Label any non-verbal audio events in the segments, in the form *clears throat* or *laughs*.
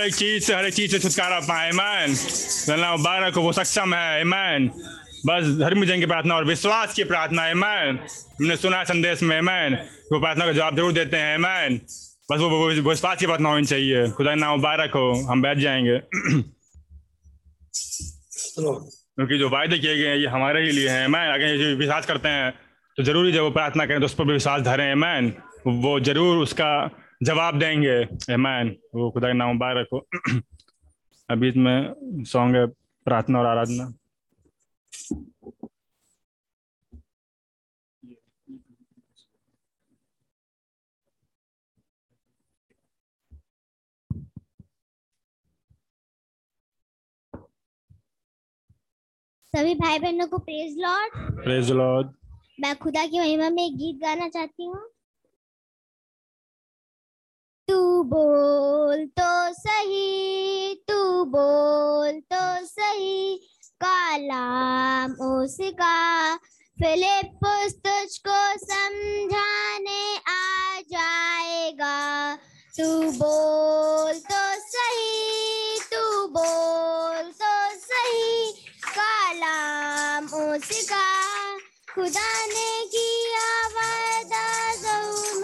हर एक चीज़ से हर एक चीज़ से छुटकारा पाए मैन अल्लाह मुबारक हो वो सक्षम है मैन बस धर्म जंग की प्रार्थना और विश्वास की प्रार्थना है मैन हमने सुना संदेश में मैन वो प्रार्थना का जवाब ज़रूर देते हैं मैन बस वो, वो, वो विश्वास की प्रार्थना होनी चाहिए खुदा नाम मुबारक हो हम बैठ जाएँगे क्योंकि जो वायदे किए गए हैं ये हमारे ही लिए हैं मैं अगर विश्वास करते हैं तो ज़रूरी जब वो प्रार्थना करें तो उस पर भी विश्वास धरें मैन वो ज़रूर उसका जवाब देंगे। मैन वो खुदा का नाम मुबारक हो। *clears throat* अभी इसमें सॉन्ग है प्रार्थना और आराधना। सभी भाई बहनों को प्रेज लॉर्ड प्रेज लॉर्ड मैं खुदा की महिमा में एक गीत गाना चाहती हूँ। तू बोल तो सही, तू बोल तो सही। कालाम उसका फिलिपुस तुझको समझाने आ जाएगा। तू बोल तो सही, तू बोल तो सही। कालाम उसका, खुदा ने किया वादा ज़रूर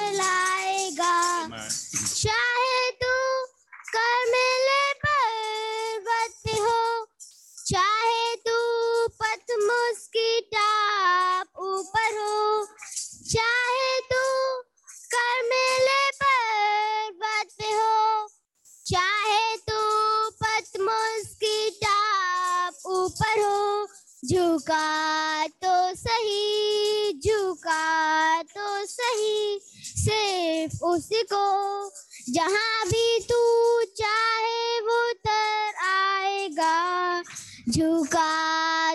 ऊपर हो चाहे तू करमेले पर्वत पे हो, चाहे तू पथमुस की टाप ऊपर हो, झुका तो सही, झुका तो सही, सिर्फ़ उसी को जहाँ भी तू चाहे वो तर आएगा, झुका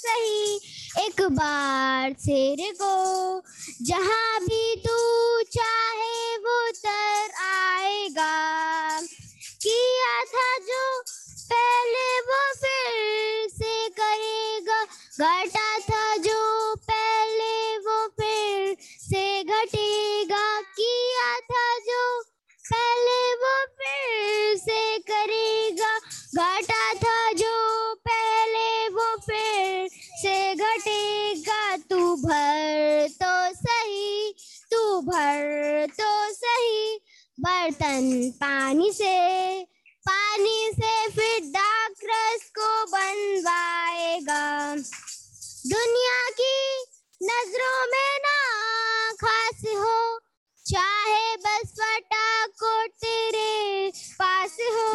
सही। एक बार सिर को जहाँ भी तू चाहे वो तर आएगा। किया था जो पहले वो फिर से करेगा। घटा था जो पहले वो फिर से घटेगा। किया था जो पहले वो फिर से करेगा। घटा बर्तन पानी से पानी से फिर डाक रस को बनवाएगा। दुनिया की नज़रों में ना खास हो चाहे बस फटाको तेरे पास हो।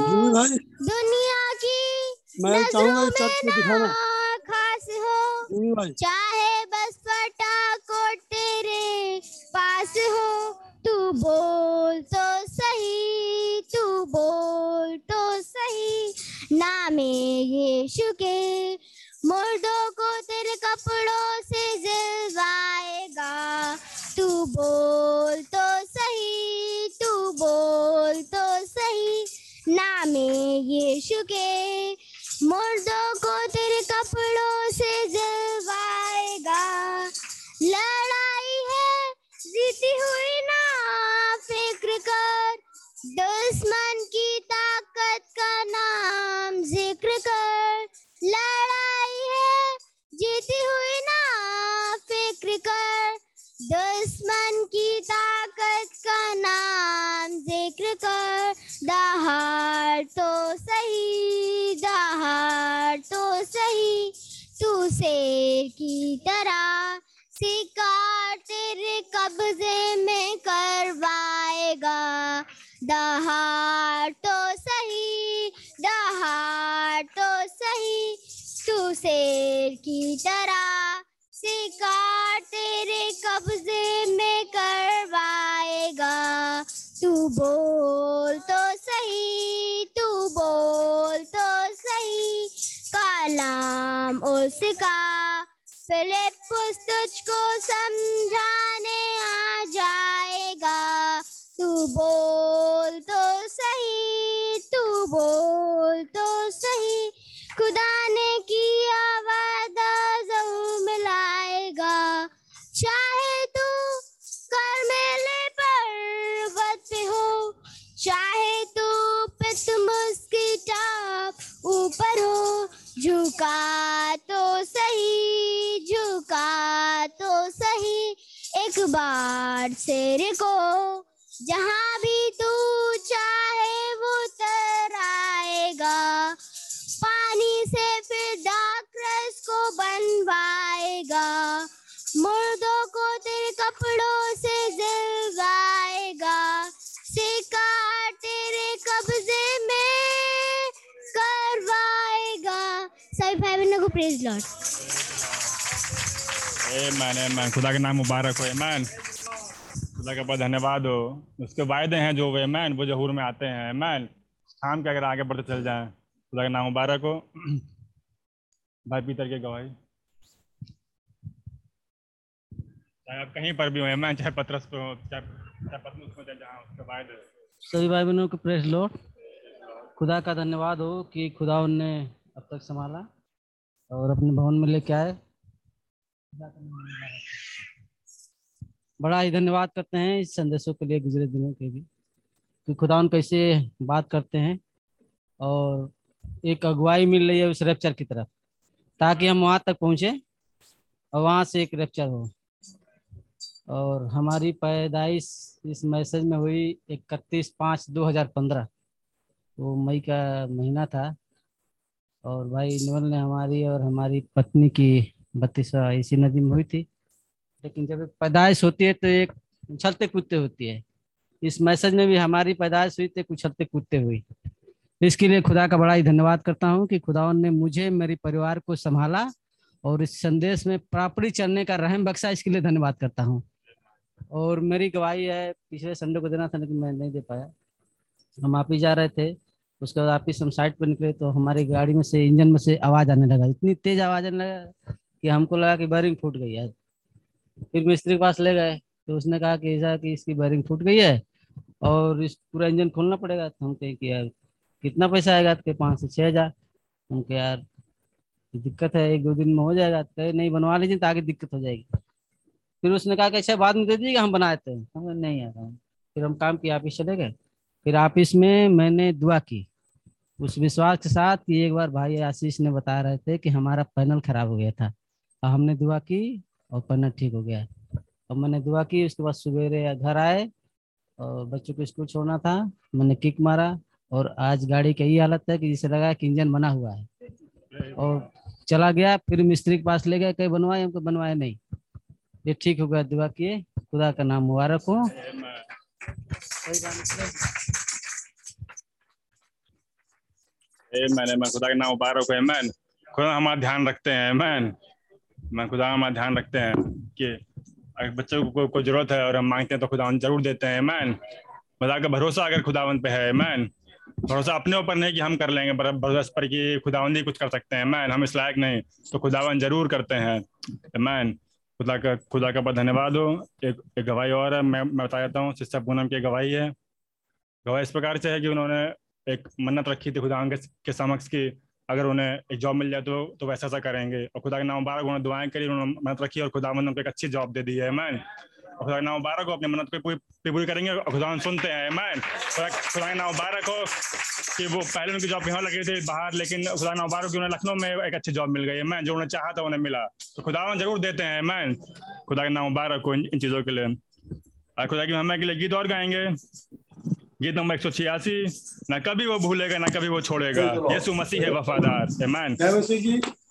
दुनिया की नज़रों में ना खास हो चाहे बस फटाको तेरे पास हो। तू बोल तो नामे यीशु के मुर्दों को तेरे कपड़ों से जिलवाएगा। तू बोल तो सही, तू बोल तो सही। नामे यीशु के मुर्दों को नाम ज़िक्र कर। दहाड़ तो सही दहाड़ तो सही। तू शेर की तरह शिकार तेरे कब्जे में करवाएगा। दहाड़ तो सही दहाड़ तो सही। तू शेर की तरह शिकार तेरे कब्जे में करवाएगा। तू बोल तो सही, तू बोल तो सही। कलाम उसका फिलिपुस तुझको समझाने आ जाएगा। तू बोल तो सही, तू बोल तो सही। खुदा चाहे तू पित मुस्की टाप ऊपर हो, झुका तो सही, झुका तो सही, एक बार सिर को जहाँ भी तू चाहे वो तराएगा। पानी से फिर डाक्रस को बनवाएगा। मुर्दों को तेरे कपड़ों से जलवाएगा। सिक्का तेरे कब्जे में करवाएगा। सभी भाई बहनों को प्रेज लॉर्ड मैन मैन खुदा के नाम मुबारक हो मैन खुदा का बहुत धन्यवाद हो। उसके वायदे हैं जो वे मैन वो जहूर में आते हैं मैन काम के अगर आगे बढ़ते चल जाएँ, खुदा का नाम मुबारक हो। भाई पीतर के गवाही। चाहे आप कहीं पर भी हो मैन चाहे पत्रस पे हो, चाहे सभी भाई बहनों को प्रेस लो खुदा का धन्यवाद हो कि खुदा उनने अब तक संभाला और अपने भवन में लेके आए। बड़ा ही धन्यवाद करते हैं इस संदेशों के लिए गुजरे दिनों के भी कि खुदा उन कैसे बात करते हैं और एक अगुवाई मिल रही है उस रेप्चर की तरफ़ ताकि हम वहाँ तक पहुँचे और वहाँ से एक रेप्चर हो। और हमारी पैदाइश इस मैसेज में हुई इकतीस पाँच दो हज़ार पंद्रह। वो मई का महीना था और भाई नवल ने हमारी और हमारी पत्नी की बत्तीसवा इसी नदी में हुई थी। लेकिन जब पैदाइश होती है तो एक उछलते कूदते होती है। इस मैसेज में भी हमारी पैदाइश हुई तो उछलते कूदते हुई। इसके लिए खुदा का बड़ा ही धन्यवाद करता हूँ कि खुदा ने मुझे, मेरे परिवार को संभाला और इस संदेश में प्रापड़ी चलने का रहम बख्शा, इसके लिए धन्यवाद करता हूँ। और मेरी गवाही है, पिछले संडे को देना था, लेकिन मैं नहीं दे पाया। हम आप ही जा रहे थे, उसके बाद आप साइड पर निकले तो हमारी गाड़ी में से, इंजन में से आवाज़ आने लगा। इतनी तेज आवाज़ आने लगा कि हमको लगा कि बैरिंग फूट गई है। फिर मिस्त्री के पास ले गए तो उसने कहा कि, ऐसा कि इसकी बैरिंग फूट गई है और इस पूरा इंजन खोलना पड़ेगा। तो हम कहें कि, यार, कितना पैसा आएगा? तो पाँच से छः हज़ार। हम कहे, यार दिक्कत है, एक दो दिन में हो जाएगा। तो नहीं, बनवा लीजिए तो आगे दिक्कत हो जाएगी। फिर उसने कहा कि अच्छा बाद में दे दीजिएगा, हम बनाए थे हम नहीं आता फिर हम काम किया ऑफ़िस चले गए। फिर ऑफ़िस में मैंने दुआ की। उस विश्वास के साथ कि एक बार भाई आशीष ने बता रहे थे कि हमारा पैनल खराब हो गया था। और हमने दुआ की और पैनल ठीक हो गया। और मैंने दुआ की, उसके बाद सवेरे घर आए और बच्चों को स्कूल छोड़ना था। मैंने किक मारा और आज गाड़ी का यही हालत है कि जिसे लगा कि इंजन बना हुआ है। और चला गया, फिर मिस्त्री के पास ले गए, कहीं बनवाए, हमको बनवाए नहीं। ये ठीक हो गया दुआ किए। खुदा का नाम मुबारक हो। मैं खुदा के नाम मुबारक है मैन खुदा हमारा ध्यान रखते हैं मैन मैं खुदा हमारा ध्यान रखते हैं कि अगर बच्चों को कोई ज़रूरत है और हम मांगते हैं तो खुदा ज़रूर देते हैं मैन खुदा का भरोसा अगर खुदावंत पे है मैन भरोसा अपने ऊपर नहीं कि हम कर लेंगे भरोसा पर कि खुदावंत ही कुछ कर सकते हैं मैन हम इस लायक नहीं तो खुदावन ज़रूर करते हैं मैन खुदा का खुदा का बहुत धन्यवाद हो। एक, एक गवाही और है मैं मैं बता देता हूँ सिस्टर पूनम की गवाही है। गवाही इस प्रकार से है कि उन्होंने एक मन्नत रखी थी खुदा के, के समक्ष की अगर उन्हें एक जॉब मिल जाए तो तो वैसा ऐसा करेंगे। और खुदा के नाम मुबारक उन्होंने दुआएँ करी उन्होंने मन्नत रखी और खुदा उनको एक अच्छी जॉब दे दी है। और खुदा के नाम मुबारक हो अपनी मन्नत पे पूरी पूरी करेंगे। और खुदा सुनते हैं मैन खुदा के नाम मुबारक हो कि वो पहले उनकी जॉब यहाँ लगी थी बाहर लेकिन खुदा नाम मुबारक उन्हें लखनऊ में एक अच्छी जॉब मिल गई है। मैन जो उन्हें चाहा था उन्हें मिला। तो खुदा ज़रूर देते हैं मैन खुदा के नाम मुबारक हो इन चीज़ों के लिए। और खुदा की महिमा के लिए गीत और गाएँगे। गीत नंबर एक सौ छियासी न कभी वो भूलेगा ना कभी वो छोड़ेगा। यीशु मसीह है वफादार। मैन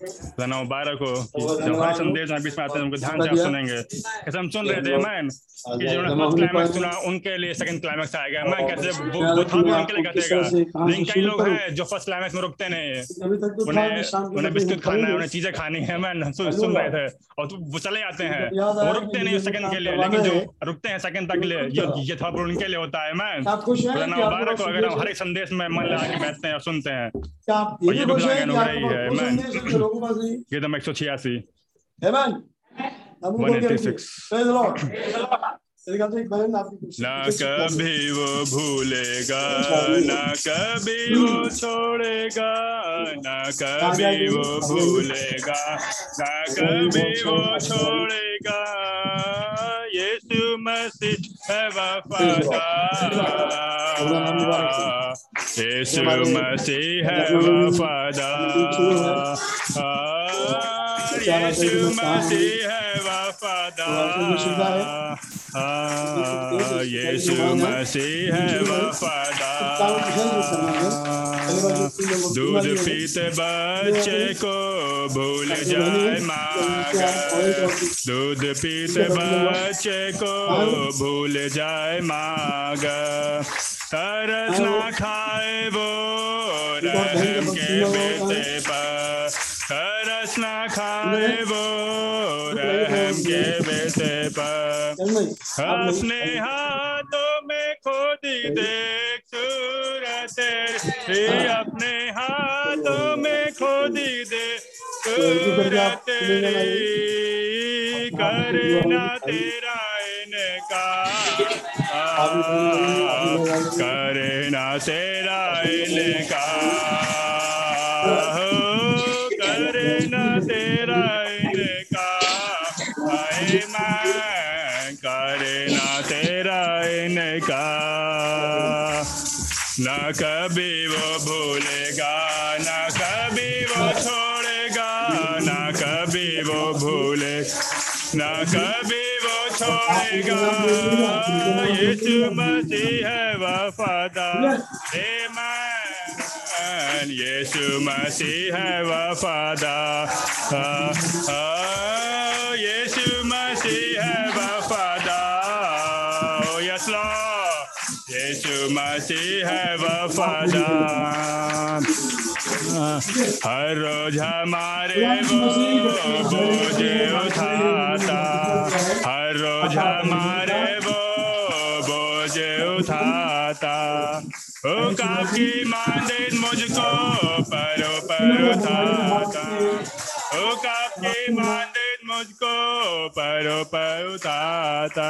खुदा मुबारक हो जब हमारे संदेश बीच में आते हैं उनको ध्यान से आप सुनेंगे। कैसे हम सुन रहे थे? मैन कि जिन्होंने फ़र्स्ट क्लाइमैक्स सुना उनके लिए सेकंड क्लाइमैक्स आएगा मैं कैसे वो था भी उनके लिए घटेगा लेकिन कई लोग हैं जो फ़र्स्ट क्लाइमैक्स में रुकते नहीं उन्हें उन्हें बिस्कुट खाना है उन्हें चीज़ें खानी है। मैं सुन रहे थे। और वो चले जाते हैं। वो रुकते नहीं सेकंड के लिए। लेकिन जो रुकते हैं सेकंड तक लिए ये ये था उनके लिए होता है। मैन मुबारक हो अगर हम हर एक संदेश में मन लगा के बैठते हैं और सुनते हैं। और ये भी खुदा की अनुग्रही है मैन ये तो एक सौ छियासी सिक्स ना कभी वो भूलेगा ना कभी वो छोड़ेगा ना कभी वो भूलेगा ना कभी वो छोड़ेगा यीशु मसीह है वफादार यीशु मसीह है यीशु मसीह है वफादार यीशु मसीह है वफादार दूध पीते बच्चे को भूल जाए माँ दूध पीते बच्चे को भूल जाए माग तरस ना खाए वो रहम के बेटे पर अपने हाथों में खोदी देख सूरत अपने हाथों में खोदी दे सूरत तेरी। करना तेरा इनकार। करना तेरा इनकार। करना तेरा इनकार। न कभी वो भूलेगा, न कभी वो छोड़ेगा, न कभी वो भूले, न कभी वो छोड़ेगा। यीशु मसीह है वफादार। Amen. यीशु मसीह है वफादार। यीशु मसीह है वफादार हर रोज हमारे वो बोझ उठाता। हर रोज हमारे वो बोझ उठाता। ओ काकी मांदे मुझको परो पर उठाता। ओ काकी मांदे मुझको परो पर उठाता।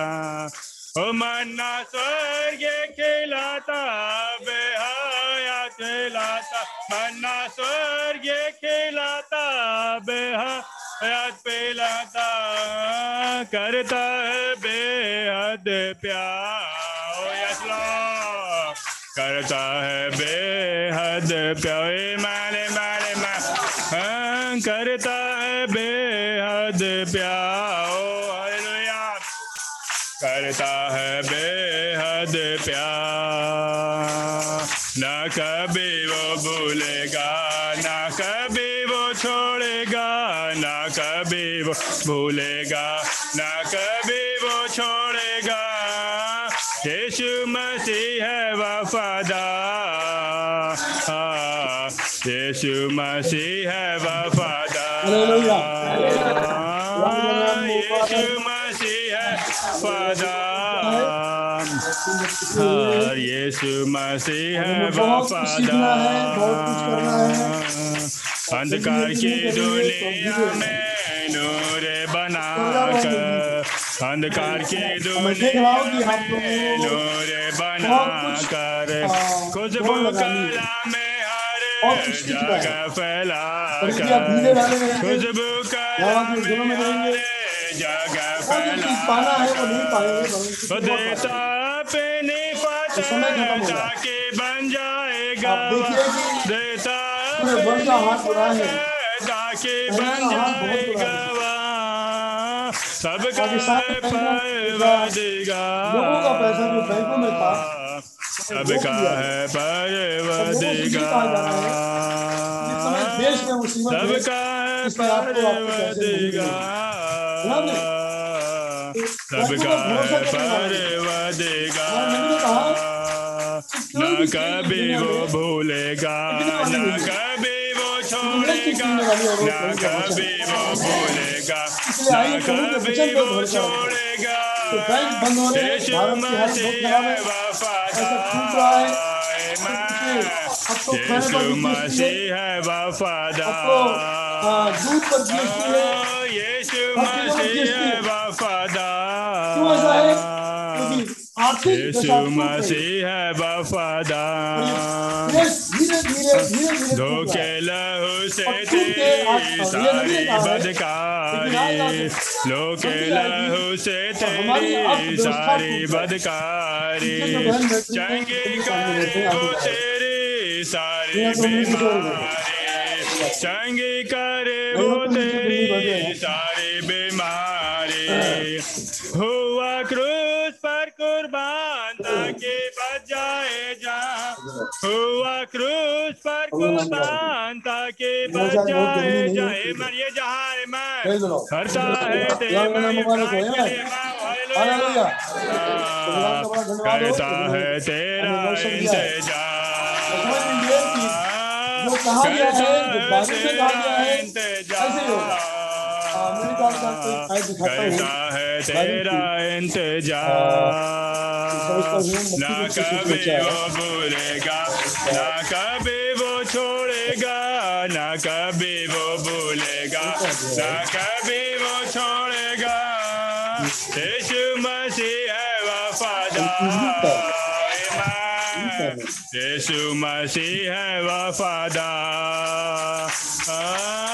मन्ना स्वर्ग खिलाता बेहया खिलाता मन्ना स्वर्ग खिलाता बेहयात पिलाता करता है बेहद प्यार करता है बेहद प्यार मारे मारे मा हाँ, करता है बेहद प्यार ओ हालेलुया करता है बेहद प्यार। न कभी वो भूलेगा न कभी वो छोड़ेगा न कभी वो भूलेगा न कभी वो छोड़ेगा। यीशु मसीह है वफादार। हाँ, यीशु मसीह हाँ, यीशु मसीह है वफादार अंधकार की दुनिया में नूर बनाकर। अंधकार की दुनिया में नूर बनाकर। खुशबू कला में हर जगह फैला कर खुशबू कला में हर जगह फैला देता अपनी ताकि बन जाएगा। देता ताकि बन जाएगा। सबका है परवदिगार लोगों का पैसा जो बैंकों में था सबका है। देश में मुसीबत सबका है इस पर परवदिगार सबका है परवदिगार न कभी वो भूलेगा न कभी वो छोड़ेगा न कभी वो भूलेगा न कभी वो छोड़ेगा। बैंक बंद हो रहे यीशु मसीह है है है वफादार तो यीशु मसीह है है तो है वफादार। ऐसा है? मसीह वफादार। धोखे लहू से के तेरी सारी बदकारी। आएगी लहू से तेरी सारी बदकारी। चंगी वो तेरी सारी तो। बीमारी। चंगी करे वो तो तेरी सारी कुर्बान ताकि बच जाए जा। हुआ क्रूस पर कुर्बान ताकि बच जाए मन ये जहाँ है मैं करता है ते मेरा मुबारक हो, इब्राहिम यार। के लिए मैं, हालेलुया। हालेलुया। तो भगवान का बड़ा धन्यवाद हो, करता है हमें तेरा इंतज़ार समझ लीजिए कि जो कहा गया है, है, ही। हाँ, हूँ। है तेरा इंतज़ार ना कभी वो भूलेगा ना कभी वो छोड़ेगा ना कभी वो भूलेगा ना कभी वो छोड़ेगा यीशु मसीह है वफादार। यीशु मसीह है वफादार हाँ,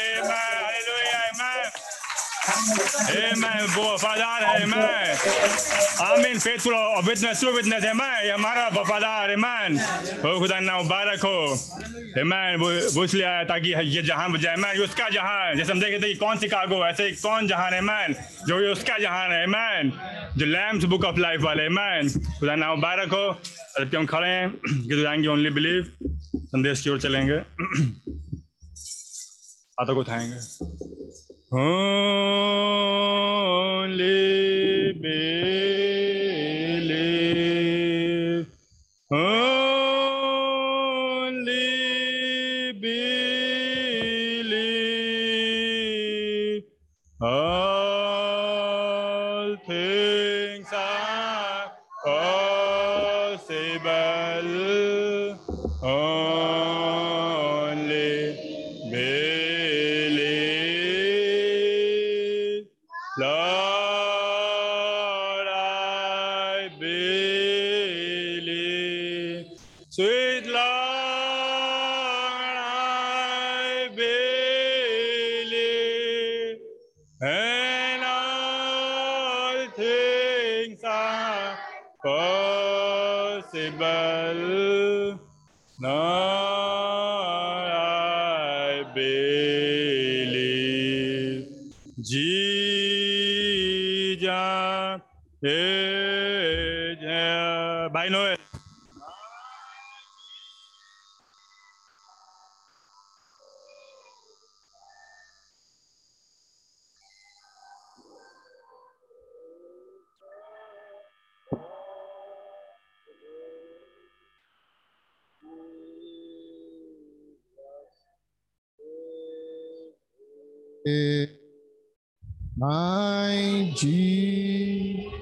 आमेन वो वफादार है आमेन आमीन फेथफुल और विटनेस ट्रू विटनेस है मैं ये हमारा वफादार है हो खुदा ना मुबारक हो मैन वो इसलिए आया ताकि ये जहाँ बजाए मैन ये उसका जहाँ है जैसे हम देखे थे कि कौन शिकागो ऐसे ही कौन जहान है मैन जो ये उसका जहान है मैन जो लैम्स बुक ऑफ़ लाइफ वाले मैन खुदा ना मुबारक हो और हम खड़े हैं कि जाएँगे ओनली बिलीव संदेश की ओर चलेंगे हाथों को उठाएँगे Only believe. Believe. All things are Et, euh, bye Noël. my Jesus.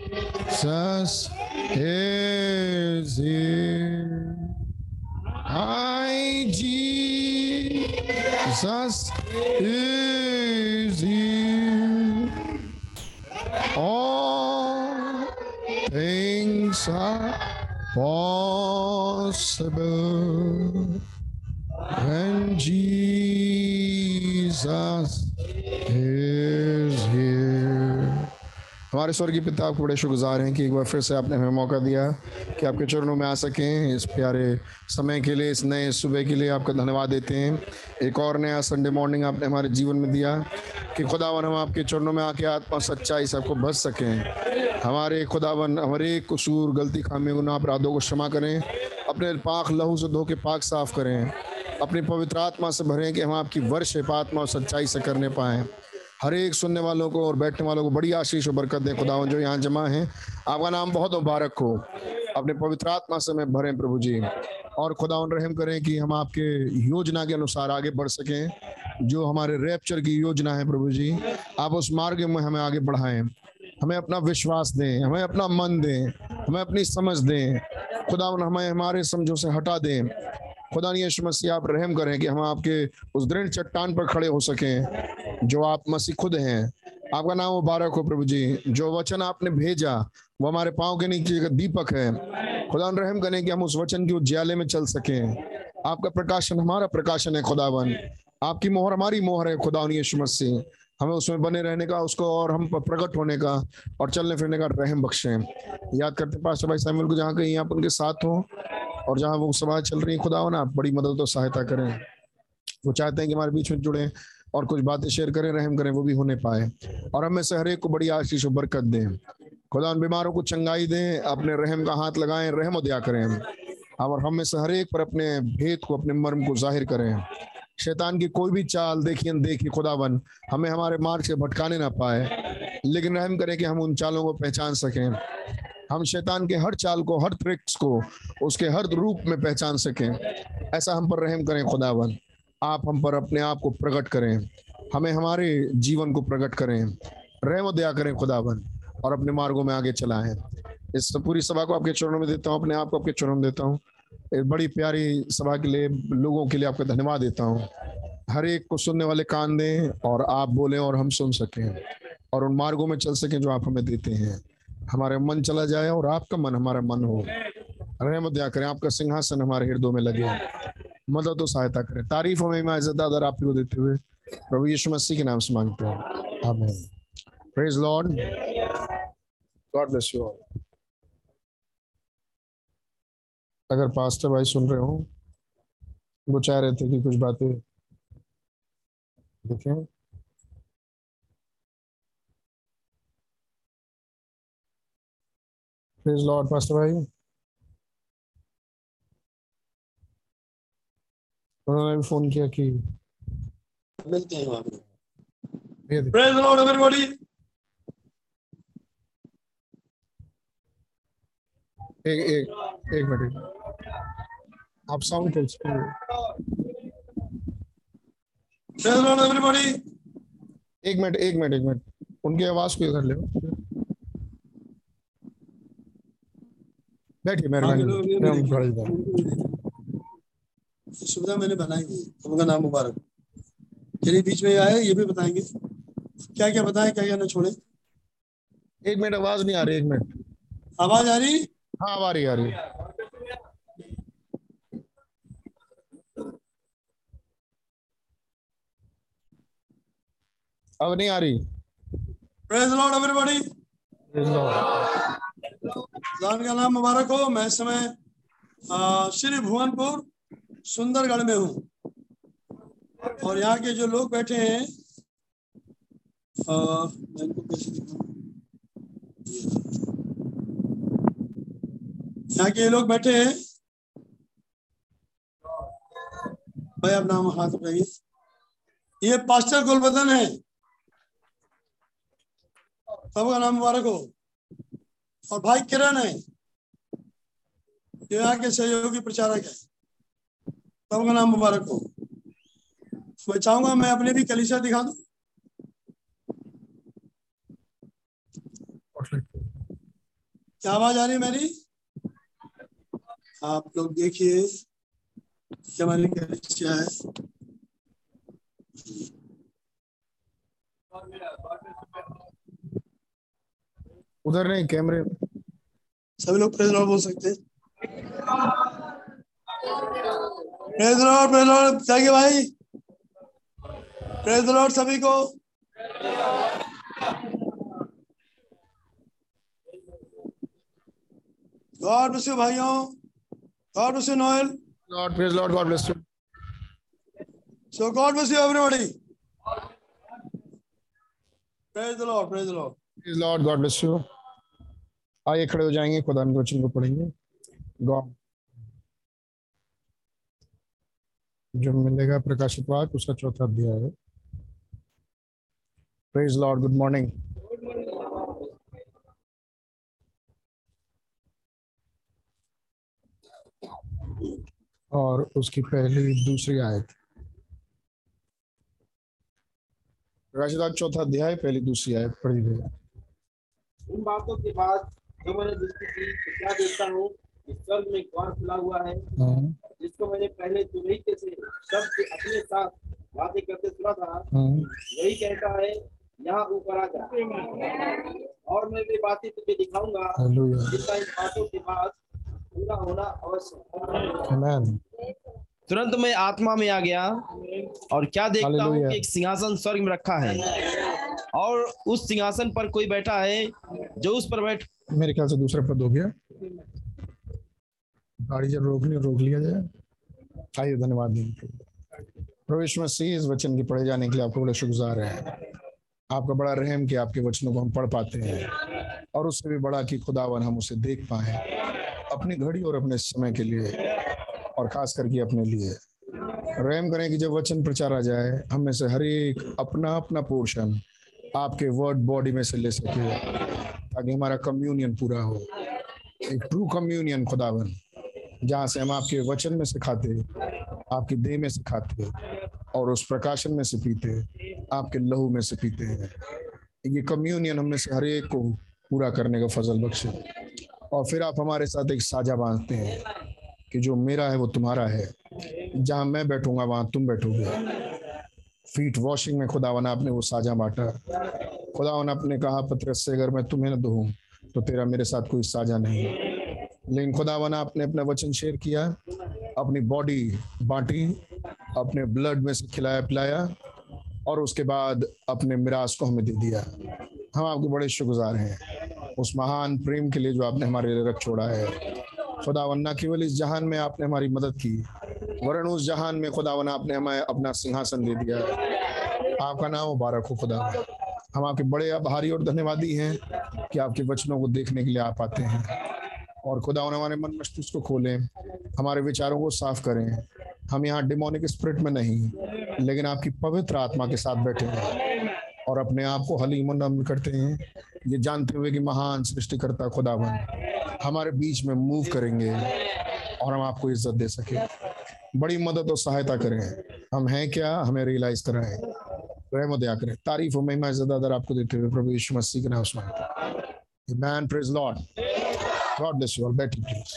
Is here. My Jesus is here. All things are possible when Jesus is. हमारे स्वर्गीय पिता आपको बड़े शुक्रगुजार हैं कि एक बार फिर से आपने हमें मौका दिया कि आपके चरणों में आ सकें। इस प्यारे समय के लिए, इस नए सुबह के लिए आपका धन्यवाद देते हैं। एक और नया संडे मॉर्निंग आपने हमारे जीवन में दिया कि खुदावन, हम आपके चरणों में आके आत्मा सच्चाई से आपको बच सकें। हमारे खुदावन, हमारे कसूर, गलती खामी गुनाह, अपराधों को क्षमा करें। अपने पाक लहू से धो के पाक साफ़ करें। अपनी पवित्र आत्मा से भरें कि हम आपकी वर्ष आत्मा और सच्चाई से करने पाएँ। हर एक सुनने वालों को और बैठने वालों को बड़ी आशीष और बरकत दें। खुदा जो यहाँ जमा है। आपका नाम बहुत मुबारक हो। अपने पवित्र आत्मा से भरें प्रभु जी। और खुदावन रहम करें कि हम आपके योजना के अनुसार आगे बढ़ सकें। जो हमारे रैप्चर की योजना है प्रभु जी, आप उस मार्ग में हमें आगे बढ़ाएँ। हमें अपना विश्वास दें, हमें अपना मन दें, हमें अपनी समझ दें। खुदा हमें हमारे समझों से हटा दें। खुदा यीशु मसीह आप रहम करें कि हम आपके उस दृढ़ चट्टान पर खड़े हो सकें, जो आप मसीह खुद हैं। आपका नाम मुबारक हो प्रभु जी। जो वचन आपने भेजा, वो हमारे पाँव के नीचे का दीपक है। खुदा रहम करें कि हम उस वचन की उज्याले में चल सकें। आपका प्रकाशन, हमारा प्रकाशन है खुदावन। आपकी मोहर, हमारी मोहर है खुदा यीशु मसीह। हमें उसमें बने रहने का, उसको और हम प्रकट होने का और चलने फिरने का रहम बख्शे। याद करते पास भाई सैमुअल को जहाँ कहीं आप उनके साथ हो और जहाँ वो सभा चल रही है खुदा ना आप बड़ी मदद और सहायता करें। वो चाहते हैं कि हमारे बीच में जुड़े और कुछ बातें शेयर करें, रहम करें, वो भी होने पाए। और हमें से हरेक को बड़ी आशीष और बरकत दें। खुदा, उन बीमारों को चंगाई दें, अपने रहम का हाथ लगाएँ, रहम दया करें। और हमें से हरेक पर अपने भेद को, अपने मर्म को ज़ाहिर करें। शैतान की कोई भी चाल देखिए देखिए, खुदावन, हमें हमारे मार्ग से भटकाने ना पाए, लेकिन रहम करें कि हम उन चालों को पहचान सकें। हम शैतान के हर चाल को, हर ट्रिक्स को, उसके हर रूप में पहचान सकें। ऐसा हम पर रहम करें, खुदावन। आप हम पर अपने आप को प्रकट करें। हमें हमारे जीवन को प्रकट करें। रहम दया करें, खुदावन, और अपने मार्गों में आगे चलाएँ। इस पूरी सभा को आपके चरणों में देता हूँ, अपने आप को आपके चरणों में देता हूँ। बड़ी प्यारी सभा के लिए, लोगों के लिए आपका धन्यवाद देता हूँ। हर एक को सुनने वाले कान दें और आप बोलें और हम सुन सकें और उन मार्गों में चल सकें जो आप हमें देते हैं। हमारे मन चला जाए और आपका मन हमारा मन हो। रहमत दया करें, आपका सिंहासन हमारे हृदय में लगे। मदद तो सहायता करें। तारीफ़ में मैं इज़्ज़त आदर आप को देते हुए प्रभु यीशु मसीह के नाम से मांगते हैं। आमीन। Praise lord God bless you all अगर पास्टर भाई सुन रहे हो, वो चाह रहे थे कि कुछ बातें देखें। प्लीज़ लॉर्ड पास्टर भाई उन्होंने भी फ़ोन किया कि मिलते हैं वहाँ प्रेज लॉर्ड एवरीबॉडी एक एक एक मिनट आप साउंड कर सकते प्रेज लॉर्ड एवरीबॉडी एक मिनट एक मिनट एक मिनट। उनकी आवाज़ को इधर ले बैठिए मेहरबानी इधर सुविधा मैंने बनाई है। उनका नाम मुबारक। चलिए बीच में आए ये भी बताएँगे। क्या क्या बताएँ क्या क्या ना छोड़े? एक मिनट आवाज़ नहीं आ रही एक मिनट। आवाज़ आ रही? हाँ अब आ रही। आ रही। अब नहीं आ रही प्रेज लॉर्ड एवरीबॉडी जान का नाम मुबारक हो। मैं इस समय श्री भुवनपुर, सुंदरगढ़ में हूँ। और यहाँ के जो लोग बैठे हैं यहाँ के लोग बैठे हैं। भाई आप नाम हाथ उठाइए। ये पास्टर गुलबदन है। सबका नाम मुबारक हो। और भाई किरण है। जो यहाँ के सहयोगी प्रचारक है। सबका नाम मुबारक हो। मैं चाहूँगा मैं अपने भी कलिशा दिखा दूँ। क्या आवाज़ आ रही है मेरी? आप लोग देखिए हमारी कलिशा है। उधर नहीं कैमरे सभी लोग प्रेज लॉर्ड बोल सकते हैं। प्रेज लॉर्ड प्रेज लॉर्ड चाहिए भाई। प्रेज लॉर्ड सभी को। गॉड ब्लेस यू भाइयों। God bless you Noel. Lord praise lord God bless you so God bless you everybody praise the lord praise the lord lord God bless you आइए खड़े हो जाएँगे, खुदा के वचन को पढ़ेंगे। गॉड। जो मिलेगा प्रकाशित वाक्य उसका चौथा अध्याय है। प्रेज लॉर्ड गुड मॉर्निंग और उसकी पहली, दूसरी आयत। प्रकाशित चौथा अध्याय, पहली, दूसरी आयत, पढ़ी गई। इन बातों के बाद जो मैंने दृष्टि की क्या देखता हूँ कि स्वर्ग में द्वार खुला हुआ है। जिसको मैंने पहले तुरही से शब्द अपने साथ बातें करते सुना था वही कहता है यहाँ ऊपर आ जा। और मैं वे बातें तुझे दिखाऊँगा जिसका इन बातों के बाद पूरा होना है। आमेन तुरंत मैं आत्मा में आ गया और क्या देखता हूँ एक सिंहासन स्वर्ग में रखा है। और उस सिंहासन पर कोई बैठा है जो उस पर बैठ मेरे ख्याल से दूसरा पद हो गया। गाड़ी जब रोकनी हो, रोक लिया जाए। आइए धन्यवाद। प्रवेश मसीह इस वचन के पढ़े जाने के लिए आपको बड़े शुक्रगुजार हैं। आपका बड़ा रहम कि आपके वचनों को हम पढ़ पाते हैं और उससे भी बड़ा कि खुदावन हम उसे देख पाए अपनी घड़ी और अपने समय के लिए। और खास करके अपने लिए। रहम करें कि जब वचन प्रचारा जाए, हम में से हर एक अपना अपना पोर्शन आपके वर्ड बॉडी में से ले सके, ताकि हमारा कम्युनियन पूरा हो। एक ट्रू कम्युनियन खुदावन, जहाँ से हम आपके वचन में से खाते आपकी देह में से खाते और उस प्रकाशन में से पीते आपके लहू में से पीते हैं। ये कम्युनियन हमने से हर एक को पूरा करने का फजल बख्शे। और फिर आप हमारे साथ एक साझा बांधते हैं। कि जो मेरा है वो तुम्हारा है। जहाँ मैं बैठूँगा, वहाँ तुम बैठोगे। फीट वॉशिंग में खुदावन, आपने वो साझा बांटा। खुदावन, आपने कहा, पत्रस, से अगर मैं तुम्हें न दूँ तो तेरा मेरे साथ कोई साझा नहीं। लेकिन खुदावन, आपने अपना वचन शेयर किया, अपनी बॉडी बांटी, अपने ब्लड में से खिलाया, पिलाया, और उसके बाद अपने मिराज को हमें दे दिया। हम आपके बड़े शुक्रगुजार हैं। उस महान प्रेम के लिए जो आपने हमारे लिए रख छोड़ा है। खुदावन न केवल इस जहान में आपने हमारी मदद की, वरन उस जहान में खुदावन आपने हमें अपना सिंहासन दे दिया। आपका नाम मुबारक हो खुदा। हम आपके बड़े आभारी और धन्यवादी हैं कि आपके वचनों को देखने के लिए आप आते हैं। और खुदा हमारे मन मस्तिष्क को खोलें, हमारे विचारों को साफ़ करें। हम यहाँ डिमोनिक स्प्रिट में नहीं, लेकिन आपकी पवित्र आत्मा के साथ बैठे हैं और अपने आप को हलीम करते हैं। ये जानते हुए कि महान सृष्टिकर्ता खुदावन हमारे बीच में मूव करेंगे और हम आपको इज़्ज़त दे सके। बड़ी मदद और सहायता करें। हम हैं क्या? हमें रियलाइज़ कराएँ। रहम दया करें। तारीफ़ और महिमा ज़्यादातर आपको देते हुए प्रभु यीशु मसीह के नाम से man praise lord God bless you all बैठी प्लीज़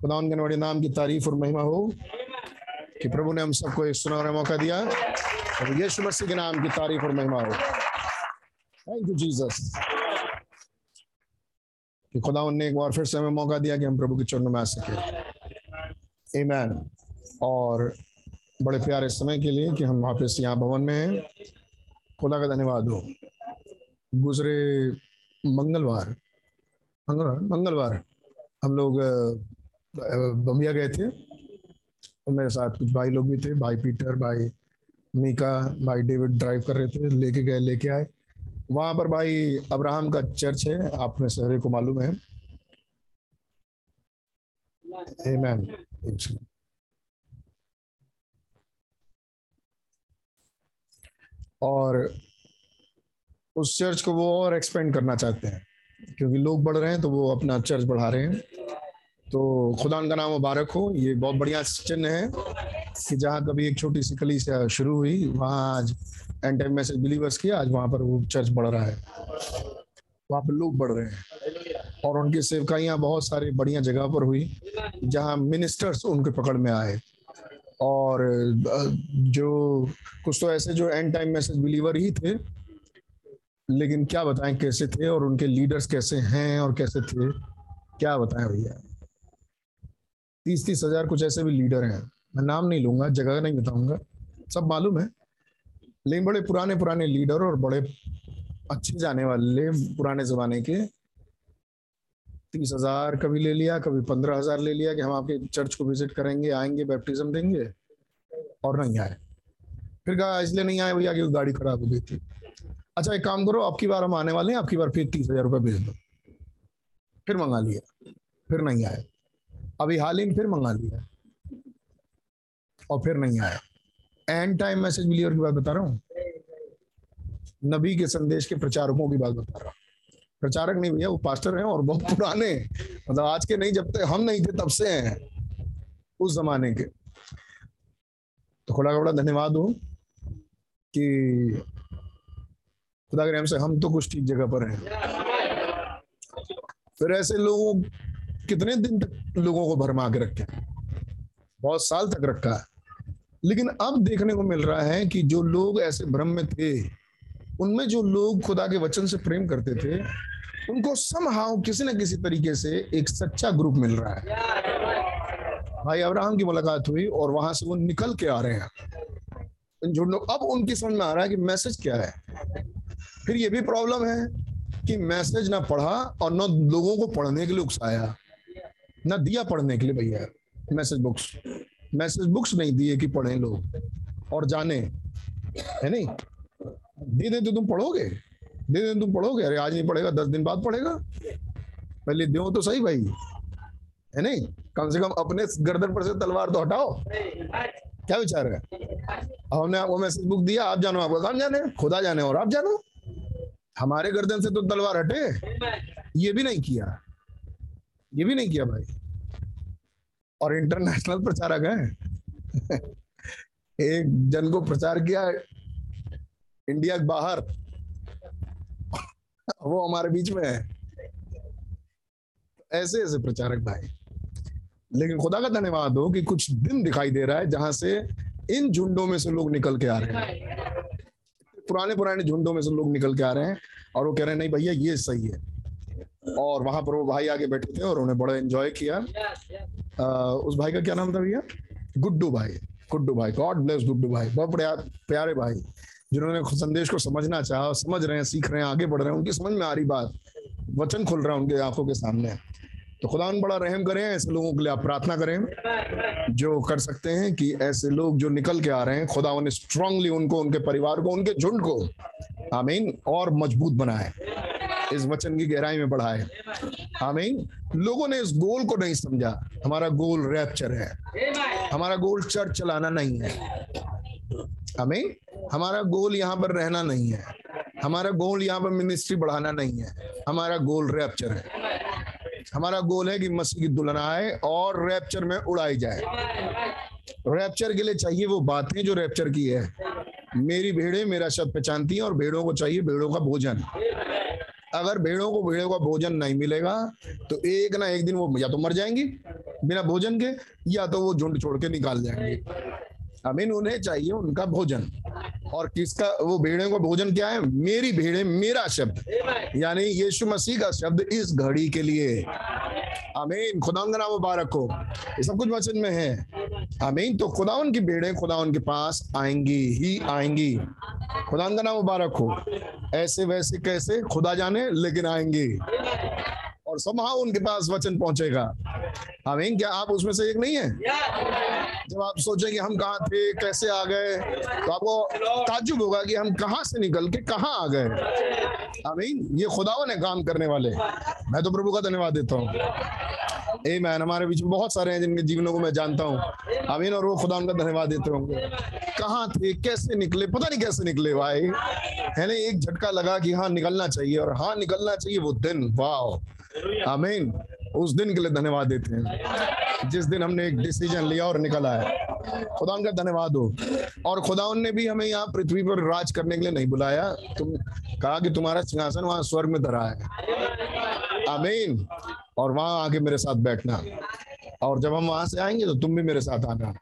खुदा उनके बड़े नाम की तारीफ़ और महिमा हो कि प्रभु ने हम सबको एक सुनहरा मौका दिया। और यीशु मसीह के नाम की तारीफ़ और महिमा हो। थैंक यू जीसस कि खुदा ने एक बार फिर से हमें मौका दिया कि हम प्रभु के चरणों में आ सके। आमेन और बड़े प्यारे समय के लिए कि हम वापस यहाँ भवन में हैं। खुदा का धन्यवाद हो। गुजरे मंगलवार। मंगलवार? मंगलवार। हम लोग बम्बिया गए थे। और मेरे साथ कुछ भाई लोग भी थे। भाई पीटर, भाई मीका, भाई डेविड ड्राइव कर रहे थे। लेके गए, लेके आए। वहाँ पर भाई अब्राहम का चर्च है। आप में को मालूम है। Amen. और उस चर्च को वो और एक्सपेंड करना चाहते हैं। क्योंकि लोग बढ़ रहे हैं तो वो अपना चर्च बढ़ा रहे हैं। तो खुदा का नाम मुबारक हो। ये बहुत बढ़िया चिन्ह है कि जहाँ कभी एक छोटी सी कली से शुरू हुई, वहाँ आज एंड टाइम मैसेज बिलीवर्स की, आज वहाँ पर वो चर्च बढ़ रहा है। वहाँ पर लोग बढ़ रहे हैं और उनकी सेवकाइयाँ बहुत सारे बढ़िया जगह पर हुई, जहाँ मिनिस्टर्स उनके पकड़ में आए। और जो, कुछ तो ऐसे जो एंड टाइम मैसेज बिलीवर ही थे, लेकिन क्या बताएँ कैसे थे और उनके लीडर्स कैसे हैं और कैसे थे, क्या बताएँ भैया? तीस तीस हज़ार कुछ ऐसे भी लीडर हैं। मैं नाम नहीं लूँगा, जगह नहीं बताऊँगा। सब मालूम है। लेकिन बड़े पुराने पुराने लीडर और बड़े अच्छे जाने वाले पुराने जमाने के तीस हज़ार कभी ले लिया, कभी पंद्रह हज़ार ले लिया कि हम आपके चर्च को विज़िट करेंगे, आएँगे बैप्टिज्म देंगे और नहीं आए। फिर कहा, इसलिए नहीं आए भैया क्योंकि गाड़ी खराब हो गई थी। अच्छा एक काम करो, आपकी बार हम आने वाले हैं, आपकी बार फिर तीस हज़ार रुपये भेज दो। फिर मंगा लिया, फिर नहीं आए। अभी हाल ही में फिर मंगा लिया। और फिर नहीं आया। एंड टाइम मैसेज बिलीवर की बात बता रहा हूँ? नबी के संदेश के प्रचारकों की बात बता रहा हूँ। प्रचारक नहीं भैया, वो पास्टर हैं और बहुत पुराने। मतलब आज के नहीं, जब तक हम नहीं थे, तब से हैं। उस जमाने के। तो खुदा का बड़ा धन्यवाद हो कि खुदा के रहम हम तो कुछ ठीक जगह पर हैं। फिर ऐसे लोगों कितने दिन तक लोगों को भरमा के रखे बहुत साल तक रखा है। लेकिन अब देखने को मिल रहा है कि जो लोग ऐसे भ्रम में थे, उनमें जो लोग खुदा के वचन से प्रेम करते थे, उनको समहाव किसी न किसी तरीके से एक सच्चा ग्रुप मिल रहा है। भाई, अब्राहम की मुलाकात हुई और वहाँ से वो निकल के आ रहे हैं। झुंडों अब उनकी समझ में आ रहा है कि मैसेज क्या है। फिर ये भी प्रॉब्लम है कि मैसेज ना पढ़ा और न लोगों को पढ़ने के लिए उकसाया। ना दिया पढ़ने के लिए भैया मैसेज बुक्स मैसेज बुक्स नहीं दिए कि पढ़ें लोग और जाने, है नहीं? दे दे तो तुम पढ़ोगे। दे दे तुम पढ़ोगे। अरे आज नहीं पढ़ेगा, दस दिन बाद पढ़ेगा। पहले दो तो सही भाई, है नहीं? कम से कम अपने गर्दन पर से तलवार तो हटाओ। क्या विचार है? हमने आपको मैसेज बुक दिया, आप जानो, आपका काम जाने। खुदा जाने और आप जानो। हमारे गर्दन से तो तलवार हटे। ये भी नहीं किया। ये भी नहीं किया भाई। और इंटरनेशनल प्रचारक है। एक जन को प्रचार किया इंडिया के बाहर। वो हमारे बीच में है। ऐसे ऐसे प्रचारक भाई। लेकिन खुदा का धन्यवाद हो कि कुछ दिन दिखाई दे रहा है जहाँ से इन झुंडों में से लोग निकल के आ रहे हैं। पुराने पुराने झुंडों में से लोग निकल के आ रहे हैं और वो कह रहे हैं, नहीं भैया, ये सही है। और वहाँ पर वो भाई आगे बैठे थे और उन्हें बड़ा एंजॉय किया। आ, उस भाई का क्या नाम था भैया? गुड्डू भाई गुड्डू भाई। गॉड ब्लेस गुड्डू भाई। बहुत बड़े प्यारे भाई जिन्होंने संदेश को समझना चाहा समझ रहे हैं सीख रहे हैं आगे बढ़ रहे हैं उनकी समझ में आ रही बात। वचन खुल रहा है उनके आँखों के सामने। तो खुदा उन बड़ा रहम करें ऐसे लोगों के लिए आप प्रार्थना करें जो कर सकते हैं कि ऐसे लोग जो निकल के आ रहे हैं खुदा उन्हें स्ट्रांगली उनको उनके परिवार को उनके झुंड को आमीन और मज़बूत बनाए। इस वचन की गहराई में बढ़ाए। हमें लोगों ने इस गोल को नहीं समझा। हमारा गोल रैप्चर है। हमारा गोल चर्च चलाना नहीं है। आमीन। हमारा गोल यहाँ पर रहना नहीं है। हमारा गोल यहाँ पर मिनिस्ट्री बढ़ाना नहीं है। हमारा गोल रैप्चर है। हमारा गोल है कि मसीह की दुल्हन आए और रैप्चर में उड़ाई जाए। रैप्चर के लिए चाहिए वो बातें जो रैप्चर की है। मेरी भेड़े मेरा शब्द पहचानती है और भेड़ों को चाहिए भेड़ों का भोजन। अगर भेड़ों को, भेड़ों का भोजन नहीं मिलेगा तो एक ना एक दिन वो या तो मर जाएँगी बिना भोजन के, या तो वो झुंड छोड़ के निकाल जाएँगे। अमीन उन्हें चाहिए उनका भोजन। और किसका, वो भेड़े का भोजन क्या है? मेरी भेड़े, मेरा शब्द। यानी यीशु मसीह का शब्द इस घड़ी के लिए। अमीन खुदा का नाम मुबारक हो। ये सब कुछ वचन में है। अमीन तो खुदा उनकी भेड़े खुदा उनके पास आएँगी ही आएँगी। खुदा का नाम मुबारक हो। ऐसे वैसे कैसे खुदा जाने, लेकिन आएँगी। और समाह उनके पास वचन पहुंचेगा। आमीन, क्या आप उसमें से एक नहीं है? जब आप सोचेंगे हम कहा थे, कैसे आ गए तो आपको ताजुब होगा कि हम कहाँ से निकल के कहाँ आ गए। आमीन, ये खुदाओं ने काम करने वाले। मैं तो प्रभु का धन्यवाद देता हूँ। ए मैन हमारे बीच में बहुत सारे हैं जिनके जीवनों को मैं जानता हूँ। अमीन और वो खुदा उनका धन्यवाद देते होंगे। कहाँ थे, कैसे निकले, पता नहीं कैसे निकले भाई। है ना, एक झटका लगा कि हाँ निकलना चाहिए, और हाँ निकलना चाहिए वो दिन। वाह आमीन। उस दिन के लिए धन्यवाद देते हैं। जिस दिन हमने एक डिसीज़न लिया और निकला है। खुदा का धन्यवाद हो। और खुदा ने भी हमें यहाँ पृथ्वी पर राज करने के लिए नहीं बुलाया। तुम कहा कि तुम्हारा सिंहासन वहाँ स्वर्ग में धरा है। आमीन। और वहाँ आके मेरे साथ बैठना। और जब हम वहाँ से आएँगे तो तुम भी मेरे साथ आना।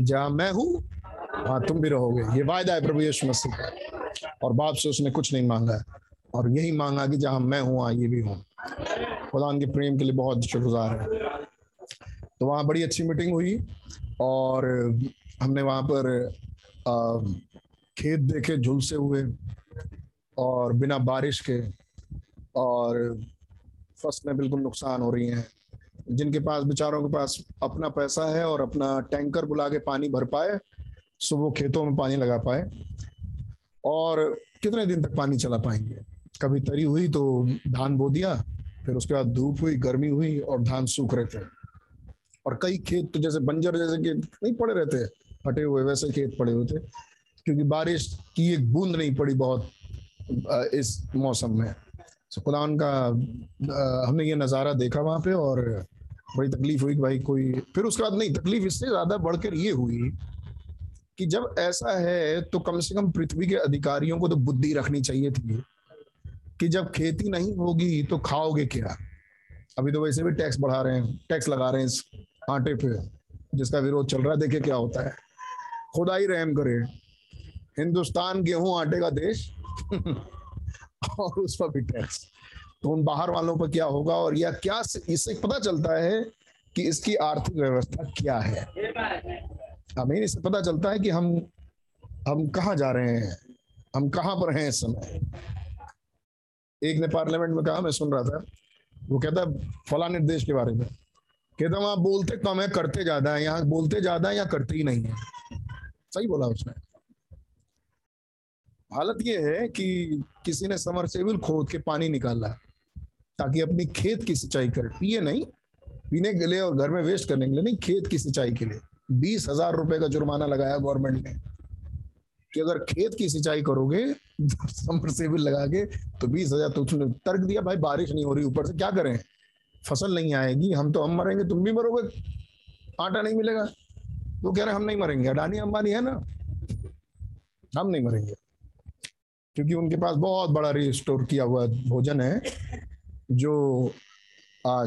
जहाँ मैं हूँ, वहाँ तुम भी रहोगे। ये वायदा है प्रभु यीशु मसीह का। और बाप से उसने कुछ नहीं मांगा। और यही मांगा कि जहाँ मैं हूँ, वहाँ ये भी हूँ। खुदा के प्रेम के लिए बहुत शुक्रगुजार है। तो वहाँ बड़ी अच्छी मीटिंग हुई और हमने वहाँ पर खेत देखे, झुलसे हुए और बिना बारिश के और फ़सलें बिल्कुल नुकसान हो रही हैं। जिनके पास, बेचारों के पास अपना पैसा है और अपना टैंकर बुला के पानी भर पाए, सो वो खेतों में पानी लगा पाए और कितने दिन तक पानी चला पाएँगे? कभी तरी हुई तो धान बो दिया, फिर उसके बाद धूप हुई, गर्मी हुई और धान सूख रहे थे। और कई खेत तो जैसे बंजर जैसे खेत नहीं पड़े रहते, फटे हुए वैसे खेत पड़े हुए थे क्योंकि बारिश की एक बूंद नहीं पड़ी बहुत इस मौसम में। तो खुदा उनका हमने ये नज़ारा देखा वहाँ पे और बड़ी तकलीफ़ हुई कि भाई कोई, फिर उसके बाद नहीं, तकलीफ़ इससे ज़्यादा बढ़कर ये हुई कि जब ऐसा है तो कम से कम पृथ्वी के अधिकारियों को तो बुद्धि रखनी चाहिए थी। कि जब खेती नहीं होगी तो खाओगे क्या? अभी तो वैसे भी टैक्स बढ़ा रहे हैं टैक्स लगा रहे हैं इस आटे पे, जिसका विरोध चल रहा है। देखिए क्या होता है। खुदा ही रहम करे। हिंदुस्तान गेहूँ आटे का देश *laughs* और उस पर भी टैक्स तो उन बाहर वालों पर क्या होगा और या क्या इससे पता चलता है कि इसकी आर्थिक व्यवस्था क्या है? हमें इससे पता चलता है कि हम हम कहाँ जा रहे हैं? हम कहाँ पर हैं इस समय? एक ने पार्लियामेंट में कहा, मैं सुन रहा था। वो कहता फलाने देश के बारे में। कहता, वहाँ बोलते कम है, करते ज़्यादा है। यहाँ बोलते ज़्यादा है या करते ही नहीं है? सही बोला उसने। हालत ये है कि किसी ने समरसेबल खोद के पानी निकाला ताकि अपनी खेत की सिंचाई करे। पिए नहीं, पीने के लिए और घर में वेस्ट करने के लिए नहीं, खेत की सिंचाई के लिए। बीस हज़ार रुपए का जुर्माना लगाया गवर्नमेंट ने। कि अगर खेत की सिंचाई करोगे समरसेबल लगा के तो बीस हज़ार तो उसने तर्क दिया, भाई, बारिश नहीं हो रही ऊपर से, क्या करें? फ़सल नहीं आएगी, हम तो हम मरेंगे, तुम भी मरोगे, आटा नहीं मिलेगा। वो कह रहे हम नहीं मरेंगे, अडानी अंबानी है ना, हम नहीं मरेंगे। क्योंकि उनके पास बहुत बड़ा रिस्टोर किया हुआ भोजन है, जो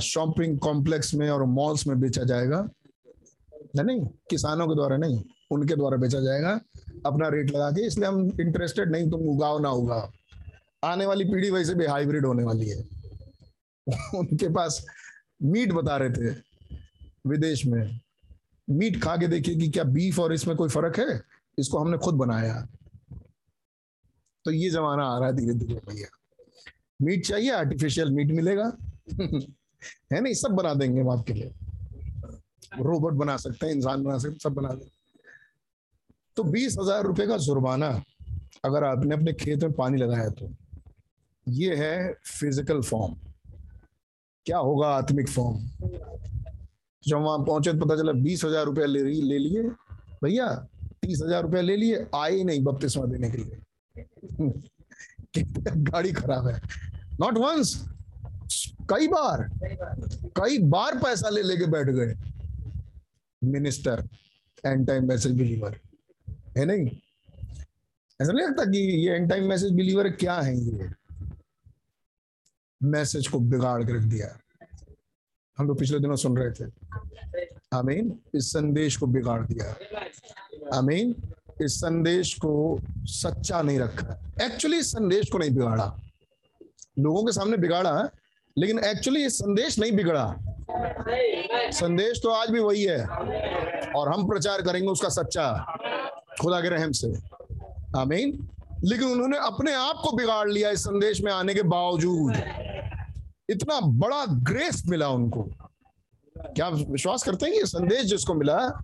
शॉपिंग कॉम्प्लेक्स में और मॉल्स में बेचा जाएगा। नहीं, किसानों के द्वारा नहीं, उनके द्वारा बेचा जाएगा। अपना रेट लगा के, इसलिए हम इंटरेस्टेड नहीं, तुम उगाओ ना उगाओ। आने वाली पीढ़ी वैसे भी हाइब्रिड होने वाली है। *laughs* उनके पास मीट बता रहे थे, विदेश में। मीट खा के देखिए कि क्या बीफ और इसमें कोई फ़र्क है? इसको हमने खुद बनाया। तो ये जमाना आ रहा है धीरे धीरे, भैया। मीट चाहिए आर्टिफिशियल मीट मिलेगा। *laughs* है नहीं, सब बना देंगे हम आपके लिए। रोबोट बना सकते हैं, इंसान बना सकते सब बना देंगे। तो बीस हज़ार रुपए का जुर्माना अगर आपने अपने खेत में पानी लगाया तो। ये है फ़िज़िकल फॉर्म क्या होगा आत्मिक फॉर्म जब वहाँ पहुँचे तो पता चला बीस हज़ार रुपया ले रही, ले लिए। भैया, तीस हज़ार रुपया ले लिए, आए नहीं बपतिस्मा देने के लिए। गाड़ी खराब है। नॉट वंस कई बार कई बार पैसा ले लेके बैठ गए। Minister end time message believer है नहीं? ऐसा नहीं लगता कि ये एंड टाइम मैसेज बिलीवर क्या है ये? मैसेज को बिगाड़ के रख दिया। हम तो पिछले दिनों सुन रहे थे। आमीन इस संदेश को बिगाड़ दिया। आमीन इस संदेश को सच्चा नहीं रखा। एक्चुअली इस संदेश को नहीं बिगाड़ा। लोगों के सामने बिगाड़ा, लेकिन एक्चुअली ये संदेश नहीं बिगड़ा। संदेश तो आज भी वही है। और हम प्रचार करेंगे उसका सच्चा। खुदा के रहम से। आमीन। लेकिन उन्होंने अपने आप को बिगाड़ लिया इस संदेश में आने के बावजूद। इतना बड़ा ग्रेस मिला उनको। क्या विश्वास करते हैं कि संदेश जिसको मिला,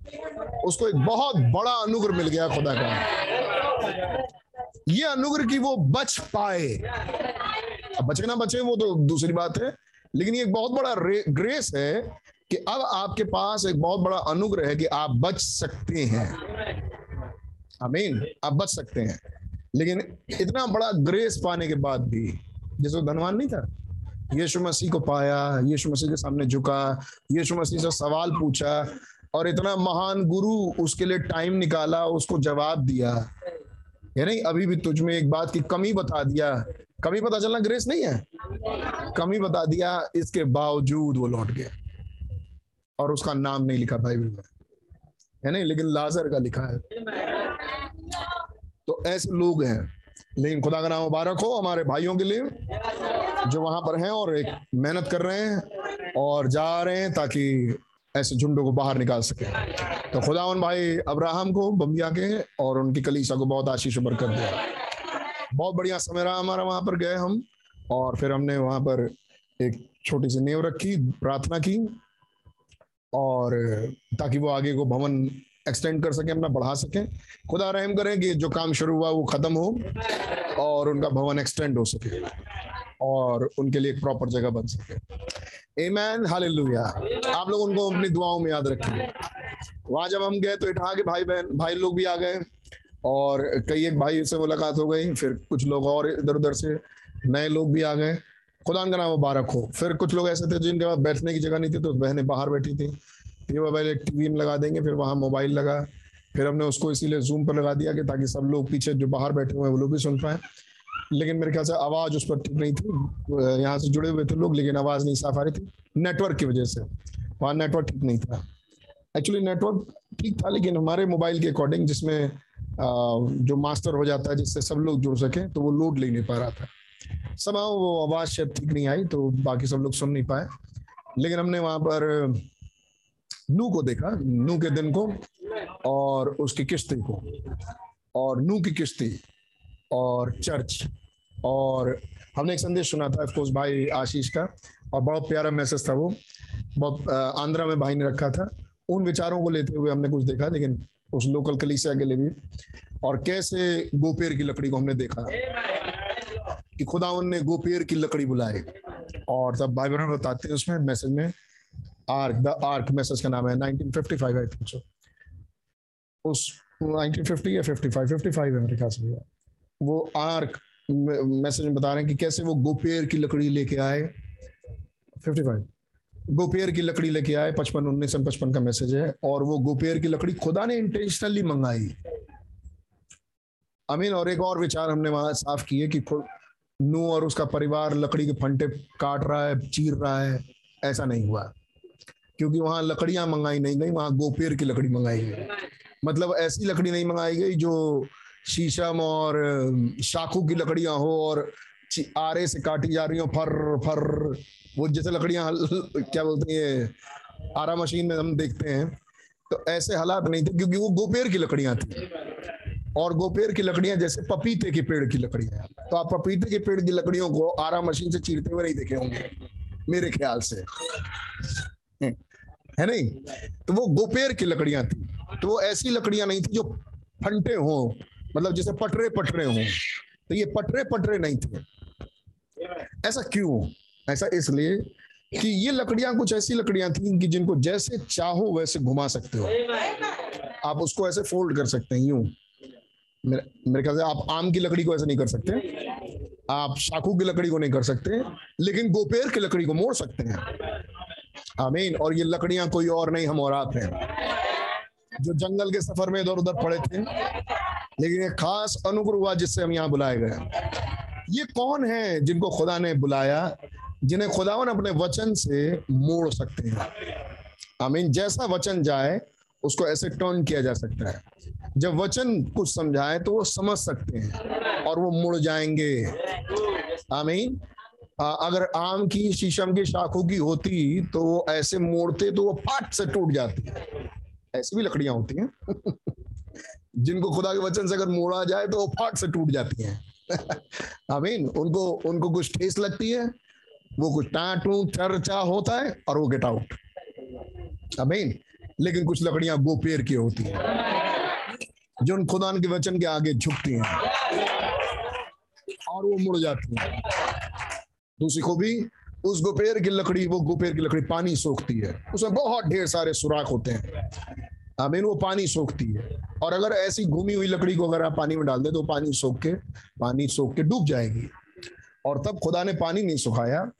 उसको एक बहुत बड़ा अनुग्रह मिल गया खुदा का? ये अनुग्रह की वो बच पाए। अब बचे ना बचे, वो तो दूसरी बात है। लेकिन ये एक बहुत बड़ा ग्रेस है कि अब आपके पास एक बहुत बड़ा अनुग्रह है कि आप बच सकते हैं। अमीन आप बच सकते हैं। लेकिन इतना बड़ा ग्रेस पाने के बाद भी, जैसे धनवान नहीं था, यीशु मसीह को पाया, यीशु मसीह के सामने झुका, यीशु मसीह से सवाल पूछा और इतना महान गुरु उसके लिए टाइम निकाला, उसको जवाब दिया। है नहीं अभी भी तुझ में एक बात की कमी बता दिया। कमी पता चलना ग्रेस नहीं है। कमी बता दिया, इसके बावजूद वो लौट गया। और उसका नाम नहीं लिखा बाइबल में। है नहीं? लेकिन लाजर का लिखा है। तो ऐसे लोग हैं। लेकिन खुदा का नाम मुबारक हो हमारे भाइयों के लिए, जो वहाँ पर हैं और एक मेहनत कर रहे हैं और जा रहे हैं ताकि ऐसे झुंडों को बाहर निकाल सके। तो खुदा उन भाई अब्राहम को बम्बिया के, और उनकी कलीसा को बहुत आशीष बरकत दिया बहुत बढ़िया समय रहा हमारा वहाँ पर गए हम, और फिर हमने वहाँ पर एक छोटी सी नेव रखी, प्रार्थना की। और ताकि वो आगे को भवन एक्सटेंड कर सके, अपना बढ़ा सके। खुदा रहम करें कि जो काम शुरू हुआ, वो खत्म हो और उनका भवन एक्सटेंड हो सके और उनके लिए एक प्रॉपर जगह बन सके। एमैन हालेलुया आप लोग उनको अपनी दुआओं में याद रखेंगे वहाँ जब हम गए तो इठा के भाई बहन भाई लोग भी आ गए और कई एक भाई से मुलाकात हो गई, फिर कुछ लोग और इधर उधर से नए लोग भी आ गए। खुदा का नाम मुबारक हो फिर कुछ लोग ऐसे थे जिनके पास बैठने की जगह नहीं थी तो बहनें बाहर बैठी थी। ये मोबाइल एक टीवी में लगा देंगे, फिर वहाँ मोबाइल लगा। फिर हमने उसको इसीलिए जूम पर लगा दिया कि ताकि सब लोग पीछे जो बाहर बैठे हुए हैं, वो लोग भी सुन पाए। लेकिन मेरे ख्याल से आवाज़ उस पर ठीक नहीं थी। यहाँ से जुड़े हुए थे लोग, लेकिन आवाज़ नहीं साफ़ आ रही थी। नेटवर्क की वजह से। वहाँ नेटवर्क ठीक नहीं था। एक्चुअली नेटवर्क ठीक था, लेकिन हमारे मोबाइल के अकॉर्डिंग जिसमें जो मास्टर हो जाता है, जिससे सब लोग जुड़ सके तो वो लोड ले नहीं पा रहा था। सब वो आवाज़ ठीक नहीं आई तो बाकी सब लोग सुन नहीं पाए। लेकिन हमने वहाँ पर, नू को देखा, नू के दिन को और उसकी किश्ती को और नू की किश्ती और चर्च और हमने एक संदेश सुना था ऑफकोर्स भाई आशीष का और बहुत प्यारा मैसेज था वो। बहुत आंध्रा में भाई ने रखा था। उन विचारों को लेते हुए हमने कुछ देखा, लेकिन उस लोकल कलीसिया के लिए भी। और कैसे गोपेर की लकड़ी को हमने देखा। कि खुदा ने गोपेर की लकड़ी बुलाई। और तब भाई बहन बताते हैं उसमें, मैसेज में, आर्क, द आर्क मैसेज का नाम है 1955 आई थिंक सो उस 1950 या 55 55 है मेरे ख्याल से वो आर्क मैसेज में बता रहे हैं कि कैसे वो गोपेर की लकड़ी लेके आए। 55 गोपेर की लकड़ी लेके आए, पचपन, उन्नीस पचपन का मैसेज है, और वो गोपेर की लकड़ी खुदा ने इंटेंशनली मंगाई। अमीन, और एक और विचार हमने वहाँ साफ़ किए कि नू और उसका परिवार लकड़ी के फंटे काट रहा है, चीर रहा है, ऐसा नहीं हुआ। क्योंकि वहाँ लकड़ियाँ मंगाई नहीं गई, वहाँ गोपेर की लकड़ी मंगाई गई। मतलब ऐसी लकड़ी नहीं मंगाई गई जो शीशम और शाखू की लकड़ियाँ हो और आरे से काटी जा रही हो, फर फर। वो जैसे लकड़ियाँ, क्या बोलते हैं आरा मशीन में हम देखते हैं तो ऐसे हालात नहीं थे क्योंकि वो गोपेर की लकड़ियाँ थी। और गोपेर की लकड़ियाँ जैसे पपीते के पेड़ की लकड़ियाँ तो आप पपीते के पेड़ की लकड़ियों को आरा मशीन से चीरते हुए नहीं देखे होंगे, मेरे ख्याल से। है नहीं? तो वो गोपेर की लकड़ियाँ थी। तो वो ऐसी लकड़ियाँ नहीं थी जो फंटे हो मतलब जैसे पटरे पटरे हों। तो ये पटरे पटरे नहीं थे। ऐसा क्यों? ऐसा इसलिए कि ये लकड़ियाँ कुछ ऐसी लकड़ियाँ थी कि जिनको जैसे चाहो वैसे घुमा सकते हो। आप उसको ऐसे फोल्ड कर सकते हैं, यूँ। मेरे मेरे ख्याल से आप आम की लकड़ी को ऐसे नहीं कर सकते। आप शाखू की लकड़ी को नहीं कर सकते, लेकिन गोपेर की लकड़ी को मोड़ सकते हैं। आमीन। और ये लकड़ियाँ कोई और नहीं, हम और हैं। जो जंगल के सफ़र में इधर उधर पड़े थे, लेकिन एक खास अनुग्रह हुआ जिससे हम यहाँ बुलाए गए ये कौन है जिनको खुदा ने बुलाया, जिन्हें खुदावन अपने वचन से मोड़ सकते हैं? आमीन। जैसा वचन जाए उसको ऐसे टर्न किया जा सकता है। जब वचन कुछ समझाए तो वो समझ सकते हैं और वो मुड़ जाएँगे। आमीन। अगर आम की, शीशम की शाखों की होती तो वो ऐसे मोड़ते तो वो फाट से टूट जाती। ऐसी भी लकड़ियाँ होती हैं। *laughs* जिनको खुदा के वचन से अगर मोड़ा जाए तो वो फाट से टूट जाती हैं। *laughs* आमीन। उनको उनको कुछ ठेस लगती है, वो कुछ टाटू चर्चा होता है और वो गेट आउट आमीन। लेकिन कुछ लकड़ियाँ गोपेर की होती हैं, जो उन खुदा के वचन के आगे झुकती हैं और वो मुड़ जाती हैं। दूसरी खूबी, उस गोपेर की लकड़ी, वो गोपेर की लकड़ी पानी सोखती है। उसमें बहुत ढेर सारे सुराख होते हैं। आमीन, वो पानी सोखती है। और अगर ऐसी घूमी हुई लकड़ी को अगर आप पानी में डाल दे तो पानी सोख के, पानी सोख के डूब जाएगी। और तब खुदा ने पानी नहीं सुखाया।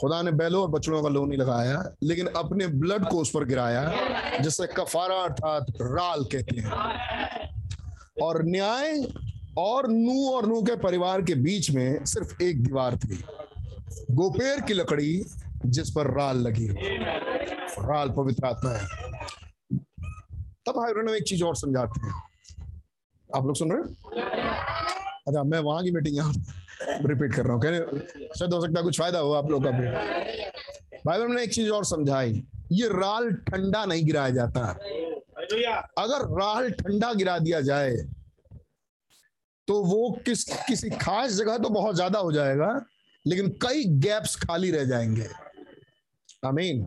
खुदा ने बैलों और बछड़ों का लोन नहीं लगाया, लेकिन अपने ब्लड को उस पर गिराया जिससे कफारा अर्थात राल कहते हैं। और न्याय और नू और नू के परिवार के बीच में सिर्फ़ एक दीवार थी, गोपेर की लकड़ी जिस पर राल लगी राल पवित्र आत्मा है। तब भाई ने एक चीज़ और समझाते हैं। आप लोग सुन रहे हैं? अच्छा मैं वहाँ की मीटिंग यहाँ रिपीट कर रहा हूँ शायद हो सकता है कुछ फ़ायदा हो आप लोग का भी। भाई ने एक चीज़ और समझाई, ये राल ठंडा नहीं गिराया जाता। अगर राल ठंडा गिरा दिया जाए तो वो किस, किसी खास जगह तो बहुत ज़्यादा हो जाएगा, लेकिन कई गैप्स खाली रह जाएँगे। अमीन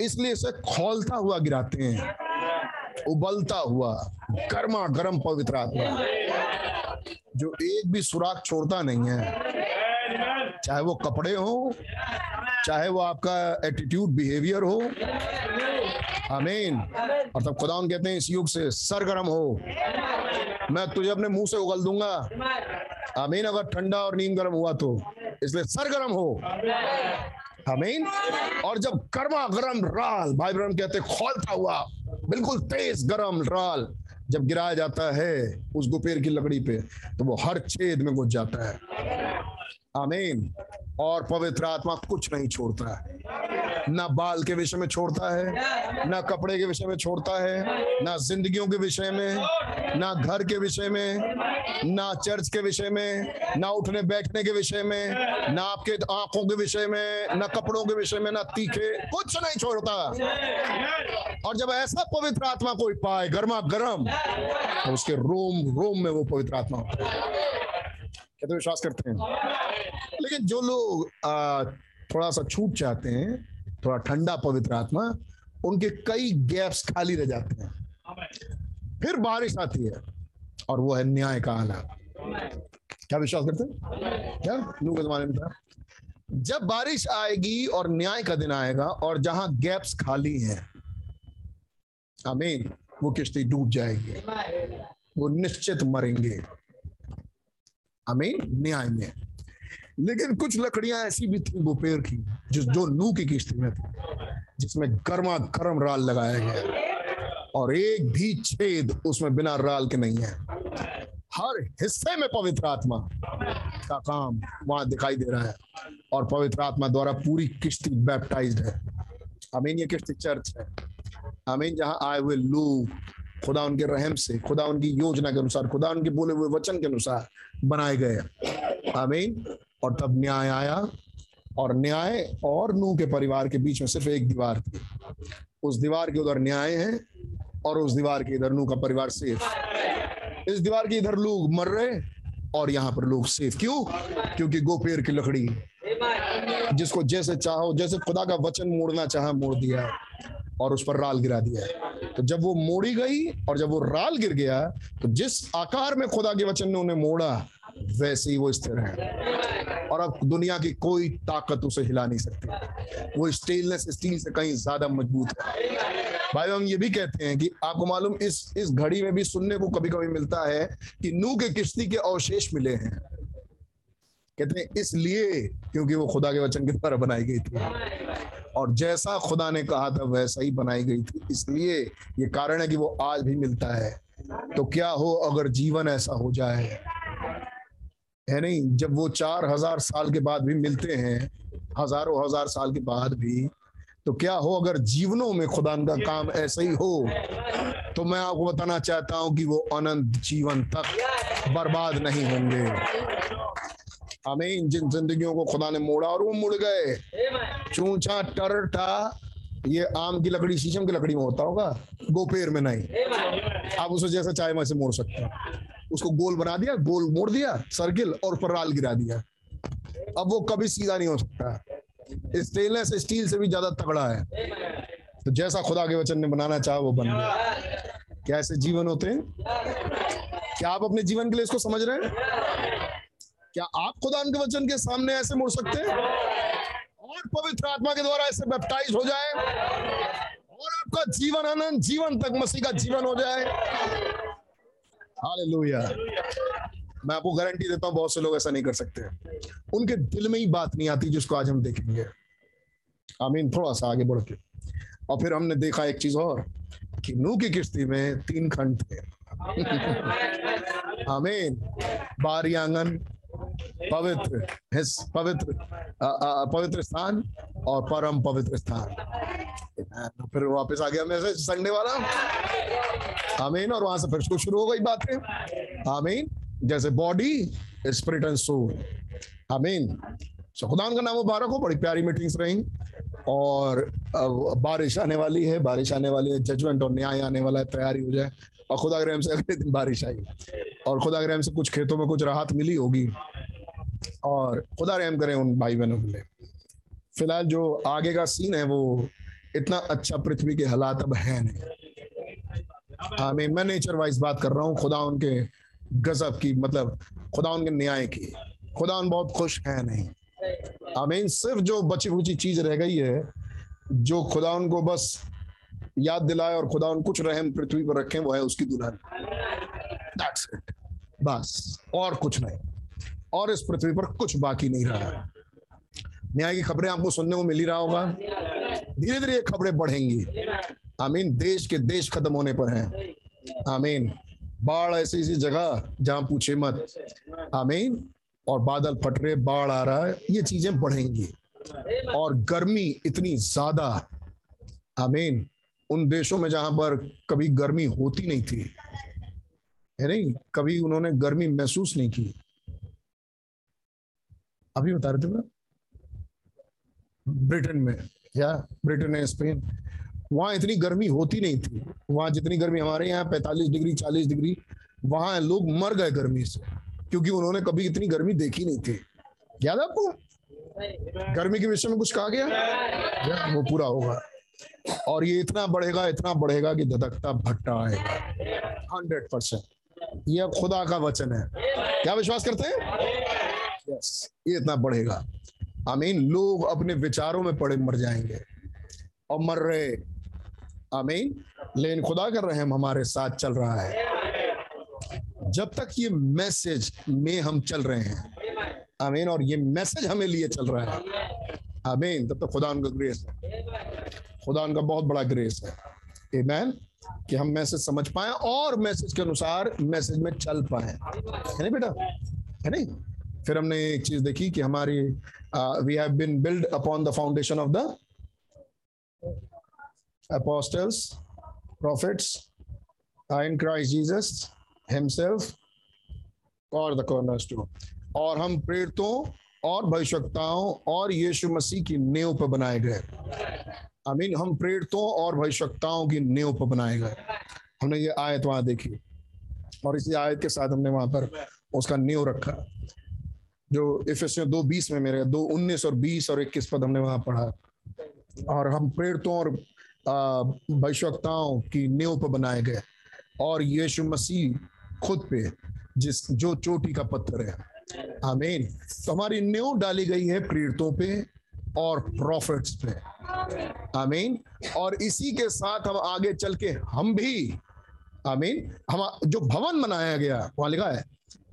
इसलिए इसे खोलता हुआ गिराते हैं, उबलता हुआ गर्मा गर्म पवित्र आत्मा। जो एक भी सुराख छोड़ता नहीं है। चाहे वो कपड़े हो, चाहे वो आपका एटीट्यूड बिहेवियर हो। अमीन और तब खुदा कहते हैं, इस युग से सरगर्म हो। मैं तुझे अपने मुँह से उगल दूँगा। अमीन अगर ठंडा और नीम गर्म हुआ तो। इसलिए सरगर्म हो। अमीन और जब गर्मा गर्म राल भाई ब्रह्म कहते खोलता हुआ, बिल्कुल तेज गर्म राल। जब गिराया जाता है, उस गुपेर की लकड़ी पे तो वो हर छेद में घुस जाता है। आमीन। और पवित्र आत्मा कुछ नहीं छोड़ता है। ना बाल के विषय में छोड़ता है, ना कपड़े के विषय में छोड़ता है, ना जिंदगियों के विषय में, ना घर के विषय में, ना चर्च के विषय में, ना उठने बैठने के विषय में, ना आपके आँखों के विषय में, ना कपड़ों के विषय में, ना तीखे, कुछ नहीं छोड़ता। और जब ऐसा पवित्र आत्मा कोई पाए, गर्मा गर्म तो उसके रोम रोम में वो पवित्र आत्मा क्या विश्वास करते हैं। लेकिन जो लोग थोड़ा सा छूट चाहते हैं, थोड़ा ठंडा पवित्र आत्मा, उनके कई गैप्स खाली रह जाते हैं। फिर बारिश आती है, और वो है न्याय का आना क्या विश्वास करते हैं? क्या? लू के जमाने में था। जब बारिश आएगी और न्याय का दिन आएगा, और जहाँ गैप्स खाली हैं, आमीन, वो किश्ती डूब जाएगी। वो निश्चित मरेंगे। आमीन न्याय में लेकिन कुछ लकड़ियाँ ऐसी भी थी गोपेर की, जिस जो नू की किश्ती में थी, जिसमें गर्मा गर्म राल लगाया गया और एक भी छेद उसमें बिना राल के नहीं है। हर हिस्से में पवित्र आत्मा का काम वहाँ दिखाई दे रहा है। और पवित्र आत्मा द्वारा पूरी किश्ती बैप्टाइज्ड है। अमीन, ये किश्ती चर्च है। अमीन, जहाँ आए हुए लोग खुदा उनके रहम से, खुदा उनकी योजना के अनुसार, खुदा उनके बोले हुए वचन के अनुसार बनाए गए आमीन। और तब न्याय आया, और न्याय और नू के परिवार के बीच में सिर्फ़ एक दीवार थी। उस दीवार के उधर न्याय है, और उस दीवार के इधर नू का परिवार सेफ़ इस दीवार के इधर लोग मर रहे, और यहाँ पर लोग सेफ़। क्यों? क्योंकि गोपेर की लकड़ी, जिसको जैसे चाहो, जैसे खुदा का वचन मोड़ना चाहा, मोड़ दिया और उस पर राल गिरा दिया। तो जब वो मोड़ी गई और जब वो राल गिर गया तो जिस आकार में खुदा के वचन ने उन्हें मोड़ा, वैसे ही वो स्थिर है। और अब दुनिया की कोई ताकत उसे हिला नहीं सकती। वो स्टेनलेस स्टील से कहीं ज़्यादा मज़बूत है। भाई, हम ये भी कहते हैं कि आपको मालूम, इस इस घड़ी में भी सुनने को कभी कभी मिलता है कि नू के किश्ती के अवशेष मिले हैं। कहते हैं, इसलिए क्योंकि वो खुदा के वचन की तरह बनाई गई थी। और जैसा खुदा ने कहा था, वैसा ही बनाई गई थी। इसलिए ये कारण है कि वो आज भी मिलता है। तो क्या हो अगर जीवन ऐसा हो जाए? है नहीं? जब वो चार हज़ार साल के बाद भी मिलते हैं, हज़ारों हज़ार साल के बाद भी तो क्या हो अगर जीवनों में खुदा का काम ऐसा ही हो? तो मैं आपको बताना चाहता हूँ कि वो अनंत जीवन तक बर्बाद नहीं होंगे। आमीन जिन जिंदगियों को खुदा ने मोड़ा और वो मुड़ गए। चूचा टरटा ये आम की लकड़ी शीशम की लकड़ी में होता होगा गोपेर में नहीं। आप उसे जैसा चाहे वैसे मोड़ सकते हैं। उसको गोल बना दिया, गोल मोड़ दिया, सर्किल और ऊपर राल गिरा दिया। अब वो कभी सीधा नहीं हो सकता। स्टेनलेस स्टील से भी ज़्यादा तगड़ा है। तो जैसा खुदा के वचन ने बनाना चाहा, वो बन गया। क्या ऐसे जीवन होते हैं? क्या आप अपने जीवन के लिए इसको समझ रहे हैं? क्या आप खुदा के वचन के सामने ऐसे मुड़ सकते हैं? और पवित्र आत्मा के द्वारा ऐसे बैप्टाइज हो जाए। और आपका जीवन आनंद, जीवन तक मसीह का जीवन हो जाए। हालेलुया मैं आपको गारंटी देता हूँ, बहुत से लोग ऐसा नहीं कर सकते। उनके दिल में ही बात नहीं आती जिसको आज हम देखेंगे। आमीन, थोड़ा सा आगे बढ़ के। और फिर हमने देखा एक चीज़ और, कि नू की किश्ती में तीन खंड थे। *laughs* आमीन। बारी आँगन पवित्र हिस पवित्र पवित्र स्थान और परम पवित्र स्थान। तो फिर वापस आ गया मैसेज संडे वाला। आमीन, और वहाँ से फिर शुरू हो गई बातें। आमीन, जैसे बॉडी स्पिरिट एंड सोल आमीन। सो खुदान का नाम मुबारक हो, बड़ी प्यारी मीटिंग्स रही। और बारिश आने वाली है, बारिश आने वाली है जजमेंट और न्याय आने वाला है, तैयारी हो जाए। और खुदा ग्रहम से अगले दिन बारिश आई। और खुदा ग्रहम से कुछ खेतों में कुछ राहत मिली होगी। और खुदा रहम करें उन भाई बहनों के लिए। फ़िलहाल जो आगे का सीन है, वो इतना अच्छा पृथ्वी के हालात अब है नहीं। आमीन। मैं नेचर वाइज बात कर रहा हूँ, खुदा उनके गजब की मतलब खुदा उनके न्याय की। खुदा उन बहुत खुश है नहीं। आमीन, सिर्फ़ जो बची खुची चीज़ रह गई है, जो खुदा उनको बस याद दिलाए और खुदा उन कुछ रहम पृथ्वी पर रखे, वो है उसकी दुल्हन। दैट्स इट बस, और कुछ नहीं। और इस पृथ्वी पर कुछ बाकी नहीं रहा। न्याय की खबरें आपको सुनने को मिल ही रहा होगा। धीरे धीरे ये खबरें बढ़ेंगी। आमीन, देश के देश खत्म होने पर हैं। आमीन, बाढ़ ऐसी ऐसी जगह जहाँ पूछे मत। आमीन और बादल फट रहे, बाढ़ आ रहा है, ये चीज़ें बढ़ेंगी। और गर्मी इतनी ज़्यादा, आमीन, उन देशों में जहाँ पर कभी गर्मी होती नहीं थी, है नहीं? कभी उन्होंने गर्मी महसूस नहीं की। अभी बता रहे थे ब्रिटेन में, या ब्रिटेन है स्पेन, वहाँ इतनी गर्मी होती नहीं थी। वहाँ जितनी गर्मी हमारे यहाँ, पैंतालीस डिग्री, चालीस डिग्री, वहाँ लोग मर गए गर्मी से। क्योंकि उन्होंने कभी इतनी गर्मी देखी नहीं थी। याद आपको? गर्मी के विषय में कुछ कहा गया? वो पूरा होगा। और ये इतना बढ़ेगा इतना बढ़ेगा कि धधकता भट्टा आएगा हंड्रेड परसेंट। ये खुदा का वचन है। क्या विश्वास करते हैं? यस ये इतना बढ़ेगा। आमीन। लोग अपने विचारों में पड़े, मर जाएँगे। और मर रहे। आमीन। लेकिन खुदा कर रहे हम हमारे साथ चल रहा है। जब तक ये मैसेज में हम चल रहे हैं। आमीन और ये मैसेज हमें लिए चल रहा है। आमीन तब तक खुदा उनका ग्रेस है। खुदा उनका बहुत बड़ा ग्रेस है। Amen? कि हम मैसेज समझ पाए और मैसेज के अनुसार मैसेज में चल पाए। है नहीं बेटा? है नहीं? फिर हमने एक चीज़ देखी कि हमारी we have been build upon the foundation of the apostles prophets uh, in Christ Jesus. Himself और द cornerstone और हम प्रेरितों और भविष्यताओं और यीशु मसीह की नींव पर बनाए गए। आई मीन हम प्रेरितों और भविष्यताओं की नींव पर बनाए गए। हमने ये आयत वहाँ देखी। और इसी आयत के साथ हमने वहाँ पर उसका नींव रखा। जो इफिसियों दो बीस में मेरे, दो उन्नीस और बीस और इक्कीस पद हमने वहाँ पढ़ा। और हम प्रेरितों और भविष्यताओं की नींव पर बनाए गए। और यीशु मसीह खुद पे, जिस, जो चोटी का पत्थर है। आमीन। तो हमारी नींव डाली गई है प्रेरितों पे और प्रॉफिट्स पे। आमीन। और इसी के साथ हम आगे चल के हम भी, आमीन, हम, जो भवन बनाया गया, वहाँ लिखा है,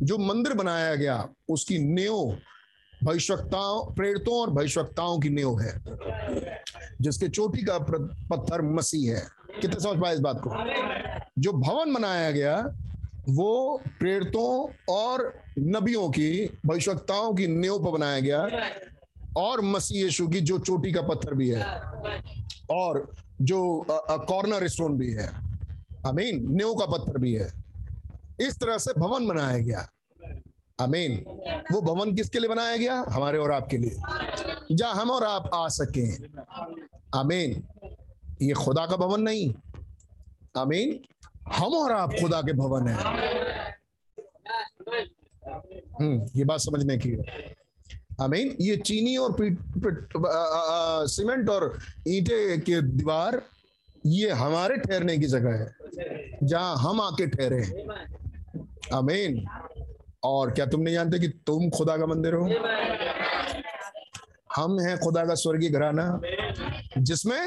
जो मंदिर बनाया गया, उसकी नींव भविष्यताओं प्रेरितों और भविष्यताओं की नींव है, जिसके चोटी का पत्थर मसीह है। कितने समझ पाए इस बात को? जो भवन बनाया गया वो प्रेरितों और नबियों की भविष्यताओं की नींव पर बनाया गया और मसीह यीशु की जो चोटी का पत्थर भी है और जो कॉर्नर स्टोन भी है। अमीन नींव का पत्थर भी है। इस तरह से भवन बनाया गया। अमीन वो भवन किसके लिए बनाया गया? हमारे और आपके लिए। जहाँ हम और आप आ सके। अमीन ये खुदा का भवन नहीं। अमीन हम और आप खुदा के भवन है। हम्म ये बात समझने की है। अमीन ये चीनी और आ, आ, सीमेंट और ईटे के दीवार ये हमारे ठहरने की जगह है जहाँ हम आके ठहरे हैं। अमीन और क्या तुम नहीं जानते कि तुम खुदा का मंदिर हो? हम हैं खुदा का स्वर्गीय घराना जिसमें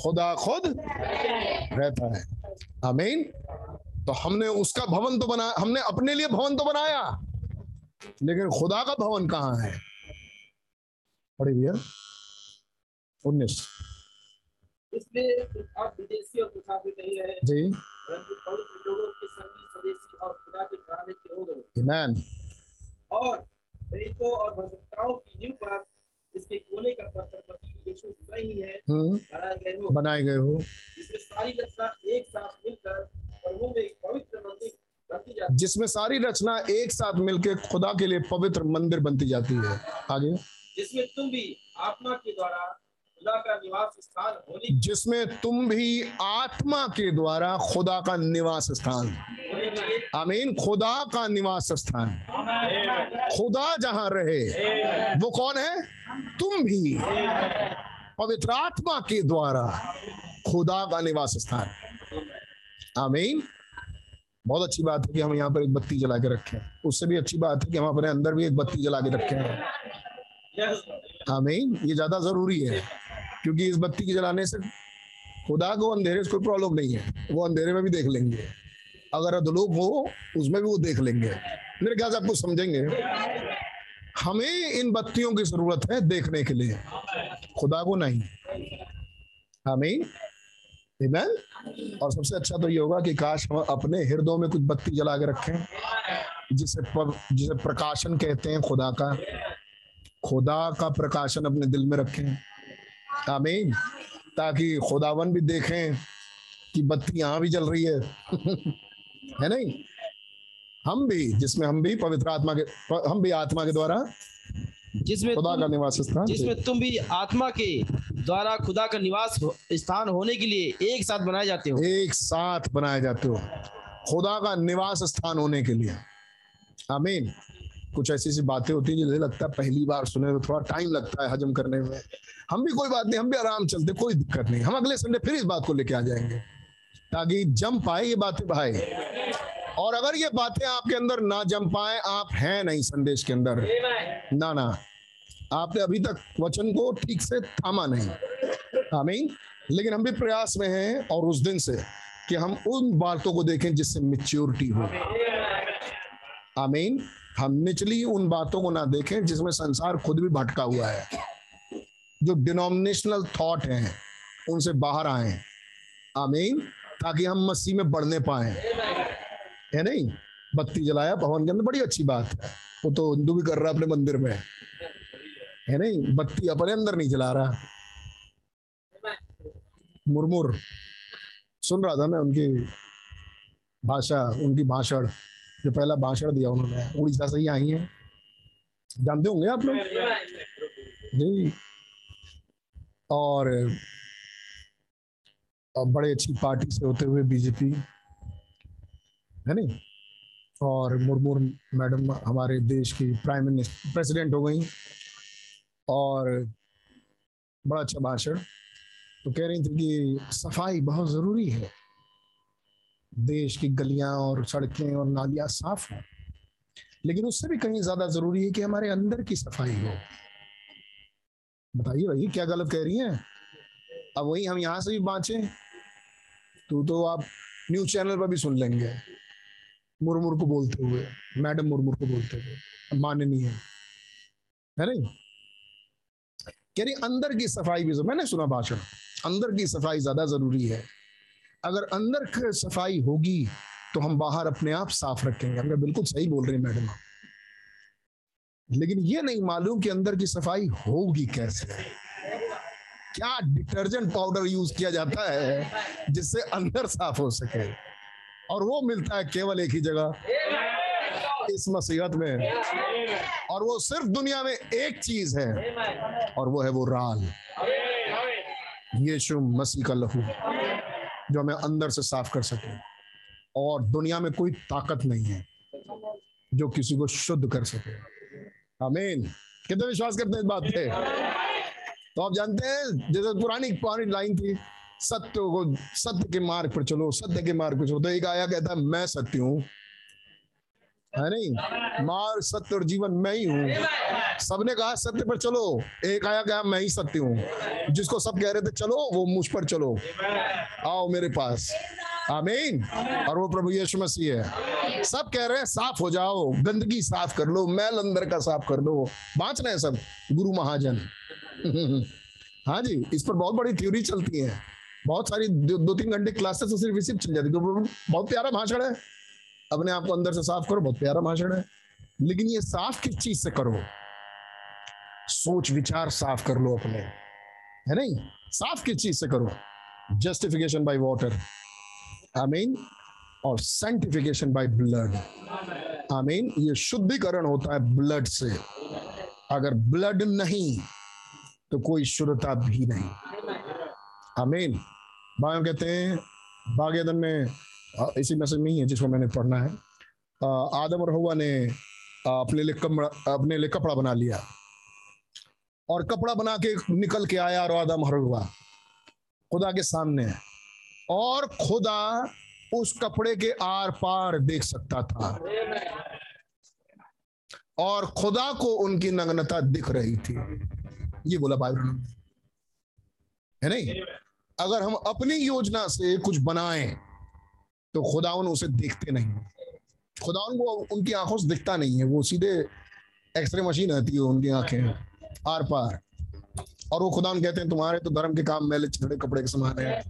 खुदा खुद रहता है। अमीन तो हमने उसका भवन तो बना हमने अपने लिए भवन तो बनाया लेकिन खुदा का भवन कहाँ है? पढ़ी भैया उन्नीस। आप विदेशी और मुसाफिर नहीं रहे जी। लोगों के संगी स्वदेशी और खुदा के घराने के हो। गए और और की नींव पर इसके कोने का पत्थर हम्म बनाए गए हो। जिसमें सारी रचना एक साथ मिलकर खुदा के लिए पवित्र मंदिर बनती जाती है। आगे। जिसमें तुम भी आत्मा के द्वारा खुदा का निवास स्थान होने जिसमें तुम भी आत्मा के द्वारा खुदा का निवास स्थान। आमीन खुदा का निवास स्थान। खुदा जहाँ रहे वो कौन है? तुम भी। पवित्र आत्मा के द्वारा खुदा का निवास स्थान। आमीन। बहुत अच्छी बात है कि हम यहाँ पर एक बत्ती जला के रखे हैं। उससे भी अच्छी बात है कि हम अपने अंदर भी एक बत्ती जला के रखे हैं। आमीन। ये ज़्यादा ज़रूरी है। क्योंकि इस बत्ती के जलाने से खुदा को अंधेरे से कोई प्रॉब्लम नहीं है। वो अंधेरे में भी देख लेंगे। अगर अधलोक हो, उसमें भी वो देख लेंगे। मेरे ख्याल से आपको समझेंगे। हमें इन बत्तियों की ज़रूरत है देखने के लिए। खुदा को नहीं। हमें Amen? और सबसे अच्छा तो ये होगा कि काश हम अपने हृदयों में कुछ बत्ती जला के रखें, जिसे प- जिसे प्रकाशन कहते हैं खुदा का। खुदा का प्रकाशन अपने दिल में रखें। आमीन ताकि खुदावन भी देखें कि बत्ती यहाँ भी जल रही है। *laughs* है नहीं? हम भी जिसमें हम भी पवित्र आत्मा के हम भी आत्मा के द्वारा जिसमें खुदा का निवास स्थान जिसमें तुम भी आत्मा के द्वारा खुदा का निवास स्थान होने के लिए एक साथ बनाए जाते हो। एक साथ बनाए जाते हो। खुदा का निवास स्थान होने के लिए। आमीन। कुछ ऐसी ऐसी बातें होती हैं जो लगता है पहली बार सुने तो थोड़ा टाइम लगता है हजम करने में। हम भी कोई बात नहीं, हम भी आराम चलते, कोई दिक्कत नहीं। हम अगले संडे फिर इस बात को लेके आ जाएँगे, ताकि जम पाए ये बातें भाई। और अगर ये बातें आपके अंदर ना जम पाए, आप हैं नहीं संदेश के अंदर। ना ना। आपने अभी तक वचन को ठीक से थामा नहीं। आमीन। लेकिन हम भी प्रयास में हैं, और उस दिन से कि हम उन बातों को देखें जिससे मेच्योरिटी हो। आमीन। हम निचली उन बातों को ना देखें जिसमें संसार खुद भी भटका हुआ है। जो डिनोमिनेशनल थॉट हैं, उनसे बाहर आए आमीन। ताकि हम मसीह में बढ़ने पाए। है नहीं? बत्ती जलाया भवन के अंदर, बड़ी अच्छी बात है। वो तो हिंदू भी कर रहा अपने मंदिर में। है नहीं? बत्ती अपने अंदर नहीं जला रहा। मुरमुर। सुन रहा था मैं उनकी भाषा, उनकी भाषण। जो पहला भाषण दिया उन्होंने, उड़ीसा से ही आई है। जानते होंगे आप लोग? जी। और बड़े अच्छी पार्टी से होते हुए बीजेपी है नहीं? और मुर्मू मैडम हमारे देश की प्राइम मिनिस्टर प्रेसिडेंट हो गई। और बड़ा अच्छा भाषण। तो कह रही थी कि सफ़ाई बहुत ज़रूरी है। देश की गलियाँ और सड़कें और नालियाँ साफ़ हों। लेकिन उससे भी कहीं ज़्यादा ज़रूरी है कि हमारे अंदर की सफ़ाई हो। बताइए भाई, क्या गलत कह रही हैं? अब वही हम यहाँ से भी बाँचे तो तो आप न्यूज़ चैनल पर भी सुन लेंगे। मुरमुर को बोलते हुए, मैडम मुरमुर को बोलते हुए, माननीय। है नहीं? कह रही, अंदर की सफ़ाई भी मैंने सुना भाषण, अंदर की सफ़ाई ज़्यादा ज़रूरी है। अगर अंदर सफ़ाई होगी तो हम बाहर अपने आप साफ़ रखेंगे। हमने बिल्कुल सही बोल रहे मैडम आप। लेकिन ये नहीं मालूम कि अंदर की सफ़ाई होगी कैसे। क्या डिटर्जेंट पाउडर यूज़ किया जाता है, जिससे अंदर साफ़ हो सके। और वो मिलता है केवल एक ही जगह, इस मसीहत में। और वो सिर्फ़ दुनिया में एक चीज़ है, और वो है वो राल। यीशु मसीह का लहू। जो हमें अंदर से साफ़ कर सके। और दुनिया में कोई ताकत नहीं है जो किसी को शुद्ध कर सके। हमीन कितने विश्वास करते हैं इस बात पे? तो आप जानते हैं, जैसे पुरानी पुरानी लाइन थी, सत्य को, सत्य के मार्ग पर चलो, सत्य के मार्ग पर चलो। तो एक आया कहता है, मैं सत्य हूँ है नहीं? मार्ग सत्य और जीवन मैं ही हूँ। सबने कहा सत्य पर चलो। एक आया कहा मैं ही सत्य हूँ। जिसको सब कह रहे थे चलो वो मुझ पर चलो। आओ मेरे पास। आमीन। और वो प्रभु यीशु मसीह है। सब कह रहे हैं साफ़ हो जाओ। गंदगी साफ़ कर लो। मैल अंदर का साफ़ कर लो। बांच रहे हैं सब गुरु महाजन। *laughs* हाँ जी इस पर बहुत बड़ी थ्योरी चलती है। बहुत सारी दो, दो तीन घंटे क्लासेस सिर्फ़ इसी चल जाती है। तो बहुत प्यारा भाषण है। अपने आप को अंदर से साफ़ करो, बहुत प्यारा भाषण है। लेकिन ये साफ़ किस चीज़ से करो? सोच, विचार साफ़ कर लो अपने। है नहीं? साफ़ किस चीज़ से करो? जस्टिफिकेशन बाय वाटर आमीन और सेंटिफिकेशन बाय ब्लड आमीन ये शुद्धिकरण होता है ब्लड से। अगर ब्लड नहीं तो कोई शुद्धता भी नहीं। आमीन बायों कहते हैं, बागेदन में इसी मैसेज में ही है जिसको मैंने पढ़ना है। आदम और हवा ने अपने लिए कमरा अपने लिए कपड़ा बना लिया। और कपड़ा बना के निकल के आया और आदम और हवा। खुदा के सामने। और खुदा उस कपड़े के आर पार देख सकता था। और खुदा को उनकी नग्नता दिख रही थी। ये बोला बाइबल है नहीं? अगर हम अपनी योजना से कुछ बनाएँ तो खुदा उसे देखते नहीं। खुदा को उनकी आँखों से दिखता नहीं है, वो सीधे एक्सरे मशीन आती है उनकी आँखें, आर पार। और वो खुदा कहते हैं, तुम्हारे तो धर्म के काम मैले छिड़े कपड़े के समान है।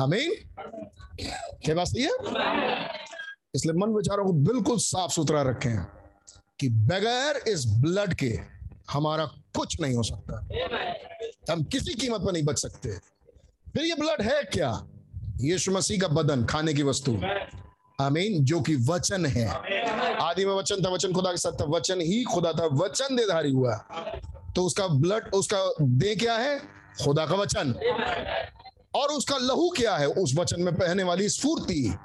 आमीन। क्या बात सही है? इसलिए मन विचारों को बिल्कुल साफ़ सुथरा रखें कि बगैर इस ब्लड के हमारा कुछ नहीं हो सकता। हम किसी कीमत पर नहीं बच सकते। फिर ये ब्लड है क्या? यीशु मसीह का बदन खाने की वस्तु। आमीन जो कि वचन है। आदि में वचन था वचन खुदा के साथ था वचन ही खुदा था वचन देधारी हुआ। तो उसका ब्लड उसका दे क्या है? खुदा का वचन। और उसका लहू क्या है? उस वचन में पहने वाली स्फूर्ति।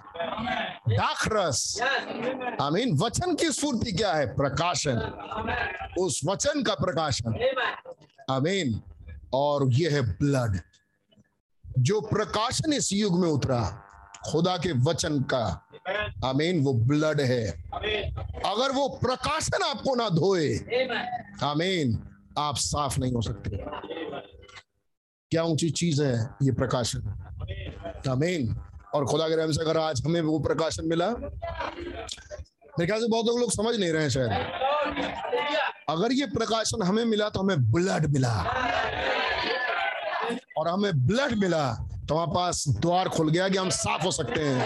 दाखरस। आमीन वचन की स्फूर्ति क्या है? प्रकाशन। उस वचन का प्रकाशन। आमीन और यह है ब्लड जो प्रकाशन इस युग में उतरा, खुदा के वचन का, आमीन, वो ब्लड है। अगर वो प्रकाशन आपको ना धोए, आमीन, आप साफ़ नहीं हो सकते। क्या ऊँची चीज़ है ये प्रकाशन? आमीन। और खुदा के रहम से अगर आज हमें वो प्रकाशन मिला, मेरे ख्याल से बहुत लोग समझ नहीं रहे हैं शायद। अगर ये प्रकाशन हमें मिला तो हमें ब्लड मिला। और हमें ब्लड मिला तो हमारे पास द्वार खुल गया कि हम साफ़ हो सकते हैं।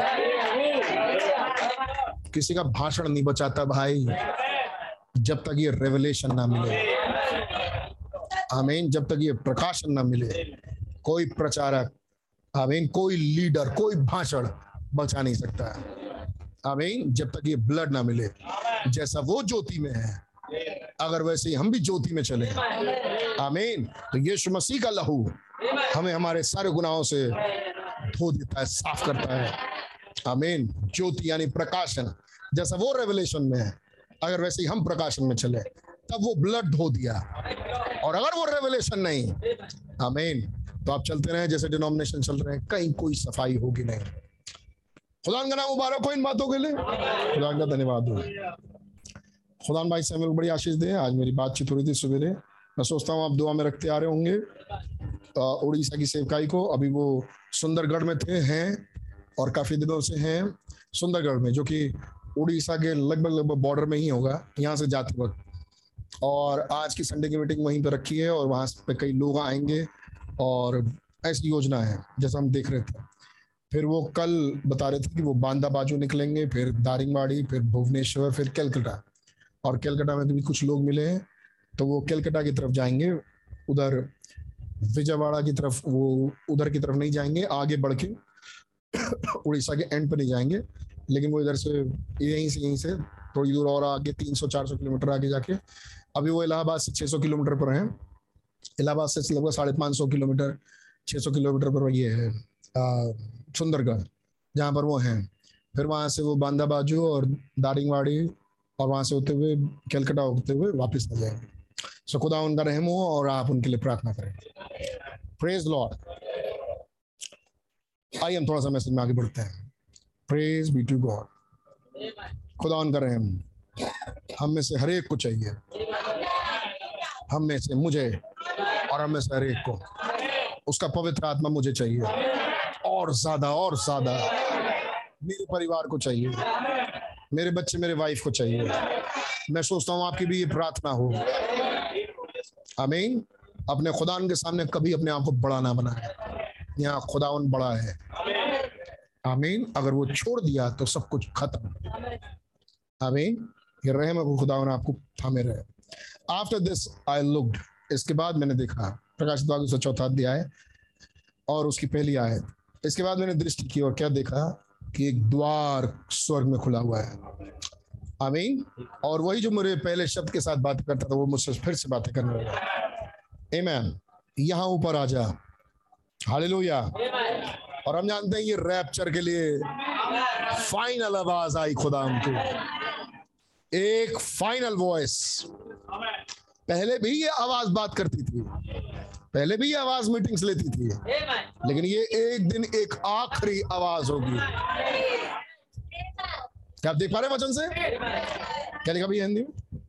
किसी का भाषण नहीं बचाता भाई, जब तक ये रेवलेशन ना मिले। आमीन, जब तक ये प्रकाशन ना मिले। कोई प्रचारक, आमीन, कोई लीडर कोई भाषण बचा नहीं सकता। आमीन, जब तक ये ब्लड ना मिले, जैसा वो ज्योति में है, अगर वैसे ही हम भी ज्योति में चले। आमीन तो यीशु मसीह का लहू हमें हमारे सारे गुनाहों से धो देता है, साफ़ करता है। आमीन। ज्योति यानी प्रकाशन, जैसा वो रेवलेशन में है, अगर वैसे ही हम प्रकाशन में चले, तब वो ब्लड धो दिया। और अगर वो रेवलेशन नहीं, आमीन। तो आप चलते रहे, जैसे डिनोमिनेशन चल रहे हैं, कहीं कोई सफ़ाई होगी नहीं। खुदा का नाम मुबारक हो इन बातों के लिए। खुदा का धन्यवाद हो। खुदा भाई से हमें बड़ी आशीष दे। आज मेरी बातचीत हो रही थी सवेरे। मैं सोचता हूँ आप दुआ में रखते आ रहे होंगे। उड़ीसा की सेवकाई को। अभी वो सुंदरगढ़ में थे, हैं और काफ़ी दिनों से हैं सुंदरगढ़ में, जो कि उड़ीसा के लगभग लगभग बॉर्डर में ही होगा, यहाँ से जाते वक्त। और आज की संडे की मीटिंग वहीं पर रखी है और वहाँ पे कई लोग आएँगे और ऐसी योजना है, जैसा हम देख रहे थे। फिर वो कल बता रहे थे कि वो बांदा बाजू निकलेंगे, फिर दारिंगबाड़ी फिर भुवनेश्वर, फिर कैलकटा। और कैलकटा में भी कुछ लोग मिले हैं तो वो कैलकटा की तरफ़ जाएँगे, उधर विजयवाड़ा की तरफ़, वो उधर की तरफ़ नहीं जाएँगे, आगे बढ़ के उड़ीसा के एंड पर नहीं जाएँगे। लेकिन वो इधर से, यहीं से यहीं से, थोड़ी दूर और आगे 300-400 किलोमीटर आगे जाके। अभी वो इलाहाबाद से 600 किलोमीटर पर हैं। इलाहाबाद से लगभग साढ़े पाँच सौ किलोमीटर छः सौ किलोमीटर पर ये है सुंदरगढ़, जहाँ पर वो हैं। फिर वहाँ से वो बांदा बाजू और दारिंगवाड़ी और वहाँ से होते हुए कैलकटा होते हुए वापस आ जाएँगे। सो खुदा उनका रहम हो और आप उनके लिए प्रार्थना करें। प्रेज लॉर्ड आइए हम थोड़ा सा मैसेज में आगे बढ़ते हैं। प्रेज बी टू गॉड खुदा उनका रहम। हम में से हर एक को चाहिए। हम में से मुझे और हम में से हर एक को। उसका पवित्र आत्मा मुझे चाहिए। और ज़्यादा और ज़्यादा मेरे परिवार को चाहिए। मेरे बच्चे, मेरे वाइफ को चाहिए। मैं सोचता हूँ आपकी भी ये प्रार्थना हो। अमीन अपने खुदान के सामने कभी अपने आप को बड़ा ना बनाए। यहाँ खुदावन बड़ा है। आमीन। अगर वो छोड़ दिया तो सब कुछ खत्म। आमीन। ये रहम खुदावन आपको थामे रहे। आफ्टर दिस आई लुक्ड इसके बाद मैंने देखा। प्रकाश द्वार सौ चौथा अध्याय और उसकी पहली आयत। इसके बाद मैंने दृष्टि की और क्या देखा? कि एक द्वार स्वर्ग में खुला हुआ है। आमीन। और वही जो मेरे पहले शब्द के साथ बात करता था वो मुझसे फिर से बातें करने लगा। एमैन यहाँ ऊपर आ जा। हालेलुया और हम जानते हैं ये रैप्चर के लिए फाइनल आवाज़ आई खुदा हमको एक फाइनल वॉइस पहले भी ये आवाज़ बात करती थी। पहले भी ये आवाज़ मीटिंग्स लेती थी। लेकिन ये एक दिन एक आखिरी आवाज़ होगी। क्या आप देख पा रहे वचन से? क्या लिखा भैया हिंदी में?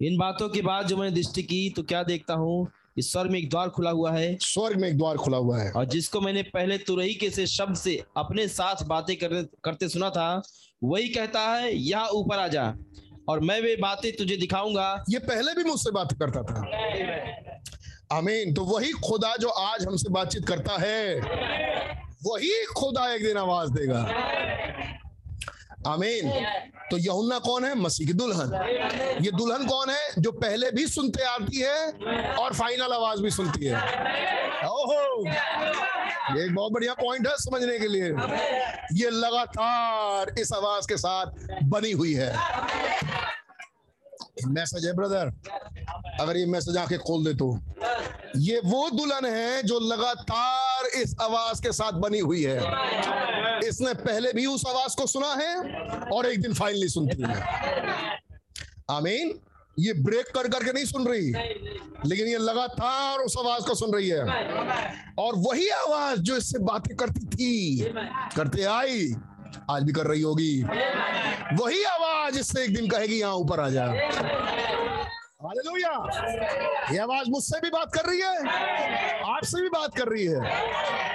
इन बातों के बाद जो मैंने दृष्टि की तो क्या देखता हूँ? इस स्वर्ग में एक द्वार खुला हुआ है। स्वर्ग में एक द्वार खुला हुआ है। और जिसको मैंने पहले तुरही के से शब्द से अपने साथ बातें करते करते सुना था वही कहता है यहाँ ऊपर आ जा और मैं वे बातें तुझे दिखाऊँगा। ये पहले भी मुझसे बात करता था। आमीन। तो वही खुदा जो आज हमसे बातचीत करता है वही खुदा एक दिन आवाज़ देगा। आमीन। तो यहुन्ना कौन है? मसीह की दुल्हन। ये दुल्हन कौन है? जो पहले भी सुनते आती है और फाइनल आवाज़ भी सुनती है। ओहो! ये एक बहुत बढ़िया पॉइंट है समझने के लिए। ये लगातार इस आवाज़ के साथ बनी हुई है। मैसेज है ब्रदर अगर ये मैसेज आके खोल दे तो। ये वो दुल्हन है जो लगातार इस आवाज़ के साथ बनी हुई है। इसने पहले भी उस आवाज़ को सुना है और एक दिन फाइनली सुनती है। आमीन। ये ब्रेक कर करके नहीं सुन रही, लेकिन ये लगातार उस आवाज़ को सुन रही है। और वही आवाज़ जो इससे बातें करती थी, करते आई आज भी कर रही होगी। वही आवाज़ इससे एक दिन कहेगी, यहाँ ऊपर आ जा। ये आवाज़ मुझसे भी बात कर रही है, आपसे भी बात कर रही है।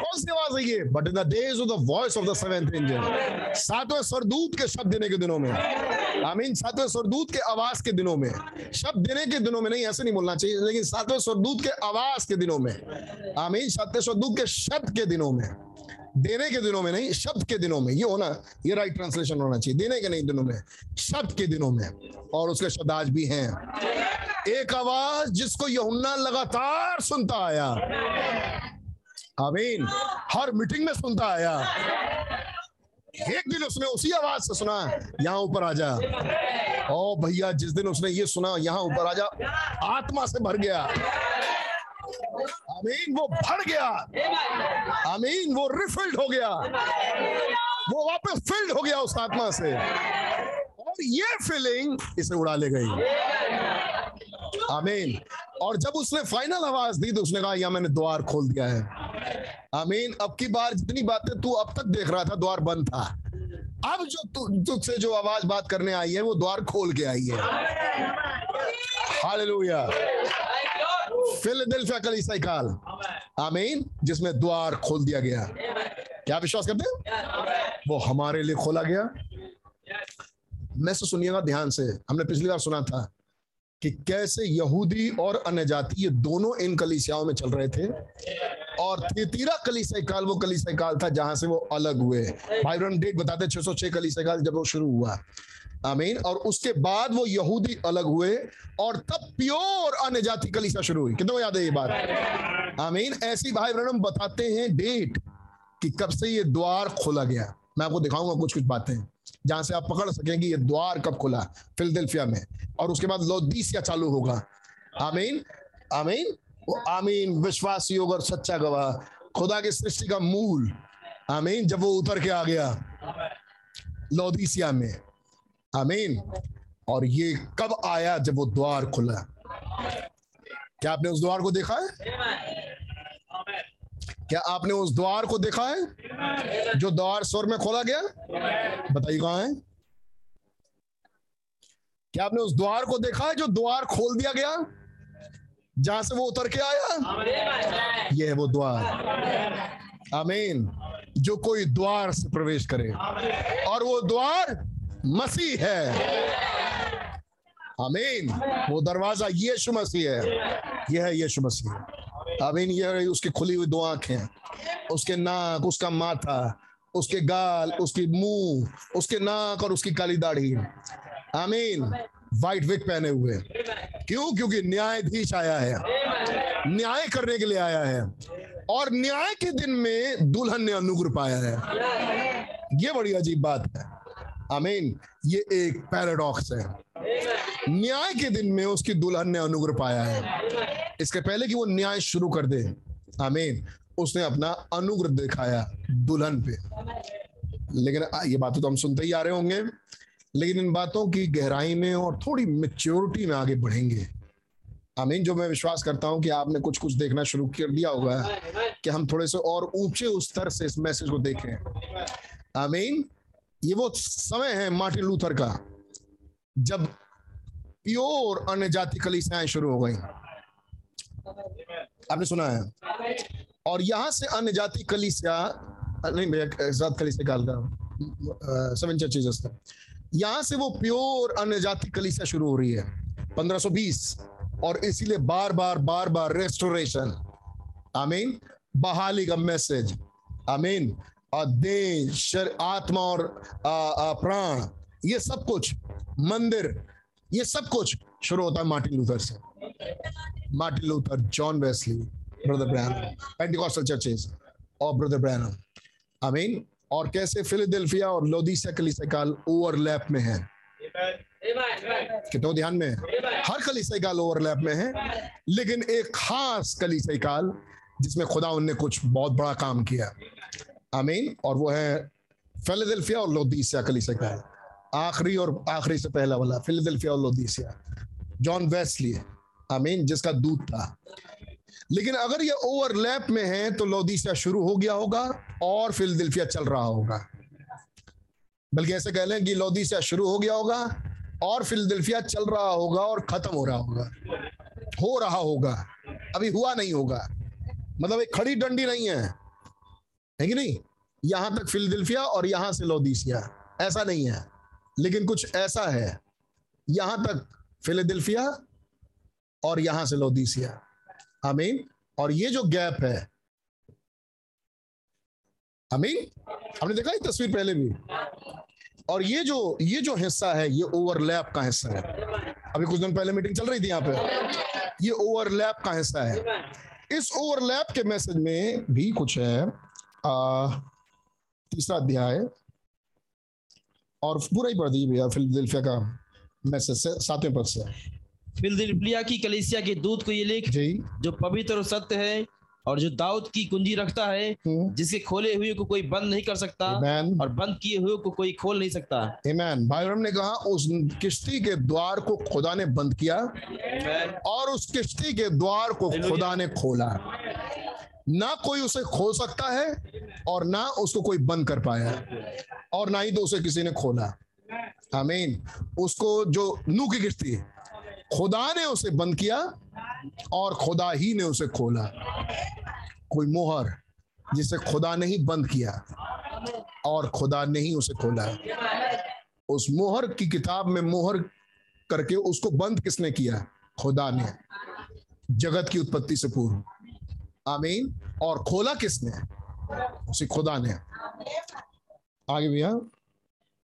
कौन सी आवाज़ है ये? But in the days of the voice of the seventh angel सातवें स्वरदूत के शब्द देने के दिनों में। आमीन, सातवें स्वरदूत के आवाज़ के दिनों में। शब्द देने के दिनों में नहीं, ऐसे नहीं बोलना चाहिए, लेकिन सातवें स्वरदूत के आवाज़ के दिनों में। आमीन, सातवें स्वरदूत के शब्द के दिनों में। देने के दिनों में नहीं, शब्द के दिनों में, ये होना, ये राइट ट्रांसलेशन होना चाहिए, देने के नहीं दिनों में, शब्द के दिनों में, और उसके शब्द आज भी हैं। एक आवाज़ जिसको यहुन्ना लगातार सुनता आया। आमीन। हर मीटिंग में सुनता आया। एक दिन उसने उसी आवाज़ से सुना, यहाँ ऊपर आ जा। ओ भैया, जिस दिन उसने ये सुना, यहाँ ऊपर आ जा। आत्मा से भर गया। आमीन वो भर गया। आमीन वो रिफिल्ड हो गया। वो वापस फिल्ड हो गया उस आत्मा से। और ये फीलिंग इसे उड़ा ले गई। आमीन और जब उसने फाइनल आवाज़ दी तो उसने कहा यह मैंने द्वार खोल दिया है। आमीन अब की बार जितनी बातें तू अब तक देख रहा था द्वार बंद था। अब जो तु, तुझसे जो आवाज़ बात करने आई है वो द्वार खोल के आई है। हालेलुया। फिलाडेल्फिया कलीसिया काल आमीन। जिसमें द्वार खोल दिया गया। क्या विश्वास करते हैं? वो हमारे लिए खोला गया। मैं से सुनिएगा ध्यान से। हमने पिछली बार सुना था कि कैसे यहूदी और अन्य जाति, ये दोनों इन कलीसियाओं में चल रहे थे। और तीरा कलीसिया काल, वो कलीसिया काल था जहाँ से वो अलग हुए। भाई डेट बताते 606 कलीसिया काल जब वो शुरू हुआ। आमीन। और उसके बाद वो यहूदी अलग हुए और तब प्योर अन्य जाति कलीसिया शुरू हुई। कितने याद है ये बात? आमीन। ऐसी भाई ब्रह्म बताते हैं डेट कि कब से ये द्वार खोला गया। मैं आपको दिखाऊँगा कुछ कुछ बातें, जहाँ से आप पकड़ सकेंगे ये द्वार कब खुला फिलदिल्फिया में। और उसके बाद लोदीसिया चालू होगा। आमीन। आमीन। आमीन विश्वास योग और सच्चा गवाह, खुदा की सृष्टि का मूल। आमीन। जब वो उतर के आ गया लोदीसिया में आमीन। और ये कब आया जब वो द्वार खुला? क्या आपने उस द्वार को देखा है? क्या आपने उस द्वार को देखा है? जो द्वार स्वर में खोला गया? बताइए कहा है? क्या आपने उस द्वार को देखा है जो द्वार खोल दिया गया? जहाँ से वो उतर के आया? ये है वो द्वार। आमीन। जो कोई द्वार से प्रवेश करे। और वो द्वार मसीह है। आमीन। वो दरवाज़ा यीशु मसीह है। यह है यीशु मसीह। आमीन ये उसकी खुली हुई दो आँखें उसके नाक, उसका माथा, उसके गाल, उसकी मुँह, उसके नाक और उसकी काली दाढ़ी। आमीन। व्हाइट विक पहने हुए। क्यों? क्योंकि न्यायाधीश आया है। न्याय करने के लिए आया है। और न्याय के दिन में दुल्हन ने अनुग्रह पाया है। ये बड़ी अजीब बात है। आमीन। ये एक पैराडॉक्स है। न्याय के दिन में उसकी दुल्हन ने अनुग्रह पाया है। इसके पहले कि वो न्याय शुरू कर दे। आमीन। उसने अपना अनुग्रह दिखाया दुल्हन पे। लेकिन ये बातें तो हम सुनते ही आ रहे होंगे। लेकिन इन बातों की गहराई में और थोड़ी मेच्योरिटी में आगे बढ़ेंगे। आमीन, जो मैं विश्वास करता हूँ कि आपने कुछ कुछ देखना शुरू कर दिया होगा, कि हम थोड़े से और ऊँचे उस स्तर से इस मैसेज को देखें। आमीन। ये वो समय है मार्टिन लूथर का, जब प्योर अन्य जाति कलीसियाएँ शुरू हो गई। आपने सुना है? और यहाँ से अन्य जाति कलिसिया नहीं भैया कलीसिया काल का सेवन चर्चेस का। यहाँ से वो प्योर अन्य जाति कलिसिया शुरू हो रही है 1520 और इसीलिए बार बार बार बार रेस्टोरेशन आमीन। बहाली का मैसेज आमीन। देह आत्मा और प्राण, ये सब कुछ, मंदिर, ये सब कुछ शुरू होता है मार्टिन लूथर से। Martin Luther, John Wesley, brother Branham, Pentecostal churches और ब्रदर ब्रैनम। आमीन। और कैसे फिलाडेल्फिया और लोदीसिया कलीसिया काल ओवरलैप में है? कितने ध्यान में है? हर कलीसिया काल ओवरलैप में है, लेकिन एक खास कलीसिया काल जिसमें खुदा उनने कुछ बहुत बड़ा काम किया। आमीन, और वो है फिलाडेल्फिया और लोदीसिया काल आखिरी और आखिरी से पहला वाला, फिलाडेल्फिया और लोदीसिया। जॉन वेस्ली आमीन, जिसका दूध था। लेकिन अगर ये ओवरलैप में है तो लोदीसिया शुरू हो गया होगा और फिलाडेल्फिया चल रहा होगा। बल्कि ऐसे कह लें कि लोदीसिया शुरू हो गया होगा और फिलाडेल्फिया चल रहा होगा और खत्म हो रहा होगा। हो रहा होगा, अभी हुआ नहीं होगा। मतलब एक खड़ी डंडी नहीं है। है कि नहीं? यहाँ तक फिलदिल्फिया और यहाँ से लोदीसिया। ऐसा नहीं है, लेकिन कुछ ऐसा है। यहाँ तक फिलाडेल्फिया और यहाँ से लोदीसिया। आमीन। और ये जो गैप है, आमीन। हमने देखा ये तस्वीर पहले भी? और ये जो ये जो हिस्सा है, ये ओवरलैप का हिस्सा है। अभी कुछ दिन पहले मीटिंग चल रही थी यहाँ पे। ये ओवरलैप का हिस्सा है। इस ओवरलैप के मैसेज में भी कुछ है। तीसरा अध्याय। और पूरा ही पढ़ दीजिए भैया फिलदिल्फिया का मैसेज से सातवें पद से। फिलदिल्फिया की कलीसिया के दूत को ये लिख जी। जो पवित्र और सत्य है और जो दाऊद की कुंजी रखता है हम्म, जिसके खोले हुए को कोई बंद नहीं कर सकता आमेन और बंद किए हुए को कोई खोल नहीं सकता। आमेन भाई ने कहा उस किश्ती के द्वार को खुदा ने बंद किया Amen. और उस किश्ती के द्वार को खुदा ने खोला। ना कोई उसे खो सकता है और ना उसको कोई बंद कर पाया और ना ही तो उसे किसी ने खोला। आमीन। उसको जो नू की किश्ती खुदा ने उसे बंद किया और खुदा ही ने उसे खोला। कोई मोहर जिसे खुदा ने ही बंद किया और खुदा ने ही उसे खोला। उस मोहर की किताब में मोहर करके उसको बंद किसने किया? खुदा ने। जगत की उत्पत्ति से पूर्व। आमीन। और खोला किसने? उसे खुदा ने। आगे भैया।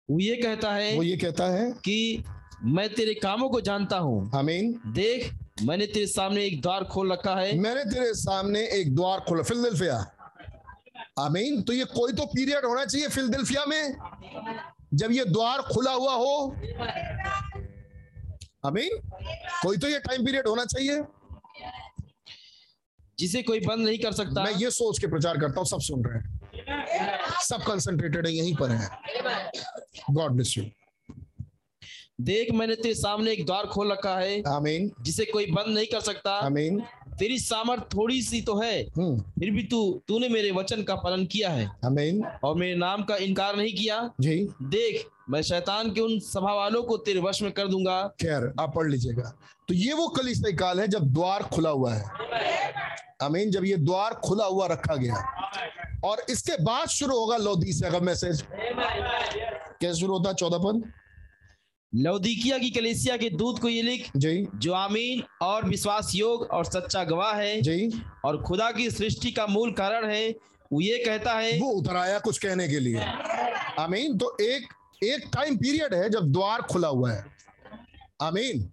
वो ये कहता है वो ये कहता है कि मैं तेरे कामों को जानता हूँ। आमीन। देख मैंने तेरे सामने एक द्वार खोल रखा है। मैंने तेरे सामने एक द्वार खोला। फिलदिल्फिया। आमीन। तो ये कोई तो पीरियड होना चाहिए फिलदिल्फिया में जब ये द्वार खुला हुआ हो। आमीन। कोई तो ये टाइम पीरियड होना चाहिए। जिसे कोई बंद नहीं कर सकता। मैं ये सोच के प्रचार करता हूँ सब सुन रहे हैं। सब कंसंट्रेटेड है यहीं पर है। गॉड ब्लेस यू देख मैंने तेरे सामने एक द्वार खोल रखा है आमीन जिसे कोई बंद नहीं कर सकता। आमीन तेरी सामर्थ थोड़ी सी तो है हम्म। फिर भी तू तूने मेरे वचन का पालन किया है। आमीन और मेरे नाम का इनकार नहीं किया। जी। देख मैं शैतान के उन सभा वालों को तेरे वश में कर दूँगा। खैर आप पढ़ लीजिएगा। तो ये वो कलिसिया काल है जब द्वार खुला हुआ है। अमीन जब ये द्वार खुला हुआ रखा गया। और इसके बाद शुरू होगा लोदीसिया का मैसेज। कैसे शुरू होता है? चौदह पद। लौदीकिया की कलेसिया के दूत को ये लिख जी। जो आमीन और विश्वास योग और सच्चा गवाह है। जी। और खुदा की सृष्टि का मूल कारण है वो ये कहता है वो उतर आया कुछ कहने के लिए। आमीन तो एक एक टाइम पीरियड है जब द्वार खुला हुआ है। आमीन।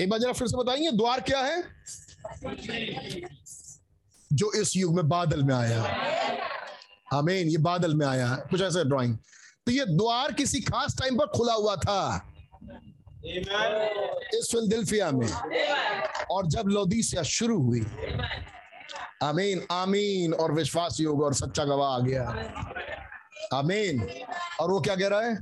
एक बार जरा फिर से बताएँगे द्वार क्या है? जो इस युग में बादल में आया आमीन ये बादल में आया कुछ ऐसे ड्राइंग तो ये द्वार किसी खास टाइम पर खुला हुआ था। इस फिलदिल्फिया में। और जब लोदीसिया शुरू हुई। आमीन आमीन। और विश्वास योग और सच्चा गवाह आ गया। आमीन। और वो क्या कह रहा है?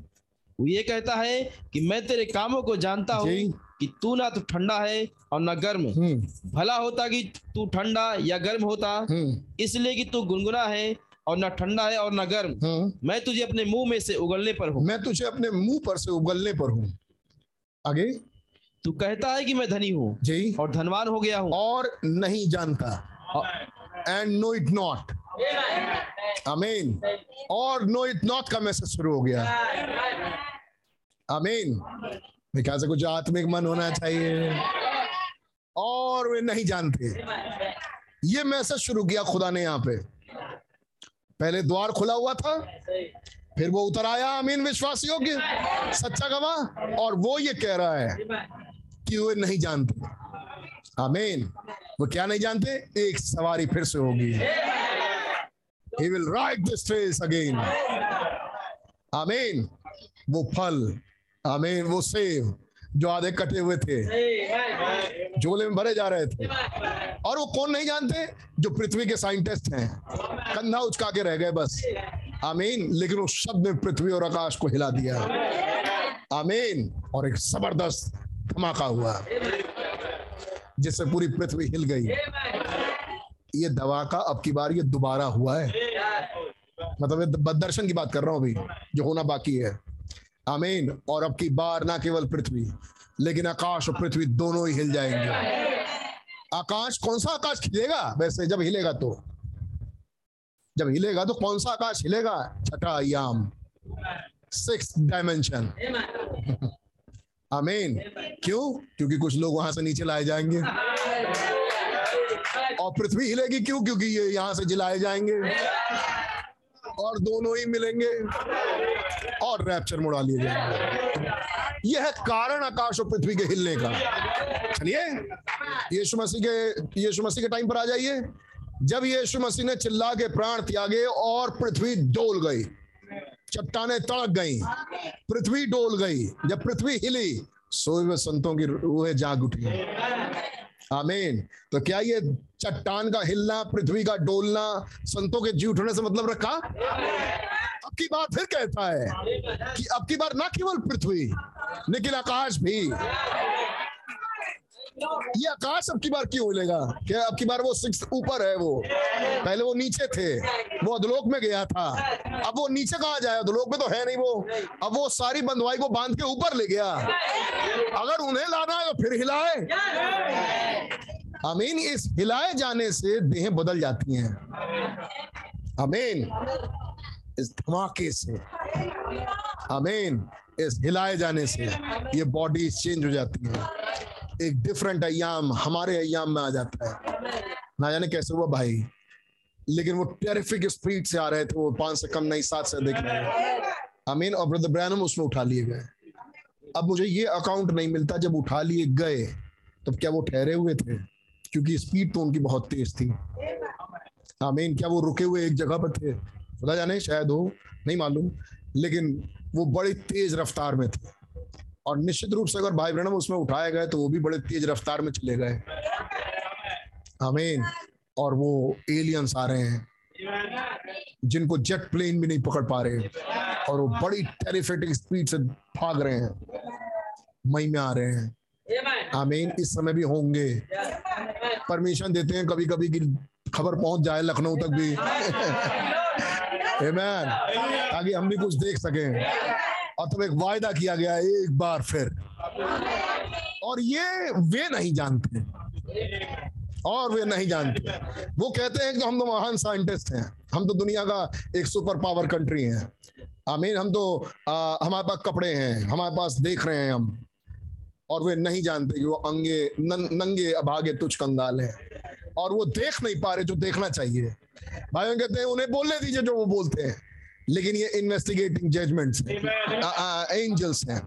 वो ये कहता है कि मैं तेरे कामों को जानता हूँ। कि तू ना तो ठंडा है और ना गर्म। हम्म। भला होता कि तू ठंडा या गर्म होता हम्म। इसलिए कि तू गुनगुना है और ना ठंडा है और ना गर्म। हम्म। मैं तुझे अपने मुँह में से उगलने पर हूँ। मैं तुझे अपने मुँह पर से उगलने पर हूँ। आगे। तू कहता है कि मैं धनी हूँ जी। और धनवान हो गया हूँ। और नहीं जानता। एंड नो इट नॉट अमीन और नो इट नॉट का मैसेज शुरू हो गया। आमीन मैं क्या से कुछ आत्मिक मन होना चाहिए। और वे नहीं जानते। ये मैसेज शुरू किया खुदा ने यहाँ पे। पहले द्वार खुला हुआ था, फिर वो उतर आया अमीन विश्वासियों की सच्चा गवाह, और वो ये कह रहा है कि वे नहीं जानते। आमीन वो क्या नहीं जानते? एक सवारी फिर से होगी। He will write this again आमीन वो फल आमीन, वो सेब जो आधे कटे हुए थे। झोले में भरे जा रहे थे। और वो कौन नहीं जानते? जो पृथ्वी के साइंटिस्ट हैं। कंधा उचका के रह गए बस। आमीन, लेकिन उस शब्द ने पृथ्वी और आकाश को हिला दिया। आमीन, और एक ज़बरदस्त धमाका हुआ, जिससे पूरी पृथ्वी हिल गई। ये दवा का अब की बार ये दोबारा हुआ है। मतलब दर्शन की बात कर रहा हूँ अभी, जो होना बाकी है। आमीन। और अब की बार ना केवल पृथ्वी, लेकिन आकाश और पृथ्वी दोनों ही हिल जाएँगे। आकाश कौन सा आकाश हिलेगा वैसे जब हिलेगा तो। जब हिलेगा तो कौन सा आकाश हिलेगा? छठा याम सिक्स डायमेंशन आमीन। क्यों? क्योंकि कुछ लोग वहाँ से नीचे लाए जाएँगे। और पृथ्वी हिलेगी क्यों? क्योंकि ये यहाँ से जिलाए जाएँगे। और दोनों ही मिलेंगे। और रैप्चर मुड़ा लिए जाएँगे यह है कारण आकाश और पृथ्वी के हिलने का। चलिए, यीशु मसीह के, यीशु मसीह के टाइम पर आ जाइए। जब यीशु मसीह ने चिल्ला के प्राण त्यागे और पृथ्वी डोल गई, चट्टाने तड़क गई, पृथ्वी डोल गई, जब पृथ्वी हिली, सोए संतों की रूहें जाग उठी। आमीन। तो क्या ये चट्टान का हिलना, पृथ्वी का डोलना, संतों के जी उठने से मतलब रखा? अब की बार फिर कहता है कि अब की बार ना केवल पृथ्वी, लेकिन आकाश भी। ये आकाश अब की बार क्यों हिलेगा? क्या अब की बार वो सिक्स ऊपर है वो? पहले वो नीचे थे। वो अधलोक में गया था। अब वो नीचे कहा जाए? अधलोक में तो है नहीं वो। अब वो सारी बंधुआई को बाँध के ऊपर ले गया। अगर उन्हें लाना है तो फिर हिलाए। अमीन इस हिलाए जाने से देहें बदल जाती हैं। अमीन इस धमाके से। अमीन इस हिलाए जाने से ये बॉडी चेंज हो जाती है। एक डिफरेंट अयाम हमारे अयाम में आ जाता है। ना जाने कैसे हुआ भाई। लेकिन वो टेरिफिक स्पीड से आ रहे थे, वो पाँच से कम नहीं, सात से देख रहे अमीन और ब्रदर ब्रैनम उसमें उठा लिए गए। अब मुझे ये अकाउंट नहीं मिलता, जब उठा लिए गए, तब क्या वो ठहरे हुए थे? क्योंकि स्पीड तो उनकी बहुत तेज थी। आमीन क्या वो रुके हुए एक जगह पर थे? खुदा जाने, शायद हो, नहीं मालूम। लेकिन वो बड़ी तेज रफ्तार में थे। और निश्चित रूप से अगर भाई ब्रणम उसमें उठाए गए तो वो भी बड़े तेज रफ्तार में चले गए। आमीन। और वो एलियंस आ रहे हैं, जिनको जेट प्लेन भी नहीं पकड़ पा रहे। और वो बड़ी टेरिफेटिक स्पीड से भाग रहे हैं। मई में आ रहे हैं। आमीन, इस समय भी होंगे। परमिशन देते हैं कभी कभी की खबर पहुँच जाए लखनऊ तक भी। *laughs* ताकि हम भी कुछ देख सकें। और तब एक वायदा किया गया एक बार फिर। और ये वे नहीं जानते। और वे नहीं जानते। वो कहते हैं कि हम तो महान साइंटिस्ट हैं। हम तो दुनिया का एक सुपर पावर कंट्री हैं। आमीन हम तो आ, हमारे पास कपड़े हैं हमारे पास देख रहे हैं हम। और वे नहीं जानते कि वो अंगे न, नंगे अभागे तुझ कंगाल है। और वो देख नहीं पा रहे जो देखना चाहिए। भाइयों कहते हैं उन्हें बोलने दीजिए जो वो बोलते हैं। लेकिन ये इन्वेस्टिगेटिंग जजमेंट्स एंजल्स हैं।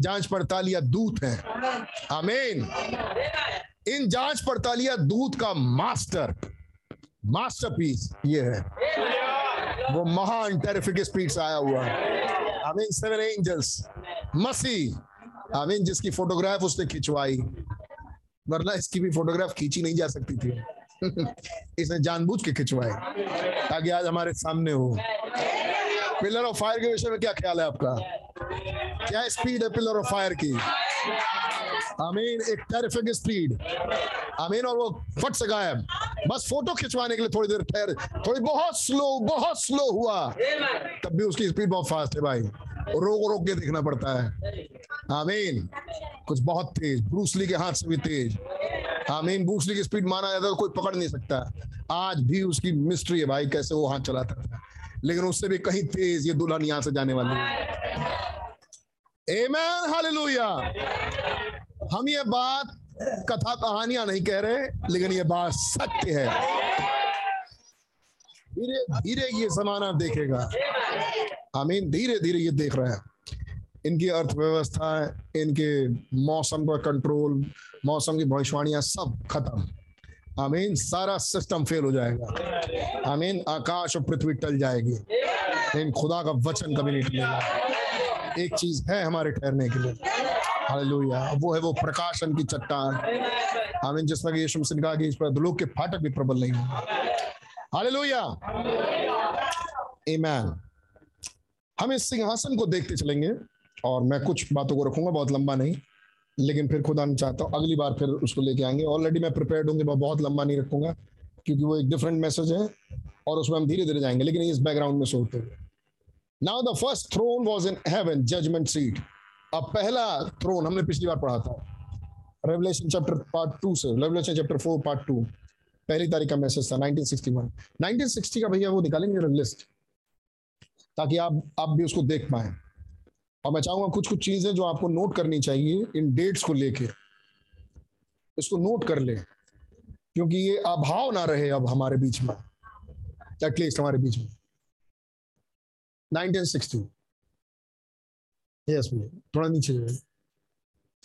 जाँच पड़तालिया दूत हैं। आमीन इन जाँच पड़तालिया दूत का मास्टर मास्टरपीस ये है। वो महान टेरिफिक स्पीड से आया हुआ है। आमीन सेवन एंजल्स मसीह। आमीन जिसकी फोटोग्राफ उसने खिंचवाई। वरना इसकी भी फोटोग्राफ खींची नहीं जा सकती थी। *laughs* इसने जानबूझ के खिंचवाए ताकि आज हमारे सामने हो। पिलर ऑफ़ फायर के विषय में क्या ख्याल है आपका? क्या स्पीड है पिलर ऑफ़ फायर की? आमीन एक टेरिफिक स्पीड आमीन और वो फट से गायब. बस फ़ोटो खिंचवाने के लिए थोड़ी देर ठहर. थोड़ी बहुत स्लो बहुत स्लो हुआ. तब भी उसकी स्पीड बहुत फास्ट है भाई. रोक रोक के देखना पड़ता है. आमीन कुछ बहुत तेज. ब्रूसली के हाथ से भी तेज. आमीन ब्रूसली की स्पीड माना जाता है कोई पकड़ नहीं सकता. आज भी उसकी मिस्ट्री है भाई, कैसे वो हाथ चलाता था. लेकिन उससे भी कहीं तेज ये दुल्हन यहाँ से जाने वाली। है Amen, हालेलुया हम ये बात कथा कहानियाँ नहीं कह रहे लेकिन ये बात सत्य है। धीरे धीरे ये जमाना देखेगा। आमीन धीरे धीरे ये देख रहा है। इनकी अर्थव्यवस्था इनके मौसम का कंट्रोल मौसम की भविष्यवाणियाँ सब खत्म। आमीन, सारा सिस्टम फेल हो जाएगा। आमीन, आकाश और पृथ्वी टल जाएगी। लेकिन खुदा का वचन कभी नहीं टलेगा एक चीज़ है हमारे ठहरने के लिए। हालेलुया। वो है वो प्रकाशन की चट्टान। आमीन, जिस तरह यीशु मसीह ने कहा कि इस पर लोग के फाटक भी प्रबल नहीं होंगे। हालेलुया। आमेन हम इस सिंहासन को देखते चलेंगे और मैं कुछ बातों को रखूँगा, बहुत लंबा नहीं। लेकिन फिर खुदा नहीं चाहता हूँ। अगली बार फिर उसको लेके आएँगे। ऑलरेडी मैं प्रिपेयर्ड हूँ कि मैं बहुत लंबा नहीं रखूँगा, क्योंकि वो एक डिफरेंट मैसेज है और उसमें हम धीरे धीरे जाएँगे, लेकिन इस बैकग्राउंड में सोचते हुए। Now the first throne was in heaven judgment seat अब पहला थ्रोन हमने पिछली बार पढ़ा था। रेवलेशन चैप्टर पार्ट टू से Revelation chapter four part two पहली तारीख का मैसेज था 1961 1960 का भैया वो निकालेंगे लिस्ट ताकि आप आप भी उसको देख पाए। और मैं चाहूँगा कुछ कुछ चीज़ें जो आपको नोट करनी चाहिए इन डेट्स को लेके। इसको नोट कर ले, क्योंकि ये अभाव ना रहे अब हमारे बीच में। एटलीस्ट हमारे बीच में। 1960 यस भैया थोड़ा नीचे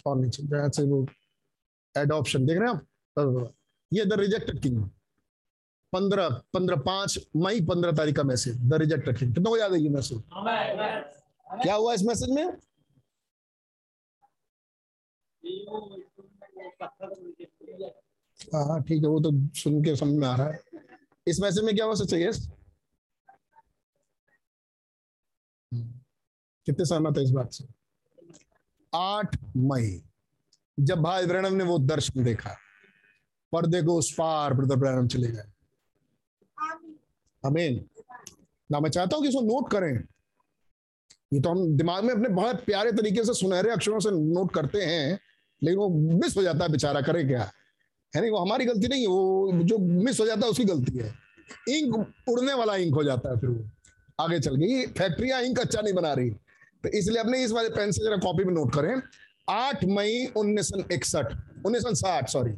और नीचे से वो एडॉप्शन देख रहे हैं आप? ये द रिजेक्टेड किंग पंद्रह पंद्रह पाँच मई, पंद्रह तारीख का मैसेज द रिजेक्टेड किंग कितना याद है ये मैसेज क्या हुआ इस मैसेज में? हाँ हाँ ठीक है, वो तो सुन के समझ में आ रहा है। इस मैसेज में क्या हुआ सच यस कितने सहमत है इस बात से? आठ मई, जब भाई ब्रणम ने वो दर्शन देखा पर्दे को उस पार ब्रदर ब्रैनम चले गए। अमीन ना, मैं चाहता हूँ कि इसको नोट करें। ये तो हम दिमाग में अपने बहुत प्यारे तरीके से सुनहरे अक्षरों से नोट करते हैं, लेकिन वो मिस हो जाता है बेचारा, करे क्या? है नहीं, वो हमारी गलती नहीं है, वो जो मिस हो जाता है उसकी गलती है। इंक उड़ने वाला इंक हो जाता है फिर वो। आगे चल गई फैक्ट्रियाँ इंक अच्छा नहीं बना रही। तो इसलिए अपने इस वाले पेन से जरा कॉपी में नोट करें। आठ मई उन्नीस सौ इकसठ, उन्नीस सौ साठ सॉरी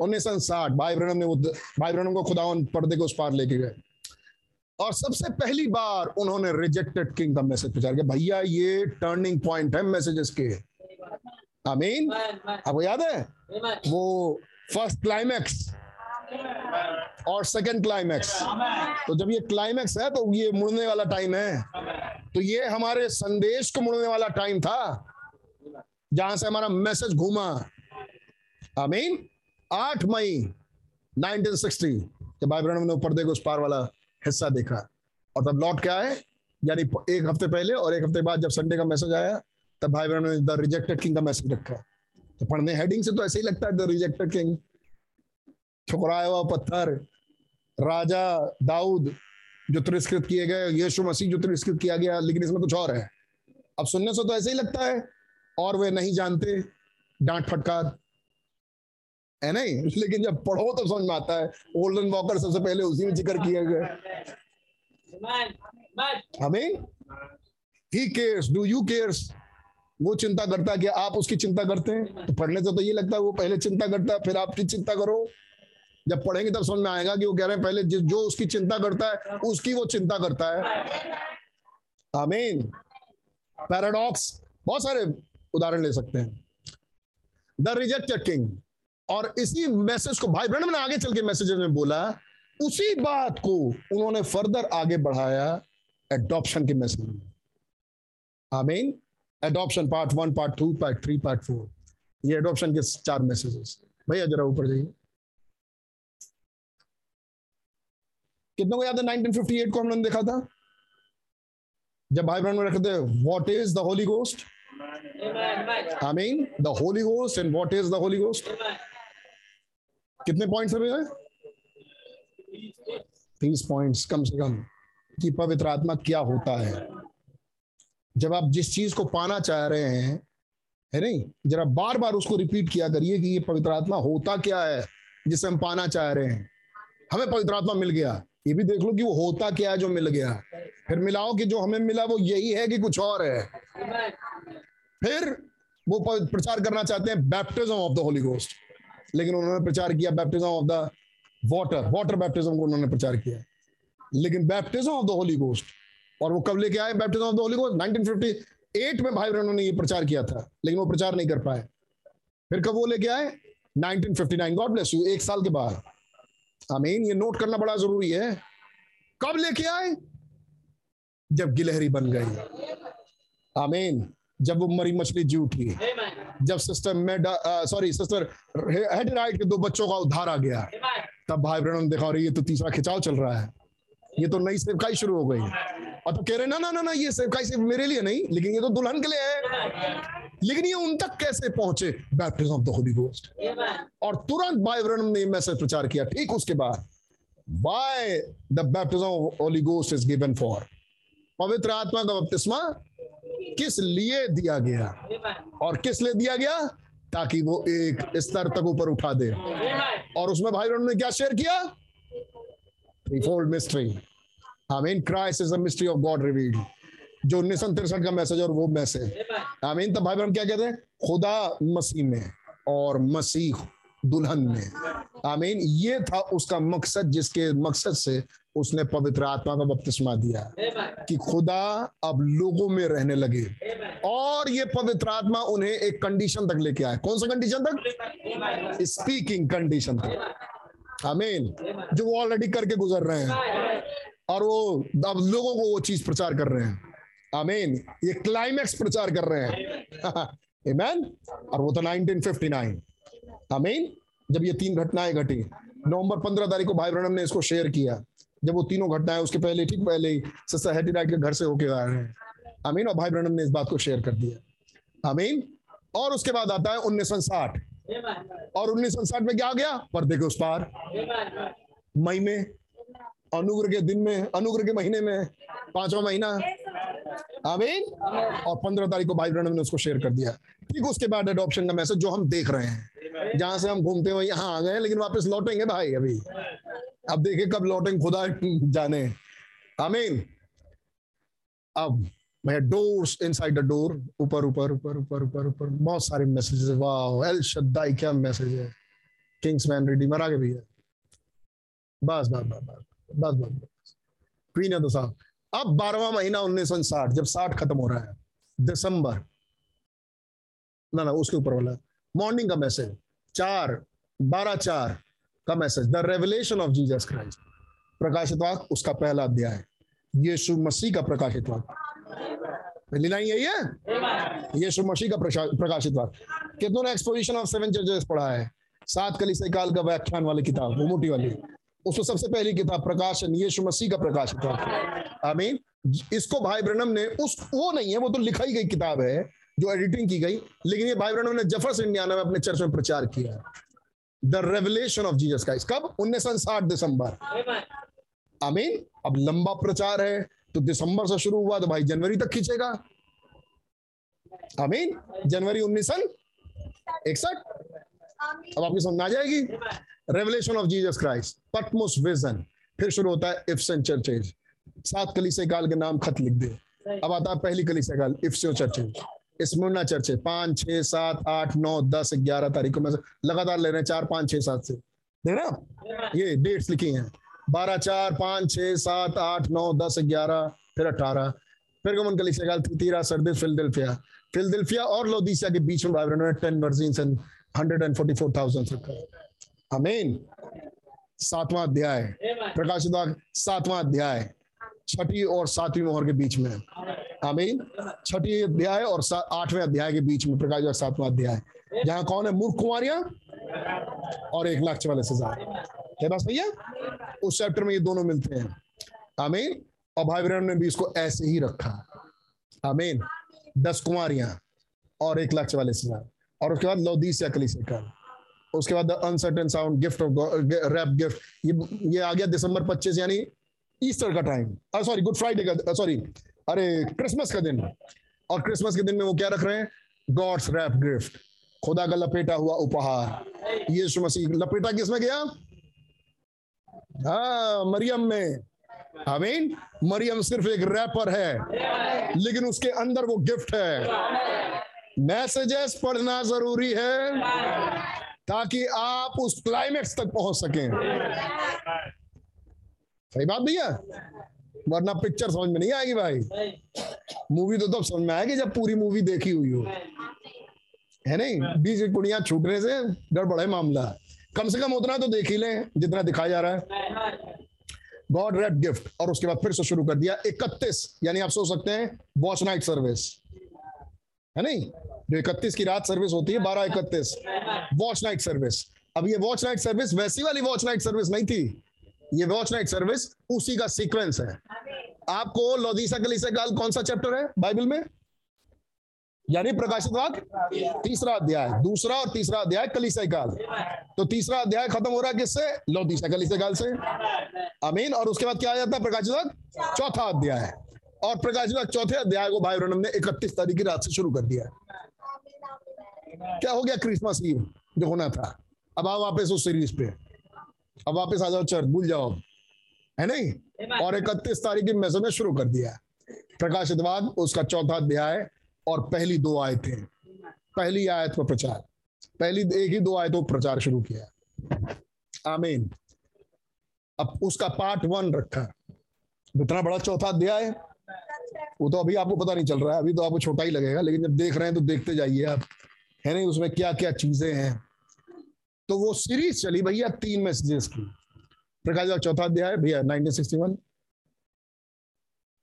उन्नीस सौ साठ, भाई ब्रहणम ने भाई ब्रहणम को खुदावन पर्दे को उस पार लेके गए। और सबसे पहली बार उन्होंने रिजेक्टेड किंग का मैसेज प्रचार किया। भैया ये टर्निंग पॉइंट है मैसेजेस के। आमीन आपको याद है? वो फ़र्स्ट क्लाइमैक्स और सेकंड क्लाइमैक्स तो जब ये क्लाइमैक्स है तो ये मुड़ने वाला टाइम है। तो ये हमारे संदेश को मुड़ने वाला टाइम था जहाँ से हमारा मैसेज घूमा। आमीन आठ मई 1960 जब भाई ब्रहण ने पर्दे को उस पार वाला। हिस्सा देखा। और तब लौट के आए, यानी एक हफ़्ते पहले और एक हफ़्ते बाद जब संडे का मैसेज आया, तब भाई ब्रहण ने द रिजेक्टेड किंग का मैसेज रखा। तो पढ़ने हेडिंग से तो ऐसे ही लगता है द रिजेक्टेड किंग ठुकराया हुआ पत्थर, राजा दाऊद जो तिरस्कृत किए गए, यीशु मसीह जो तिरस्कृत किया गया, लेकिन इसमें कुछ और है। अब सुनने से तो ऐसे ही लगता है, और वे नहीं जानते, डांट फटकार। है नहीं? *laughs* लेकिन जब पढ़ो तो समझ में आता है। ओल्डन वॉकर सबसे पहले उसी में ज़िक्र किया गया हमें? He cares do you cares वो चिंता करता है कि आप उसकी चिंता करते हैं? तो पढ़ने से तो ये लगता है वो पहले चिंता करता है, फिर आपकी चिंता करो। जब पढ़ेंगे तब समझ में आएगा कि वो कह रहे हैं पहले जो उसकी चिंता करता है, उसकी वो चिंता करता है। आमीन पैराडॉक्स बहुत सारे उदाहरण ले सकते हैं। द रिजेक्टेड किंग और इसी मैसेज को भाई ब्रहण ने आगे चल के मैसेज में बोला उसी बात को उन्होंने फर्दर आगे बढ़ाया एडॉप्शन के मैसेज में। आमीन adoption part one part two part three part four ये एडॉप्शन के चार मैसेजेस भैया जरा ऊपर जाइए। कितनों को याद है 1958 को हम लोगों ने देखा था? जब भाई बहन में रखे थे what is the holy ghost I mean the holy ghost and what is the holy ghost कितने पॉइंट्स है भैया? तीस पॉइंट्स कम से कम, कि पवित्र आत्मा क्या होता है? जब आप जिस चीज़ को पाना चाह रहे हैं, है नहीं? जरा बार बार उसको रिपीट किया करिए कि ये पवित्र आत्मा होता क्या है, जिसे हम पाना चाह रहे हैं। हमें पवित्र आत्मा मिल गया। ये भी देख लो कि वो होता क्या है जो मिल गया। फिर मिलाओ कि जो हमें मिला वो यही है कि कुछ और है। फिर वो प्रचार करना चाहते हैं baptism of the holy ghost लेकिन उन्होंने प्रचार किया baptism of the water water baptism को उन्होंने प्रचार किया। लेकिन baptism of the holy ghost और वो कब लेके आए baptism of the holy ghost 1958 में भाई बहनों ने ये प्रचार किया था, लेकिन वो प्रचार नहीं कर पाए। फिर कब वो लेके आए? 1959 गॉड ब्लेस यू एक साल के बाद। आमीन ये नोट करना बड़ा ज़रूरी है। कब लेके आए? जब गिलहरी बन गई। आमीन जब वो मरी मछली जी उठी। जब सिस्टर में सॉरी सिस्टर हेडराइट के दो बच्चों का उद्धार आ गया। तब भाई बहनों ने देखा और ये तो तीसरा खिंचाव चल रहा है। ये तो नई सेवकाई शुरू हो गई। और तो कह रहे ना ना ना ना ये सेवकाई सिर्फ़ मेरे लिए नहीं लेकिन ये तो दुल्हन के लिए है। लेकिन ये उन तक कैसे पहुँचे? Baptism of the holy ghost और तुरंत भाई ब्रनम ने मैसेज प्रचार किया। ठीक उसके बाद why the baptism of holy ghost is given for पवित्र आत्मा का बपतिस्मा किस लिए दिया गया? और किस लिए दिया गया? ताकि वो एक स्तर तक ऊपर उठा दे। और उसमें भाई ब्रनम ने क्या शेयर किया? Threefold mystery I mean Christ is mystery of God revealed जो उन्नीस सौ तिरसठ का मैसेज और वो मैसेज आई मीन तब भाई बहन क्या कहते हैं? खुदा मसीह में और मसीह दुल्हन में। आई मीन ये था उसका मकसद, जिसके मकसद से उसने पवित्र आत्मा का बपतिस्मा दिया कि खुदा अब लोगों में रहने लगे। और ये पवित्र आत्मा उन्हें एक कंडीशन तक लेके आए कौन सा कंडीशन तक? स्पीकिंग कंडीशन तक। आमीन जो वो ऑलरेडी करके गुजर रहे हैं। और वो अब लोगों को वो चीज़ प्रचार कर रहे हैं। आमीन ये क्लाइमैक्स प्रचार कर रहे हैं। *laughs* आमीन और वो तो 1959 आमीन जब ये तीन घटनाएँ घटी नवंबर 15 तारीख को भाई ब्रनम ने इसको शेयर किया। जब वो तीनों घटनाएँ उसके पहले, ठीक पहले ही सिस्टर हेटी राइट के घर से होके आ रहे हैं। आमीन, और भाई ब्रनम ने इस बात को शेयर कर दिया। आमीन, और उसके बाद आता है उन्नीस और उन्नीस में क्या आ गया? पर्दे के उस पार। मई में, अनुग्रह के दिन में, अनुग्रह के महीने में, पांचवा महीना। आमीन, और पंद्रह तारीख को भाई ब्रहण ने उसको शेयर कर दिया। ठीक उसके बाद एडॉप्शन का मैसेज जो हम देख रहे हैं। जहाँ से हम घूमते हुए यहाँ आ गए, लेकिन वापस लौटेंगे भाई अभी। अब देखे कब लौटेंगे खुदा *laughs* जाने। आमीन। अब भैया डोर्स इनसाइड द डोर ऊपर ऊपर ऊपर ऊपर ऊपर ऊपर, बहुत सारे मैसेजेस वाह एल शद्दाई क्या मैसेज है। किंग्समैन रिडीमर आगे भैया। बस बस बस बस बस बस बस। क्वीन है तो साहब अब बारहवा महीना उन्नीस सौ साठ, जब साठ खत्म हो रहा है, दिसंबर। ना ना, उसके ऊपर वाला। मॉर्निंग का मैसेज चार, बारह चार। का message the Revelation of Jesus Christ प्रकाशित वाक उसका पहला अध्याय। है यीशु मसीह का प्रकाशित वाक पहली लाइन यही है? यीशु मसीह का प्रकाशित वाक कितनों ने एक्सपोजिशन ऑफ़ सेवन चर्चेस पढ़ा है? सात कलिसिया काल का व्याख्यान वाली किताब, वो मोटी वाली। उसको सबसे पहली किताब, प्रकाशन, यीशु मसीह का प्रकाशित वाक आमीन। इसको भाई ब्रनम ने, उस, वो नहीं है, वो तो लिखाई गई किताब है, जो एडिटिंग की गई, लेकिन ये भाई ब्रनम ने ज़फ़र इंडियाना में अपने चर्च में प्रचार किया the Revelation of Jesus Christ कब? उन्नीस सौ साठ दिसंबर। आमीन। अब लंबा प्रचार है तो दिसंबर से शुरू हुआ तो भाई जनवरी तक खींचेगा। आमीन। जनवरी उन्नीस सौ इकसठ। अब आपकी समझ आ जाएगी। Revelation of Jesus Christ Patmos vision फिर शुरू होता है इफ्सन चर्चेज सात कलीसिया काल के नाम खत लिख दे। अब आता है पहली कलीसिया काल इफ्सियो चर्चेज स्मुरना चर्च। पाँच, छह, सात, आठ, नौ, दस, ग्यारह तारीखों में लगातार ले रहे हैं चार, पाँच, छह, सात से। देख रहे ये डेट्स लिखी हैं। बारह, चार, पाँच, छह, सात, आठ, नौ, दस, ग्यारह, फिर अठारह। फिर कमन कलिसिया तीरा सर्दिस फिलदिल्फिया फिलदिल्फिया और लोदीसिया के बीच में ten virgins and hundred and forty four thousand अमीन सातवां अध्याय। प्रकाशित सातवां अध्याय। छठी और सातवीं मोहर के बीच में। आमीन। छठी अध्याय और आठवें अध्याय के बीच में प्रकाश सातवां अध्याय। जहाँ कौन है? मूर्ख कुमारियाँ और एक लाख चवालीस हज़ार। है सही है? उस चैप्टर में ये दोनों मिलते हैं। आमीन। और भाई बहन ने भी इसको ऐसे ही रखा। आमीन। दस कुमारियाँ और एक लाख चवालीस हज़ार। और उसके बाद लौदीसिया कली से कर उसके बाद uncertain sound gift of wrap gift ये ये आ गया दिसंबर 25 यानी ईस्टर का टाइम सॉरी गुड फ्राइडे का सॉरी अरे क्रिसमस का दिन। और क्रिसमस के दिन में वो क्या रख रहे हैं? गॉड्स रैप गिफ्ट खुदा का लपेटा हुआ उपहार। यीशु मसीह लपेटा किसमें गया? हाँ मरियम में। आमीन। मरियम सिर्फ़ एक रैपर है। लेकिन उसके अंदर वो गिफ्ट है। मैसेजेस पढ़ना ज़रूरी है, ताकि आप उस क्लाइमेक्स तक पहुँच सकें। सही बात भैया वरना पिक्चर समझ में नहीं आएगी भाई। मूवी तो तब समझ में आएगी जब पूरी मूवी देखी हुई हो। है नहीं? की कुड़ियाँ छूटने से गड़बड़ है मामला कम से कम उतना तो देख ही लें, जितना दिखाया जा रहा है। गॉड रेड गिफ्ट और उसके बाद फिर से शुरू कर दिया। इकतीस, यानी आप सोच सकते हैं वॉच नाइट सर्विस है नहीं? जो इकतीस की रात सर्विस होती है, बारह इकतीस। वॉच नाइट सर्विस अब ये वॉच नाइट सर्विस वैसी वाली वॉच नाइट सर्विस नहीं थी। ये वॉच नाइट सर्विस उसी का सीक्वेंस है। आपको लोदीसा कलीसा काल कौन सा चैप्टर है बाइबल में? यानी प्रकाशित वाक्य तीसरा अध्याय। दूसरा और तीसरा अध्याय कलीसा काल। तो तीसरा अध्याय खत्म हो रहा है किससे? लोदीसा कलीसा काल से। अमीन और उसके बाद क्या आ जाता है प्रकाशित वाक्य चौथा अध्याय। और प्रकाशित वाक्य चौथे अध्याय को भाई ब्रनम ने इकतीस तारीख की रात से शुरू कर दिया। क्या हो गया क्रिसमस ईव? जो होना था। अब आओ वापस उस सीरीज़ पे। अब वापस आ जाओ चर्च भूल जाओ। है नहीं? और इकतीस तारीख की मैसेज में शुरू कर दिया प्रकाशित वाद उसका चौथा अध्याय और पहली दो आयतें। पहली आयत पर प्रचार। पहली एक ही दो आयतों पर प्रचार शुरू किया आमीन। अब उसका पार्ट वन रखा इतना बड़ा चौथा अध्याय वो तो अभी आपको पता नहीं चल रहा है। अभी तो आपको छोटा ही लगेगा लेकिन जब देख रहे हैं तो देखते जाइए आप। है नहीं? उसमें क्या क्या चीज़ें हैं? तो वो सीरीज़ चली भैया तीन मैसेजेस की। प्रकाश का चौथा अध्याय, भैया 1961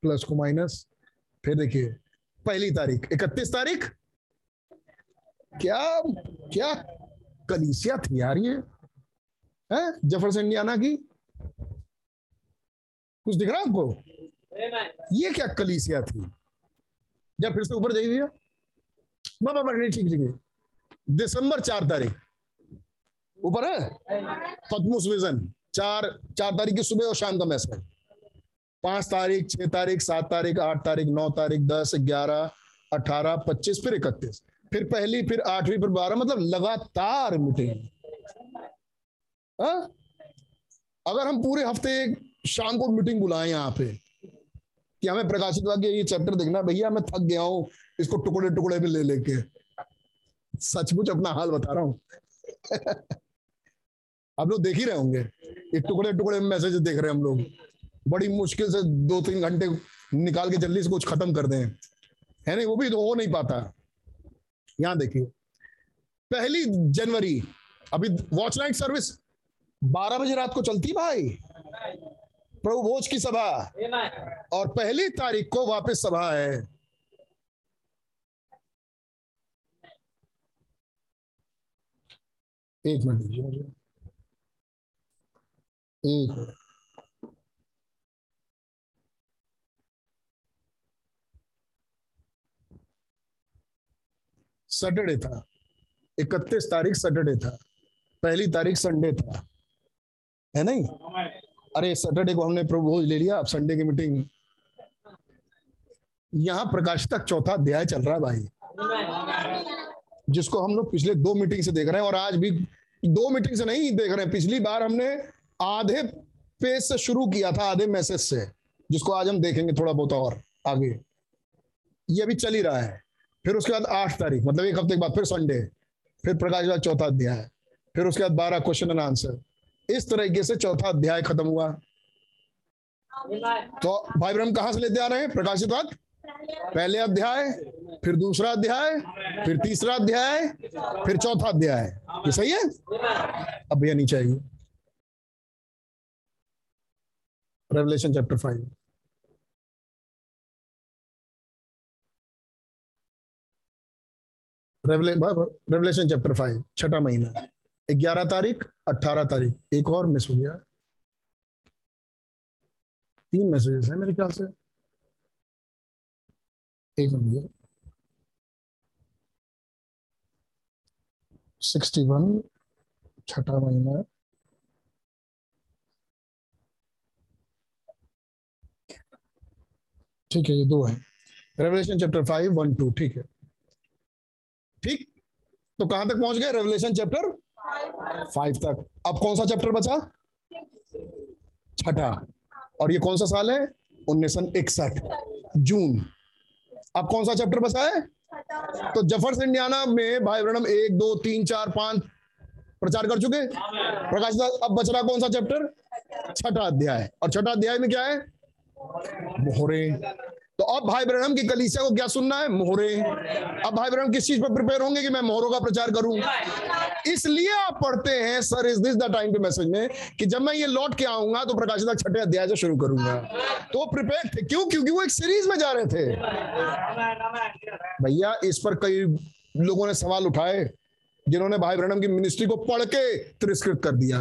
प्लस को माइनस फिर देखिए, पहली तारीख, इकतीस तारीख? क्या क्या कलीसिया थी यार ये? है जफरसन इंडियाना की? कुछ दिख रहा आपको? ये क्या कलीसिया थी? जब फिर से ऊपर जाइए भैया। बाबा ठीक ठीक। दिसंबर चार तारीख। ऊपर? है पद्मुस विजन चार चार तारीख की सुबह और शाम का मैसेज पाँच तारीख, छह तारीख, सात तारीख, आठ तारीख, नौ तारीख, दस, ग्यारह, अठारह, पच्चीस, फिर इकतीस। फिर पहली, फिर आठवीं, फिर बारह मतलब लगातार मीटिंग। हाँ? अगर हम पूरे हफ़्ते शाम को मीटिंग बुलाएँ यहाँ पे, कि हमें प्रकाशित वाक्य ये चैप्टर देखना, भैया, मैं थक गया हूँ, इसको टुकड़े टुकड़े में ले लेके। सचमुच अपना हाल बता रहा हूँ। *laughs* आप लोग देख ही रहे होंगे। ये टुकड़े टुकड़े में मैसेज देख रहे हैं हम लोग। बड़ी मुश्किल से दो तीन घंटे निकाल के जल्दी से कुछ खत्म कर दें। है नहीं? वो भी तो हो नहीं पाता। यहाँ देखिए। पहली जनवरी, अभी वॉच नाइट सर्विस बारह बजे रात को चलती भाई। प्रभु भोज की सभा। और पहली तारीख को वापस सभा है। एक मिनट। सैटरडे था। इकतीस तारीख सैटरडे था। पहली तारीख संडे था। है नहीं? अरे सैटरडे को हमने प्रभु भोज ले लिया, अब संडे की मीटिंग यहाँ प्रकाश तक चौथा अध्याय चल रहा है भाई। जिसको हम लोग पिछले दो मीटिंग से देख रहे हैं और आज भी दो मीटिंग से नहीं देख रहे हैं। पिछली बार हमने आधे पेज से शुरू किया था, आधे मैसेज से, जिसको आज हम देखेंगे थोड़ा बहुत और आगे। ये अभी चल ही रहा है। फिर उसके बाद आठ तारीख मतलब एक हफ़्ते के बाद, फिर संडे फिर प्रकाश बाद चौथा अध्याय, फिर उसके बाद बारह क्वेश्चन एंड आंसर इस तरीके से चौथा अध्याय खत्म हुआ। तो भाई ब्रह्म कहाँ से लेते आ रहे हैं? प्रकाशित बाद? पहले अध्याय, फिर दूसरा अध्याय, फिर तीसरा अध्याय, फिर चौथा अध्याय। ये सही है? अब भैया नीचे आइए। Revelation chapter five Revelation chapter five छठा महीना। ग्यारह तारीख अट्ठारह तारीख। एक और मिस हो गया। तीन मैसेजेस है मेरे ख्याल से। एक मिनट सिक्सटी वन छठा महीना। ठीक है, ये दो है। Revelation chapter five one two ठीक है। ठीक? तो कहाँ तक पहुँच गए? रेवलेशन चैप्टर फाइव तक। अब कौन सा चैप्टर बचा? छठा। और ये कौन सा साल है? उन्नीस इकसठ, जून। अब कौन सा चैप्टर बचा है? तो ज़फ़र इंडियाना में भाई ब्रणम, एक, दो, तीन, चार, पाँच प्रचार कर चुके प्रकाश दास, अब बच रहा कौन सा चैप्टर छठा अध्याय। और छठा अध्याय में क्या है? मोहरे। तो अब भाई ब्रहणम की कलीसिया को क्या सुनना है? मोहरे। अब भाई ब्रहणम किस चीज़ पर प्रिपेयर होंगे कि मैं मोहरों का प्रचार करूँ? इसलिए आप पढ़ते हैं, sir is this the time to message में, कि जब मैं ये लौट के आऊँगा तो प्रकाश दास छठे अध्याय से शुरू करूँगा। तो प्रिपेयर थे। क्यों? क्योंकि वो एक सीरीज़ में जा रहे थे। भैया, इस पर कई लोगों ने सवाल उठाए, जिन्होंने भाई ब्रहणम की मिनिस्ट्री को पढ़ के तिरस्कृत कर दिया।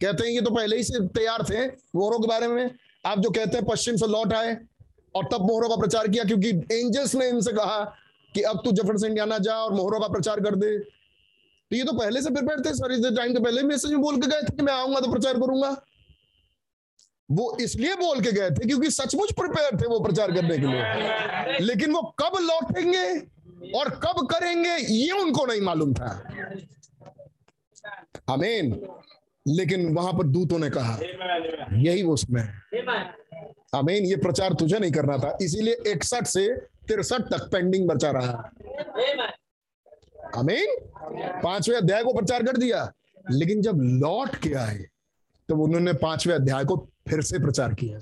कहते हैं, ये तो पहले ही से तैयार थे मोहरों के बारे में। आप जो कहते हैं पश्चिम से लौट आए और तब मोहरों का प्रचार किया, क्योंकि एंजल्स ने इनसे कहा कि अब तू ज़फ़र से इंडियाना जा और मोहरों का प्रचार कर दे। तो ये तो पहले से प्रिपेयर थे, सर, इस टाइम के पहले मैसेज में बोल के गए थे कि मैं आऊँगा तो प्रचार करूँगा। वो इसलिए बोल के गए थे क्योंकि सचमुच प्रिपेयर थे वो प्रचार करने के लिए। लेकिन वो कब लौटेंगे और कब करेंगे, ये उनको नहीं मालूम था। अमीन लेकिन वहाँ पर दूतों ने कहा, यही वो है। अमीन ये प्रचार तुझे नहीं करना था, इसीलिए इकसठ से तिरसठ तक पेंडिंग बचा रहा। अमीन पाँचवें अध्याय को प्रचार कर दिया। लेकिन जब लौट के आए तो उन्होंने पाँचवें अध्याय को फिर से प्रचार किया।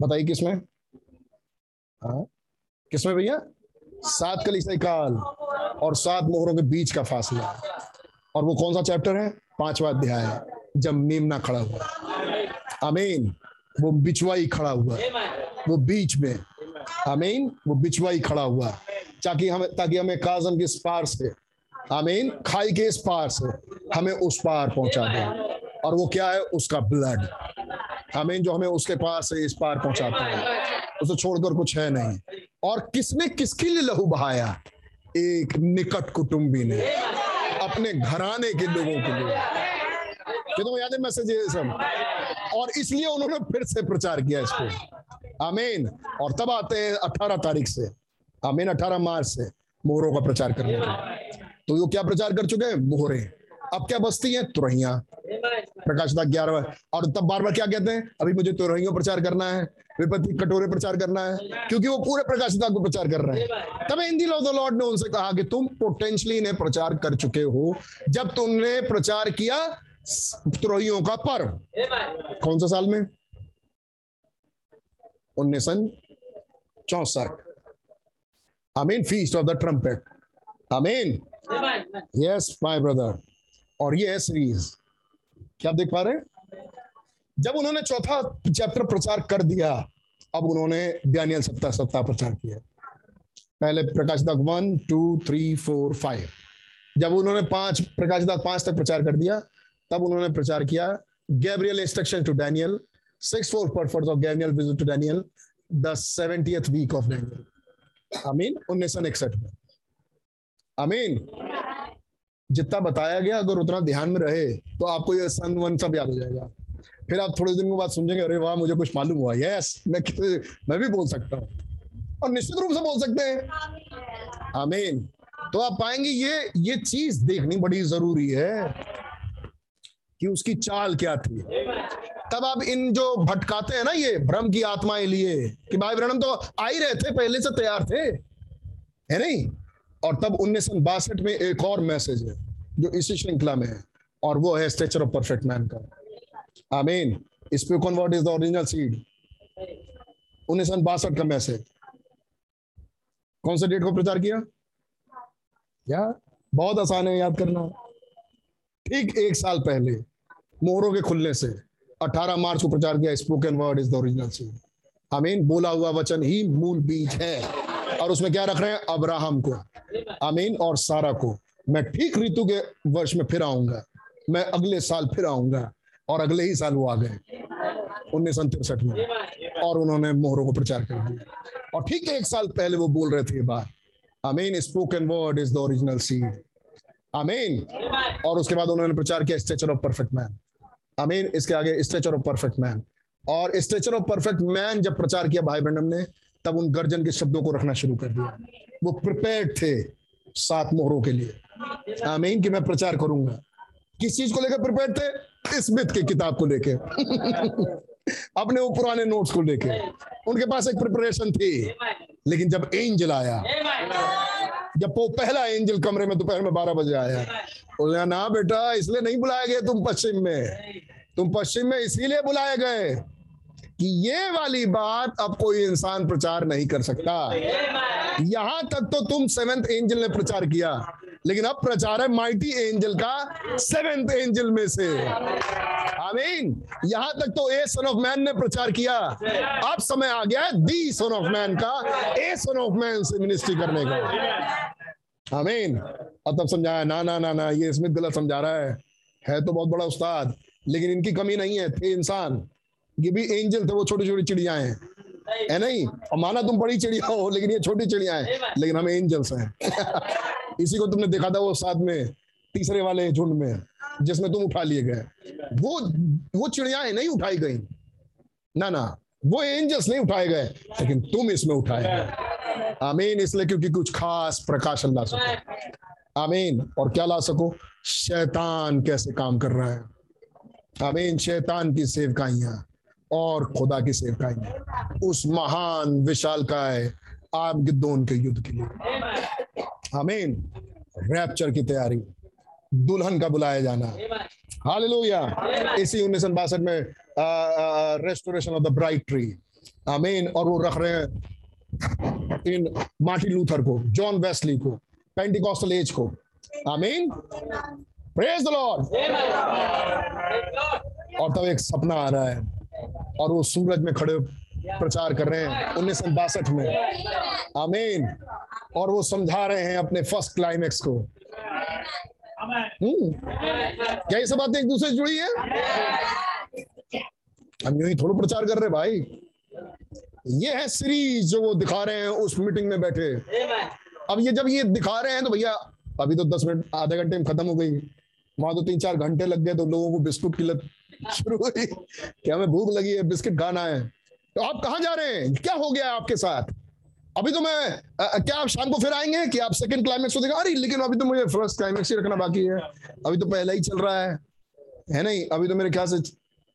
बताइए किसमें हाँ? किसमें भैया? सात कलीसिया काल और सात मोहरों के बीच का फासला। और वो कौन सा चैप्टर है? पांचवा अध्याय जब मेमना खड़ा हुआ। अमीन वो बिचवाई खड़ा हुआ। वो बीच में। अमीन वो बिचवाई खड़ा हुआ। ताकि हमें ताकि हमें काजम के इस पार से अमीन खाई के इस पार से हमें उस पार पहुँचा दे। और वो क्या है? उसका ब्लड अमीन जो हमें उसके पास से इस पार पहुंचाता है। उसे छोड़कर कुछ है नहीं। और किसने किसके लिए लहू बहाया? एक निकट कुटुंबी ने। अपने घराने के लोगों के लिए। तो याद है मैसेज ये सब। और इसलिए उन्होंने फिर से प्रचार किया इसको आमीन। और तब आते हैं अठारह तारीख से। आमीन, अठारह मार्च से मोहरों का प्रचार करने के तो वो क्या प्रचार कर चुके हैं? मोहरे। अब क्या बस्ती है? तुरहिया। प्रकाश प्रकाशता ग्यारह। और तब बार बार क्या कहते हैं? अभी मुझे तुरहियों प्रचार करना है। विपत्ति कटोरे प्रचार करना है, क्योंकि वो पूरे प्रकाशिता को प्रचार कर रहे हैं। तब इन दिनों द लॉर्ड ने उनसे कहा कि तुम पोटेंशली इन्हें प्रचार कर चुके हो, जब तुमने प्रचार किया तुरहियों का पर्व कौन सा साल में? उन्नीस सन चौसठ। अमीन फीस्ट ऑफ़ द ट्रम्पेट अमीन यस माय ब्रदर और ये सीरीज़ क्या देख पा रहे हैं? जब उन्होंने चौथा चैप्टर प्रचार कर दिया अब उन्होंने डैनियल सत्ता सत्ता प्रचार किया। पहले प्रकाश दाग one, two, three, four, five. जब उन्होंने पाँच, प्रकाश दाग पाँच तक प्रचार कर दिया, तब उन्होंने प्रचार किया Gabriel instruction to Daniel six four purposes of Gabriel visit to Daniel the seventieth week of Daniel अमीन उन्नीस सौ इकसठ में। अमीन जितना बताया गया, अगर उतना ध्यान में रहे तो आपको ये सन वन सब याद हो जाएगा। फिर आप थोड़े दिन के बाद समझेंगे अरे वाह, मुझे कुछ मालूम हुआ। यस मैं मैं भी बोल सकता हूँ। और निश्चित रूप से बोल सकते हैं। आमीन तो आप पाएँगे ये ये चीज़ देखनी बड़ी ज़रूरी है कि उसकी चाल क्या थी। तब आप इन जो भटकाते हैं ना ये भ्रम की आत्माएँ लिए, कि भाई ब्रहणम तो आ ही रहे थे, पहले से तैयार थे, है नहीं? और तब उन्नीस सौ बासठ में एक और मैसेज है, जो इसी श्रृंखला में है, और वो है स्टेचर ऑफ़ परफेक्ट मैन का। आमीन spoken word is the original seed उन्नीस सौ बासठ का मैसेज कौन सा डेट को प्रचार किया? क्या बहुत आसान है याद करना। ठीक एक साल पहले, मोहरों के खुलने से 18 मार्च को प्रचार किया spoken word is the original seed आमीन बोला हुआ वचन ही मूल बीज है। और उसमें क्या रख रहे हैं? अब्राहम को। आमीन और सारा को। मैं ठीक ऋतु के वर्ष में फिर आऊँगा। मैं अगले साल फिर आऊँगा। और अगले ही साल वो आ गए। उन्नीस सौ तिरसठ में। और उन्होंने मोहरों को प्रचार कर दिया। और ठीक है, एक साल पहले वो बोल रहे थे बात। अमीन spoken word is the original seed अमीन और उसके बाद उन्होंने प्रचार किया स्ट्रेचर ऑफ़ परफेक्ट मैन अमीन इसके आगे स्ट्रेचर ऑफ़ परफेक्ट मैन और स्ट्रेचर ऑफ़ परफेक्ट मैन जब प्रचार किया भाई ब्रंडम ने, तब उन गर्जन के शब्दों को रखना शुरू कर दिया। वो प्रिपेयर थे सात मोहरों के लिए। आमीन कि मैं प्रचार करूँगा। किस चीज़ को लेकर प्रिपेयर थे? स्मिथ की किताब को लेके। *laughs* अपने वो पुराने नोट्स को लेके। उनके पास एक प्रिपरेशन थी। लेकिन जब एंजल आया, जब वो पहला एंजल कमरे में दोपहर में बारह बजे आया, बोले, ना बेटा, इसलिए नहीं बुलाए गए तुम पश्चिम में। तुम पश्चिम में इसीलिए बुलाए गए कि ये वाली बात अब कोई इंसान प्रचार नहीं कर सकता। यहाँ तक तो तुम सेवेंथ एंजल ने प्रचार किया। लेकिन अब प्रचार है माइटी एंजल का सेवेंथ एंजल में से। आमीन। यहाँ तक तो ए सन ऑफ़ मैन ने प्रचार किया। अब समय आ गया है दी सन ऑफ़ मैन का, ए सन ऑफ़ मैन से मिनिस्ट्री करने का। आमीन। और तब समझाया, ना ना ना ना, ये स्मिथ गलत समझा रहा है। है तो बहुत बड़ा उस्ताद, लेकिन इनकी कमी नहीं है, थे इंसान। ये भी एंजल थे, वो छोटी छोटी चिड़िया हैं है नहीं? और माना तुम बड़ी चिड़िया हो, लेकिन ये छोटी चिड़िया है। लेकिन हम एंजल्स हैं। *laughs* इसी को तुमने देखा था वो साथ में, तीसरे वाले झुंड में, जिसमें तुम उठा लिए गए। वो वो चिड़ियाएँ नहीं उठाई गई। ना ना, वो एंजल्स नहीं उठाए गए, लेकिन तुम इसमें उठाए गए। आमीन, इसलिए क्योंकि कुछ खास प्रकाशन ला सको। आमीन, और क्या ला सको? शैतान कैसे काम कर रहा है? आमीन, शैतान की सेवकाइयाँ। और खुदा की सेवकाइयाँ उस महान, विशाल का के युद्ध के लिए। आमीन। रैप्चर की तैयारी। दुल्हन का बुलाया जाना। हालेलुया। इसी उन्नीस सौ बासठ में restoration of the bright tree आमीन। और वो रख रहे हैं इन मार्टिन लूथर को, जॉन वेस्ली को, पेंटिकॉस्टल एज को। आमीन। प्रेज द लॉर्ड और तब एक सपना आ रहा है। और वो सूरज में खड़े प्रचार कर रहे हैं उन्नीस में। आमीन। और वो समझा रहे हैं अपने फ़र्स्ट क्लाइमेक्स को। हम्म। क्या ये सब बातें एक दूसरे से जुड़ी है? हम यूँ ही थोड़ा प्रचार कर रहे भाई। ये है सीरीज़ जो वो दिखा रहे हैं उस मीटिंग में बैठे। अब ये जब ये दिखा रहे हैं तो भैया, अभी तो दस मिनट, आधे घंटे में खत्म हो गई। वहाँ तो तीन चार घंटे लग गए तो लोगों को बिस्कुट की लत शुरू हुई। क्या हमें भूख लगी है? बिस्किट खाना है। तो आप कहाँ जा रहे हैं? क्या हो गया आपके साथ? अभी तो मैं आ, क्या आप शाम को फिर आएँगे कि आप सेकंड क्लाइमेक्स को दिखा? रही लेकिन अभी तो मुझे फ़र्स्ट क्लाइमेक्स ही रखना बाकी है। अभी तो पहला ही चल रहा है। है नहीं? अभी तो मेरे ख्याल से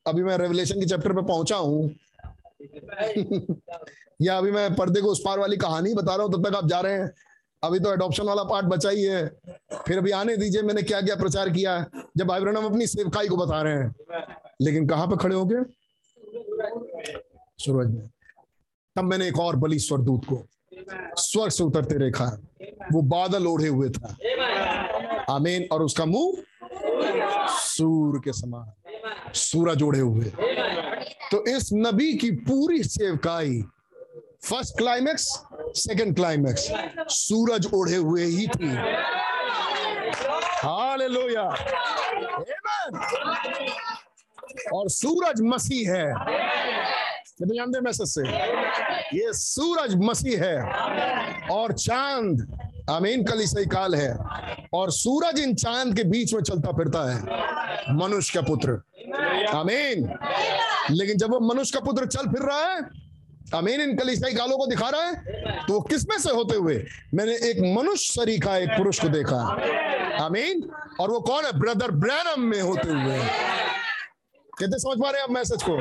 अभी मैं रेवलेशन के चैप्टर पे पहुँचा हूँ। *laughs* या अभी मैं पर्दे को उस पार वाली कहानी बता रहा हूँ तब तक आप जा रहे हैं। अभी तो एडॉप्शन वाला पार्ट बचा ही है। फिर अभी आने दीजिए, मैंने क्या क्या प्रचार किया जब भाई आइब्रनम अपनी सेवकाई को बता रहे हैं। लेकिन कहाँ पे खड़े हो गए सूरज में। तब मैंने एक और बली स्वर दूत को, स्वर्ग से उतरते देखा। वो बादल ओढ़े हुए था। आमीन। और उसका मुँह सूर्य के समान। सूरज ओढ़े हुए। तो इस नबी की पूरी सेवकाई फ़र्स्ट क्लाइमेक्स सेकंड क्लाइमेक्स सूरज ओढ़े हुए ही थी। हालेलुया। और सूरज मसीह है। कितने जानते मैसेज से? ये सूरज मसीह है। और चाँद अमीन आमीन कलिसई काल है। और सूरज इन चाँद के बीच में चलता फिरता है। मनुष्य का पुत्र। आमीन। लेकिन जब वो मनुष्य का पुत्र चल फिर रहा है अमीन, इन कलिसाई कालों को दिखा रहा है? तो वो किसमें से होते हुए? मैंने एक मनुष्य शरीर का एक पुरुष को देखा। अमीन? और वो कौन है? ब्रदर ब्रैनम में होते हुए। कहते समझ पा रहे हैं आप मैसेज को?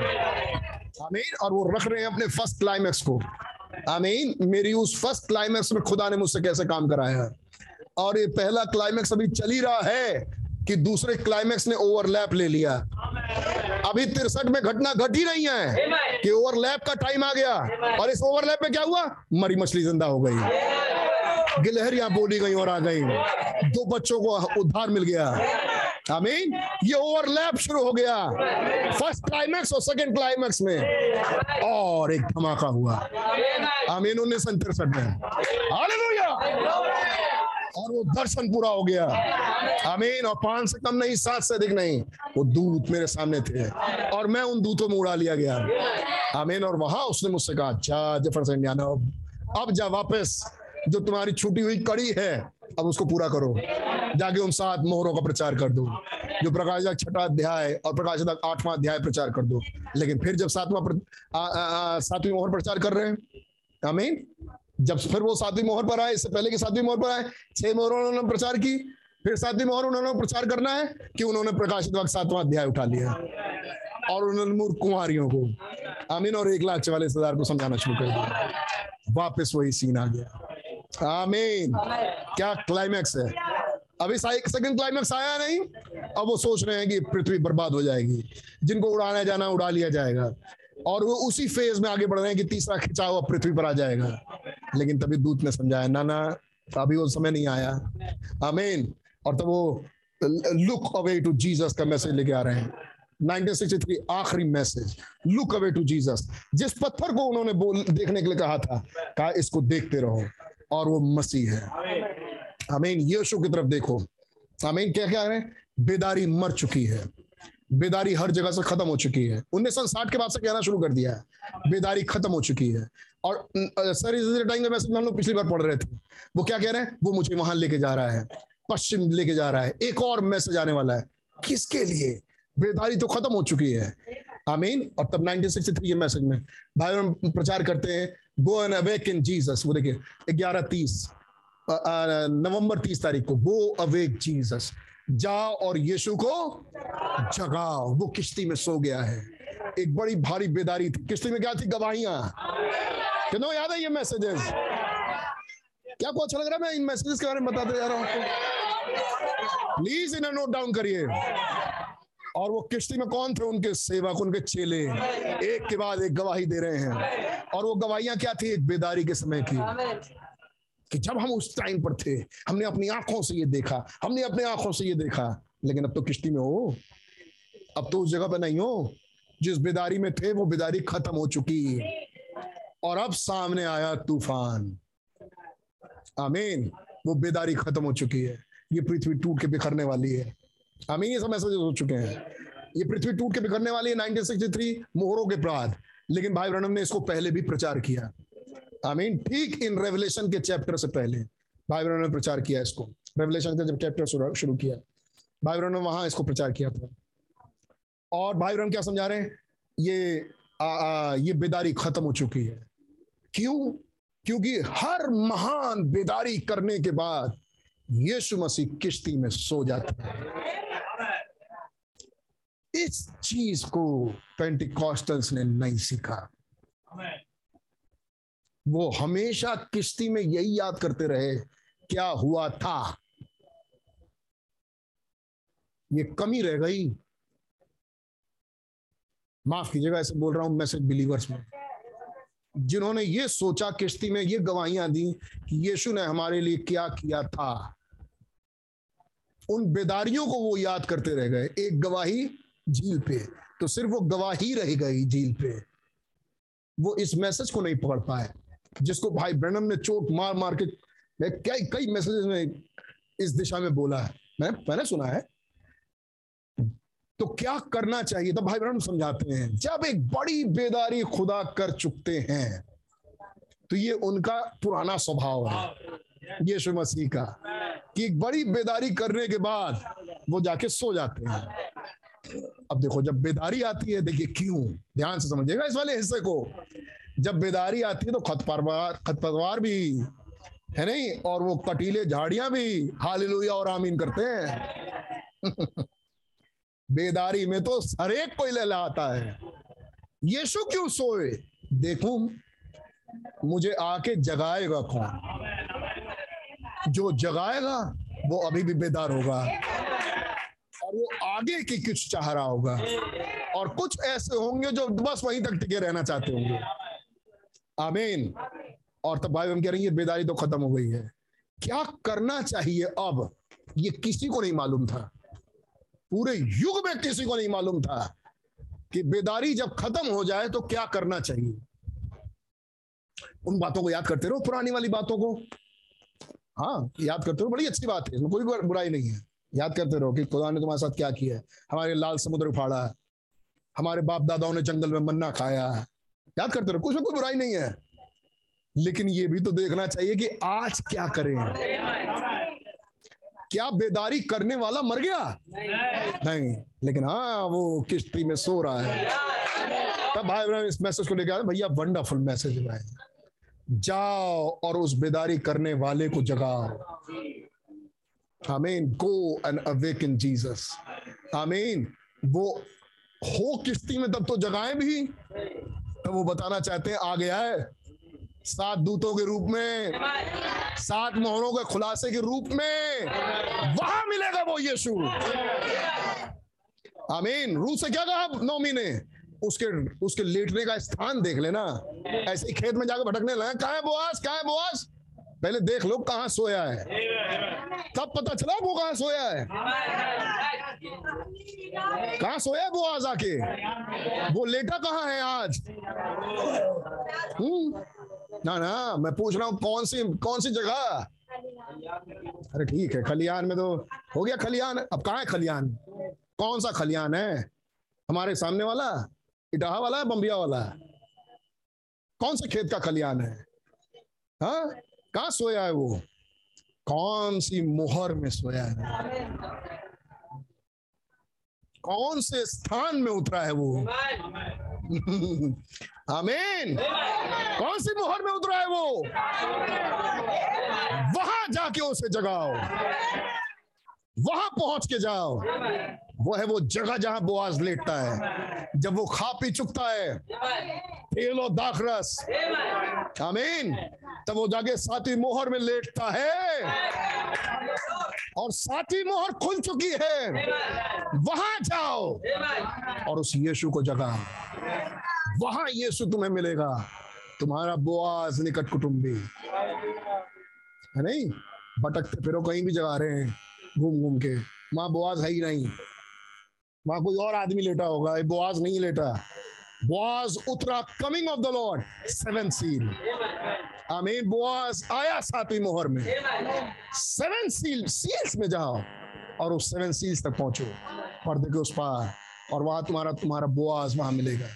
अमीन? और वो रख रहे हैं अपने फ़र्स्ट क्लाइमेक्स को। अमीन? मेरी उस फ़र्स्ट क्लाइमेक्स में खुदा ने मुझसे कैसे काम कराया? और ये पहला क्लाइमेक्स अभी चल ही रहा है। कि दूसरे क्लाइमेक्स ने ओवरलैप ले लिया। अभी तिरसठ में घटना घट ही नहीं है कि ओवरलैप का टाइम आ गया। और इस ओवरलैप में क्या हुआ? मरी मछली ज़िंदा हो गई। गिलहरियाँ बोली गई और आ गई। दो बच्चों को उद्धार मिल गया। आमीन। ये ओवरलैप शुरू हो गया। फ़र्स्ट क्लाइमेक्स और सेकंड क्लाइमेक्स में। और एक धमाका हुआ। आमीन, उन्नीस सौ तिरसठ में। हालेलुया! और वो दर्शन पूरा हो गया। अमीन और पाँच से कम नहीं, सात से अधिक नहीं। वो दूत मेरे सामने थे। और मैं उन दूतों में उड़ा लिया गया। अमीन और वहाँ उसने मुझसे कहा जा जेफरसन इंडियाना अब जा वापस। जो तुम्हारी छूटी हुई कड़ी है, अब उसको पूरा करो। जाके उन सात मोहरों का प्रचार कर दो। जो प्रकाश छठा अध्याय और प्रकाश आठवां अध्याय प्रचार कर दो। लेकिन फिर जब सातवां सातवीं मोहर प्रचार कर रहे हैं, आमीन। जब फिर वो सातवीं मोहर पर आए, इससे पहले की सातवीं मोहर पर आए, छह मोहरों उन्होंने प्रचार की, फिर सातवीं मोहर उन्होंने प्रचार करना है कि उन्होंने प्रकाशित वक्त सातवां अध्याय उठा लिया। और उन्होंने मूर्ख कुमारियों को अमीन और एक लाख चवालीस हज़ार को समझाना शुरू कर दिया। वापस वही सीन आ गया। आमीन। क्या क्लाइमैक्स है? अभी सेकंड क्लाइमैक्स आया नहीं, अब वो सोच रहे हैं कि पृथ्वी बर्बाद हो जाएगी। जिनको उड़ाना जाना, उड़ा लिया जाएगा। और वो उसी फ़ेज़ में आगे बढ़ रहे हैं कि तीसरा खिंचा हुआ पृथ्वी पर आ जाएगा। लेकिन तभी दूत ने समझाया, ना ना, अभी वो समय नहीं आया। आमीन। और तब वो लुक अवे टू जीसस का मैसेज लेके आ रहे हैं। 1963 आखिरी message look away to Jesus जिस पत्थर को उन्होंने बोल, देखने के लिए कहा था, कहा, इसको देखते रहो। और वो मसीह है। आमीन। यीशु की तरफ़ देखो। आमीन क्या क्या है? बेदारी मर चुकी है। बेदारी हर जगह से खत्म हो चुकी है। उन्नीस सौ साठ के बाद से कहना शुरू कर दिया है। बेदारी खत्म हो चुकी है। और सर, इस टाइम मैसेज हम लोग पिछली बार पढ़ रहे थे। वो क्या कह रहे हैं? वो मुझे वहाँ लेके जा रहा है। पश्चिम लेके जा रहा है। एक और मैसेज आने वाला है। किसके लिए? बेदारी तो खत्म हो चुकी है। आमीन। और तब 1963 के मैसेज में। भाई प्रचार करते हैं। Go and awake in Jesus वो देखिए, ग्यारह तीस नवंबर तीस तारीख को। गो अवेक जीसस जाओ और यीशु को जगाओ। वो किश्ती में सो गया है। एक बड़ी भारी बेदारी थी। किश्ती में क्या थी? गवाहियाँ। कितनों याद है ये मैसेजेस क्या को अच्छा लग रहा है? मैं इन मैसेजेस के बारे में बताते जा रहा हूँ प्लीज़ इन्हें नोट डाउन करिए। और वो किश्ती में कौन थे? उनके सेवक, उनके चेले। एक के बाद एक गवाही दे रहे हैं। और वो गवाहियाँ क्या थी? एक बेदारी के समय की। कि जब हम उस टाइम पर थे, हमने अपनी आँखों से ये देखा, हमने अपने आँखों से ये देखा, लेकिन अब तो किश्ती में हो। अब तो उस जगह पर नहीं हो। जिस बेदारी में थे, वो बेदारी खत्म हो चुकी। और अब सामने आया तूफ़ान। आमीन। वो बेदारी खत्म हो चुकी है। ये पृथ्वी टूट के बिखरने वाली है। आमीन, ये सब मैसेज हो चुके हैं। ये पृथ्वी टूट के बिखरने वाली है 1963 मोहरों के बाद लेकिन भाई ब्रनम ने इसको पहले भी प्रचार किया। आमीन ठीक इन रेवलेशन के चैप्टर से पहले। भाई ब्रनम ने प्रचार किया इसको। रेवलेशन का जब चैप्टर शुरू किया भाई ब्रनम ने वहाँ इसको प्रचार किया था। और भाई ब्रनम क्या समझा रहे हैं? ये आ, आ, ये बेदारी खत्म हो चुकी है। क्यों? क्योंकि हर महान बेदारी करने के बाद यीशु मसीह किश्ती में सो जाता है। इस चीज़ को पेंटिकॉस्टल्स ने नहीं सीखा। वो हमेशा किश्ती में यही याद करते रहे, क्या हुआ था? ये कमी रह गई। माफ़ कीजिएगा, ऐसे बोल रहा हूँ मैसेज बिलीवर्स में। जिन्होंने ये सोचा किश्ती में, ये गवाहियाँ दी कि यीशु ने हमारे लिए क्या किया था। उन बेदारियों को वो याद करते रह गए, एक गवाही झील पे। तो सिर्फ़ वो गवाही रह गई झील पे। वो इस मैसेज को नहीं पकड़ पाए। जिसको भाई ब्रनम ने चोट मार मार के कई कई मैसेजेस में इस दिशा में बोला है। मैंने मैंने सुना है। तो क्या करना चाहिए? तो भाई ब्रह्म समझाते हैं, जब एक बड़ी बेदारी खुदा कर चुकते हैं तो ये उनका पुराना स्वभाव है, यीशु मसीह का, कि एक बड़ी बेदारी करने के बाद वो जाके सो जाते हैं। अब देखो, जब बेदारी आती है, देखिए क्यों? ध्यान से समझिएगा इस वाले हिस्से को। जब बेदारी आती है तो खतपतवार खतपतवार भी है नहीं? और वो कटीले झाड़ियाँ भी, हालेलुया और आमीन करते हैं। *laughs* बेदारी में तो हरेक कोई लहलाता है। यीशु क्यों सोए? देखूँ, मुझे आके जगाएगा कौन? जो जगाएगा, वो अभी भी बेदार होगा। और वो आगे की कुछ चाह रहा होगा। और कुछ ऐसे होंगे जो बस वहीं तक टिके रहना चाहते होंगे। आमीन। और तब भाई हम कह रहे हैं, ये बेदारी तो खत्म हो गई है। क्या करना चाहिए अब? ये किसी को नहीं मालूम था। पूरे युग में किसी को नहीं मालूम था कि बेदारी जब खत्म हो जाए तो क्या करना चाहिए। उन बातों को याद करते रहो, पुरानी वाली बातों को। हाँ याद करते रहो, बड़ी अच्छी बात है, इसमें कोई बुराई नहीं है। याद करते रहो कि खुदा ने तुम्हारे साथ क्या किया है। हमारे लाल समुद्र उफाड़ा है। हमारे बाप दादाओं ने जंगल में मन्ना खाया है। याद करते रहो कुछ में कोई बुराई नहीं है। लेकिन ये भी तो देखना चाहिए कि आज क्या करें। क्या बेदारी करने वाला मर गया? नहीं, नहीं। लेकिन हाँ वो किश्ती में सो रहा है। तब भाई इस मैसेज को लेकर भैया वंडरफुल मैसेज है जाओ और उस बेदारी करने वाले को जगाओ। आमीन। Go and awake in Jesus आमीन। वो हो किश्ती में तब तो जगाए भी। तब वो बताना चाहते हैं आ गया है सात दूतों के रूप में, सात मोहरों के खुलासे के रूप में, वहाँ मिलेगा वो यीशु। आमीन। रूस से क्या कहा नौमी ने? उसके उसके लेटने का स्थान देख लेना। ऐसे खेत में जाकर भटकने लगा। कहा है बोआस? कहा है बोआस? पहले देख लो कहाँ सोया है। तब पता चला वो कहाँ सोया है। कहाँ सोया वो आज आके। वो लेटा कहाँ है आज। हम्म। ना ना, मैं पूछ रहा हूँ कौन सी कौन सी जगह? अरे ठीक है, खलियान में तो हो गया खलियान। अब कहाँ है खलियान? कौन सा खलियान है? हमारे सामने वाला? इटाहा वाला है, बम्बिया वाला? है कौन से खेत का खलियान है? हाँ? कहा सोया है वो? कौन सी मोहर में सोया है? कौन से स्थान में उतरा है वो? आमीन। कौन सी मोहर में उतरा है वो? वहाँ जाके उसे जगाओ। वहाँ पहुँच के जाओ। वो है वो जगह जहाँ बोआज लेटता है। जब वो खा पी चुकता है और दाखरस आमीन। तब वो जाके सातवीं मोहर में लेटता है। और सातवीं मोहर खुल चुकी है। वहाँ जाओ। और उस यीशु को जगा। वहाँ यीशु तुम्हें मिलेगा। तुम्हारा बोआज निकट कुटुंबी। है नहीं? भटकते फिरो, कहीं भी जगा रहे हैं। घूम घूम के। वहाँ बोआज है ही नहीं। वहाँ कोई और आदमी लेटा होगा। बोआज नहीं लेटा। बोआज उतरा coming of the lord seven seal आमीन। बोआज आया सातवीं मोहर में। सेवन सील सील्स में जाओ और उस सेवन सील्स तक पहुंचो। पर्दे के उस पार। और वहाँ तुम्हारा तुम्हारा बोआज वहाँ मिलेगा।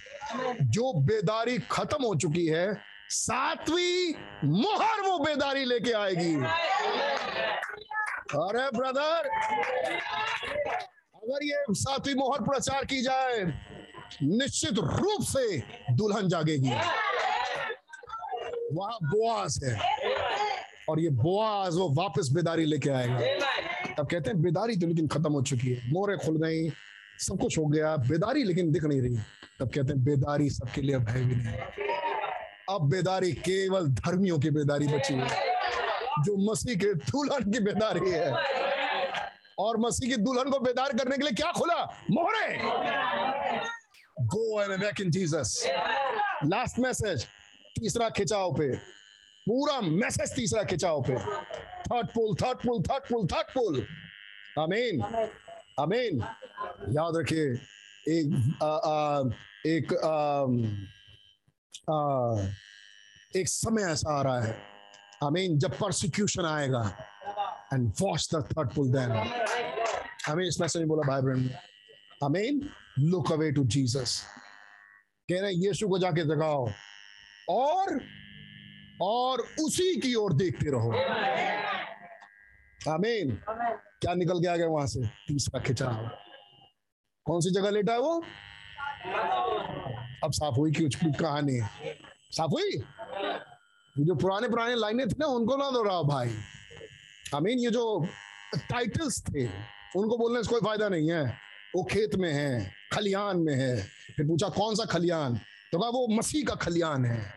जो बेदारी खत्म हो चुकी है, सातवीं मोहर वो बेदारी लेके आएगी। अरे ब्रदर अगर ये सातवीं मोहर प्रचार की जाए, निश्चित रूप से दुल्हन जागेगी। वहाँ बोआज है। और ये बोआज वो वापस बेदारी लेके आएगा। तब कहते हैं, बेदारी तो लेकिन खत्म हो चुकी है। मोरे खुल गई, सब कुछ हो गया, बेदारी लेकिन दिख नहीं रही। तब कहते हैं, बेदारी सबके लिए अब है भी नहीं। अब बेदारी केवल धर्मियों की बेदारी बची है। जो मसीह के दुल्हन की बेदारी है। और मसीह की दुल्हन को बेदार करने के लिए क्या खुला? मोहरे। Go and back in Jesus last message तीसरा खिंचाव पे। पूरा मैसेज तीसरा खिंचाव पे। Third pull third pull third pull third pull आमीन आमीन याद रखिए एक आ, आ, एक आ, आ, एक समय ऐसा आ रहा है। आमीन जब परसिक्यूशन आएगा and watch the third pull then आमीन इस मैसेज बोला भाई बहन आमीन लुक अवे टू जीसस कह रहे यीशु को जाके जगाओ। और और उसी की ओर देखते रहो. आमीन क्या निकल के आ गया वहाँ से? तीसरा खिंचाव कौन सी जगह लेटा है वो? अब साफ़ हुई कि कहानी है। साफ़ हुई? जो पुराने पुराने लाइनें थी ना, उनको ना दोहराओ भाई। आमीन ये जो टाइटल्स थे, उनको बोलने से कोई फ़ायदा नहीं है। वो खेत में है खलियान में है। फिर पूछा, कौन सा खलियान तो कहा, वो मसीह का खलियान है।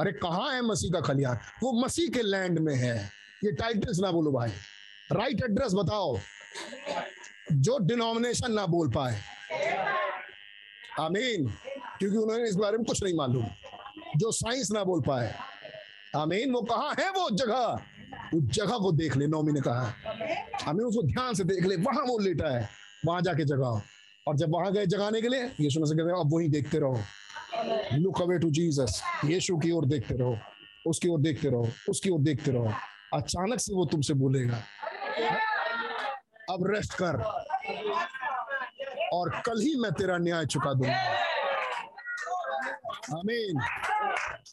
अरे, कहाँ है मसीह का खलियान वो मसीह के लैंड में है। ये टाइटल्स ना बोलो भाई। राइट एड्रेस बताओ। जो डिनोमिनेशन ना बोल पाए। आमीन क्योंकि उन्होंने इस बारे में कुछ नहीं मालूम। जो साइंस ना बोल पाए। आमीन, वो कहा है वो जगह? उस जगह को देख ले, नौमी ने कहा। आमीन, उसको ध्यान से देख ले, वहाँ वो लेटा है, वहाँ जाके जगाओ और जब वहाँ गए जगाने के लिए, यीशु मसीह कहते अब वहीं देखते रहो। लुक अवे टू जीसस यीशु की ओर देखते रहो, उसकी ओर देखते रहो, उसकी ओर देखते रहो। अचानक से वो तुमसे बोलेगा, अब रेस्ट कर, और कल ही मैं तेरा न्याय चुका दूँगा। आमीन।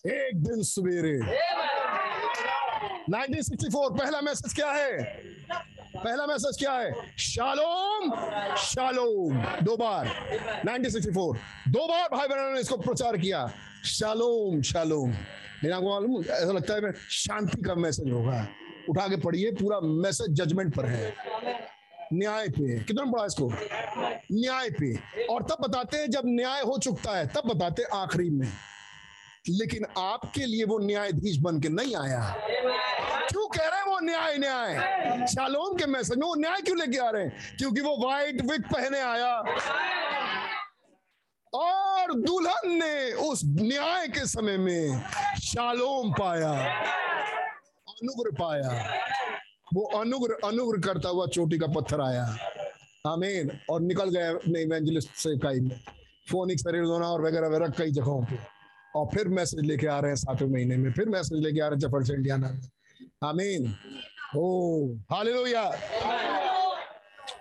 एक दिन सवेरे 1964 पहला मैसेज क्या है? पहला मैसेज क्या है? शालोम शालोम, दो बार। 1964 दो बार भाई बहनों ने इसको प्रचार किया। शालोम शालोम। आपको मालूम, ऐसा लगता है शांति का मैसेज होगा। उठा के पढ़िए, पूरा मैसेज जजमेंट पर है। न्याय पे। कितना पढ़ा इसको? न्याय पे। और तब बताते हैं जब न्याय हो चुकता है, तब बताते आखिरी में। लेकिन आपके लिए वो न्यायाधीश बन के नहीं आया। न्याय न्याय। शालोम के मैसेज में वो न्याय क्यों लेके आ रहे हैं? क्योंकि वो व्हाइट विग पहने आया। और दुल्हन ने उस न्याय के समय में शालोम पाया, अनुग्रह पाया। वो अनुग्रह अनुग्रह करता हुआ चोटी का पत्थर आया। आमीन। और निकल गया से कई में। फोनिक्स एरिजोना और वगैरह वगैरह कई जगहों पे। और फिर मैसेज लेके आ रहे हैं सातवें महीने में। फिर मैसेज लेके आ रहे हैं ज़फ़र से इंडियाना में। आमीन ओ हालेलुया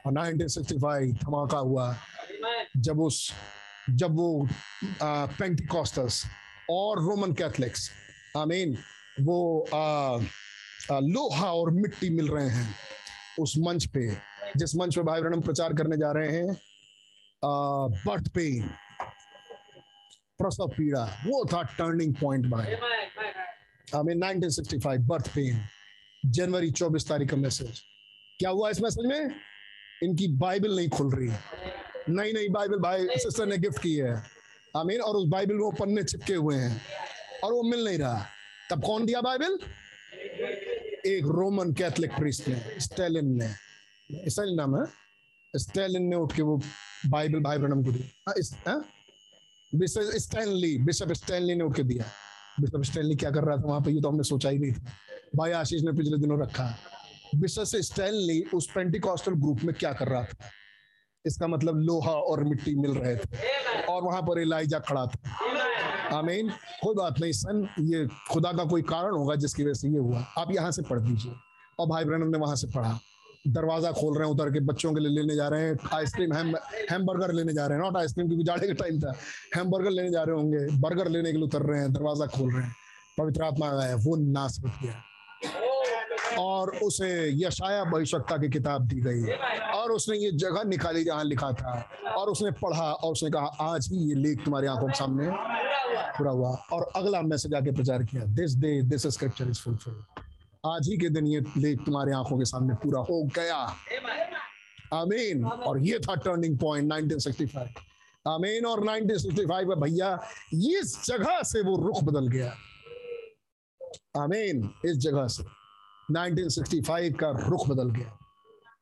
और 1965 धमाका हुआ जब उस जब वो पेंटिकॉस्टस और रोमन कैथलिक्स आमीन वो आ, आ, लोहा और मिट्टी मिल रहे हैं उस मंच पे जिस मंच पे भाई ब्रहणम प्रचार करने जा रहे हैं बर्थ पेन प्रसव पीड़ा वो था टर्निंग पॉइंट भाई। आमीन 1965 बर्थ पेन जनवरी 24 तारीख का मैसेज क्या हुआ इस मैसेज में? इनकी बाइबल नहीं खुल रही। नई नई बाइबल भाई सिस्टर ने गिफ्ट की है। आमीन और उस बाइबल में वो पन्ने चिपके हुए हैं। और वो मिल नहीं रहा। तब कौन दिया बाइबल एक रोमन कैथलिक प्रीस्ट ने स्टेलिन ने। स्टेलिन नाम है। स्टेलिन ने उठ के वो बाइबल भाई ब्रनम को बिशप स्टैनली बिशप स्टैनली ने उठ के दिया। बिशप स्टैनली क्या कर रहा था वहाँ पे? ये तो हमने सोचा ही नहीं भाई, आशीष ने पिछले दिनों रखा। बिशप स्टैनली उस पेंटिकॉस्टल ग्रुप में क्या कर रहा था? इसका मतलब लोहा और मिट्टी मिल रहे थे। और वहाँ पर इलाइजा खड़ा था। आमीन कोई बात नहीं, सन, ये खुदा का कोई कारण होगा जिसकी वजह से ये हुआ। आप यहाँ से पढ़ दीजिए और भाई ब्रहण ने वहाँ से पढ़ा। दरवाज़ा खोल रहे हैं उतर के बच्चों के लिए लेने जा रहे हैं। आइसक्रीम, हैम, हैमबर्गर लेने जा रहे हैं। नॉट आइसक्रीम क्योंकि जाड़े का टाइम था। हैमबर्गर लेने जा रहे होंगे। बर्गर लेने के लिए उतर रहे हैं। दरवाज़ा खोल रहे हैं। पवित्र आत्मा आया वो नाश हो। गया और उसे यशाया भविष्यता की किताब दी गई और उसने ये जगह निकाली जहाँ लिखा था। और उसने पढ़ा और उसने कहा, आज ही ये लेख तुम्हारी आँखों के सामने पूरा हुआ। और अगला मैसेज आके प्रचार किया। This day this scripture is fulfilled आज ही के दिन ये लेख तुम्हारे आँखों के सामने पूरा हो गया। आमीन। और ये था टर्निंग पॉइंट 1965 आमीन और 1965 में भैया, इस जगह से वो रुख बदल गया। आमीन, इस जगह से। 1965 का रुख बदल गया।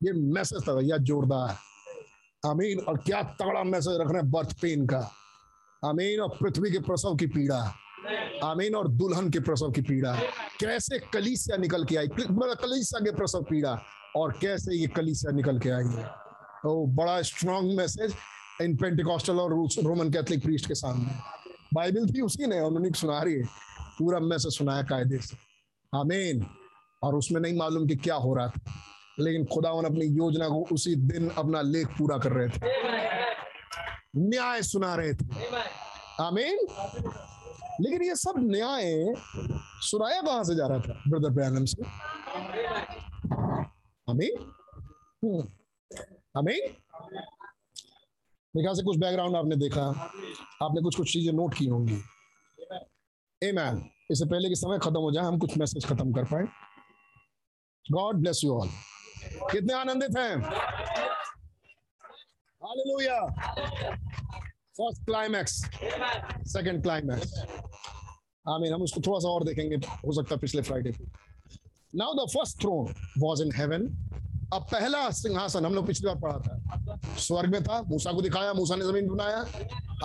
ये मैसेज था भैया, जोरदार। आमीन, और क्या तगड़ा मैसेज रख रहे हैं बर्थ पेन का। आमीन, और पृथ्वी के प्रसव की पीड़ा। आमीन, और दुल्हन के प्रसव की पीड़ा। कैसे कलीसिया निकल के आई? कलीसिया के प्रसव पीड़ा। और कैसे ये कलीसिया निकल के आई? है तो बड़ा स्ट्रॉन्ग मैसेज इन पेंटिकॉस्टल और रोमन कैथलिक प्रीस्ट के सामने। बाइबल थी उसी ने, उन्होंने सुना रही है। पूरा मैसेज सुनाया कायदे से। आमीन। और उसमें नहीं मालूम कि क्या हो रहा था। लेकिन खुदा अपनी योजना को उसी दिन अपना लेख पूरा कर रहे थे। न्याय सुना रहे थे। आमीन। लेकिन ये सब न्याय सुनाया कहाँ से जा रहा था, ब्रदर ब्रैनम से? आमीन हम्म। आमीन मेरे से कुछ बैकग्राउंड आपने देखा। आपने कुछ कुछ चीज़ें नोट की होंगी। ए मैन इससे पहले कि समय खत्म हो जाए, हम कुछ मैसेज खत्म कर पाए। गॉड ब्लेस यू ऑल कितने आनंदित हैं? Hallelujah first climax second climax आमीन हम उसको थोड़ा सा और देखेंगे, हो सकता है पिछले फ्राइडे को। Now the first throne was in heaven अब पहला सिंहासन हम लोग पिछली बार पढ़ा था। स्वर्ग में था, मूसा को दिखाया, मूसा ने ज़मीन बनाया।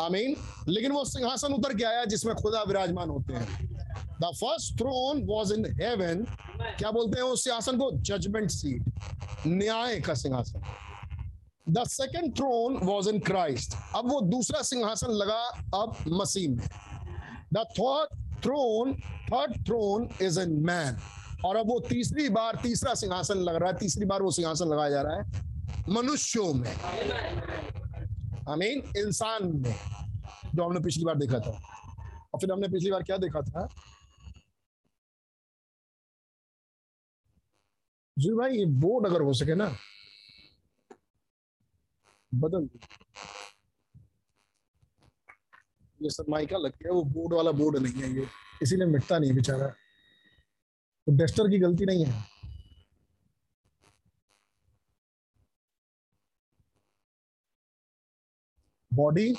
आमीन। लेकिन वो सिंहासन उतर के आया जिसमें खुदा विराजमान होते हैं। The first throne was in heaven क्या बोलते हैं उस सिंहासन को? जजमेंट सीट न्याय का सिंहासन। The second throne was in Christ अब वो दूसरा सिंहासन लगा अब मसीह में। The third throne third throne is in man और अब वो तीसरी बार तीसरा सिंहासन लग रहा है। तीसरी बार वो सिंहासन लगाया जा रहा है मनुष्यों में। आई मीन इंसान में। जो हमने पिछली बार देखा था। और फिर हमने पिछली बार क्या देखा था? जी भाई ये बोर्ड अगर हो सके ना। बदल ये सरमाइका लग गया, वो बोर्ड वाला बोर्ड नहीं है ये। इसीलिए मिटता नहीं बेचारा। तो डेस्टर की गलती नहीं है। बॉडी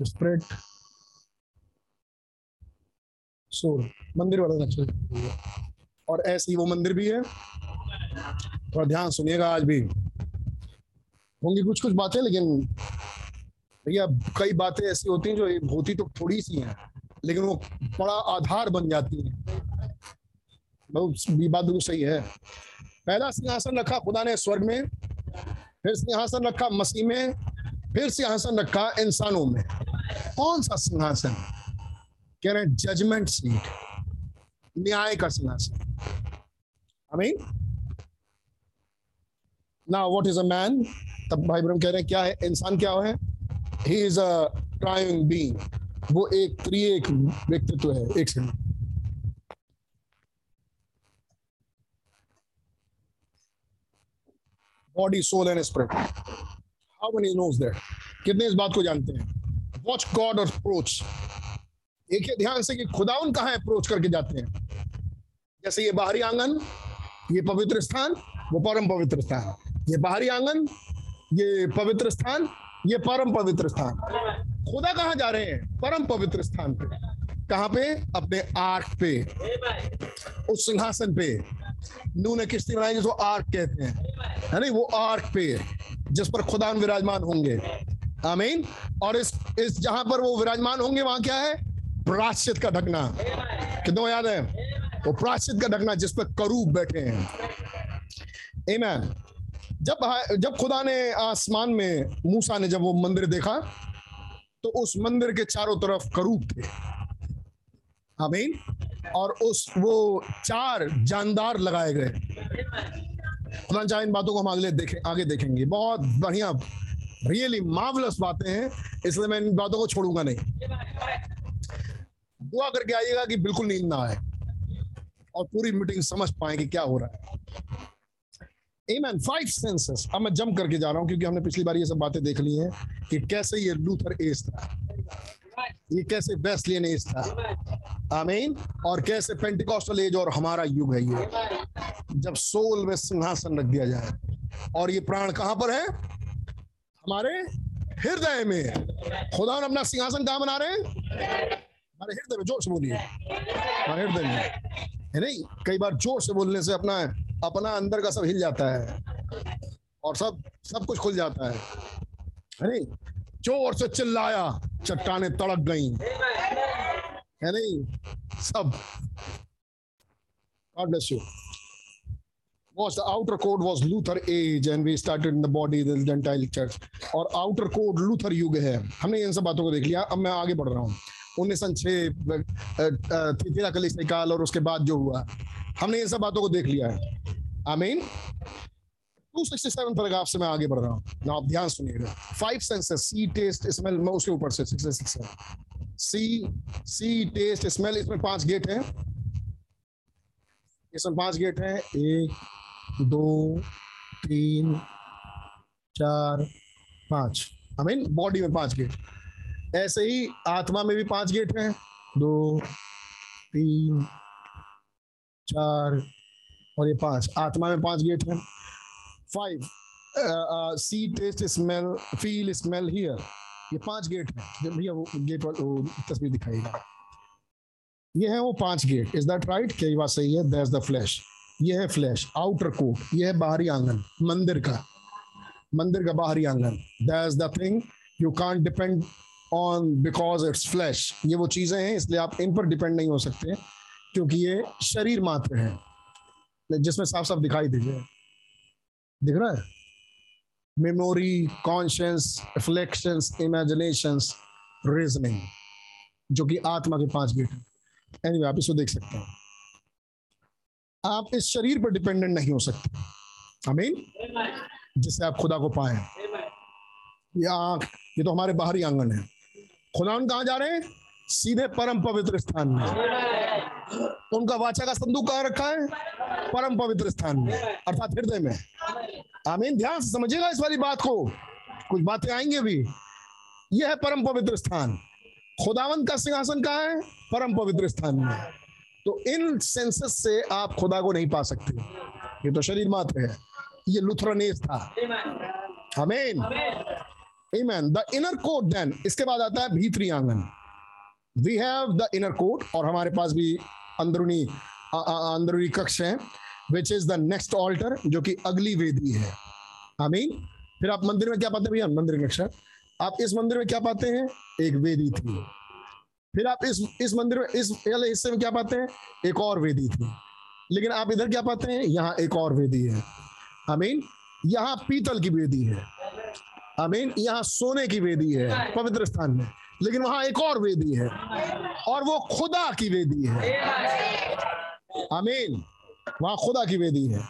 स्प्रेड सोल मंदिर वाला नक्शा और ऐसे वो मंदिर भी है। थोड़ा ध्यान सुनिएगा आज भी। होंगी कुछ कुछ बातें, लेकिन भैया, कई बातें ऐसी होती हैं जो होती तो थोड़ी सी हैं, लेकिन वो बड़ा आधार बन जाती है। बात बिल्कुल सही है। पहला सिंहासन रखा खुदा ने स्वर्ग में, फिर सिंहासन रखा मसीह में, फिर सिंहासन रखा इंसानों में। कौन सा सिंहासन? कह रहे हैं जजमेंट सीट न्याय का सिंहासन। आई मीन ना व्हाट इज़ अ मैन तब भाई ब्रह्म कह रहे हैं, क्या है? इंसान क्या है? He is a triune being वो एक त्रिएक व्यक्तित्व है, एक second body soul and spirit how many knows that कितने इस बात को जानते हैं? वॉच गॉड और अप्रोच देखिए ध्यान से कि खुदाउन कहाँ अप्रोच करके जाते हैं। जैसे ये बाहरी आँगन ये पवित्र स्थान, वो परम पवित्र स्थान। ये बाहरी आँगन, ये पवित्र स्थान, ये परम पवित्र स्थान। खुदा कहाँ जा रहे हैं? परम पवित्र स्थान पे। कहाँ पे? अपने आर्क पे। उस सिंहासन पे। नू ने किश्ती बनाई जिसको आर्क कहते हैं। है नहीं? वो आर्क पे जिस पर खुदा विराजमान होंगे। आमीन। और इस इस जहाँ पर वो विराजमान होंगे, वहाँ क्या है? प्राश्चित का ढकना। कितनों याद है? वो प्राश्चित का ढकना जिस पर करूब बैठे हैं। Amen. जब जब खुदा ने आसमान में मूसा ने जब वो मंदिर देखा तो उस मंदिर के चारों तरफ़ करूब थे। आमीन। और उस, वो चार जानदार लगाए गए। खुदा चाहे इन बातों को हम अगले देखें, आगे देखेंगे। बहुत बढ़िया रियली मावलस बातें हैं। इसलिए मैं इन बातों को छोड़ूँगा नहीं। दुआ करके आइएगा कि बिल्कुल नींद ना आए। और पूरी मीटिंग समझ पाए कि क्या हो रहा है। Amen. Five senses. अब मैं जंप करके जा रहा हूँ क्योंकि हमने पिछली बार ये सब बातें देख ली हैं कि कैसे ये लूथर एज था। ये कैसे वेस्लियन एज था। आमीन और कैसे पेंटिकॉस्टल एज और हमारा युग है ये। जब सोल में सिंहासन रख दिया जाए। और ये प्राण कहाँ पर है? हमारे हृदय में। खुदा ने अपना सिंहासन कहाँ बना रहे हैं? हमारे हृदय में। से बोलिए। हमारे हृदय में। है नहीं? कई बार ज़ोर से बोलने से अपना अपना अंदर का सब हिल जाता है। और सब सब कुछ खुल जाता है। है नहीं? ज़ोर से चिल्लाया, चट्टाने तड़क गई। है नहीं? सब। God bless you. Was the outer court was Luther age and we started in the body, the Gentile church. और outer court Luther युग है। हमने इन सब बातों को देख लिया। अब मैं आगे बढ़ रहा हूँ। उन्नीस सौ छह कलिश निकाल और उसके बाद जो हुआ। हमने इन सब बातों को देख लिया है। आमीन। 267 पैराग्राफ से मैं आगे बढ़ रहा हूँ, ना आप ध्यान सुनिएगा। Five senses see taste smell मैं उसके ऊपर से six six see see taste smell इसमें पाँच गेट हैं। इसमें पाँच गेट हैं। एक, दो, तीन, चार, पाँच। आई मीन बॉडी में पाँच गेट ऐसे ही आत्मा में भी पाँच गेट हैं। दो, तीन, चार, और ये पाँच। आत्मा में पाँच गेट हैं। Five see taste smell feel smell hear ये पाँच गेट हैं। भैया वो गेट वो तस्वीर दिखाएगा ये है वो पाँच गेट। इज़ दैट राइट क्या बात सही है? दैट्स द फ्लैश ये है फ्लैश आउटर कोट ये है बाहरी आँगन। मंदिर का। मंदिर का बाहरी आँगन। That's the thing you can't depend on because it's flesh ये वो चीज़ें हैं, इसलिए आप इन पर डिपेंड नहीं हो सकते, क्योंकि ये शरीर मात्र है। जिसमें साफ़ साफ़ दिखाई दीजिए दिख रहा है? Memory conscious reflection imagination reasoning जो कि आत्मा के पाँच गेट है। एनीवे आप इसको देख सकते हैं। आप इस शरीर पर डिपेंडेंट नहीं हो सकते। अमीन जिससे आप खुदा को पाए। ये आँख, ये तो हमारे बाहरी आँगन है। खुदा कहा जा रहे हैं? सीधे परम पवित्र स्थान में। तो उनका वाचा का संदूक कहाँ रखा है? परम पवित्र स्थान में, अर्थात हृदय में। आमीन, ध्यान से समझिएगा इस वाली बात को। कुछ बातें आएँगे भी यह है परम पवित्र स्थान। खुदावंत का सिंहासन कहाँ है? परम पवित्र स्थान में। तो इन सेंसेस से आप खुदा को नहीं पा सकते। ये तो शरीर मात्र है। ये लुथरनेस था। आमीन। Amen. The inner court then इसके बाद आता है भीतरी आँगन we have the inner court और हमारे पास भी अंदरूनी अंदरूनी कक्ष है which is the next altar जो कि अगली वेदी है। आमीन। फिर आप मंदिर में क्या पाते हैं भैया? मंदिर के अक्षर आप इस मंदिर में क्या पाते हैं? एक वेदी थी। फिर आप इस इस मंदिर में, इस वाले हिस्से में क्या पाते हैं? एक और वेदी थी। लेकिन आप इधर क्या पाते हैं? यहाँ एक और वेदी है। आमीन। यहाँ पीतल की वेदी है। आमीन यहाँ सोने की वेदी है पवित्र स्थान में। लेकिन वहाँ एक और वेदी है और वो खुदा की वेदी है। आमीन वहाँ खुदा की वेदी है।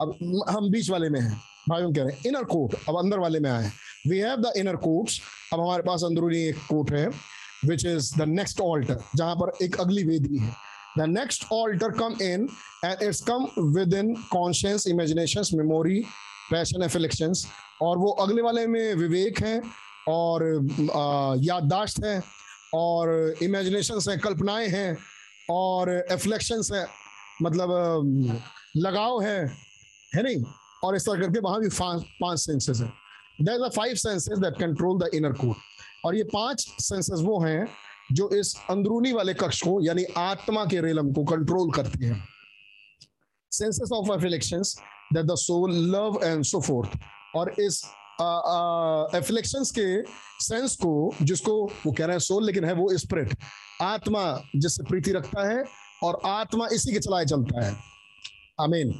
अब हम बीच वाले में हैं भाइयों कह रहे हैं इनर कोर्ट अब अंदर वाले में आए we have the inner courts अब हमारे पास अंदरूनी एक कोर्ट है which is the next altar जहाँ पर एक अगली वेदी है। The next altar come in and it's come with in conscious imagination memory passion affections और वो अगले वाले में विवेक है और याददाश्त है और इमेजिनेशन है, कल्पनाएँ हैं और एफ्लेक्शंस है मतलब लगाव है है नहीं? और इस तरह करके वहाँ भी पाँच सेंसेस है। There are five senses that control the inner core और ये पाँच सेंसेस वो हैं जो इस अंदरूनी वाले कक्ष को, यानी आत्मा के रेलम को कंट्रोल करते हैं। Senses of affections that the soul love and so forth और इस एफ्लेक्शंस के सेंस को, जिसको वो कह रहे हैं सोल लेकिन है वो स्प्रिट आत्मा जिससे प्रीति रखता है और आत्मा इसी के चलाए चलता है। आमीन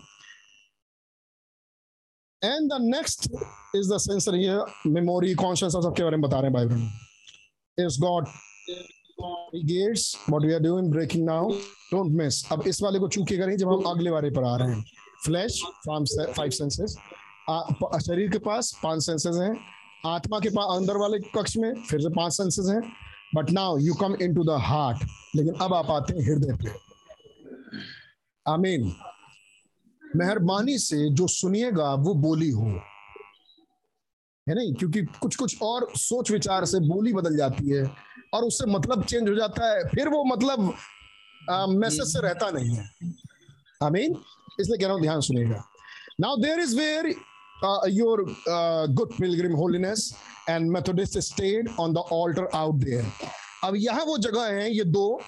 and the next is the sensor ये मेमोरी कॉन्शियस सबके बारे में बता रहे हैं Bible is God gates what we are doing, breaking now, don't miss अब इस वाले को चूकेगा नहीं जब हम अगले वाले पर आ रहे हैं। फ्लैश फ्रॉम फाइव सेंसेस शरीर के पास पाँच सेंसेस हैं। आत्मा के पास अंदर वाले कक्ष में फिर से पाँच सेंसेस हैं। But now you come into the heart लेकिन अब आप आते हैं हृदय पे। आमीन। मेहरबानी से जो सुनिएगा, वो बोली हो। है नहीं? क्योंकि कुछ कुछ और सोच विचार से बोली बदल जाती है। और उससे मतलब चेंज हो जाता है। फिर वो मतलब मैसेज से रहता नहीं है। आमीन। इसलिए कह रहा हूँ, ध्यान सुनेगा now there is where your good Pilgrim Holiness and Methodist stayed on the altar out there अब यहाँ वो जगह है ये दो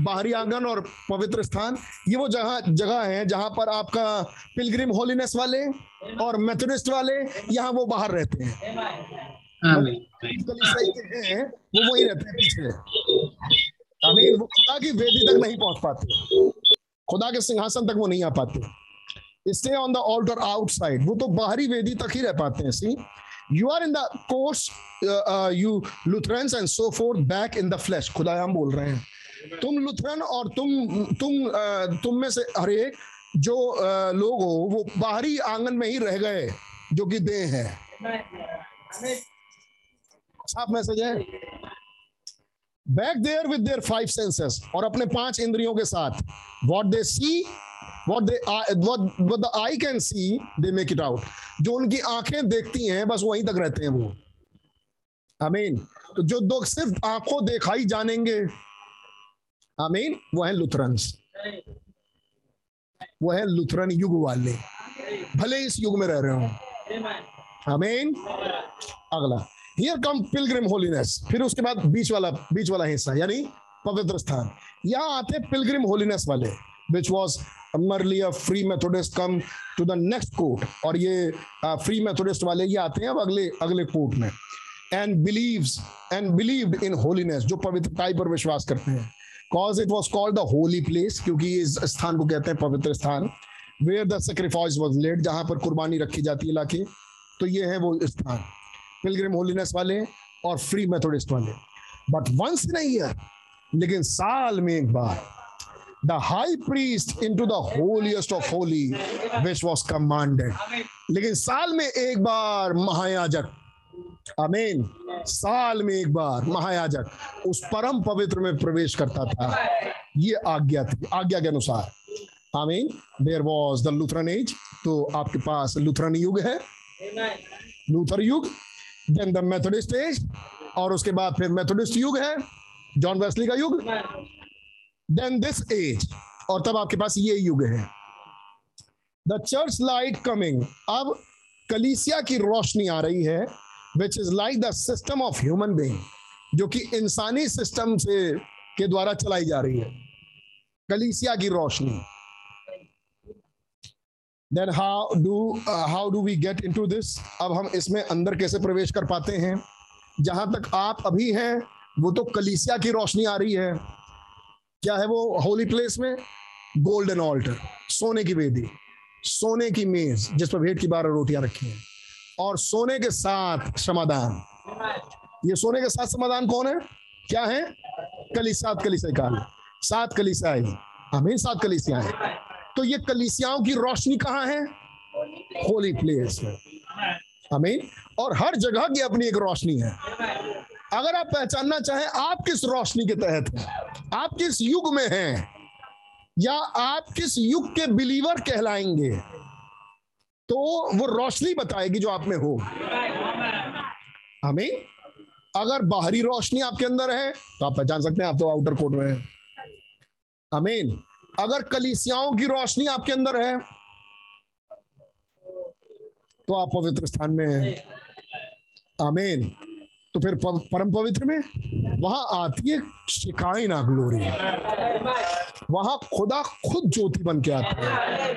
बाहरी आँगन और पवित्र स्थान ये वो जगह जगह है जहाँ पर आपका पिलग्रिम होलीनेस वाले और मेथोडिस्ट वाले यहाँ वो बाहर रहते हैं। वो वही रहते हैं पीछे। आमीन वो खुदा की वेदी तक नहीं पहुँच पाते। खुदा के सिंहासन तक वो नहीं आ पाते। Stay on the altar outside वो तो बाहरी वेदी तक ही रह पाते हैं see you are in the courts you Lutherans and so forth back in the flesh खुदा हम बोल रहे हैं। तुम लुथरन और तुम तुम uh, तुम में से हर एक जो uh, लोग हो वो बाहरी आँगन में ही रह गए जो कि दे है। साफ़ मैसेज है? Back there with their five senses और अपने पाँच इंद्रियों के साथ। What they see what they what what the eye can see they make it out जो उनकी आँखें देखती हैं, बस वहीं तक रहते हैं वो। आमीन तो जो दो सिर्फ़ आँखों दिखाई जानेंगे। आमीन वो है लुथरन्स। वो है लुथरन युग वाले। भले इस युग में रह रहे हो। आमीन अगला। हियर कम पिलग्रिम होलीनेस फिर उसके बाद बीच वाला बीच वाला हिस्सा, यानी पवित्र स्थान। यहाँ आते पिलग्रिम होलीनेस वाले which was merely Free Methodist come to the next court और ये फ्री मेथोडिस्ट वाले ये आते हैं अब अगले अगले कोर्ट में. And believes and believed in holiness जो पवित्रताई पर विश्वास करते हैं. Cause it was called the holy place क्योंकि इस स्थान को कहते हैं पवित्र स्थान where the sacrifice was laid जहाँ पर कुर्बानी रखी जाती है लाके तो ये है वो स्थान. पिलग्रिम होलीनेस वाले और फ्री मेथोडिस्ट वाले. बट वंस इन ईयर लेकिन साल में एक बार the high priest into the holiest of holy which was commanded लेकिन साल में एक बार महायाजक अमीन साल में एक बार महायाजक उस परम पवित्र में प्रवेश करता था। ये आज्ञा थी, आज्ञा के अनुसार। आमीन there was the Lutheran age तो आपके पास लुथरन युग है। लूथर युग देन द मेथोडिस्ट एज और उसके बाद फिर मेथोडिस्ट युग है जॉन वेस्ली का युग। देन दिस एज और तब आपके पास ये युग है। द चर्च लाइट कमिंग अब कलीसिया की रोशनी आ रही है which is like the system of human being जो कि इंसानी सिस्टम से, के द्वारा चलाई जा रही है। कलीसिया की रोशनी। Then how do how do we get into this अब हम इसमें अंदर कैसे प्रवेश कर पाते हैं? जहाँ तक आप अभी हैं, वो तो कलीसिया की रोशनी आ रही है। क्या है वो? होली प्लेस में गोल्डन ऑल्टर सोने की वेदी, सोने की मेज, जिस पर भेंट की बारह रोटियाँ रखी हैं। और सोने के साथ समाधान। ये सोने के साथ समाधान कौन है? क्या है? कलिसात कलिसा काल सात कलिसियाएँ। हमें सात कलिसियाएँ। तो ये कलिसियाओं की रोशनी कहाँ है? होली प्लेस में। हमें और हर जगह की अपनी एक रोशनी है। अगर आप पहचानना चाहें, आप किस रोशनी के तहत हैं? आप किस युग में हैं? या आप किस युग के बिलीवर कहलाएँगे? तो वो रोशनी बताएगी जो आप में हो। हमें अगर बाहरी रोशनी आपके अंदर है तो आप पहचान सकते हैं, आप तो आउटर कोट में हैं। अमीन अगर कलिसियाओं की रोशनी आपके अंदर है तो आप पवित्र स्थान में हैं। आमीन? तो फिर परम पवित्र में? वहाँ आती है शिकायना ग्लोरी वहाँ खुदा खुद ज्योति बन के आता है।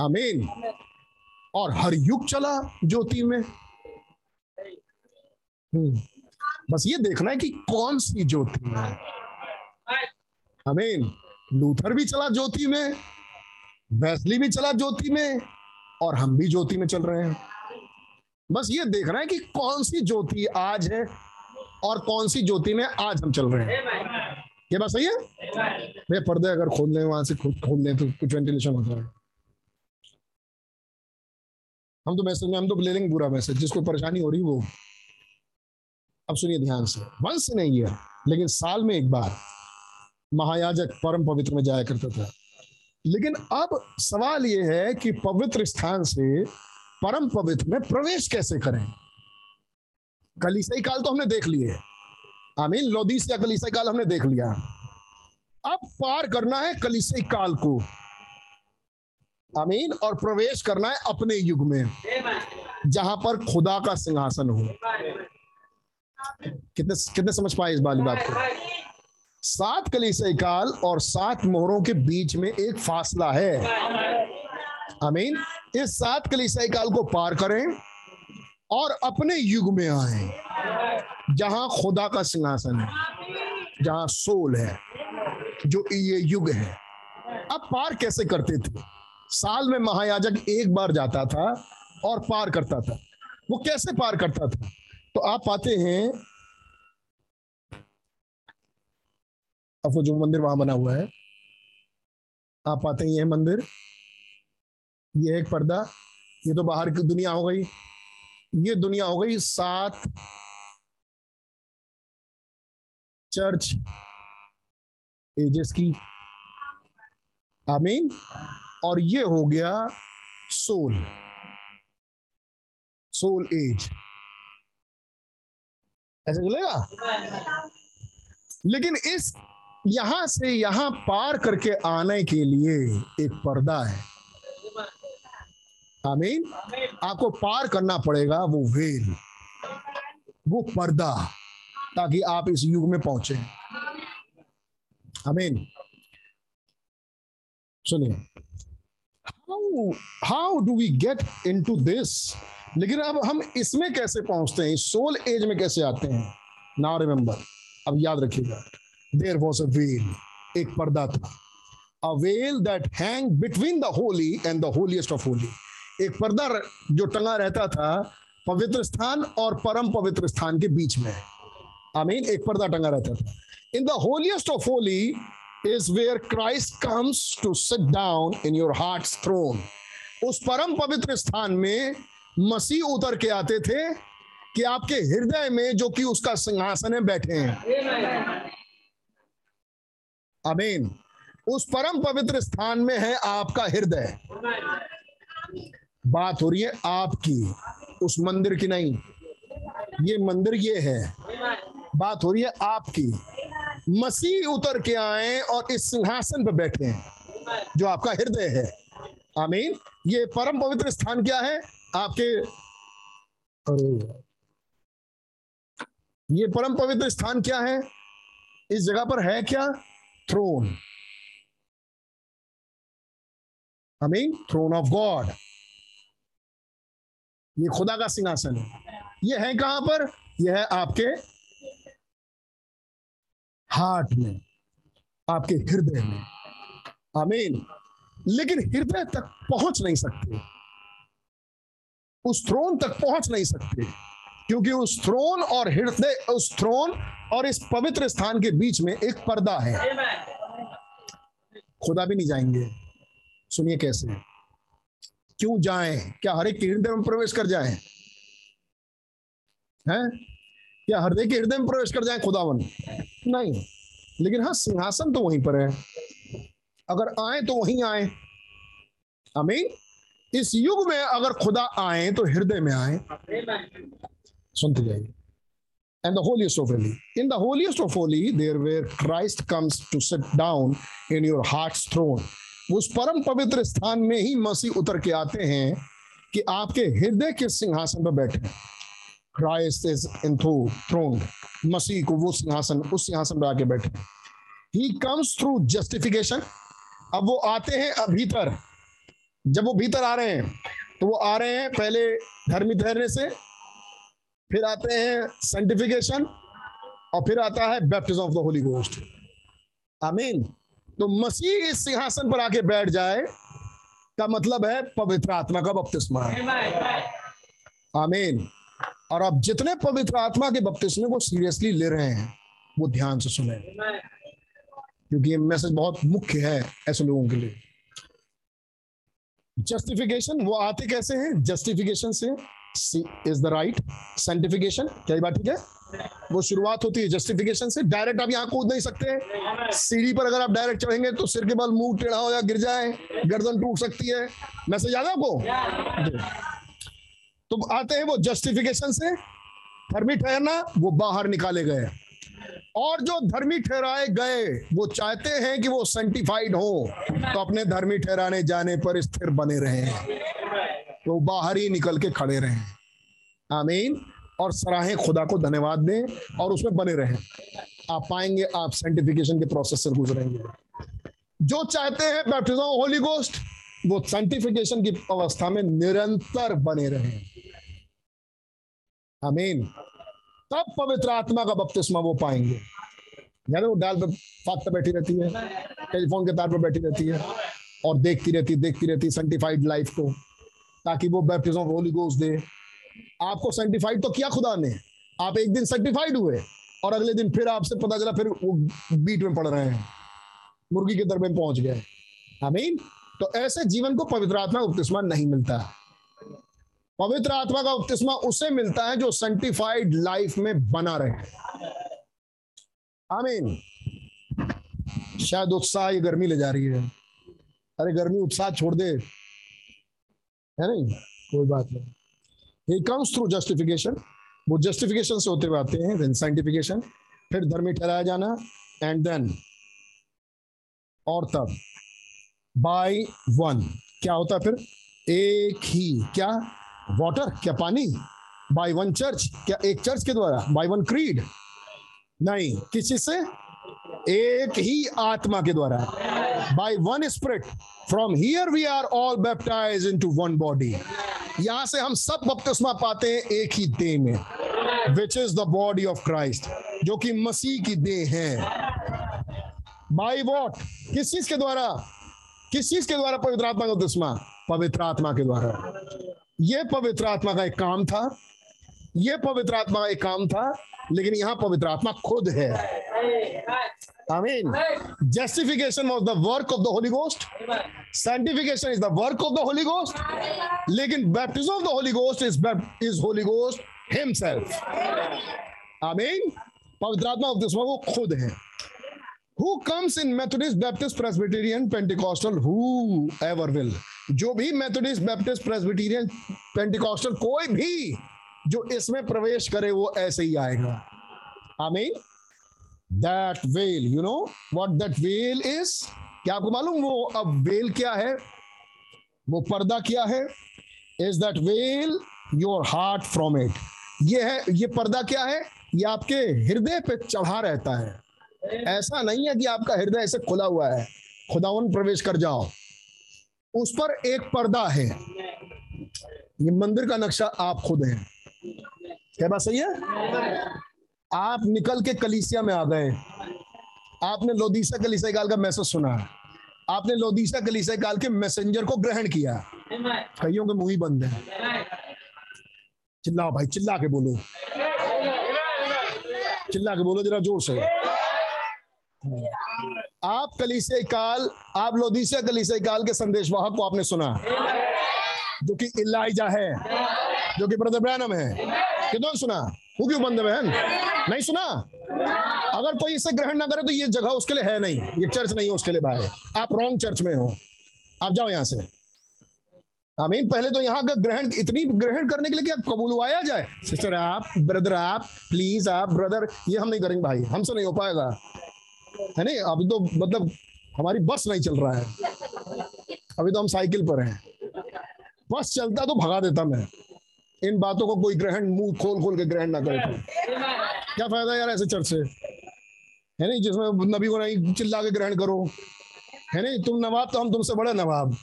आमीन। और हर युग चला ज्योति में। हम्म। बस ये देखना है कि कौन सी ज्योति है। आमीन। लूथर भी चला ज्योति में, वैसली भी चला ज्योति में, और हम भी ज्योति में चल रहे हैं। बस ये देखना है कि कौन सी ज्योति आज है और कौन सी ज्योति में आज हम चल रहे हैं। ये बात सही है? भैया, पर्दे अगर खोल लें, वहाँ से खोल लें तो कुछ वेंटिलेशन होता है। हम तो मैसेज में, हम तो ले लेंगे बुरा मैसेज जिसको परेशानी हो रही वो। अब सुनिए ध्यान से। वंश नहीं है, लेकिन साल में एक बार महायाजक परम पवित्र में जाया करता था। लेकिन अब सवाल यह है कि पवित्र स्थान से परम पवित्र में प्रवेश कैसे करें? कलीसई काल तो हमने देख लिए। आमीन लोदीस या कलीसई काल हमने देख लिया। अब पार करना है कलीसई काल को। आमीन, और प्रवेश करना है अपने युग में, जहाँ पर खुदा का सिंहासन हो। कितने कितने समझ पाए इस बाली बात को? सात कलीसई काल और सात मोहरों के बीच में एक फासला है। अमीन इस सात कलीसई काल को पार करें और अपने युग में आए, जहाँ खुदा का सिंहासन है, जहाँ सोल है, जो ये युग है। अब पार कैसे करते थे? साल में महायाजक एक बार जाता था और पार करता था। वो कैसे पार करता था? तो आप पाते हैं अब वो जो मंदिर वहाँ बना हुआ है। आप पाते हैं यह मंदिर। ये एक पर्दा, ये तो बाहर की दुनिया हो गई। ये दुनिया हो गई सात चर्च एजेस की। आमीन। और ये हो गया सोल। सोल एज ऐसे चलेगा? लेकिन इस यहाँ से यहाँ पार करके आने के लिए एक पर्दा है। आमीन। आपको पार करना पड़ेगा वो वेल, वो पर्दा, ताकि आप इस युग में पहुँचे। आमीन। सुनिए। How how do we get into this लेकिन अब हम इसमें कैसे पहुँचते हैं? सोल एज में कैसे आते हैं? नाउ रिमेंबर अब याद रखिएगा। देर वॉज़ अ वेल एक पर्दा था। A veil that hang between the holy and the holiest of holy एक पर्दा जो टंगा रहता था, पवित्र स्थान और परम पवित्र स्थान के बीच में। आई मीन एक पर्दा टंगा रहता था। In the holiest of holy is where Christ comes to sit down in your heart throne उस परम पवित्र स्थान में मसीह उतर के आते थे कि आपके हृदय में जो कि उसका सिंहासन है, बैठे हैं। अमीन उस परम पवित्र स्थान में है आपका हृदय। बात हो रही है आपकी, उस मंदिर की नहीं। ये मंदिर ये है। बात हो रही है आपकी। मसीह उतर के आए और इस सिंहासन पर बैठे जो आपका हृदय है। आमीन। ये परम पवित्र स्थान क्या है? आपके अरे। ये परम पवित्र स्थान क्या है? इस जगह पर है क्या? Throne mean throne of God ये खुदा का सिंहासन है। ये है कहाँ पर? यह है आपके हार्ट में, आपके हृदय में। आमीन। लेकिन हृदय तक पहुँच नहीं सकते। उस थ्रोन तक पहुँच नहीं सकते। क्योंकि उस थ्रोन और हृदय, उस थ्रोन और इस पवित्र स्थान के बीच में एक पर्दा है। खुदा भी नहीं जाएँगे। सुनिए कैसे। क्यों जाएँ? क्या हर एक के हृदय में प्रवेश कर जाएँ? हैं? क्या हृदय के हृदय में प्रवेश कर जाएँ खुदावन? नहीं। लेकिन हाँ सिंहासन तो वहीं पर है। अगर आए तो वहीं आए। अमीन इस युग में अगर खुदा आए तो हृदय में आए। सुनते जाइए। And the holiest of holy. In the holiest of holy, there where christ comes to sit down in your heart's throne. उस परम पवित्र स्थान में ही मसीह उतर के आते हैं कि आपके हृदय के सिंहासन पर बैठे। क्राइस्ट इज़ इन थ्रोन मसीह को वो सिंहासन, उस सिंहासन पर आके बैठे। ही कम्स थ्रू जस्टिफिकेशन अब वो आते हैं भीतर। जब वो भीतर आ रहे हैं तो वो आ रहे हैं पहले धर्मी ठहरने से, फिर आते हैं सेंटिफिकेशन और फिर आता है baptism of the Holy Ghost आमीन तो मसीह इस सिंहासन पर आके बैठ जाए, का मतलब है पवित्र आत्मा का बपतिस्मा। आमीन। और अब जितने पवित्र आत्मा के बपतिस्मे को सीरियसली ले रहे हैं, वो ध्यान से सुने। क्योंकि ये मैसेज बहुत मुख्य है ऐसे लोगों के लिए। जस्टिफिकेशन वो आते कैसे हैं? जस्टिफिकेशन से इज़ द राइट साइंटिफिकेशन क्या बात ठीक है? वो शुरुआत होती है जस्टिफिकेशन से। डायरेक्ट आप यहाँ कूद नहीं सकते। सीढ़ी पर अगर आप डायरेक्ट चढ़ेंगे तो सिर के बल मुँह टेढ़ा हो या गिर जाए, गर्दन टूट सकती है। मैसेज याद है आपको? तो आते हैं वो जस्टिफिकेशन से। धर्मी ठहरना, वो बाहर निकाले गए। और जो धर्मी ठहराए गए, वो चाहते हैं कि वो सेंटिफाइड हो। तो अपने धर्मी ठहराने जाने पर स्थिर बने रहे। तो बाहर ही निकल के खड़े रहे। आमीन। और सराहे खुदा को धन्यवाद दें और उसमें बने रहें। आप पाएँगे, आप सेंटिफिकेशन के प्रोसेस से गुजरेंगे। जो चाहते हैं बैप्टिज्म होली गोस्ट वो साइंटिफिकेशन की अवस्था में निरंतर बने रहे। आमीन तब पवित्र आत्मा का बपतिस्मा वो पाएँगे। यानी वो डाल पे फाक पे बैठी रहती है टेलीफोन के तार पर बैठी रहती है और देखती रहती देखती रहती सेंटिफाइड लाइफ को, ताकि वो बैप्टिज्म होली गोस्ट दे। आपको सेंटिफाइड तो किया खुदा ने। आप एक दिन सेंटिफाइड हुए और अगले दिन फिर आपसे पता चला, फिर वो बीट में पड़ रहे हैं। मुर्गी के दर में पहुँच गए। आमीन। तो ऐसे जीवन को पवित्र आत्मा उपतिस्मा नहीं मिलता। पवित्र आत्मा का उपतिस्मा उसे मिलता है जो सेंटिफाइड लाइफ में बना रहे। आमीन। शायद उत्साह ये गर्मी ले जा रही है। अरे गर्मी उत्साह छोड़ दे। है नहीं? कोई बात नहीं। ही कम्स थ्रू जस्टिफिकेशन वो जस्टिफिकेशन से होते हुए आते हैं देन साइंटिफिकेशन फिर धर्मी ठहराया जाना एंड देन और तब बाय वन क्या होता है फिर? एक ही, क्या? वाटर क्या पानी? बाय वन चर्च क्या एक चर्च के द्वारा? बाय वन क्रीड नहीं, किस चीज़ से? एक ही आत्मा के द्वारा। By one spirit from here we are all baptize into one body यहाँ से हम सब बपतिस्मा पाते हैं एक ही देह में which is the body of Christ जो कि मसीह की देह है। बाई वॉट किस चीज़ के द्वारा? किस चीज़ के द्वारा पवित्र आत्मा का बपतिस्मा पवित्र आत्मा के द्वारा। ये पवित्र आत्मा का एक काम था ये पवित्र आत्मा एक काम था, लेकिन यहाँ पवित्र आत्मा खुद है। आमीन justification was the work of the Holy Ghost sanctification is the work of the Holy Ghost लेकिन baptism of the Holy Ghost is is Holy Ghost himself आमीन पवित्र आत्मा उपदेशमा वो खुद है who comes in Methodist Baptist Presbyterian Pentecostal whoever जो भी मेथोडिस्ट बैप्टिस्ट प्रेसबिटेरियन पेंटिकॉस्टल कोई भी जो इसमें प्रवेश करे वो ऐसे ही आएगा। आमीन। That veil you know what that veil is क्या आपको मालूम वो अब वेल क्या है? वो पर्दा क्या है? Is that veil your heart from it ये है, ये पर्दा क्या है? ये आपके हृदय पे चढ़ा रहता है। ऐसा नहीं है कि आपका हृदय ऐसे खुला हुआ है। खुदावन प्रवेश कर जाओ। उस पर एक पर्दा है। ये मंदिर का नक्शा आप खुद हैं। क्या बात सही है? आप निकल के कलीसिया में आ गए। आपने लोदीसा कलीसिया काल का मैसेज सुना। आपने लोदीसा कलीसिया काल के मैसेंजर को ग्रहण किया। कईयों के मुँह ही बंद है। चिल्लाओ भाई, चिल्ला के बोलो। चिल्ला के बोलो, जरा ज़ोर से। आप कलीसिया काल, आप लोदीसिया कलीसिया काल के संदेशवाहक को आपने सुना। जो कि इलाइजा है। जो कि ब्रदर ब्रैनम है। कितनों सुना? वो क्यों बंद बहन? नहीं सुना? अगर कोई इसे ग्रहण ना करे तो ये जगह उसके लिए है नहीं। ये चर्च नहीं है, उसके लिए भाई आप रॉन्ग चर्च में हो। आप जाओ यहाँ से। आमीन, पहले तो यहाँ का ग्रहण, इतनी ग्रहण करने के लिए क्या कबूलवाया जाए। सिस्टर आप ब्रदर आप प्लीज़ आप ब्रदर ये हम नहीं करेंगे भाई। हमसे नहीं हो पाएगा। है नहीं? अभी तो मतलब हमारी बस नहीं चल रहा है। अभी तो हम साइकिल पर हैं। बस चलता तो भगा देता मैं। इन बातों को कोई ग्रहण मुँह खोल खोल के ग्रहण ना करे क्या फ़ायदा यार ऐसे चर्च से? है नहीं, जिसमें नबी को नहीं चिल्ला के ग्रहण करो। है नहीं, तुम नवाब तो हम तुमसे बड़े नवाब।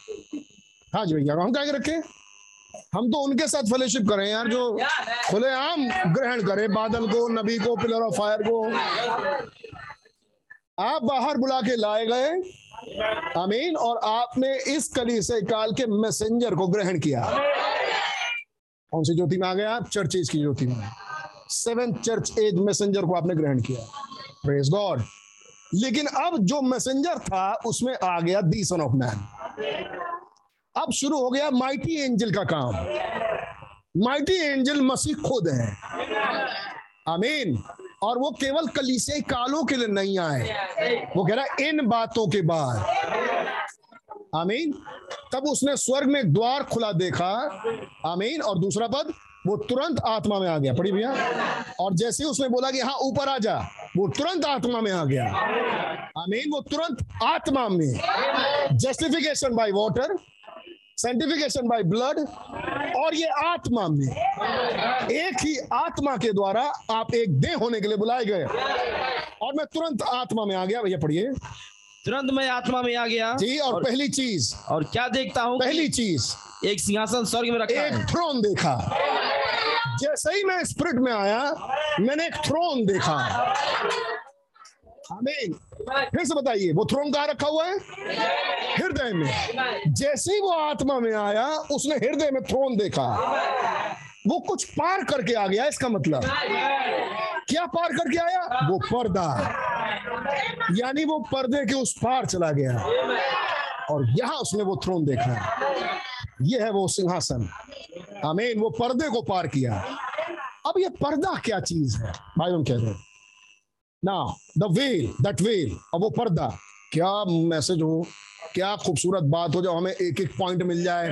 हाँ जी भैया, हम क्या रखे हम तो उनके साथ फेलोशिप करें यार, जो खुले आम ग्रहण करे, बादल को, नबी को पिलर ऑफ़ फायर को। आप बाहर बुला के लाए गए। अमीन और आपने इस कली से काल के मैसेंजर को ग्रहण किया। कौन सी ज्योति में आ गए आप चर्च एज की ज्योति में सेवन चर्च एज मैसेंजर को आपने ग्रहण किया। प्रेज गॉड लेकिन अब जो मैसेंजर था, उसमें आ गया दी सन ऑफ़ मैन अब शुरू हो गया माइटी एंजल का काम। माइटी एंजल मसीह खुद है। आमीन और वो केवल कलीसियाई कालों के लिए नहीं आए। वो कह रहा है, इन बातों के बाद। आमीन। तब उसने स्वर्ग में द्वार खुला देखा, आमीन, और दूसरा पद, वो तुरंत आत्मा में आ गया। पढ़ी भैया? और जैसे उसने बोला कि हाँ ऊपर आ जा, वो तुरंत आत्मा में आ गया। आमीन, वो तुरंत आत्मा में। Justification by water sanctification by blood और ये आत्मा में। एक ही आत्मा के द्वारा आप एक देह होने के लिए बुलाए गए। और मैं तुरंत आत्मा में आ गया। भैया पढ़िए। तुरंत मैं आत्मा में आ गया। जी और, और पहली चीज़। और क्या देखता हूँ पहली चीज़। एक सिंहासन स्वर्ग में रखा एक थ्रोन देखा। जैसे ही मैं स्पिरिट में आया मैंने एक थ्रोन देखा। आमीन। फिर से बताइए वो थ्रोन कहा रखा हुआ है? हृदय में। जैसे ही वो आत्मा में आया उसने हृदय में थ्रोन देखा। वो कुछ पार करके आ गया, इसका मतलब। क्या पार करके आया? वो पर्दा। यानी वो पर्दे के उस पार चला गया। और यहाँ उसने वो थ्रोन देखा। ये है वो सिंहासन। आमीन। वो पर्दे को पार किया। अब ये पर्दा क्या चीज़ है? भाई हम कह रहे ना द वेल दैट वेल अब वो पर्दा। क्या मैसेज हो? क्या खूबसूरत बात हो जो हमें एक एक पॉइंट मिल जाए?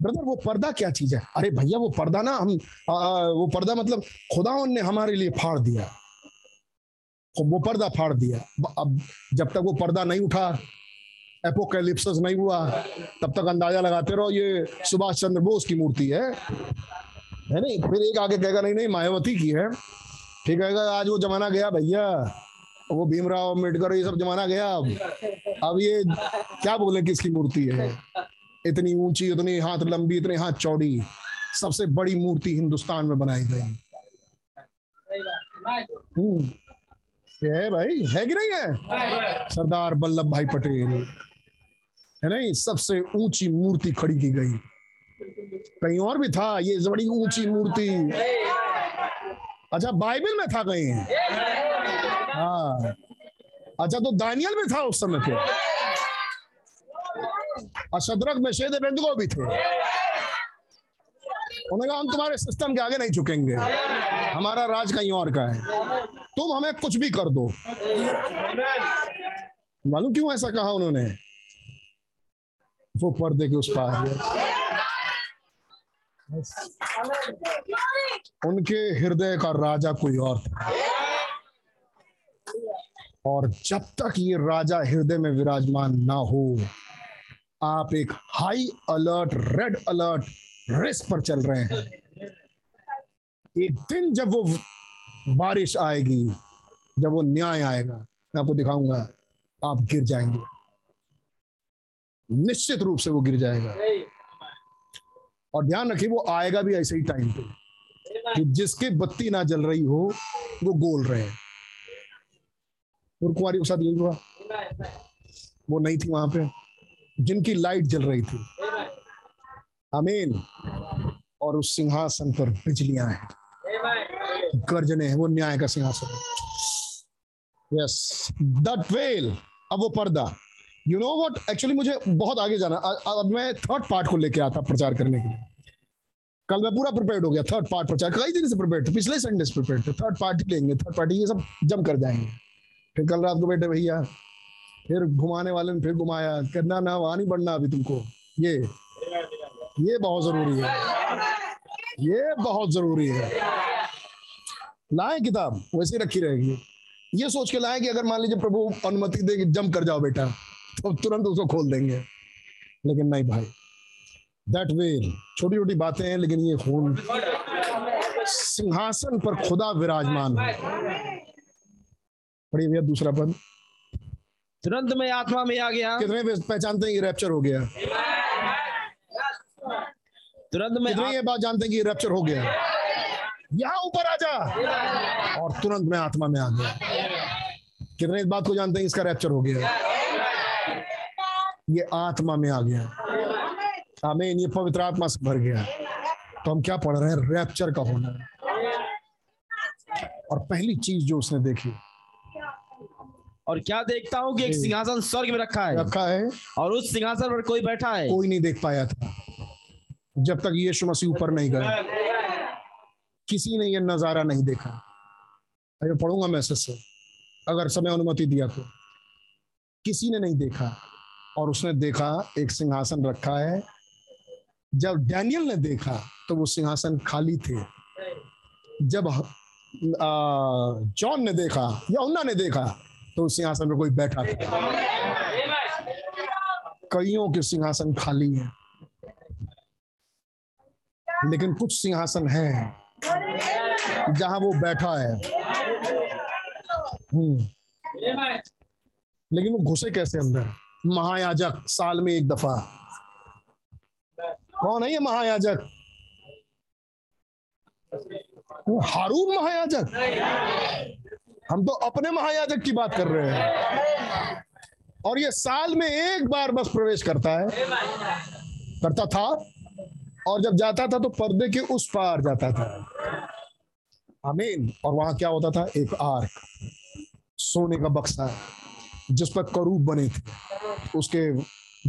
ब्रदर वो पर्दा क्या चीज़ है? अरे भैया वो पर्दा ना हम आ, वो पर्दा मतलब खुदा ने हमारे लिए फाड़ दिया। वो पर्दा फाड़ दिया। अब जब तक वो पर्दा नहीं उठा एपोकैलिप्सिस नहीं हुआ तब तक अंदाज़ा लगाते रहो ये सुभाष चंद्र बोस की मूर्ति है। है नहीं? फिर एक आगे कहेगा नहीं नहीं मायावती की है। ठीक है आज वो जमाना गया भैया। वो भीमराव अंबेडकर ये सब जमाना गया। अब अब ये क्या बोले किसकी मूर्ति है? इतनी ऊँची इतनी हाथ लंबी, इतने हाथ चौड़ी, सबसे बड़ी मूर्ति हिंदुस्तान में बनाई गई। हम्म। है भाई, है कि नहीं है? सरदार वल्लभ भाई पटेल। है नहीं? सबसे ऊँची मूर्ति खड़ी की गई। कहीं और भी था, ये बड़ी ऊँची मूर्ति। अच्छा बाइबल में था कहीं? हाँ। अच्छा तो दानियल में था उस समय पे और शद्रक में शेद बेंदगो भी थे। उन्होंने कहा, हम तुम्हारे सिस्टम के आगे नहीं झुकेंगे। हमारा राज कहीं और का है। तुम हमें कुछ भी कर दो। मालूम क्यों ऐसा कहा उन्होंने? वो पर्दे के उस पार उनके हृदय का राजा कोई और था। और जब तक ये राजा हृदय में विराजमान ना हो आप एक high alert red alert risk पर चल रहे हैं। एक दिन जब वो बारिश आएगी, जब वो न्याय आएगा, मैं आपको दिखाऊँगा, आप गिर जाएँगे। निश्चित रूप से वो गिर जाएगा। और ध्यान रखिए, वो आएगा भी ऐसे ही टाइम पे। कि जिसकी बत्ती ना जल रही हो, वो गोल रहे। कुमारी के साथ यही हुआ। वो नहीं थी वहाँ पे। जिनकी लाइट जल रही थी। अमीन और उस सिंहासन पर बिजलियाँ हैं। गर्जने हैं, वो न्याय का सिंहासन है। यस दैट वेल अब वो पर्दा। यू नो व्हाट एक्चुअली मुझे बहुत आगे जाना। अब मैं थर्ड पार्ट को लेके आता प्रचार करने के लिए। कल मैं पूरा प्रिपेयर हो गया थर्ड पार्ट प्रचार। कई दिन से प्रिपेयर थे, पिछले संडे से प्रिपेयर थे थर्ड पार्ट लेंगे थर्ड पार्टी ये सब जम कर जाएँगे। फिर कल रात को बैठे भैया फिर घुमाने वाले ने फिर घुमाया, करना ना, वहाँ नहीं बढ़ना अभी तुमको। ये ये बहुत ज़रूरी है। ये बहुत ज़रूरी है। लाए किताब, वैसे रखी रहेगी। ये सोच के लाए कि अगर मान लीजिए प्रभु अनुमति दे कि जम कर जाओ बेटा तो तुरंत उसको खोल देंगे। लेकिन नहीं भाई। दैट वे छोटी छोटी बातें हैं, लेकिन ये खून सिंहासन पर खुदा विराजमान है। पढ़िए भैया दूसरा पद। तुरंत मैं आत्मा में आ गया। कितने पहचानते हैं कि रैप्चर हो गया। तुरंत मैं कितने ये बात जानते हैं कि रैप्चर हो गया। यहाँ ऊपर आ जा। और तुरंत मैं आत्मा में आ गया। कितने इस बात को जानते हैं इसका रैप्चर हो गया। ये आत्मा में आ गया। आमीन ये पवित्र आत्मा से भर गया। तो हम क्या पढ़ रहे हैं? रैप्चर का होना। और पहली चीज़ जो उसने देखी और क्या देखता हूँ कि एक सिंहासन स्वर्ग में रखा है? रखा है। और उस सिंहासन पर कोई बैठा है? कोई नहीं देख पाया था। जब तक यीशु मसीह ऊपर नहीं गए। किसी ने ये नज़ारा नहीं देखा। अरे पढ़ूँगा मैसेज से अगर समय अनुमति दिया तो। किसी ने नहीं देखा। और उसने देखा एक सिंहासन रखा है। जब डैनियल ने देखा तो वो सिंहासन खाली थे। जब जॉन ने देखा या उन्ना ने देखा तो सिंहासन पर कोई बैठा था कईयों के सिंहासन खाली हैं। लेकिन कुछ सिंहासन हैं, जहाँ वो बैठा है। हम्म। लेकिन वो घुसे कैसे अंदर? महायाजक, साल में एक दफ़ा। कौन है ये महायाजक? हारून महायाजक? हम तो अपने महायाजक की बात कर रहे हैं। और ये साल में एक बार बस प्रवेश करता है। करता था। और जब जाता था तो पर्दे के उस पार जाता था। आमीन। और वहाँ क्या होता था? एक आर्क। सोने का बक्सा, जिस पर करूब बने थे। उसके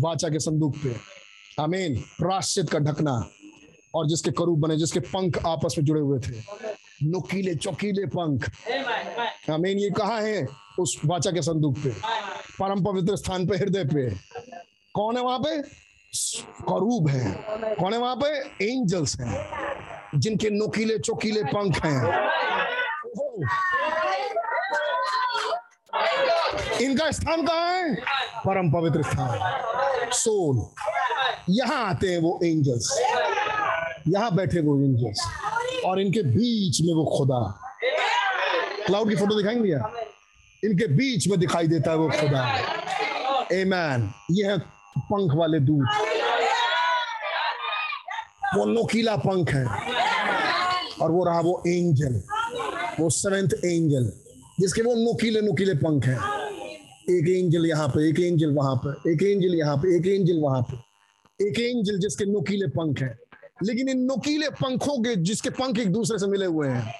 वाचा के संदूक पे। आमीन। प्राश्चित का ढकना। और जिसके करूब बने, जिसके पंख आपस में जुड़े हुए थे। नुकीले चौकीले पंख। आमीन ये कहा है? उस वाचा के संदूक पे। परम पवित्र स्थान पे हृदय पे। कौन है वहाँ पे? करूब है। कौन है वहाँ पे? एंजल्स हैं। जिनके नोकीले चौकीले पंख हैं। इनका स्थान कहाँ है? परम पवित्र स्थान। सोल। यहाँ आते हैं वो एंजल्स। यहाँ बैठे वो एंजल्स। और इनके बीच में वो खुदा। क्लाउड की फ़ोटो दिखाएँगे भैया? इनके बीच में दिखाई देता है वो खुदा। एमैन ये है पंख वाले दूत। वो नोकीला पंख है। और वो रहा वो एंजल। वो सेवेंथ एंजल। जिसके वो नोकीले, नुकीले पंख हैं। एक एंजल यहाँ पे, एक एंजल वहाँ पे, एक एंजल यहाँ पे, एक एंजल वहाँ पे। एक एंजल जिसके नोकीले पंख हैं। लेकिन इन नुकीले पंखों के, जिसके पंख एक दूसरे से मिले हुए हैं,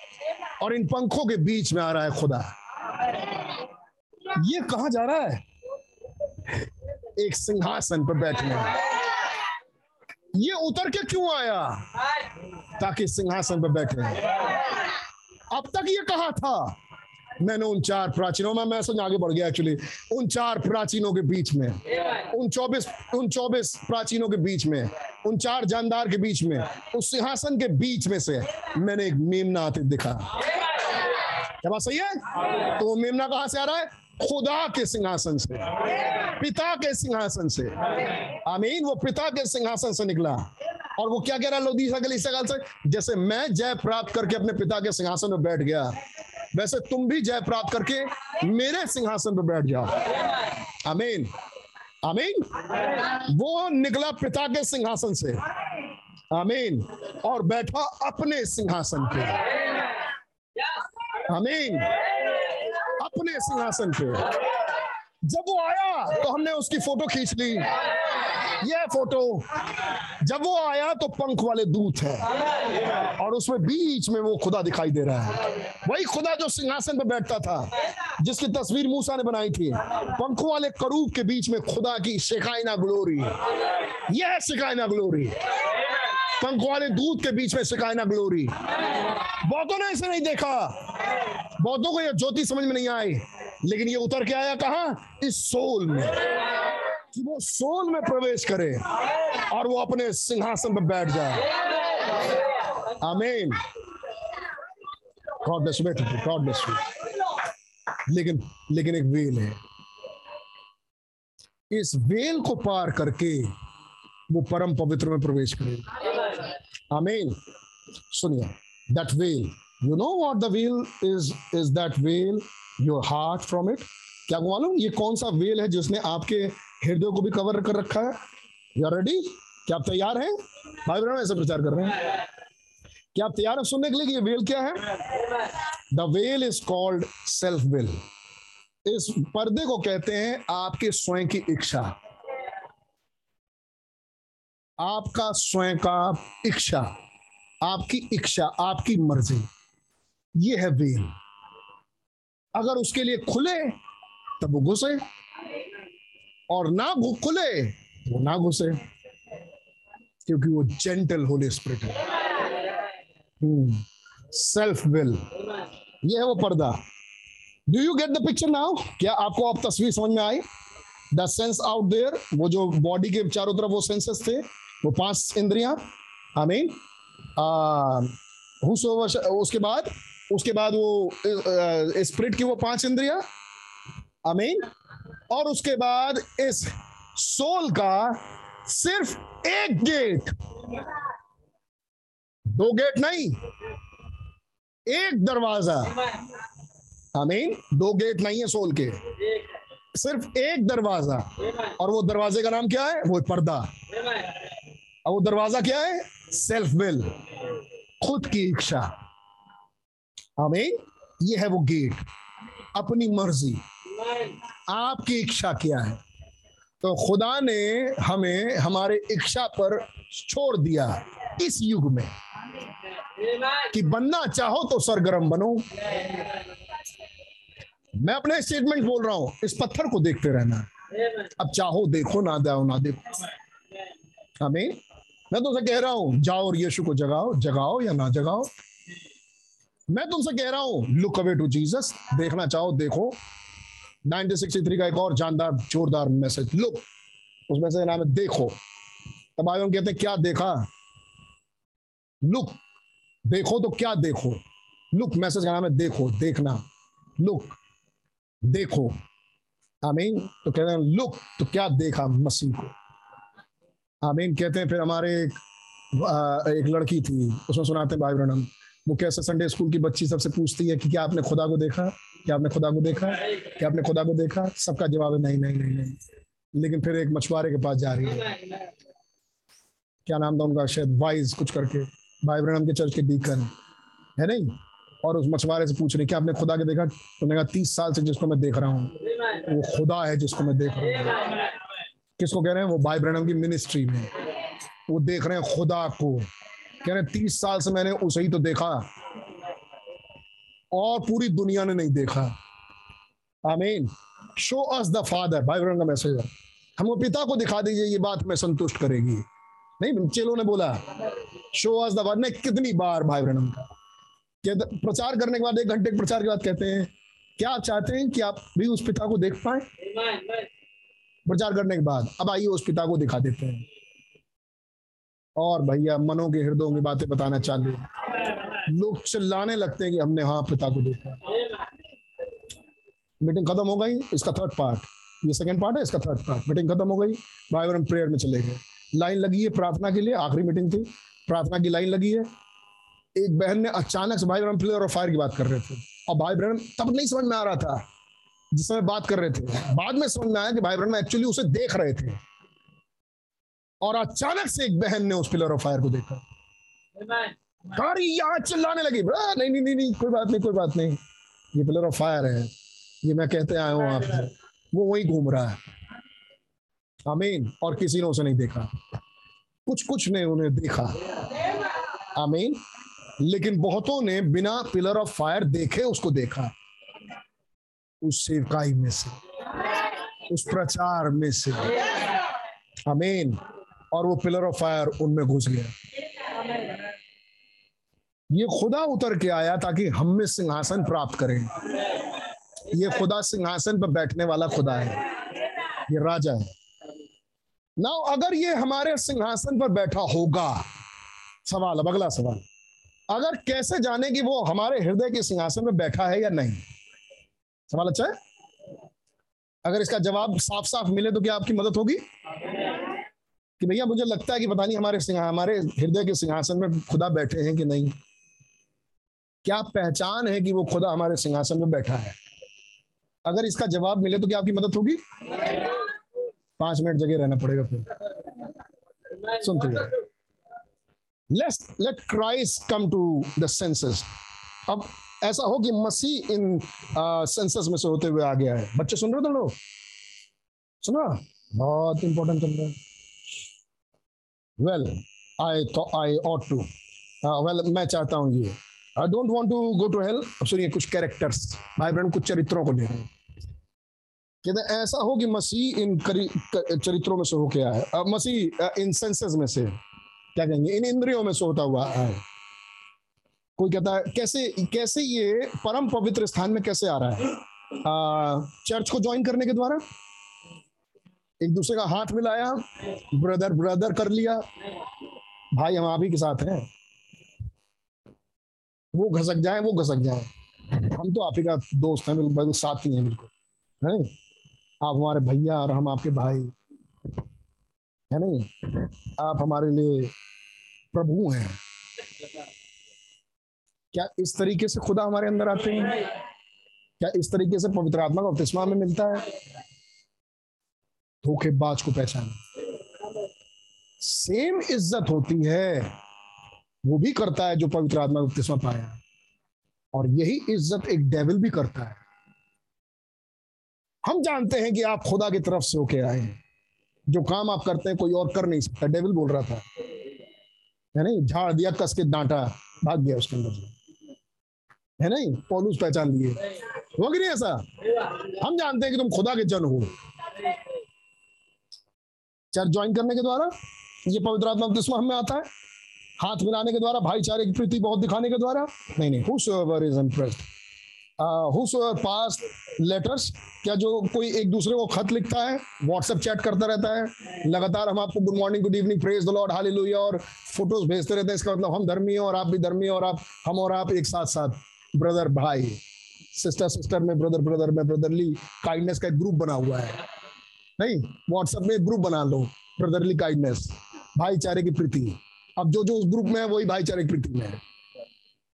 और इन पंखों के बीच में आ रहा है खुदा। ये कहा जा रहा है? एक सिंहासन पर बैठने। ये उतर के क्यों आया? ताकि सिंहासन पर बैठे। अब तक ये कहा था? मैंने उन चार प्राचीनों, में, मैं समझ आगे बढ़ गया एक्चुअली उन चार प्राचीनों के बीच में, उन चौबीस उन चौबीस प्राचीनों के बीच में, उन चार जानदार के बीच में उस सिंहासन के बीच में से मैंने एक मेमना आते दिखा। क्या बात सही है? तो मेमना कहाँ से आ रहा है? खुदा के सिंहासन से, पिता के सिंहासन से। आमीन, वो पिता के सिंहासन से निकला। और वो क्या कह रहा है लोदीसा के लिए से? जैसे मैं जय प्राप्त करके अपने पिता के सिंहासन में बैठ गया वैसे तुम भी जय प्राप्त करके मेरे सिंहासन पर बैठ जाओ। अमीन अमीन वो निकला पिता के सिंहासन से। अमीन और बैठा अपने सिंहासन पे। अमीन अपने सिंहासन पे। जब वो आया तो हमने उसकी फ़ोटो खींच ली। ये फ़ोटो, जब वो आया तो पंख वाले दूत है। और उसमें बीच में वो खुदा दिखाई दे रहा है। वही खुदा जो सिंहासन पे बैठता था, जिसकी तस्वीर मूसा ने बनाई थी, पंखों वाले करूब के बीच में खुदा की शिकायना ग्लोरी यह शिकायना ग्लोरी पंख वाले दूध के बीच में शिकायना ग्लोरी बहुतों ने इसे नहीं देखा। बहुतों को यह ज्योति समझ में नहीं आई। लेकिन ये उतर के आया कहा? इस सोल में। कि वो सोल में प्रवेश करे और वो अपने सिंहासन पर बैठ जाए। आमीन। गॉड गॉड लेकिन लेकिन एक वेल है। इस वेल को पार करके वो परम पवित्र में प्रवेश करेगा आमीन। सुनिए that veil you know what the veil is is that veil your heart from it क्या मालूम ये कौन सा वेल है जिसने आपके हृदय को भी कवर कर रखा है। यू आर रेडी क्या आप तैयार हैं? भाई बहनों, ऐसे प्रचार कर रहे हैं। क्या आप तैयार हैं सुनने के लिए कि ये वेल क्या है? The veil is called self will इस पर्दे को कहते हैं आपके स्वयं की इच्छा। आपका स्वयं का इच्छा, आपकी इच्छा, आपकी मर्ज़ी, ये है वेल अगर उसके लिए खुले, तब वो घुसे। और ना खुले, वो ना घुसे, क्योंकि वो जेंटल होली स्पिरिट है। सेल्फ विल ये है वो पर्दा। Do you get the picture now क्या आपको अब तस्वीर समझ में आई? द सेंस आउट देयर वो जो बॉडी के चारों तरफ़ वो सेंसेस थे, वो पाँच इंद्रियाँ आई मीन उसके बाद उसके बाद वो स्प्रिट की वो पाँच इंद्रिया अमीन और उसके बाद इस सोल का सिर्फ़ एक गेट। दो गेट नहीं, एक दरवाज़ा। अमीन दो गेट नहीं है सोल के। सिर्फ़ एक दरवाज़ा। और वो दरवाजे का नाम क्या है? वो पर्दा। और वो दरवाज़ा क्या है? सेल्फ विल, खुद की इच्छा। हमें ये है वो गेट। अपनी मर्ज़ी। आपकी इच्छा क्या है। तो खुदा ने हमें, हमारे इच्छा पर छोड़ दिया इस युग में कि बनना चाहो तो सरगर्म बनो। मैं अपने स्टेटमेंट बोल रहा हूँ, इस पत्थर को देखते रहना। अब चाहो देखो, ना जाओ, ना देखो। हमें मैं तुमसे कह रहा हूँ, जाओ और यीशु को जगाओ जगाओ या ना जगाओ। मैं तुमसे कह रहा हूँ लुक अवे टू जीसस देखना चाहो, देखो। 1963 का एक और जानदार जोरदार मैसेज लुक उस मैसेज नाम है देखो। तब हम कहते हैं क्या देखा? लुक देखो तो क्या देखो? लुक मैसेज का नाम है देखो देखना। लुक देखो। आमीन। तो कहते हैं लुक तो क्या देखा मसीह को? आमीन कहते हैं फिर हमारे एक, एक लड़की थी उसमें सुनाते हैं भाई ब्रणम वो कैसे संडे स्कूल की बच्ची सबसे पूछती है कि क्या आपने खुदा को देखा? क्या आपने खुदा को देखा? क्या आपने खुदा को देखा? सबका जवाब है नहीं नहीं नहीं नहीं। लेकिन फिर एक मछुआरे के पास जा रही है। क्या नाम था उनका? शायद वाइज कुछ करके। भाई ब्रहण के चर्च के डीकन है नहीं? और उस मछुआरे से पूछ रही क्या आपने खुदा के देखा? तो कहा, तीस साल से जिसको मैं देख रहा हूँ, वो खुदा है जिसको मैं देख रहा हूँ। किसको कह रहे हैं? वो भाई ब्रहण की मिनिस्ट्री में। वो देख रहे हैं खुदा को। कह रहे तीस साल से मैंने उसे ही तो देखा। और पूरी दुनिया ने नहीं देखा। आमीन। शो अस द फादर भाई बहन का मैसेज है हमको पिता को दिखा दीजिए ये बात मैं संतुष्ट करेगी। नहीं चेलो ने बोला शो अस द फादर ने कितनी बार भाई बहन का प्रचार करने के बाद एक घंटे के प्रचार के बाद कहते हैं क्या आप चाहते हैं कि आप भी उस पिता को देख पाए? प्रचार करने के बाद अब आइए उस पिता को दिखा देते हैं। और भैया मनों के हृदयों की बातें बताना चालू लोग चिल्लाने लगते हैं कि हमने हाँ पिता को देखा। मीटिंग खत्म हो गई, इसका थर्ड पार्ट ये सेकंड पार्ट है, इसका थर्ड पार्ट मीटिंग खत्म हो गई, भाई और हम प्रेयर में चले गए। लाइन लगी है प्रार्थना के लिए, आखिरी मीटिंग थी। प्रार्थना की लाइन लगी है। एक बहन ने अचानक से भाई ब्रह्म प्लेयर ऑफ़ फायर की बात कर रहे थे। और भाई ब्रह्म तब नहीं समझ में आ रहा था, जिस समय बात कर रहे थे। बाद में समझ में आया कि भाई ब्रह्म एक्चुअली उसे देख रहे थे। और अचानक से एक बहन ने उस पिलर ऑफ़ फायर को देखा। कारी यहाँ चिल्लाने लगी। "ब्रा, नहीं नहीं नहीं नहीं कोई बात नहीं कोई बात नहीं। ये पिलर ऑफ़ फायर है। ये मैं कहते आया हूँ पर वो वहीं घूम रहा है। आमीन। और किसी ने उसे नहीं देखा। कुछ कुछ ने उन्हें देखा। आमीन। लेकिन बहुतों ने बिना पिलर ऑफ़ फायर देखे उसको देखा। उस सेवकाई में से। उस प्रचार में से। आमीन। और वो पिलर ऑफ़ फायर उनमें घुस गया। ये खुदा उतर के आया ताकि हम में सिंहासन प्राप्त करें। ये खुदा सिंहासन पर बैठने वाला खुदा है। ये राजा है। ना अगर ये हमारे सिंहासन पर बैठा होगा, सवाल, अब अगला सवाल। अगर कैसे जाने कि वो हमारे हृदय के सिंहासन पर बैठा है या नहीं? सवाल अच्छा है? अगर इसका जवाब साफ़ साफ़ मिले तो क्या आपकी मदद होगी? कि भैया मुझे लगता है कि पता नहीं हमारे सिंहा, हमारे हृदय के सिंहासन में खुदा बैठे हैं कि नहीं? क्या पहचान है कि वो खुदा हमारे सिंहासन में बैठा है? अगर इसका जवाब मिले तो क्या आपकी मदद होगी? पाँच मिनट जगह रहना पड़ेगा फिर। सुनते let's let Christ come to the senses अब ऐसा हो कि मसीह इन सेंसस में से होते हुए आ गया है। बच्चे सुन रहे हो तुम लोग? सुन बहुत इंपॉर्टेंट चल रहा है वेल आई तो आई ऑट टू वेल मैं चाहता हूँ ये। I don't want to go to hell अब सुनिए कुछ कैरेक्टर्स भाई बहन कुछ चरित्रों को ले रहे हैं कहते हैं, ऐसा हो कि मसीह इन करी- चरित्रों में से होके आया है। अ, मसीह इन सेंसेस में से। क्या कहेंगे? इन इंद्रियों में से होता हुआ है। कोई कहता है कैसे कैसे ये परम पवित्र स्थान में कैसे आ रहा है? आ, चर्च को ज्वाइन करने के द्वारा? एक दूसरे का हाथ मिलाया ब्रदर ब्रदर कर लिया। भाई हम आप ही के साथ हैं। वो घसक जाए, वो घसक जाए। हम तो आप ही का दोस्त हैं, बिल्कुल साथी हैं, बिल्कुल। है आप हमारे भैया और हम आपके भाई। है नहीं? आप हमारे लिए प्रभु हैं। क्या इस तरीके से खुदा हमारे अंदर आते हैं? क्या इस तरीके से पवित्र आत्मा का बपतिस्मा में मिलता है? धोखेबाज को पहचान। सेम इज़्ज़त होती है, वो भी करता है जो पवित्र आत्मा बपतिस्मा पाया और यही इज़्ज़त एक डेविल भी करता है। हम जानते हैं कि आप खुदा की तरफ़ से होके आए हैं। जो काम आप करते हैं, कोई और कर नहीं सकता। डेविल बोल रहा था। है नहीं? झाड़ दिया, कस के डांटा, भाग गया उसके अंदर है नहीं? पोलूस पहचान लिए। हो कि नहीं ऐसा? हम जानते हैं कि तुम खुदा के जन हो। चर्च ज्वाइन करने के द्वारा ये पवित्र आत्मा बपतिस्मा हम आता है। हाथ मिलाने के द्वारा भाईचारे की प्रीति बहुत दिखाने के द्वारा। नहीं नहीं uh, पास लेटर्स क्या जो कोई एक दूसरे को खत लिखता है व्हाट्सएप चैट करता रहता है लगातार हम आपको good morning good evening praise the Lord hallelujah और फ़ोटोज़ भेजते रहते हैं इसका मतलब हम धर्मी हैं और आप भी धर्मी हैं और आप हम और आप एक साथ साथ ब्रदर भाई सिस्टर सिस्टर में ब्रदर ब्रदर में ब्रदरली काइंडनेस का एक ग्रुप बना हुआ है। नहीं व्हाट्सएप में ग्रुप बना लो ब्रदरली काइंडनेस भाईचारे की प्रीति। अब जो जो उस ग्रुप में है, वही भाईचारे की प्रीति में है।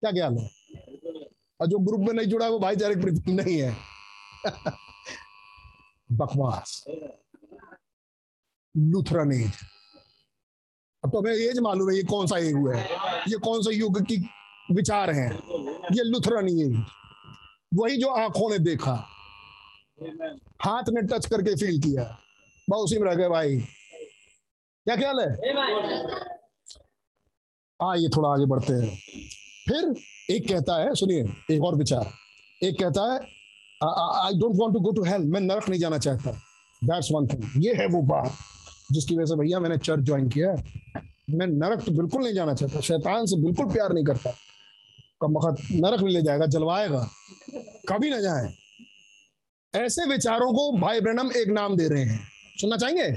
क्या ख्याल है? और जो ग्रुप में नहीं जुड़ा वो भाईचारे की प्रीति नहीं है। *laughs* बकवास। लूथरन। एज अब तो हमें एज मालूम है, ये कौन सा युग है? ये कौन सा युग की विचार है? ये लुथरन एज वही जो आँखों ने देखा। हाथ ने टच करके फील किया। बस उसी में रह गए भाई। क्या ख्याल है? आइए थोड़ा आगे बढ़ते हैं। फिर एक कहता है सुनिए एक और विचार। एक कहता है I don't want to go to hell मैं नरक नहीं जाना चाहता। दैट्स वन थिंग ये है वो बात जिसकी वजह से भैया मैंने चर्च ज्वाइन किया है। मैं नरक तो बिल्कुल नहीं जाना चाहता शैतान से बिल्कुल प्यार नहीं करता। कब वक्त नरक में ले जाएगा जलवाएगा। कभी ना जाए। ऐसे विचारों को भाई ब्रनम एक नाम दे रहे हैं। सुनना चाहेंगे?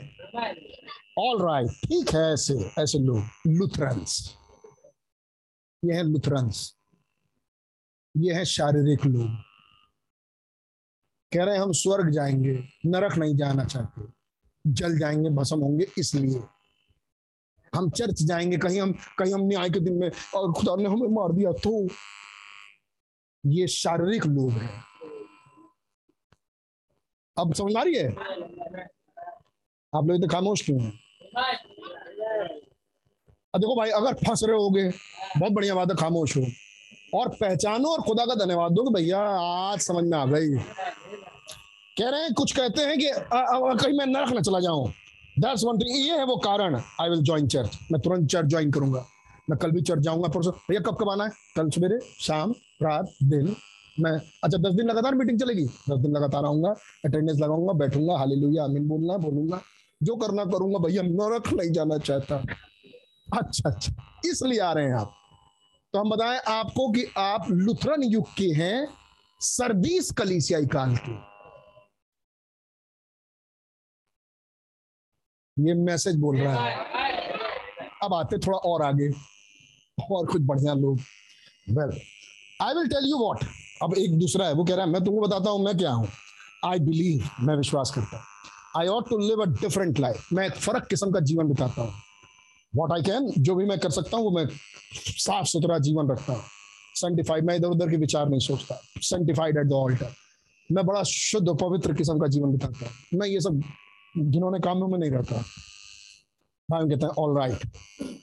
ऑल राइट ठीक है ऐसे ऐसे लोग लुथरंस। ये है लुथरंस। ये है शारीरिक लोग। कह रहे हैं हम स्वर्ग जाएँगे, नरक नहीं जाना चाहते। जल जाएँगे, भसम होंगे, इसलिए। हम चर्च जाएँगे, कहीं हम कहीं हम न्याय के दिन में, और खुदा ने हमें मार दिया तो। ये शारीरिक लोग हैं। अब समझ आ रही है? आप लोग इतने खामोश क्यों हैं? अब देखो भाई, अगर फंस रहे होगे, बहुत बढ़िया बात है, खामोश हो। और पहचानो और खुदा का धन्यवाद दो भैया, आज समझ में आ गई। कह रहे हैं, कुछ कहते हैं कि कहीं मैं नरक न चला जाऊँ। दैट्स वन ये है वो कारण। आई विल ज्वाइन चर्च मैं तुरंत चर्च ज्वाइन करूँगा। मैं कल भी चर्च जाऊँगा, परसों। भैया, कब कब आना है? कल सवेरे, शाम, रात, दिन। मैं अच्छा दस दिन लगातार मीटिंग चलेगी? दस दिन लगातार आऊँगा अटेंडेंस लगाऊँगा, बैठूँगा हालेलुया आमीन बोलना, बोलूँगा। जो करना करूँगा भैया नरक नहीं जाना चाहता। अच्छा अच्छा इसलिए आ रहे हैं आप। तो हम बताएँ आपको कि आप लुथरन युग के हैं सरदीस कलीसियाई काल के। ये मैसेज बोल रहा है। अब आते थोड़ा और आगे, और कुछ बढ़िया लोग। Well I will tell you what अब एक दूसरा है, वो कह रहा है, मैं तुमको बताता हूँ, मैं क्या हूँ? आई बिलीव मैं विश्वास करता हूँ। I ought to live a different life मैं एक फ़र्क किस्म का जीवन बिताता हूँ। वॉट आई कैन जो भी मैं कर सकता हूँ, वो मैं साफ़ सुथरा जीवन रखता हूँ। सेंटिफाइड मैं इधर उधर के विचार नहीं सोचता। सेंटिफाइड एट द ऑल्टर मैं बड़ा शुद्ध, पवित्र किस्म का जीवन बिताता हूँ। मैं ये सब जिन्होंने कामों में नहीं रहता। भाई कहते हैं ऑल राइट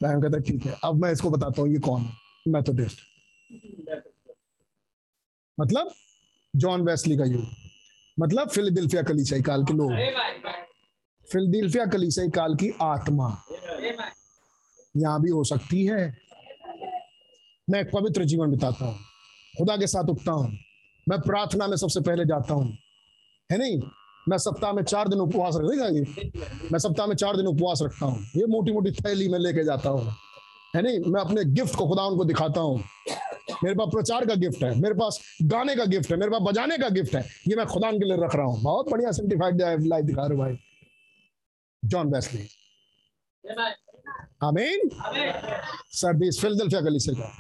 भाई कहते हैं, ठीक है, अब मैं इसको बताता हूँ, ये कौन है? मैथोडिस्ट मतलब जॉन वेस्ली का युग मतलब फिलिदिल्फिया कलीसियाई काल के लोग। फिलिदिल्फिया कलीसियाई काल की आत्मा। यहाँ भी हो सकती है। मैं एक पवित्र जीवन बिताता हूँ। खुदा के साथ उठता हूँ। मैं प्रार्थना में सबसे पहले जाता हूँ। है नहीं? मैं सप्ताह में चार दिन उपवास रख मैं सप्ताह में चार दिन उपवास रखता हूँ। ये मोटी मोटी थैली में लेके जाता हूँ। है नहीं? मैं अपने गिफ्ट को खुदा उनको दिखाता हूँ। मेरे पास प्रचार का गिफ्ट है, मेरे पास गाने का गिफ्ट है, मेरे पास बजाने का गिफ्ट है, ये मैं खुदा के लिए रख रहा हूँ। बहुत बढ़िया सेंटिफाइड लाइफ दिखा रहे भाई। जॉन वेस्ली आमीन सर्विस फिलडेल्फिया कलीसिया का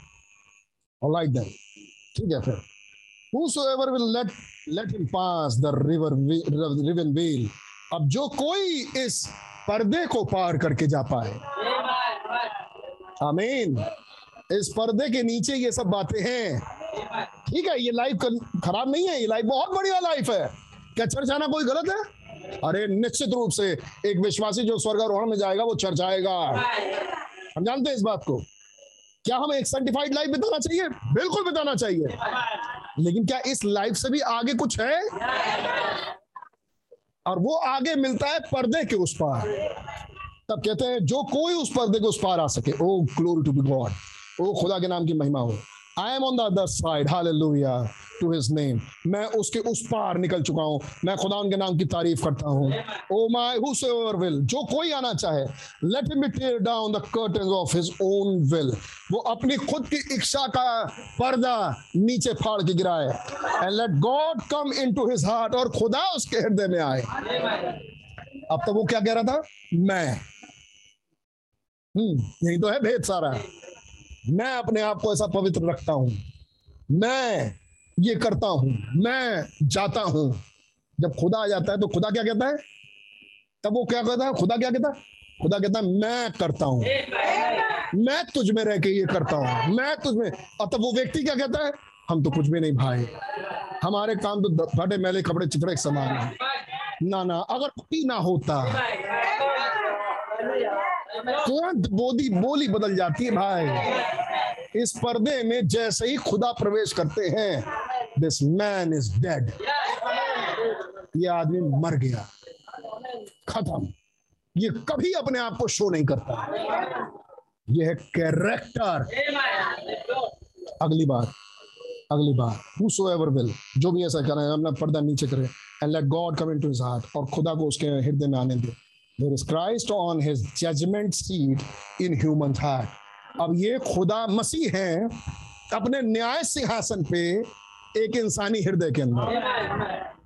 ऑलराइट देन ठीक है फिर। Whosoever will let let him pass the river riven veil अब जो कोई इस पर्दे को पार करके जा पाए। आमीन इस पर्दे के नीचे ये सब बातें हैं। ठीक है, ये लाइफ खराब नहीं है, ये लाइफ बहुत बढ़िया लाइफ है। क्या चर्च आना कोई गलत है? अरे, निश्चित रूप से एक विश्वासी जो स्वर्गारोहण में जाएगा, वो चर्च आएगा। हम जानते हैं इस बात को। क्या हमें एक सर्टिफाइड लाइफ बिताना चाहिए? बिल्कुल बिताना चाहिए। लेकिन क्या इस लाइफ से भी आगे कुछ है? और वो आगे मिलता है पर्दे के उस पार। तब कहते हैं, जो कोई उस पर्दे के उस पार आ सके। O glory to be God O, खुदा के नाम की महिमा हो। I am on the other side hallelujah to his name मैं उसके उस पार निकल चुका हूँ। मैं खुदा उनके नाम की तारीफ़ करता हूँ। ओ माय हुसोएवर विल जो कोई आना चाहे let him tear down the curtains of his own will वो अपनी खुद की इच्छा का पर्दा नीचे फाड़ के गिराए। And let God come into his heart और खुदा उसके हृदय में आए। अब तो वो क्या कह रहा था? मैं। हम्म यही तो है भेद सारा। मैं अपने आप को ऐसा पवित्र रखता हूँ। मैं ये करता हूँ। मैं जाता हूँ। जब खुदा आ जाता है तो खुदा क्या कहता है? तब वो क्या कहता है? खुदा क्या कहता है? खुदा कहता है, मैं करता हूँ। मैं तुझ में रह के ये करता हूँ। मैं तुझ में और तब वो व्यक्ति क्या कहता है? हम तो कुछ भी नहीं भाई हमारे काम तो फटे मैले, कपड़े, चिथड़े के समान है। ना ना, अगर कोई ना होता तुरंत बोली बोली बदल जाती है भाई। इस पर्दे में जैसे ही खुदा प्रवेश करते हैं दिस मैन इज़ डेड ये आदमी मर गया। खत्म। ये कभी अपने आप को शो नहीं करता। ये है कैरेक्टर अगली बार अगली बार सो एवर विल जो भी ऐसा करें, अपना पर्दा नीचे करें। And let God come into his heart और खुदा को उसके हृदय में आने दे। There is Christ on his judgement seat in human heart अब ये खुदा मसीह है, अपने न्याय सिंहासन पे एक इंसानी हृदय के अंदर।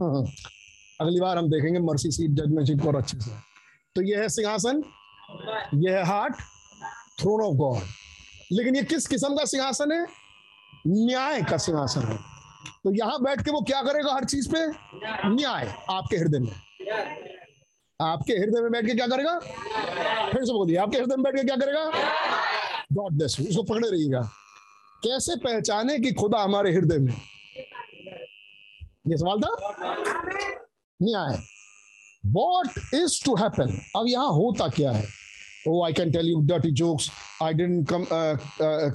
हाँ। अगली बार हम देखेंगे मर्सी सीट जजमेंट सीट और अच्छे से। तो ये है सिंहासन, ये है हार्ट थ्रोन ऑफ़ गॉड लेकिन ये किस किस्म का सिंहासन है? न्याय का सिंहासन है। तो यहाँ बैठ के वो क्या करेगा हर चीज़ पे? न्याय आपके हृदय में। आपके हृदय में बैठ के क्या करेगा? फिर से बोलिए आपके हृदय में बैठ के क्या करेगा? गॉड ब्लेस उसको पकड़े रहिएगा। कैसे पहचाने कि खुदा हमारे हृदय में? ये सवाल था? नहीं आया। वॉट इज़ टू हैपन अब यहाँ होता क्या है? ओ I can tell you dirty jokes I don't come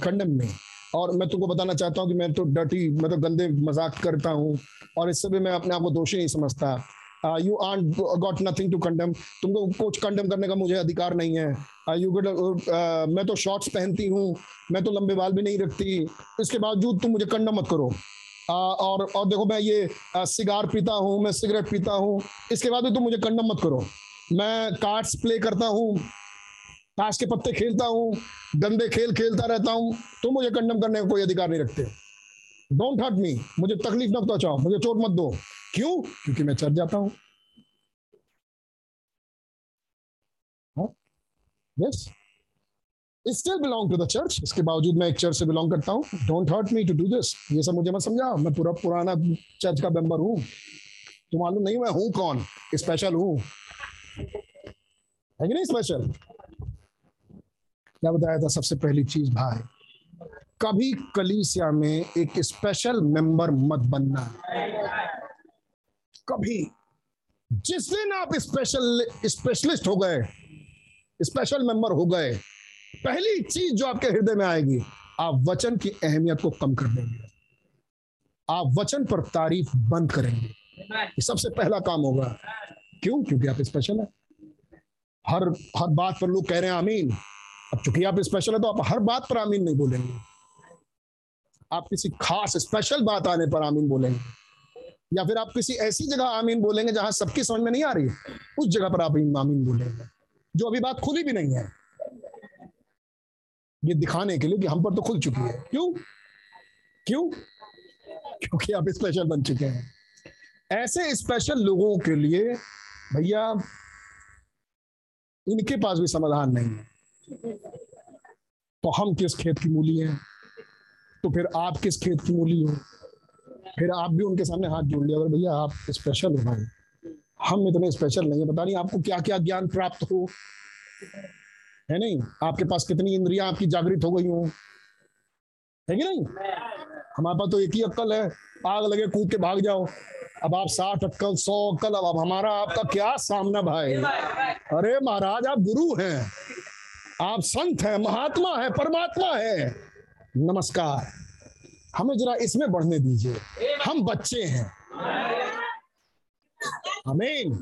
condemn में और मैं तुमको बताना चाहता हूँ कि मैं तो डर्टी मैं तो गंदे मज़ाक करता हूँ। और इससे भी मैं अपने आप को दोषी नहीं समझता। You are got nothing to condemn तुमको कुछ कंडम करने का मुझे अधिकार नहीं है. यू uh, uh, मैं तो शॉर्ट्स पहनती हूँ. मैं तो लंबे बाल भी नहीं रखती. इसके बावजूद तुम मुझे कंडम मत करो. Uh, और और देखो मैं ये सिगार पीता हूँ मैं सिगरेट पीता हूँ. इसके बाद भी तुम मुझे कंडम मत करो. मैं कार्ड्स प्ले करता हूँ. ताश के पत्ते खेलता हूँ. गंदे खेल खेलता रहता हूँ. तुम मुझे कंडम करने का कोई अधिकार नहीं रखते. डोंट हर्ट मी मुझे तकलीफ़ मत पहुंचाओ. मुझे चोट मत दो. क्यों? क्योंकि मैं चढ़ जाता हूँ. Yes still belong to the church इसके बावजूद मैं एक चर्च से बिलोंग करता हूँ. Don't hurt me to do this ये सब मुझे मत समझाओ मैं पूरा पुराना चर्च का मेंबर हूँ. तो मालूम नहीं मैं हूँ कौन. स्पेशल हूँ. है कि नहीं स्पेशल क्या बताया था सबसे पहली चीज़ भाई? कभी कलीसिया में एक स्पेशल मेंबर मत बनना। कभी। जिस दिन आप स्पेशल स्पेशलिस्ट हो गए स्पेशल मेंबर हो गए, पहली चीज़ जो आपके हृदय में आएगी, आप वचन की अहमियत को कम कर देंगे। आप वचन पर तारीफ़ बंद करेंगे। सबसे पहला काम होगा। क्यों? क्योंकि आप स्पेशल है। हर हर बात पर लोग कह रहे हैं, आमीन। अब चूँकि आप स्पेशल है तो आप हर बात पर आमीन नहीं बोलेंगे। आप किसी खास स्पेशल बात आने पर आमीन बोलेंगे? या फिर आप किसी ऐसी जगह आमीन बोलेंगे जहाँ सबकी समझ में नहीं आ रही उस जगह पर आप आमीन बोलेंगे। जो अभी बात खुली भी नहीं है, ये दिखाने के लिए कि हम पर तो खुल चुकी है। क्यों? क्यों? क्योंकि आप स्पेशल बन चुके हैं। ऐसे स्पेशल लोगों के लिए, भैया, इनके पास भी समाधान नहीं है। तो हम किस खेत की मूली हैं? तो फिर आप किस खेत की मूली हो? फिर आप भी उनके सामने हाथ जोड़ लिया, अगर भैया आप स्पेशल हो भाई। हम इतने स्पेशल नहीं है, पता नहीं आपको क्या क्या ज्ञान प्राप्त हो। है नहीं? आपके पास कितनी इंद्रियाँ आपकी जागृत हो गई हो। है कि नहीं? हमारे पास तो एक ही अक्कल है, आग लगे कूद के भाग जाओ। अब आप साठ अक्कल, सौ अक्कल, अब अब हमारा आपका क्या सामना भाई? अरे महाराज, आप गुरु हैं। आप संत हैं, महात्मा है, परमात्मा है। नमस्कार। हमें जरा इसमें बढ़ने दीजिए। हम बच्चे हैं। अमीन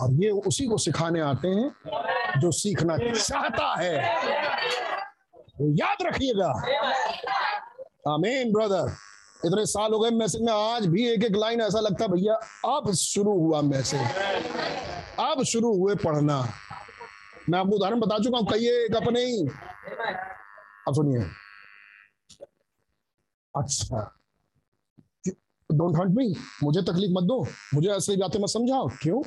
और ये उसी को सिखाने आते हैं जो सीखना चाहता है। वो याद रखिएगा। अमीन ब्रदर इतने साल हो गए मैसेज में आज भी एक एक लाइन ऐसा लगता भैया, अब शुरू हुआ मैसेज अब शुरू हुए पढ़ना। मैं आपको उदाहरण बता चुका हूँ कहिए एक अपने ही। अब सुनिए। अच्छा। डोंट हंट मी मुझे तकलीफ़ मत दो। मुझे ऐसे बातें मत समझाओ। क्यों?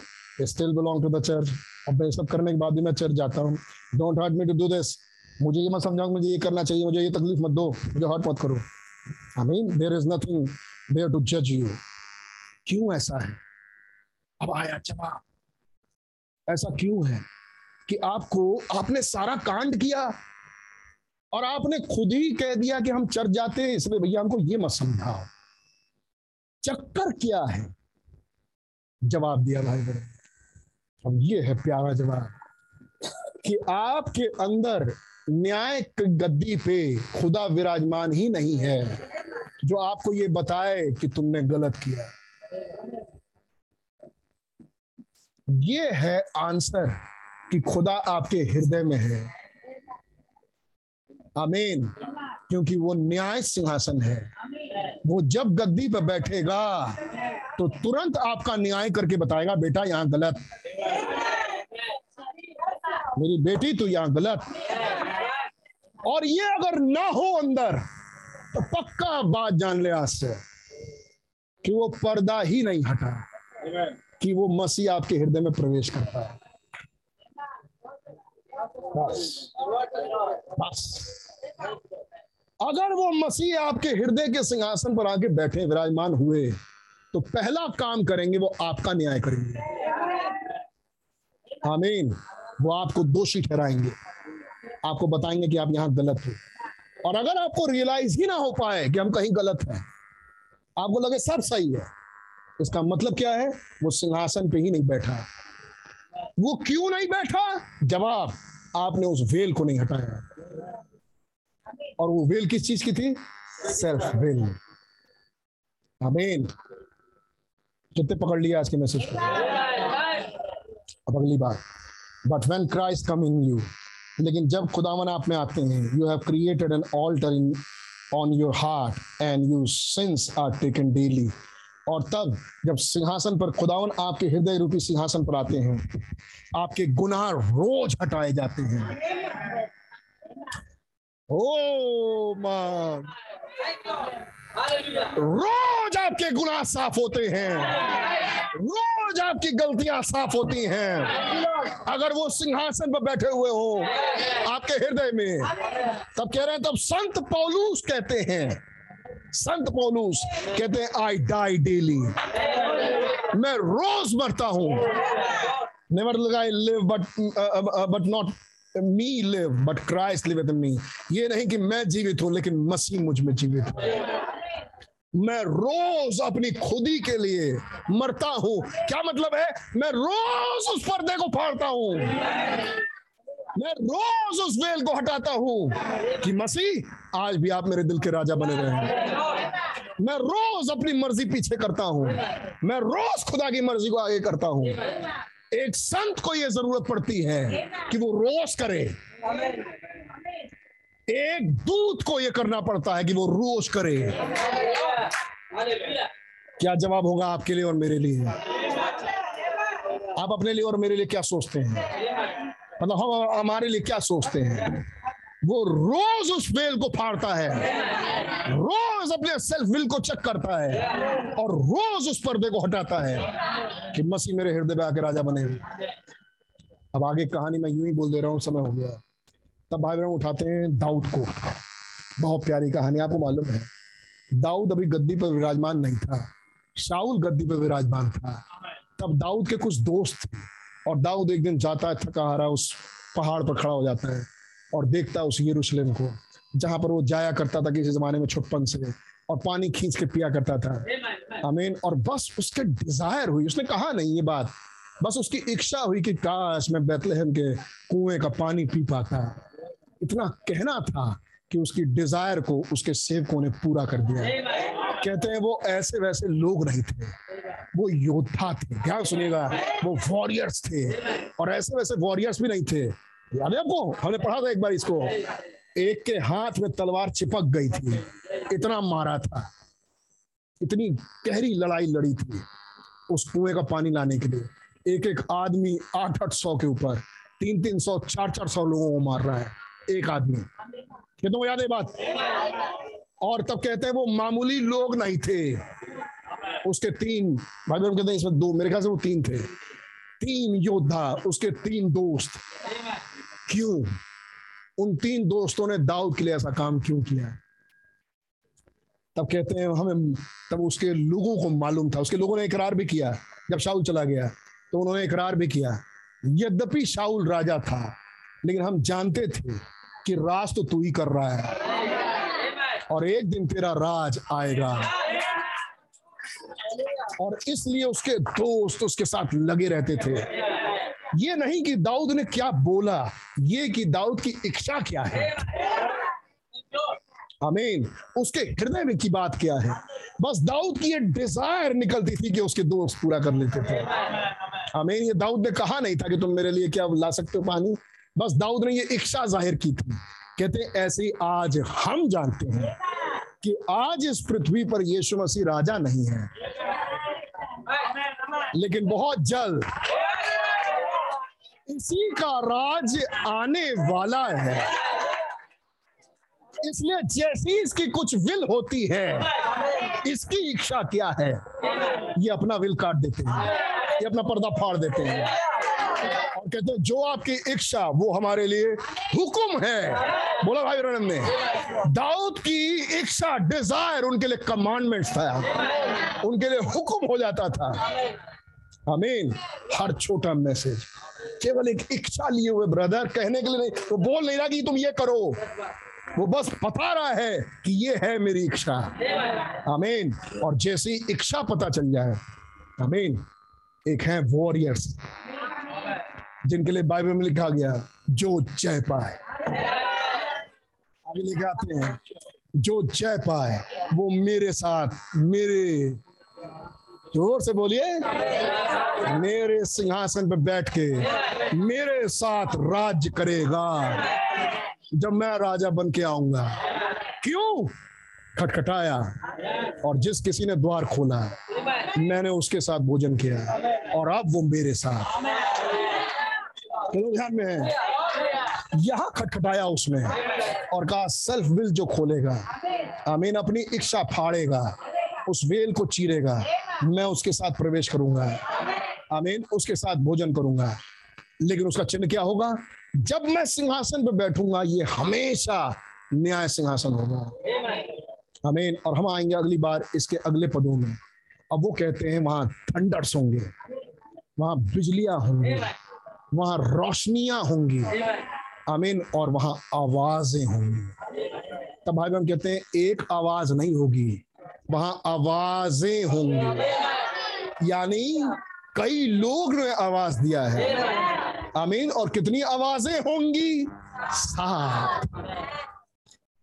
Still belong to the church अब मैं सब करने के बाद भी मैं चर्च जाता हूँ। Don't hurt me to do this मुझे ये मत समझाओ मुझे ये करना चाहिए। मुझे ये तकलीफ़ मत दो। मुझे हर्ट मत करो। I mean there is nothing there to जज यू क्यों ऐसा है? अब आया जवाब ऐसा क्यों है कि आपको, आपने सारा कांड किया? और आपने खुद ही कह दिया कि हम चर्च जाते हैं, इसलिए भैया हमको ये मत समझाओ। चक्कर क्या है? जवाब दिया भाई बड़े अब ये है प्यारा जवाब कि आपके अंदर न्याय गद्दी पे खुदा विराजमान ही नहीं है, जो आपको ये बताए कि तुमने गलत किया। ये है आंसर कि खुदा आपके हृदय में है। आमीन। क्योंकि वो न्याय सिंहासन है। वो जब गद्दी पर बैठेगा तो तुरंत आपका न्याय करके बताएगा, बेटा, यहाँ गलत। मेरी बेटी तो यहाँ गलत। और ये अगर ना हो अंदर तो पक्का बात जान ले आज से, कि वो पर्दा ही नहीं हटा, कि वो मसीह आपके हृदय में प्रवेश करता है। बस। बस। अगर वो मसीह आपके हृदय के सिंहासन पर आके बैठे, विराजमान हुए तो पहला काम करेंगे, वो आपका न्याय करेंगे। आमीन। वो आपको दोषी ठहराएँगे। आपको बताएँगे कि आप यहाँ गलत हो। और अगर आपको रियलाइज़ ही ना हो पाए कि हम कहीं गलत हैं आपको लगे सब सही है। इसका मतलब क्या है? वो सिंहासन पे ही नहीं बैठा। वो क्यों नहीं बैठा? जवाब, आपने उस वेल को नहीं हटाया। और वो विल किस चीज़ की थी? सेल्फ वेल आमीन कितने पकड़ लिया आज के मैसेज को? अब अगली बात but when Christ come in you लेकिन जब खुदावन आप में आते हैं you have created an altar in on your heart and you sins are taken daily और तब जब सिंहासन पर खुदावन आपके हृदय रूपी सिंहासन पर आते हैं, आपके गुनाह रोज हटाए जाते हैं। मान रोज आपके गुनाह साफ़ होते हैं। रोज आपकी गलतियाँ साफ़ होती हैं। अगर वो सिंहासन पर बैठे हुए हो आपके हृदय में, तब कह रहे हैं, तब संत पौलूस कहते हैं। संत पौलूस कहते हैं आई डाई डेली मैं रोज मरता हूँ। Never I live but but not me live but Christ live in me ये नहीं कि मैं जीवित हूँ, लेकिन मसीह मुझमें जीवित है। मैं रोज अपनी खुदी के लिए मरता हूँ। क्या मतलब है? मैं रोज उस पर्दे को फाड़ता हूँ। मैं रोज उस वेल को हटाता हूँ कि मसीह, आज भी आप मेरे दिल के राजा बने रहे मैं रोज अपनी मर्ज़ी पीछे करता हूँ। मैं रोज खुदा की मर्ज़ी को आगे करता हूँ। एक संत को यह ज़रूरत पड़ती है कि वो रोज करे। एक दूत को यह करना पड़ता है कि वो रोज करे। क्या जवाब होगा आपके लिए और मेरे लिए? आप अपने लिए और मेरे लिए क्या सोचते हैं? मतलब हम हमारे लिए क्या सोचते हैं? वो रोज उस वेल को फाड़ता है। रोज अपने सेल्फ विल को चेक करता है और रोज उस पर्दे को हटाता है कि मसीह मेरे हृदय में आके राजा बने। अब आगे कहानी मैं यूँ ही बोल दे रहा हूँ, समय हो गया। तब भाई बहन उठाते हैं दाऊद को। बहुत प्यारी कहानी, आपको मालूम है। दाऊद अभी गद्दी पर विराजमान नहीं था। शाउल गद्दी पर विराजमान था। तब दाऊद के कुछ दोस्त थे और दाऊद एक दिन जाता है थका हारा उस पहाड़ पर खड़ा हो जाता है। और देखता उस यरूशलेम को, जहाँ पर वो जाया करता था किसी जमाने में छुटपन से और पानी खींच के पिया करता था। अमीन और बस उसके डिज़ायर हुई। उसने कहा नहीं ये बात। बस उसकी इच्छा हुई कि काश मैं बैतलहम के कुएँ का पानी पी पाता। इतना कहना था कि उसकी डिज़ायर को उसके सेवकों ने पूरा कर दिया। कहते हैं वो ऐसे वैसे लोग नहीं थे। वो योद्धा थे। ध्यान सुनिएगा? वो वॉरियर्स थे। और ऐसे वैसे वॉरियर्स भी नहीं थे। याद है आपको? हमने पढ़ा था एक बार इसको। एक के हाथ में तलवार चिपक गई थी। इतना मारा था। इतनी गहरी लड़ाई लड़ी थी उस कुएँ का पानी लाने के लिए। एक एक आदमी आठ आठ सौ के ऊपर तीन तीन सौ चार चार सौ लोगों को मार रहा है। एक आदमी। तुमको याद है बात? और तब कहते हैं वो मामूली लोग नहीं थे। उसके तीन, भाई बहन कहते हैं इसमें दो, मेरे ख्याल से वो तीन थे। तीन योद्धा, उसके तीन दोस्त। क्यों? उन तीन दोस्तों ने दाऊद के लिए ऐसा काम क्यों किया? तब कहते हैं, हमें, तब उसके लोगों को मालूम था। उसके लोगों ने इकरार भी किया, जब शाउल चला गया तो उन्होंने इकरार भी किया। यद्यपि शाउल राजा था, लेकिन हम जानते थे कि राज तो तू ही कर रहा है, और एक दिन तेरा राज आएगा। और इसलिए उसके दोस्त उसके साथ लगे रहते थे। ये नहीं कि दाऊद ने क्या बोला, ये कि दाऊद की इच्छा क्या है। अमीन उसके हृदय में की बात क्या है? बस दाऊद की ये डिज़ायर निकलती थी कि उसके दोस्त पूरा कर लेते थे। अमीन ये दाऊद ने कहा नहीं था कि तुम मेरे लिए क्या ला सकते हो पानी। बस दाऊद ने ये इच्छा ज़ाहिर की थी। कहते, ऐसे आज हम जानते हैं कि आज इस पृथ्वी पर यीशु मसीह राजा नहीं है। लेकिन बहुत जल्द इसी का राज आने वाला है। इसलिए जैसी इसकी कुछ विल होती है, इसकी इच्छा क्या है? ये अपना विल काट देते हैं, ये अपना पर्दा फाड़ देते हैं। और कहते हैं, जो आपकी इच्छा, वो हमारे लिए हुक्म है। बोला भाई ने, दाऊद की इच्छा डिज़ायर उनके लिए कमांडमेंट्स था। उनके लिए हुक्म हो जाता था। अमीन हर छोटा मैसेज। केवल एक इच्छा लिए हुए ब्रदर, कहने के लिए नहीं, वो बोल नहीं रहा कि तुम ये करो। वो बस बता रहा है कि ये है मेरी इच्छा। आमीन। और जैसी इच्छा पता चल जाए, आमीन। एक है वॉरियर्स जिनके लिए बाइबल में लिखा गया, जो जय पाए। आगे लेके आते हैं। जो जय पाए, वो मेरे साथ, मेरे ज़ोर से बोलिए। मेरे सिंहासन पर बैठ के मेरे साथ राज्य करेगा। जब मैं राजा बन के आऊँगा। क्यों? खटखटाया और जिस किसी ने द्वार खोला, मैंने उसके साथ भोजन किया और अब वो मेरे साथ। ध्यान में है। यहाँ खटखटाया उसने और कहा, सेल्फ विल जो खोलेगा, आमीन, अपनी इच्छा फाड़ेगा। उस वेल को चीरेगा। मैं उसके साथ प्रवेश करूँगा। आमीन। उसके साथ भोजन करूँगा। लेकिन उसका चिन्ह क्या होगा? जब मैं सिंहासन पर बैठूँगा, ये हमेशा न्याय सिंहासन होगा। आमीन। और हम आएँगे अगली बार इसके अगले पदों में। अब वो कहते हैं, वहाँ थंडर्स होंगे। वहाँ बिजलियाँ होंगी। वहाँ रोशनियाँ होंगी। आमीन। और वहाँ आवाज़ें होंगी। तब भाई बहन कहते हैं, एक आवाज़ नहीं होगी। वहाँ आवाज़ें होंगी। यानी कई लोग ने आवाज़ दिया है। आमीन। और कितनी आवाज़ें होंगी? सात।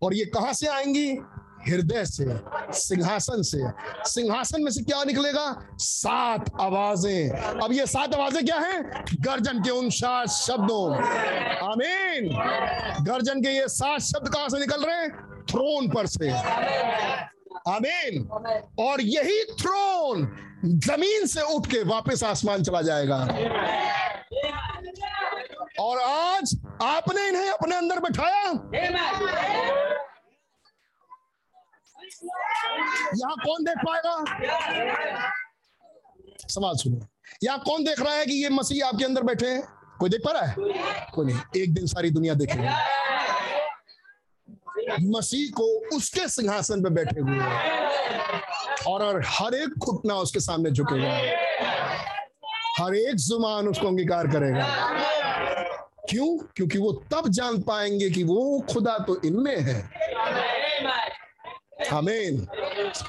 और ये कहाँ से आएँगी? हृदय से, सिंहासन से। सिंहासन में से क्या निकलेगा? सात आवाज़ें। अब ये सात आवाज़ें क्या हैं? गर्जन के उन सात शब्दों। आमीन। गर्जन के ये सात शब्द कहाँ से निकल रहे हैं? थ्रोन पर से। आमीन। और यही थ्रोन ज़मीन से उठ के वापस आसमान चला जाएगा। और आज आपने इन्हें अपने अंदर बैठाया। यहाँ कौन देख पाएगा? सवाल सुनो। यहाँ कौन देख रहा है कि ये मसीह आपके अंदर बैठे हैं? कोई देख पा रहा है? कोई नहीं। एक दिन सारी दुनिया देखेगी। मसीह को उसके सिंहासन पर बैठे हुए हैं। और हर एक घुटना उसके सामने झुकेगा। हर एक ज़ुबान उसको अंगीकार करेगा। क्यों? क्योंकि वो तब जान पाएँगे कि वो खुदा तो इनमें है। आमीन।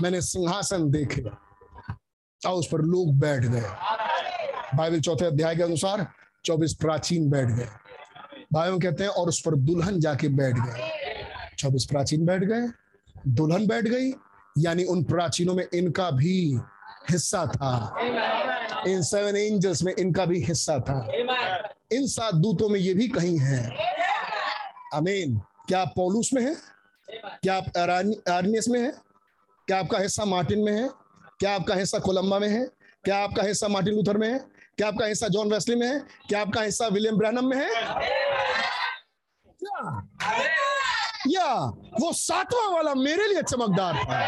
मैंने सिंहासन देखे। और उस पर लोग बैठ गए। बाइबल चौथे अध्याय के अनुसार चौबीस प्राचीन बैठ गए। भाइयों कहते हैं, और उस पर दुल्हन जाके बैठ गए। चौबीस प्राचीन बैठ गए दुल्हन बैठ गई यानी उन प्राचीनों में इनका भी हिस्सा था। इन सेवन एंजल्स में इनका भी हिस्सा था। इन सात दूतों में ये भी कहीं है। अमीन क्या आप पौलुस में है? क्या आप आर्नियस में है? क्या आपका हिस्सा मार्टिन में है? क्या आपका हिस्सा कोलंबा में है? क्या आपका हिस्सा मार्टिन लूथर में है? क्या आपका हिस्सा जॉन वेस्ली में है? क्या आपका हिस्सा विलियम ब्रैनम में है? क्या या वो सातवां वाला मेरे लिए चमकदार था।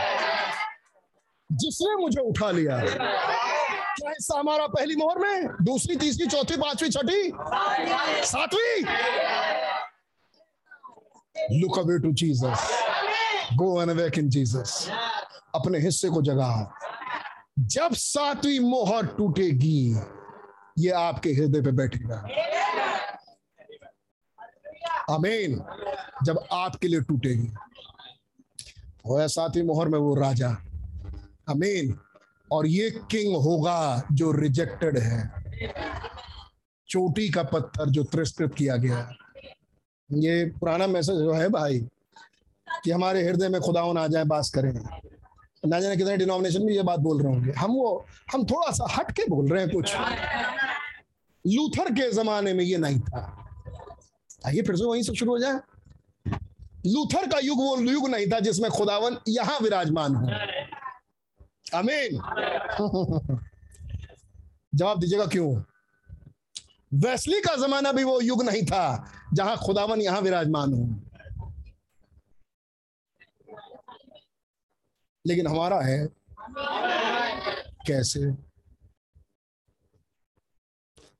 जिसने मुझे उठा लिया। क्या हिस्सा हमारा पहली मोहर में? दूसरी, तीसरी, चौथी, पांचवी, छठी? सातवीं? Look away to Jesus go an awake in Jesus अपने हिस्से को जगा। जब सातवीं मोहर टूटेगी, ये आपके हृदय पे बैठेगा। अमीन जब आपके लिए टूटेगी। और सातवीं मोहर में वो राजा। अमीन और ये किंग होगा जो रिजेक्टेड है। चोटी का पत्थर जो तिरस्कृत किया गया ये पुराना मैसेज जो है भाई, कि हमारे हृदय में खुदावन आ जाए बास करें। ना जाने कितने डिनोमिनेशन में ये बात बोल रहे होंगे। हम वो, हम थोड़ा सा हट के बोल रहे हैं कुछ। लूथर के जमाने में ये नहीं था। आइए फिर से वहीं से शुरू हो जाए। लूथर का युग वो युग नहीं था जिसमें खुदावन यहाँ विराजमान हो। अमीन जवाब दीजिएगा क्यों? वैसली का जमाना भी वो युग नहीं था जहाँ खुदावन यहाँ विराजमान हो। लेकिन हमारा है। कैसे?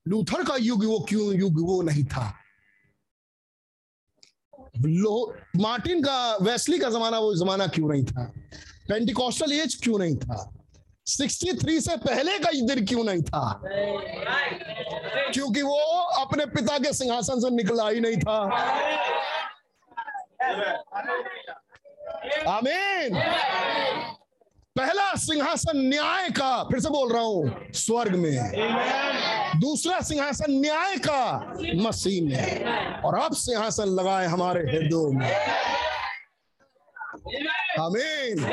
लूथर का युग वो क्यों युग वो नहीं था? मार्टिन का, वेस्ली का जमाना, वो जमाना क्यों नहीं था? पेंटिकॉस्टल एज क्यों नहीं था? 63 से पहले का दिन क्यों नहीं था? क्योंकि वो अपने पिता के सिंहासन से निकला ही नहीं था। आमीन पहला सिंहासन न्याय का, फिर से बोल रहा हूँ, स्वर्ग में दूसरा सिंहासन न्याय का, मसीह में और अब सिंहासन लगाए हमारे हृदयों में। आमीन।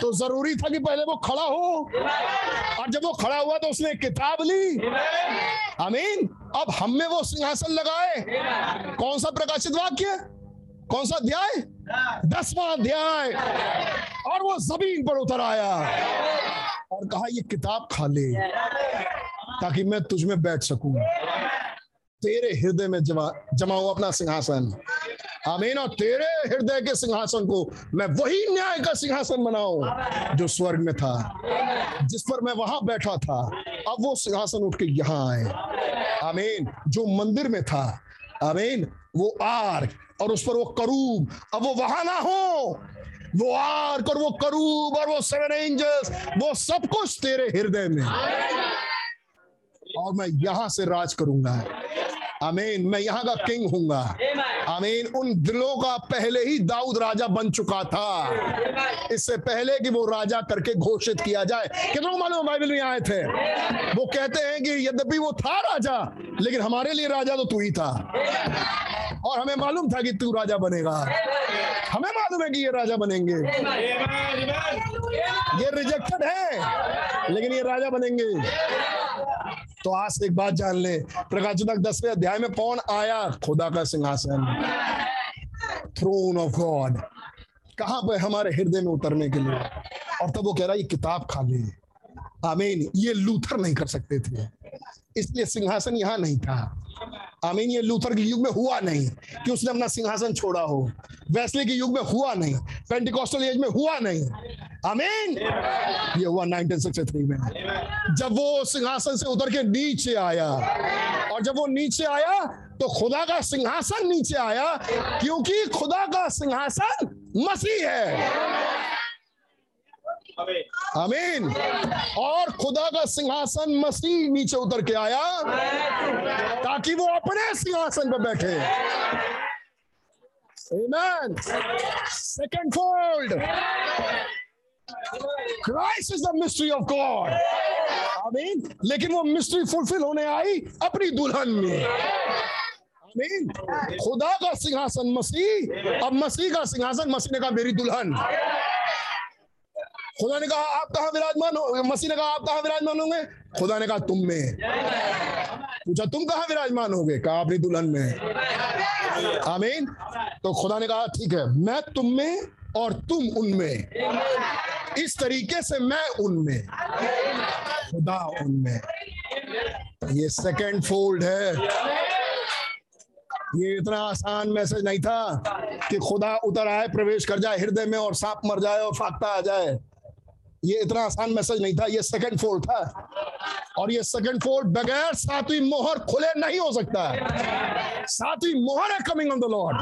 तो ज़रूरी था कि पहले वो खड़ा हो। और जब वो खड़ा हुआ तो उसने किताब ली। आमीन। अब हम में वो सिंहासन लगाए। कौन सा प्रकाशित वाक्य? कौन सा अध्याय? दसवां अध्याय और वो ज़मीन पर उतर आया और कहा, ये किताब खा ले ताकि मैं तुझ में बैठ सकूँ। तेरे हृदय में जमा जमा हो अपना सिंहासन। आमीन। और तेरे हृदय के सिंहासन को मैं वही न्याय का सिंहासन बनाऊ जो स्वर्ग में था, जिस पर मैं वहाँ बैठा था। अब वो सिंहासन उठ के यहाँ आए। आमीन। जो मंदिर में था। आमीन। वो आर्क और उस पर वो करूब। अब वो वहाँ ना हो। वो आर्क और वो करूब और वो सेवन एंजल्स वो सब कुछ तेरे हृदय में। और मैं यहाँ से राज करूँगा। आमीन मैं यहाँ का किंग हूँगा। आमीन उन दिलों का पहले ही दाऊद राजा बन चुका था। इससे पहले कि वो राजा करके घोषित किया जाए। कितनों मालूम बाइबल में आए थे? वो कहते हैं कि यद्यपि वो था राजा लेकिन हमारे लिए राजा तो तू ही था। और हमें मालूम था कि तू राजा बनेगा। हमें मालूम है कि ये राजा बनेंगे। ये रिजेक्टेड है लेकिन ये राजा बनेंगे। तो आज से एक बात जान ले। प्रकाशन दसवें अध्याय में कौन आया? खुदा का सिंहासन। थ्रोन ऑफ़ गॉड कहाँ पे हमारे हृदय में उतरने के लिए? और तब वो कह रहा है, ये किताब खा ले आमीन। ये लूथर नहीं कर सकते थे। इसलिए सिंहासन यहाँ नहीं था। आमीन, ये लूथर के युग में हुआ नहीं कि उसने अपना सिंहासन छोड़ा हो। वैसले के युग में हुआ नहीं पेंटिकॉस्टल एज में हुआ नहीं। आमीन। ये हुआ 1963 में। जब वो सिंहासन से उतर के नीचे आया और जब वो नीचे आया तो खुदा का सिंहासन नीचे आया, क्योंकि खुदा का सिंहासन मसीह है। आमीन। और खुदा का सिंहासन मसीह नीचे उतर के आया, ताकि वो अपने सिंहासन पर बैठे। Amen. Second fold. Christ is the mystery of God. आमीन। लेकिन वो मिस्ट्री फुलफिल होने आई अपनी दुल्हन में। आमीन। खुदा का सिंहासन मसीह। अब मसीह का सिंहासन मसीह ने कहा, मेरी दुल्हन। खुदा ने कहा, आप कहा विराजमान हो? मसीह ने कहा, आप कहा विराजमान होंगे? खुदा ने कहा, तुम में। पूछा, तुम कहा विराजमान होगे? कहा, अपनी दुल्हन में। आमीन। तो खुदा ने कहा, ठीक है, मैं तुम में और तुम उनमें इस तरीके से मैं उनमें खुदा उनमें ये सेकंड फोल्ड है। ये इतना आसान मैसेज नहीं था कि खुदा उतर आए, प्रवेश कर जाए, हृदय में और सांप मर जाए और फाकता आ जाए। ये इतना आसान मैसेज नहीं था, ये सेकंड फोल्ड था। और ये सेकंड फोल्ड बगैर सातवीं मोहर खुले नहीं हो सकता। सातवीं मोहर है कमिंग ऑन द लॉर्ड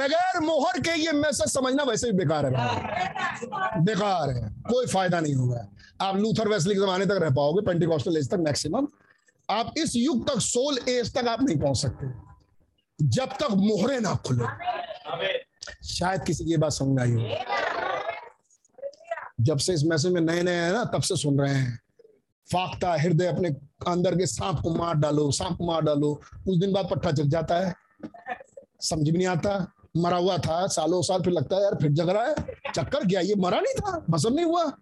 बगैर मोहर के ये मैसेज समझना वैसे भी बेकार है। बेकार है। कोई फ़ायदा नहीं होगा आप लूथर वेस्ली के जमाने तक रह पाओगे पेंटिकॉस्टल एज तक मैक्सिमम आप इस युग तक सोल एज तक आप नहीं पहुँच सकते। जब तक मोहरे ना खुले। शायद किसी की बात समझ आई हो। जब से इस मैसेज में नए नए हैं ना, तब से सुन रहे हैं। फाकता हृदय अपने अंदर के सांप को मार डालो, सांप को मार डालो। कुछ दिन बाद पट्टा जग जाता है। समझ भी नहीं आता। मरा हुआ था, सालों साल फिर लगता है, यार, फिर जग रहा है। चक्कर क्या ये मरा नहीं था भसम नहीं हुआ।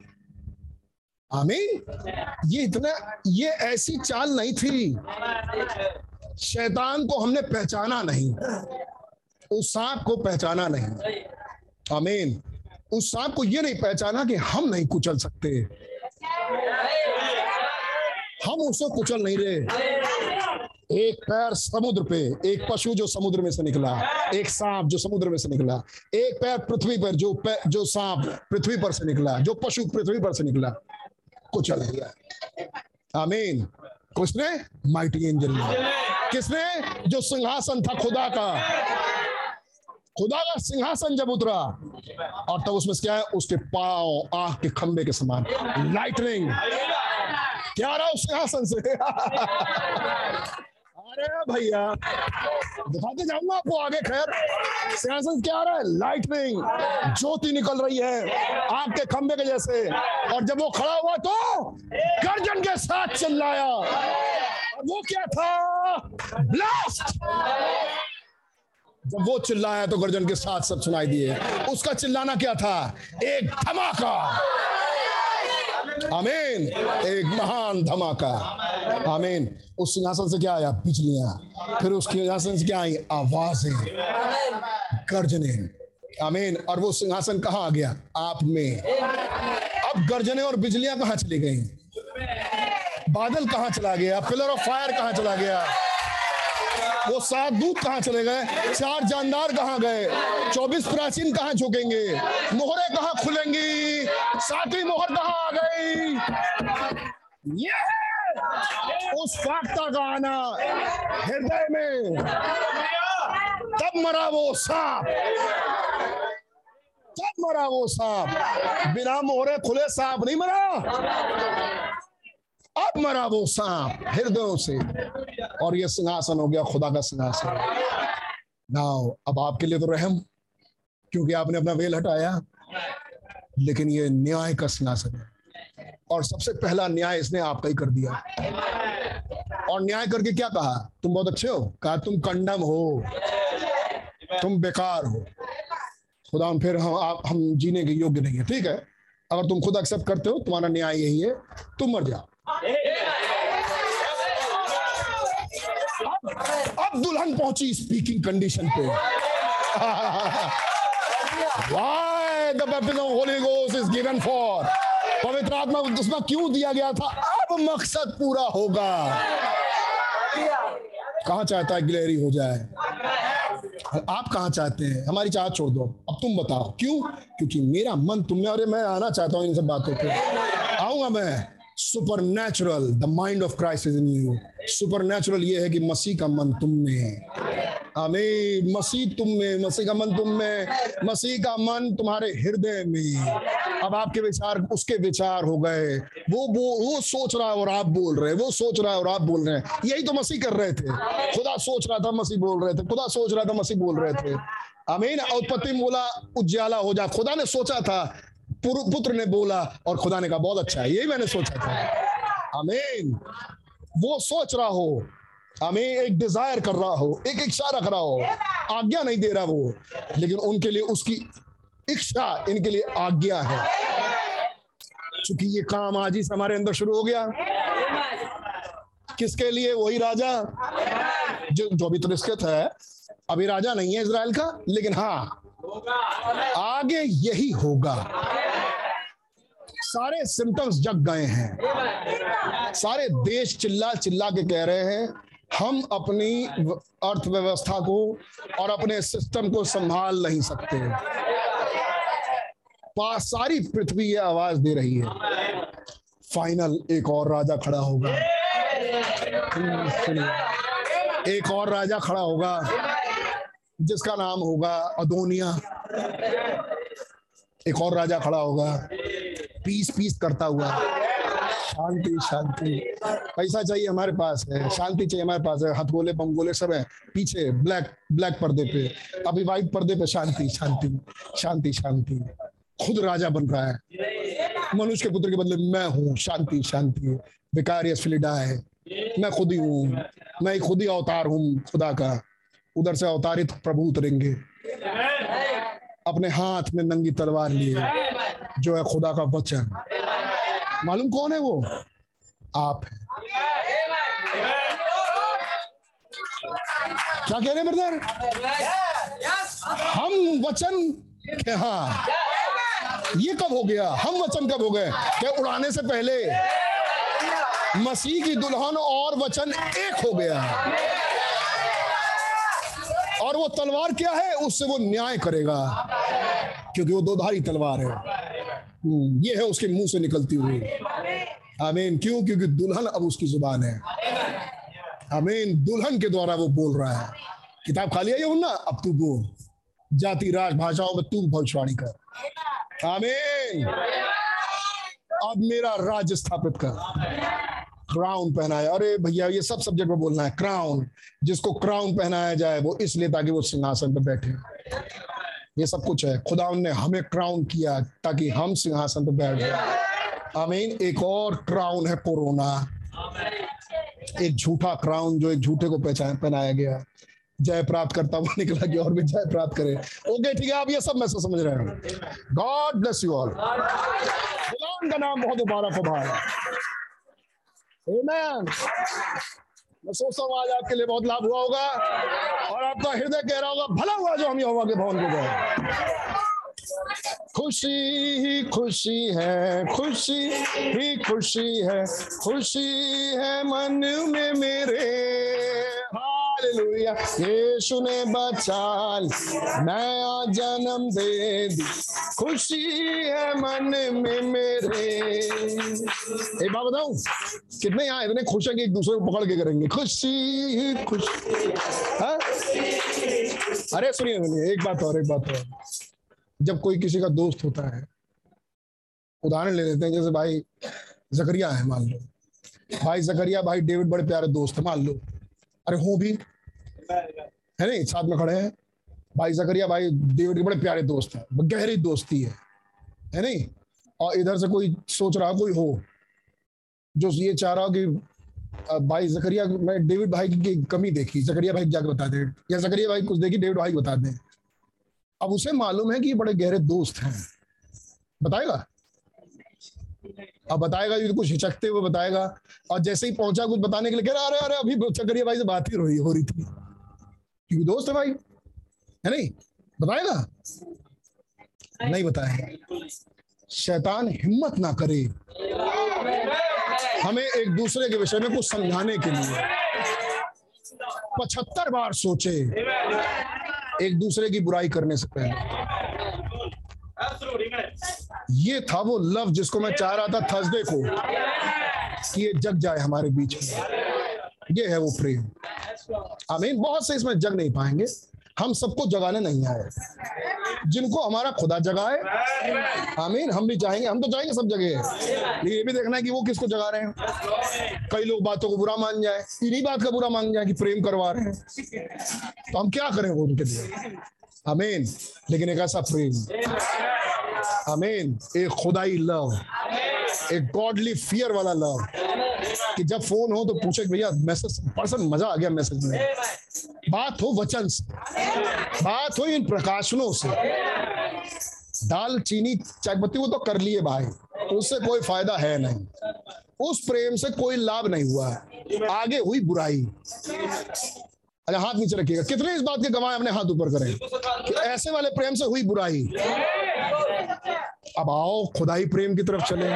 आमीन। ये इतना, ये ऐसी चाल नहीं थी। शैतान को हमने पहचाना नहीं। उस सांप को पहचाना नहीं। आमीन। उस सांप को ये नहीं पहचाना कि हम नहीं कुचल सकते। हम उसको कुचल नहीं रहे। एक पैर समुद्र पे, एक पशु जो समुद्र में से निकला, एक सांप जो समुद्र में से निकला, एक पैर पृथ्वी पर जो पैर जो सांप पृथ्वी पर से निकला, जो पशु पृथ्वी पर से निकला, कुचल गया आमीन। किसने? माइटी एंजल किसने? जो सिंहासन था खुदा का। खुदा का सिंहासन जब उतरा, और तब तो उसमें क्या है? उसके पाँव, आँख के खंबे के समान। लाइटनिंग क्या रहा उस सिंहासन से? *laughs* अरे भैया। दिखाते जाऊँगा आपको आगे, खैर। सिंहासन क्या आ रहा है? लाइटनिंग ज्योति निकल रही है आग के खंबे के जैसे। और जब वो खड़ा हुआ तो गर्जन के साथ चिल्लाया। वो क्या था? ब्लास्ट जब वो चिल्लाया तो गर्जन के साथ सब सुनाई दिए। उसका चिल्लाना क्या था? एक धमाका। आमीन। एक महान धमाका। आमीन। उस सिंहासन से क्या आया? बिजलियाँ। फिर उस सिंहासन से क्या आई? आवाज़ें। गर्जने। आमीन। और वो सिंहासन कहाँ आ गया? आप में। अब गर्जने और बिजलियाँ कहाँ चली गई? बादल कहाँ चला गया? पिलर ऑफ़ फायर कहाँ चला गया? वो सात दूत कहाँ चले गए? चार जानदार कहाँ गए? चौबीस प्राचीन कहाँ झुकेंगे? मोहरे कहाँ खुलेंगी? सातवीं मोहर कहाँ आ गई? ये उस फाख्ता का आना हृदय में। तब मरा वो सांप। तब मरा वो सांप। बिना मोहरे खुले सांप नहीं मरा। अब मरा वो सांप हृदयों से। और ये सिंहासन हो गया खुदा का सिंहासन। नाउ, अब आपके लिए तो रहम, क्योंकि आपने अपना वेल हटाया। लेकिन ये न्याय का सिंहासन है। और सबसे पहला न्याय इसने आपका ही कर दिया। और न्याय करके क्या कहा? तुम बहुत अच्छे हो। कहा, तुम कंडम हो। तुम बेकार हो। खुदा, हम फिर, हम, आप, हम जीने के योग्य नहीं है। ठीक है? अगर तुम खुद एक्सेप्ट करते हो, तुम्हारा न्याय यही है। तुम मर जाओ। अब दुल्हन पहुँची स्पीकिंग कंडीशन पे। Why the baptism of Holy Ghost is given for? पवित्र आत्मा उसमें क्यों दिया गया था? अब मकसद पूरा होगा। कहा चाहता है गिलहरी हो जाए? आप कहा चाहते हैं? हमारी चाहत छोड़ दो। अब तुम बताओ, क्यों? क्योंकि मेरा मन तुम में और मैं आना चाहता हूँ इन सब बातों पे। आऊँगा मैं। Supernatural the mind of Christ is in you supernatural ये है कि मसीह का मन तुम में है आमीन मसीह तुम में मसीह का मन तुम में मसीह का मन तुम्हारे हृदय में अब आपके विचार उसके विचार हो गए वो वो वो सोच रहा है और आप बोल रहे हैं वो सोच रहा है और आप बोल रहे हैं यही तो मसीह कर रहे थे खुदा सोच रहा था मसीह बोल रहे थे खुदा सोच रहा था मसीह बोल रहे थे आमीन उत्पत्ति में बोला उज्याला हो जा खुदा ने सोचा था पुत्र ने बोला और खुदा ने कहा, बहुत अच्छा है, यही मैंने सोचा था। आमीन। वो सोच रहा हो हमें एक डिज़ायर कर रहा हो, एक इच्छा रख रहा हो, आज्ञा नहीं दे रहा वो, लेकिन उनके लिए उसकी इच्छा, इनके लिए आज्ञा है। क्योंकि ये काम आज ही हमारे अंदर शुरू हो गया। किसके लिए? वही राजा। जो जो भी तिरस्कृत है, अभी राजा नहीं है इज़राइल का, लेकिन हाँ आगे यही होगा। सारे सिम्टम्स जग गए हैं। सारे देश चिल्ला चिल्ला के कह रहे हैं, हम अपनी अर्थव्यवस्था को और अपने सिस्टम को संभाल नहीं सकते। पास सारी पृथ्वी ये आवाज़ दे रही है। फाइनल एक और राजा खड़ा होगा। एक और राजा खड़ा होगा। जिसका नाम होगा अदोनिया। एक और राजा खड़ा होगा। पीस पीस करता हुआ। शांति शांति। पैसा चाहिए हमारे पास है, शांति चाहिए हमारे पास है। हथगोले बमगोले सब है। पीछे ब्लैक ब्लैक पर्दे पे। अभी व्हाइट पर्दे पे शांति शांति शांति शांति। खुद राजा बन रहा है। मनुष्य के पुत्र के बदले मैं हूँ। शांति शांति। विकारियस फिलिडा है मैं खुद ही हूँ। मैं खुद ही अवतार हूँ खुदा का। उधर से अवतारित प्रभु उतरेंगे। अपने हाथ में नंगी तलवार लिए, जो है खुदा का वचन। मालूम कौन है वो? आप है। क्या कह रहे ब्रदर हम वचन के हाँ। ये कब हो गया? हम वचन कब हो गए? क्या उड़ाने से पहले? मसीह की दुल्हन और वचन एक हो गया। और वो तलवार क्या है? उससे वो न्याय करेगा। क्योंकि वो दोधारी तलवार है। हम्म, ये है उसके मुँह से निकलती हुई। आमीन। क्यों? क्योंकि दुल्हन अब उसकी ज़ुबान है। आमीन। दुल्हन के द्वारा वो बोल रहा है। किताब खाली है ना अब तू बोल। जाति राज भाषाओं में तू भविष्यवाणी कर। आमीन। अब मेरा राज स्थापित कर। क्राउन पहनाया। अरे भैया, ये सब सब्जेक्ट में बोलना है क्राउन जिसको क्राउन पहनाया जाए, वो इसलिए ताकि वो सिंहासन पर बैठे। ये सब कुछ है। खुदा ने हमें क्राउन किया ताकि हम सिंहासन पर बैठ जाए। आमीन। एक और क्राउन है कोरोना। एक झूठा क्राउन जो एक झूठे को पहचान, पहनाया गया। जय प्राप्त करता हुआ निकला कि और भी जय प्राप्त करे। ओके ठीक है, आप ये सब मैं समझ रहे हैं। गॉड ब्लेस यू ऑल का नाम बहुत भाई। Amen. मैं सोचता हूँ आज आपके लिए बहुत लाभ हुआ होगा और आपका हृदय कह रहा होगा। भला हुआ जो हम यहोवा के भवन को गए खुशी ही खुशी है, खुशी ही खुशी है खुशी है मन में मेरे। हालेलुया यीशु ने बचा नया जन्म दे दी खुशी है मन में मेरे एक बात बताऊँ कितने यहाँ इतने खुश है कि एक दूसरे को पकड़ के करेंगे खुशी खुशी? अरे सुनिए सुनिए एक बात और एक बात और जब कोई किसी का दोस्त होता है उदाहरण ले लेते हैं जैसे भाई जकरिया है मान लो भाई जकरिया भाई डेविड बड़े प्यारे दोस्त है मान लो अरे हो भी है नहीं, साथ में खड़े हैं। भाई जकरिया, भाई डेविड के बड़े प्यारे दोस्त है गहरी दोस्ती है है नहीं? और इधर से कोई सोच रहा, कोई हो, जो ये चाह रहा हो कि भाई जकरिया, मैं डेविड भाई की कमी देखी, जकरिया भाई जाके बता दे, या जकरिया भाई कुछ देखी, डेविड भाई बता दें। अब उसे मालूम है कि ये बड़े गहरे दोस्त हैं। बताएगा? अब बताएगा, ये कुछ हिचकते हुए बताएगा। और जैसे ही पहुँचा कुछ बताने के लिए, कह रहा, अरे अरे, अभी चकरिया भाई से बात ही रही, हो रही थी। क्योंकि दोस्त है भाई। है नहीं? बताएगा नहीं बताएगा शैतान हिम्मत ना करे। हमें एक दूसरे के विषय में कुछ समझाने के लिए। पचहत्तर बार सोचे। एक दूसरे की बुराई करने से पहले। ये था वो लव जिसको मैं चाह रहा था थर्सडे को। कि ये जग जाए हमारे बीच में। ये है वो प्रेम। आमीन। बहुत से इसमें जग नहीं पाएँगे। हम सबको जगाने नहीं आए। जिनको हमारा खुदा जगाए, आमीन, हम भी चाहेंगे हम तो चाहेंगे सब जगह। ये भी देखना है कि वो किसको जगा रहे हैं। कई लोग बातों को बुरा मान जाए, इन्हीं बात का बुरा मान जाए कि प्रेम करवा रहे हैं। तो हम क्या करें वो उनके लिए? आमीन। लेकिन एक ऐसा प्रेम। आमीन। एक खुदाई लव। एक गॉडली फियर वाला लव कि जब फ़ोन हो तो पूछे भैया मैसेज पर्सन मज़ा आ गया मैसेज में। बात हो वचन से। बात हो इन प्रकाशनों से। दाल, चीनी चायपत्ती वो तो कर लिए भाई। उससे कोई फ़ायदा है नहीं। उस प्रेम से कोई लाभ नहीं हुआ। आगे हुई बुराई। अरे हाथ नीचे रखिएगा। कितने इस बात के गवाह अपने हाथ ऊपर करें? कि ऐसे वाले प्रेम से हुई बुराई। अब आओ खुदाई प्रेम की तरफ़ चले।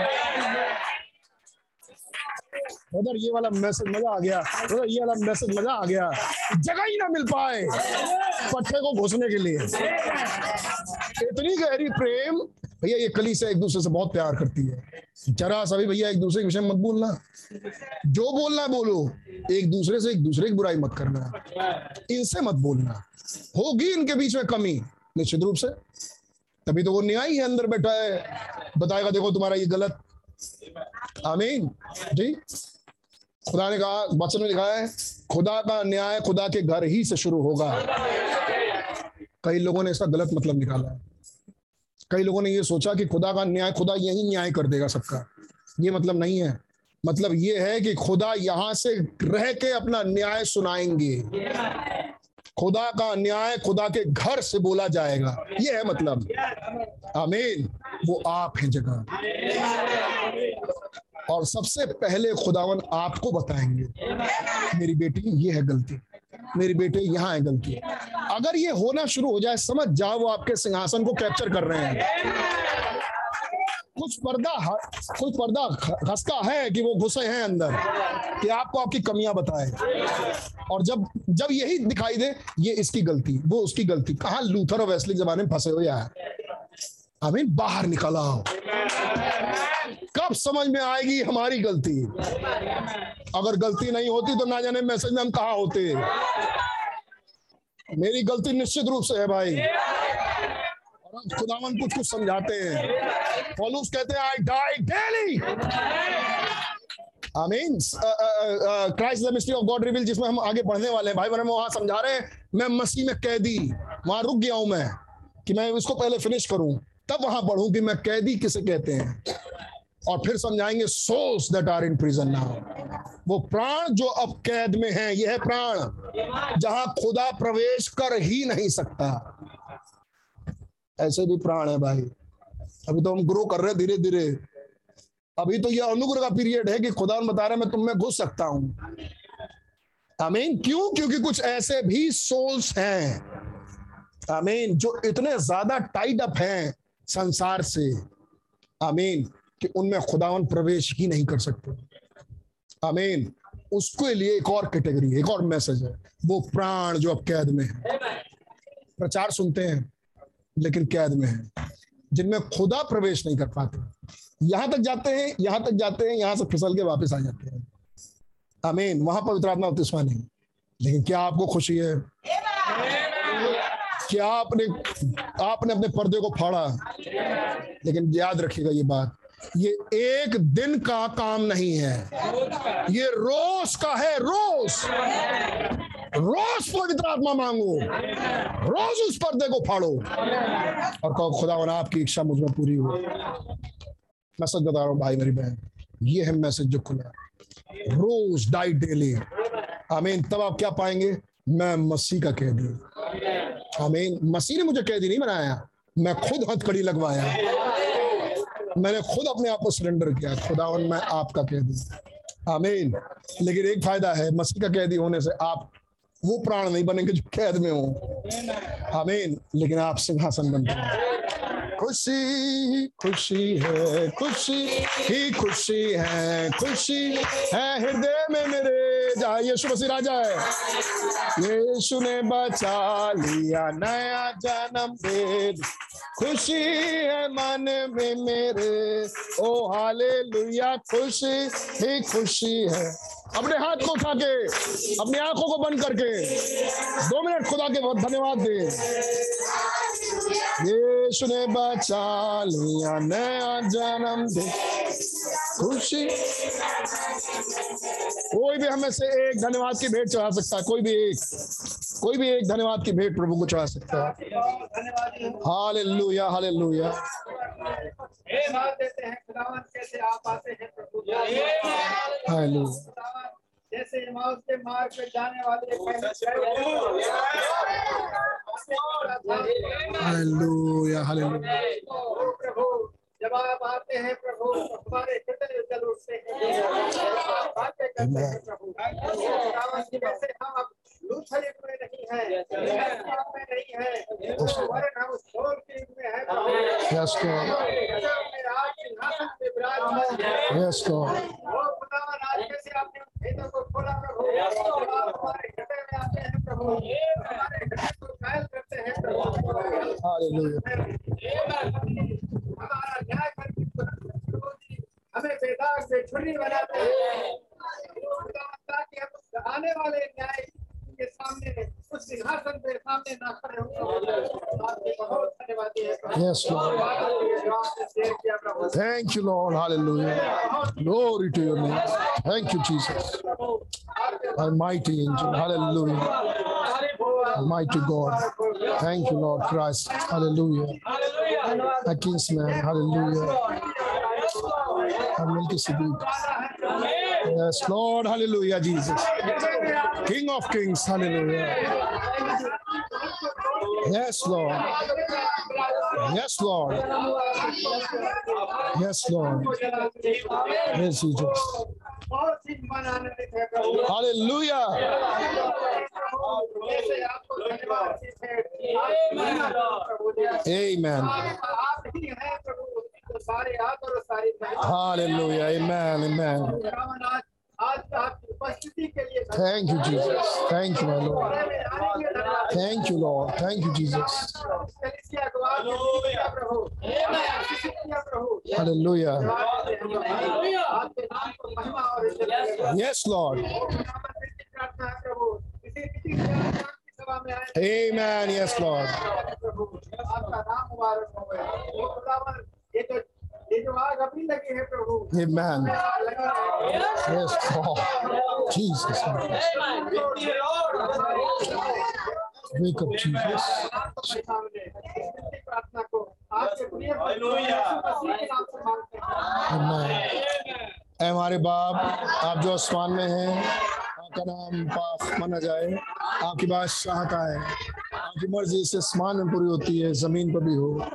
उधर ये वाला मैसेज मज़ा आ गया। उधर ये वाला मैसेज मज़ा आ गया जगह ही ना मिल पाए पट्टे को घुसने के लिए। इतनी गहरी प्रेम भैया, ये कली से एक दूसरे से बहुत प्यार करती है। जरा सभी भैया, एक दूसरे के विषय में मत बोलना। जो बोलना बोलो, एक दूसरे से एक दूसरे की बुराई मत करना। इनसे मत बोलना। होगी इनके बीच में कमी, निश्चित रूप से। तभी तो वो न्यायी है, अंदर बैठा है। बताएगा, देखो तुम्हारा ये गलत। आमीन। जी। खुदा ने कहा, वचन में लिखा है, खुदा का न्याय खुदा के घर ही से शुरू होगा। कई लोगों ने इसका गलत मतलब निकाला है। कई लोगों ने ये सोचा कि खुदा का न्याय, खुदा यही न्याय कर देगा सबका। ये मतलब नहीं है। मतलब ये है कि खुदा यहाँ से रह के अपना न्याय सुनाएँगे। खुदा का न्याय खुदा के घर से बोला जाएगा। ये है मतलब। आमीन। वो आप हैं जगह। और सबसे पहले खुदावन आपको बताएँगे। मेरी बेटी, ये है गलती। मेरी बेटे, यहाँ है गलती। अगर ये होना शुरू हो जाए, समझ जाओ वो आपके सिंहासन को कैप्चर कर रहे हैं। कुछ पर्दा कुछ पर्दा खसका है कि वो घुसे हैं अंदर, कि आपको आपकी कमियाँ बताए। और जब जब यही दिखाई दे, ये इसकी गलती, वो उसकी गलती। कहाँ लूथर और वैसली जमाने में फंसे हो? यार अमीन बाहर निकल आओ। कब समझ में आएगी हमारी गलती? अगर गलती नहीं होती तो ना जाने मैसेज में हम कहा होते। मेरी गलती निश्चित रूप से है भाई। खुदावन कुछ कुछ समझाते हैं। पौलुस कहते हैं आई डाई डेली जिसमें हम आगे बढ़ने वाले हैं। भाई बहन वहाँ समझा रहे हैं, मैं मसीह में कैदी, वहाँ रुक गया हूँ मैं, कि मैं इसको पहले फिनिश करूँ। तब वहाँ बढ़ूं कि मैं कैदी किसे कहते हैं? और फिर समझाएँगे souls that are in prison now वो प्राण जो अब कैद में है यह प्राण, जहाँ खुदा प्रवेश कर ही नहीं सकता। ऐसे भी प्राण है भाई। अभी तो हम ग्रो कर रहे हैं धीरे धीरे अभी तो यह अनुग्रह का पीरियड है कि खुदा बता रहे मैं तुम में घुस सकता हूँ। आमीन क्यों? क्योंकि कुछ ऐसे भी सोल्स हैं। आमीन जो इतने ज़्यादा टाइड अप हैं। संसार से, आमीन, कि उनमें खुदावन प्रवेश ही नहीं कर सकते। आमीन, उसके लिए एक और कैटेगरी, एक और मैसेज है, वो प्राण जो अब कैद में है। प्रचार सुनते हैं, लेकिन कैद में है। जिनमें खुदा प्रवेश नहीं कर पाते। यहाँ तक जाते हैं, यहाँ तक जाते हैं, यहाँ से फिसल के वापस आ जाते हैं। आमीन, वहाँ पवित्र आत्मा नहीं। लेकिन क्या आपको खुशी है? क्या आपने आपने अपने पर्दे को फाड़ा? लेकिन याद रखिएगा ये बात, ये एक दिन का काम नहीं है। ये रोज का है, रोज। रोज पवित्र आत्मा मांगो। रोज उस पर्दे को फाड़ो। और कहो खुदा आपकी इच्छा मुझमें पूरी हो। मैं सच बता रहा हूँ, भाई मेरी बहन, ये है मैसेज जो खुला रोज डाइट डेली। आमीन। तब आप क्या पाएँगे? मैं मसीह का कह कैदी आमीन। मसीह ने मुझे कैदी नहीं बनाया। मैं खुद हथकड़ी लगवाया। मैंने खुद अपने आप को सरेंडर किया। खुदा, और मैं आपका कैदी आमीन। लेकिन एक फ़ायदा है, मसीह का कैदी होने से आप वो प्राण नहीं बनेंगे जो कैद में हो। आमीन। लेकिन आप सिंहासन बनते हैं। खुशी खुशी है, खुशी, ही खुशी है खुशी है हृदय में मेरे। जहाँ यीशु मसीह राजा है। यीशु ने बचा लिया नया जन्म दे खुशी है मन में मेरे। ओ हाले लुया खुशी, ही खुशी है। अपने हाथ को उठा के अपनी आँखों को बंद करके, दो मिनट खुदा के बहुत धन्यवाद दे। यीशु ने बचा लिया नया जन्म दे। खुशी। कोई भी हमें से एक धन्यवाद की भेंट चढ़ा सकता है। कोई भी एक, कोई भी एक धन्यवाद की भेंट प्रभु को चढ़ा सकता है। Hallelujah hallelujah. देते हैं खुदावन कैसे आप आते हैं प्रभु जैसे इमाम के मार्ग पे जाने वाले हालेलुया हालेलुया प्रभु जब आप आते हैं प्रभु हमारे हृदय जल उठते हैं। बातें करते हैं प्रभु। की हम लूथर युग में नहीं है में नहीं है वरन हम सोल के युग में है. गजब में राज सिंहासन पे विराजमान है Yes, God. वो खुदावन आज कैसे आपने भेदों को खोला प्रभु आप हमारे हृदय में आते हैं प्रभु हमारे हृदय को घायल करते हैं प्रभु Hallelujah. हमारा न्याय करके हमें बेदाग से छुरी बनाते हैं ताकि हम आने वाले न्याय के सामने उस सिंहासन के सामने ना खड़े हो आपके बहुत धन्यवाद है प्रभु Yes, Lord. जो आपने शेयर किया प्रभु Thank you, Lord. Hallelujah. Glory to your name. Thank you, Jesus. Almighty angel. Hallelujah. Almighty God. Thank you, Lord Christ. Hallelujah. A kinsman. Hallelujah. I'm going to salute. Yes, Lord, hallelujah, Jesus. King of kings, hallelujah. Yes, Lord. Yes, Lord. Yes, Lord. Yes, Jesus. Hallelujah. Amen. Amen. Hallelujah. Amen. Amen. Thank you, Jesus. Thank you, my Lord. Thank you, Lord. Thank you, Jesus. Hallelujah. Yes, Lord. Amen. Yes, Lord. ये ये जो आग अभी लगी है प्रभु Amen. Yes, God. Jesus. Wake up, Jesus. प्रार्थना को आपके प्रिय हैं Amen. ऐ हमारे बाप, आप जो आसमान में हैं, आपका नाम पाक माना जाए, आपकी बादशाहत आए आपकी मर्ज़ी से आसमान में पूरी होती है, ज़मीन पर भी हो।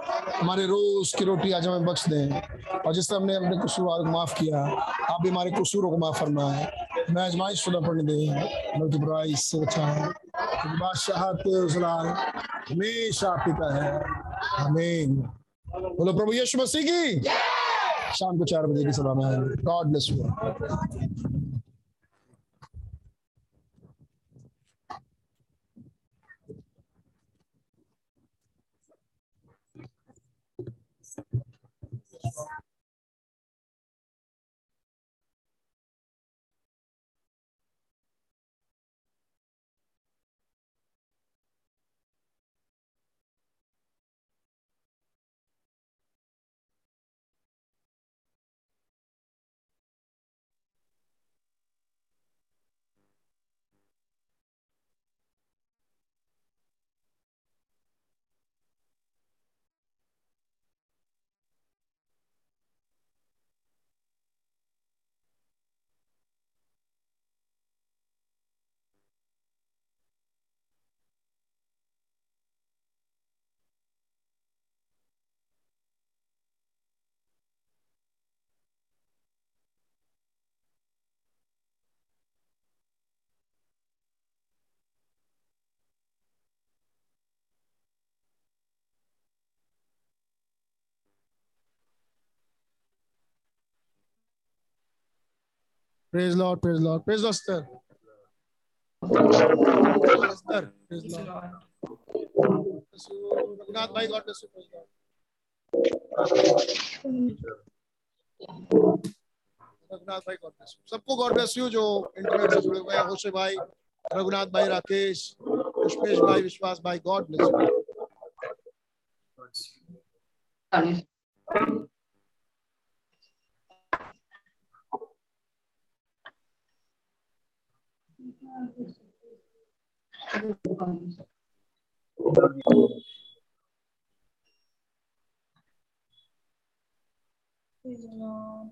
हमारे रोज की रोटी आज हमें बख्श दें। और जिस तरह हमने अपने कसूरवार को माफ़ किया, आप भी हमारे कसूरों को माफ़ फरमाए। मैं आजमाइश शुदा पढ़ने दें बल्कि बुराई से बचाएँ क्योंकि बादशाहत जलाल हमेशा पिता है। आमीन। बोलो, प्रभु यीशु मसीह की? शाम को चार बजे की सभा में। आएँगे God bless you praise lord praise lord. Praise lord, sir. सबको गॉड ब्लेस यू जो इंटरनेट से जुड़े हुए हैं होशे भाई रघुनाथ भाई राकेश पुष्पेश भाई विश्वास भाई गॉड ब्लेस यू いいな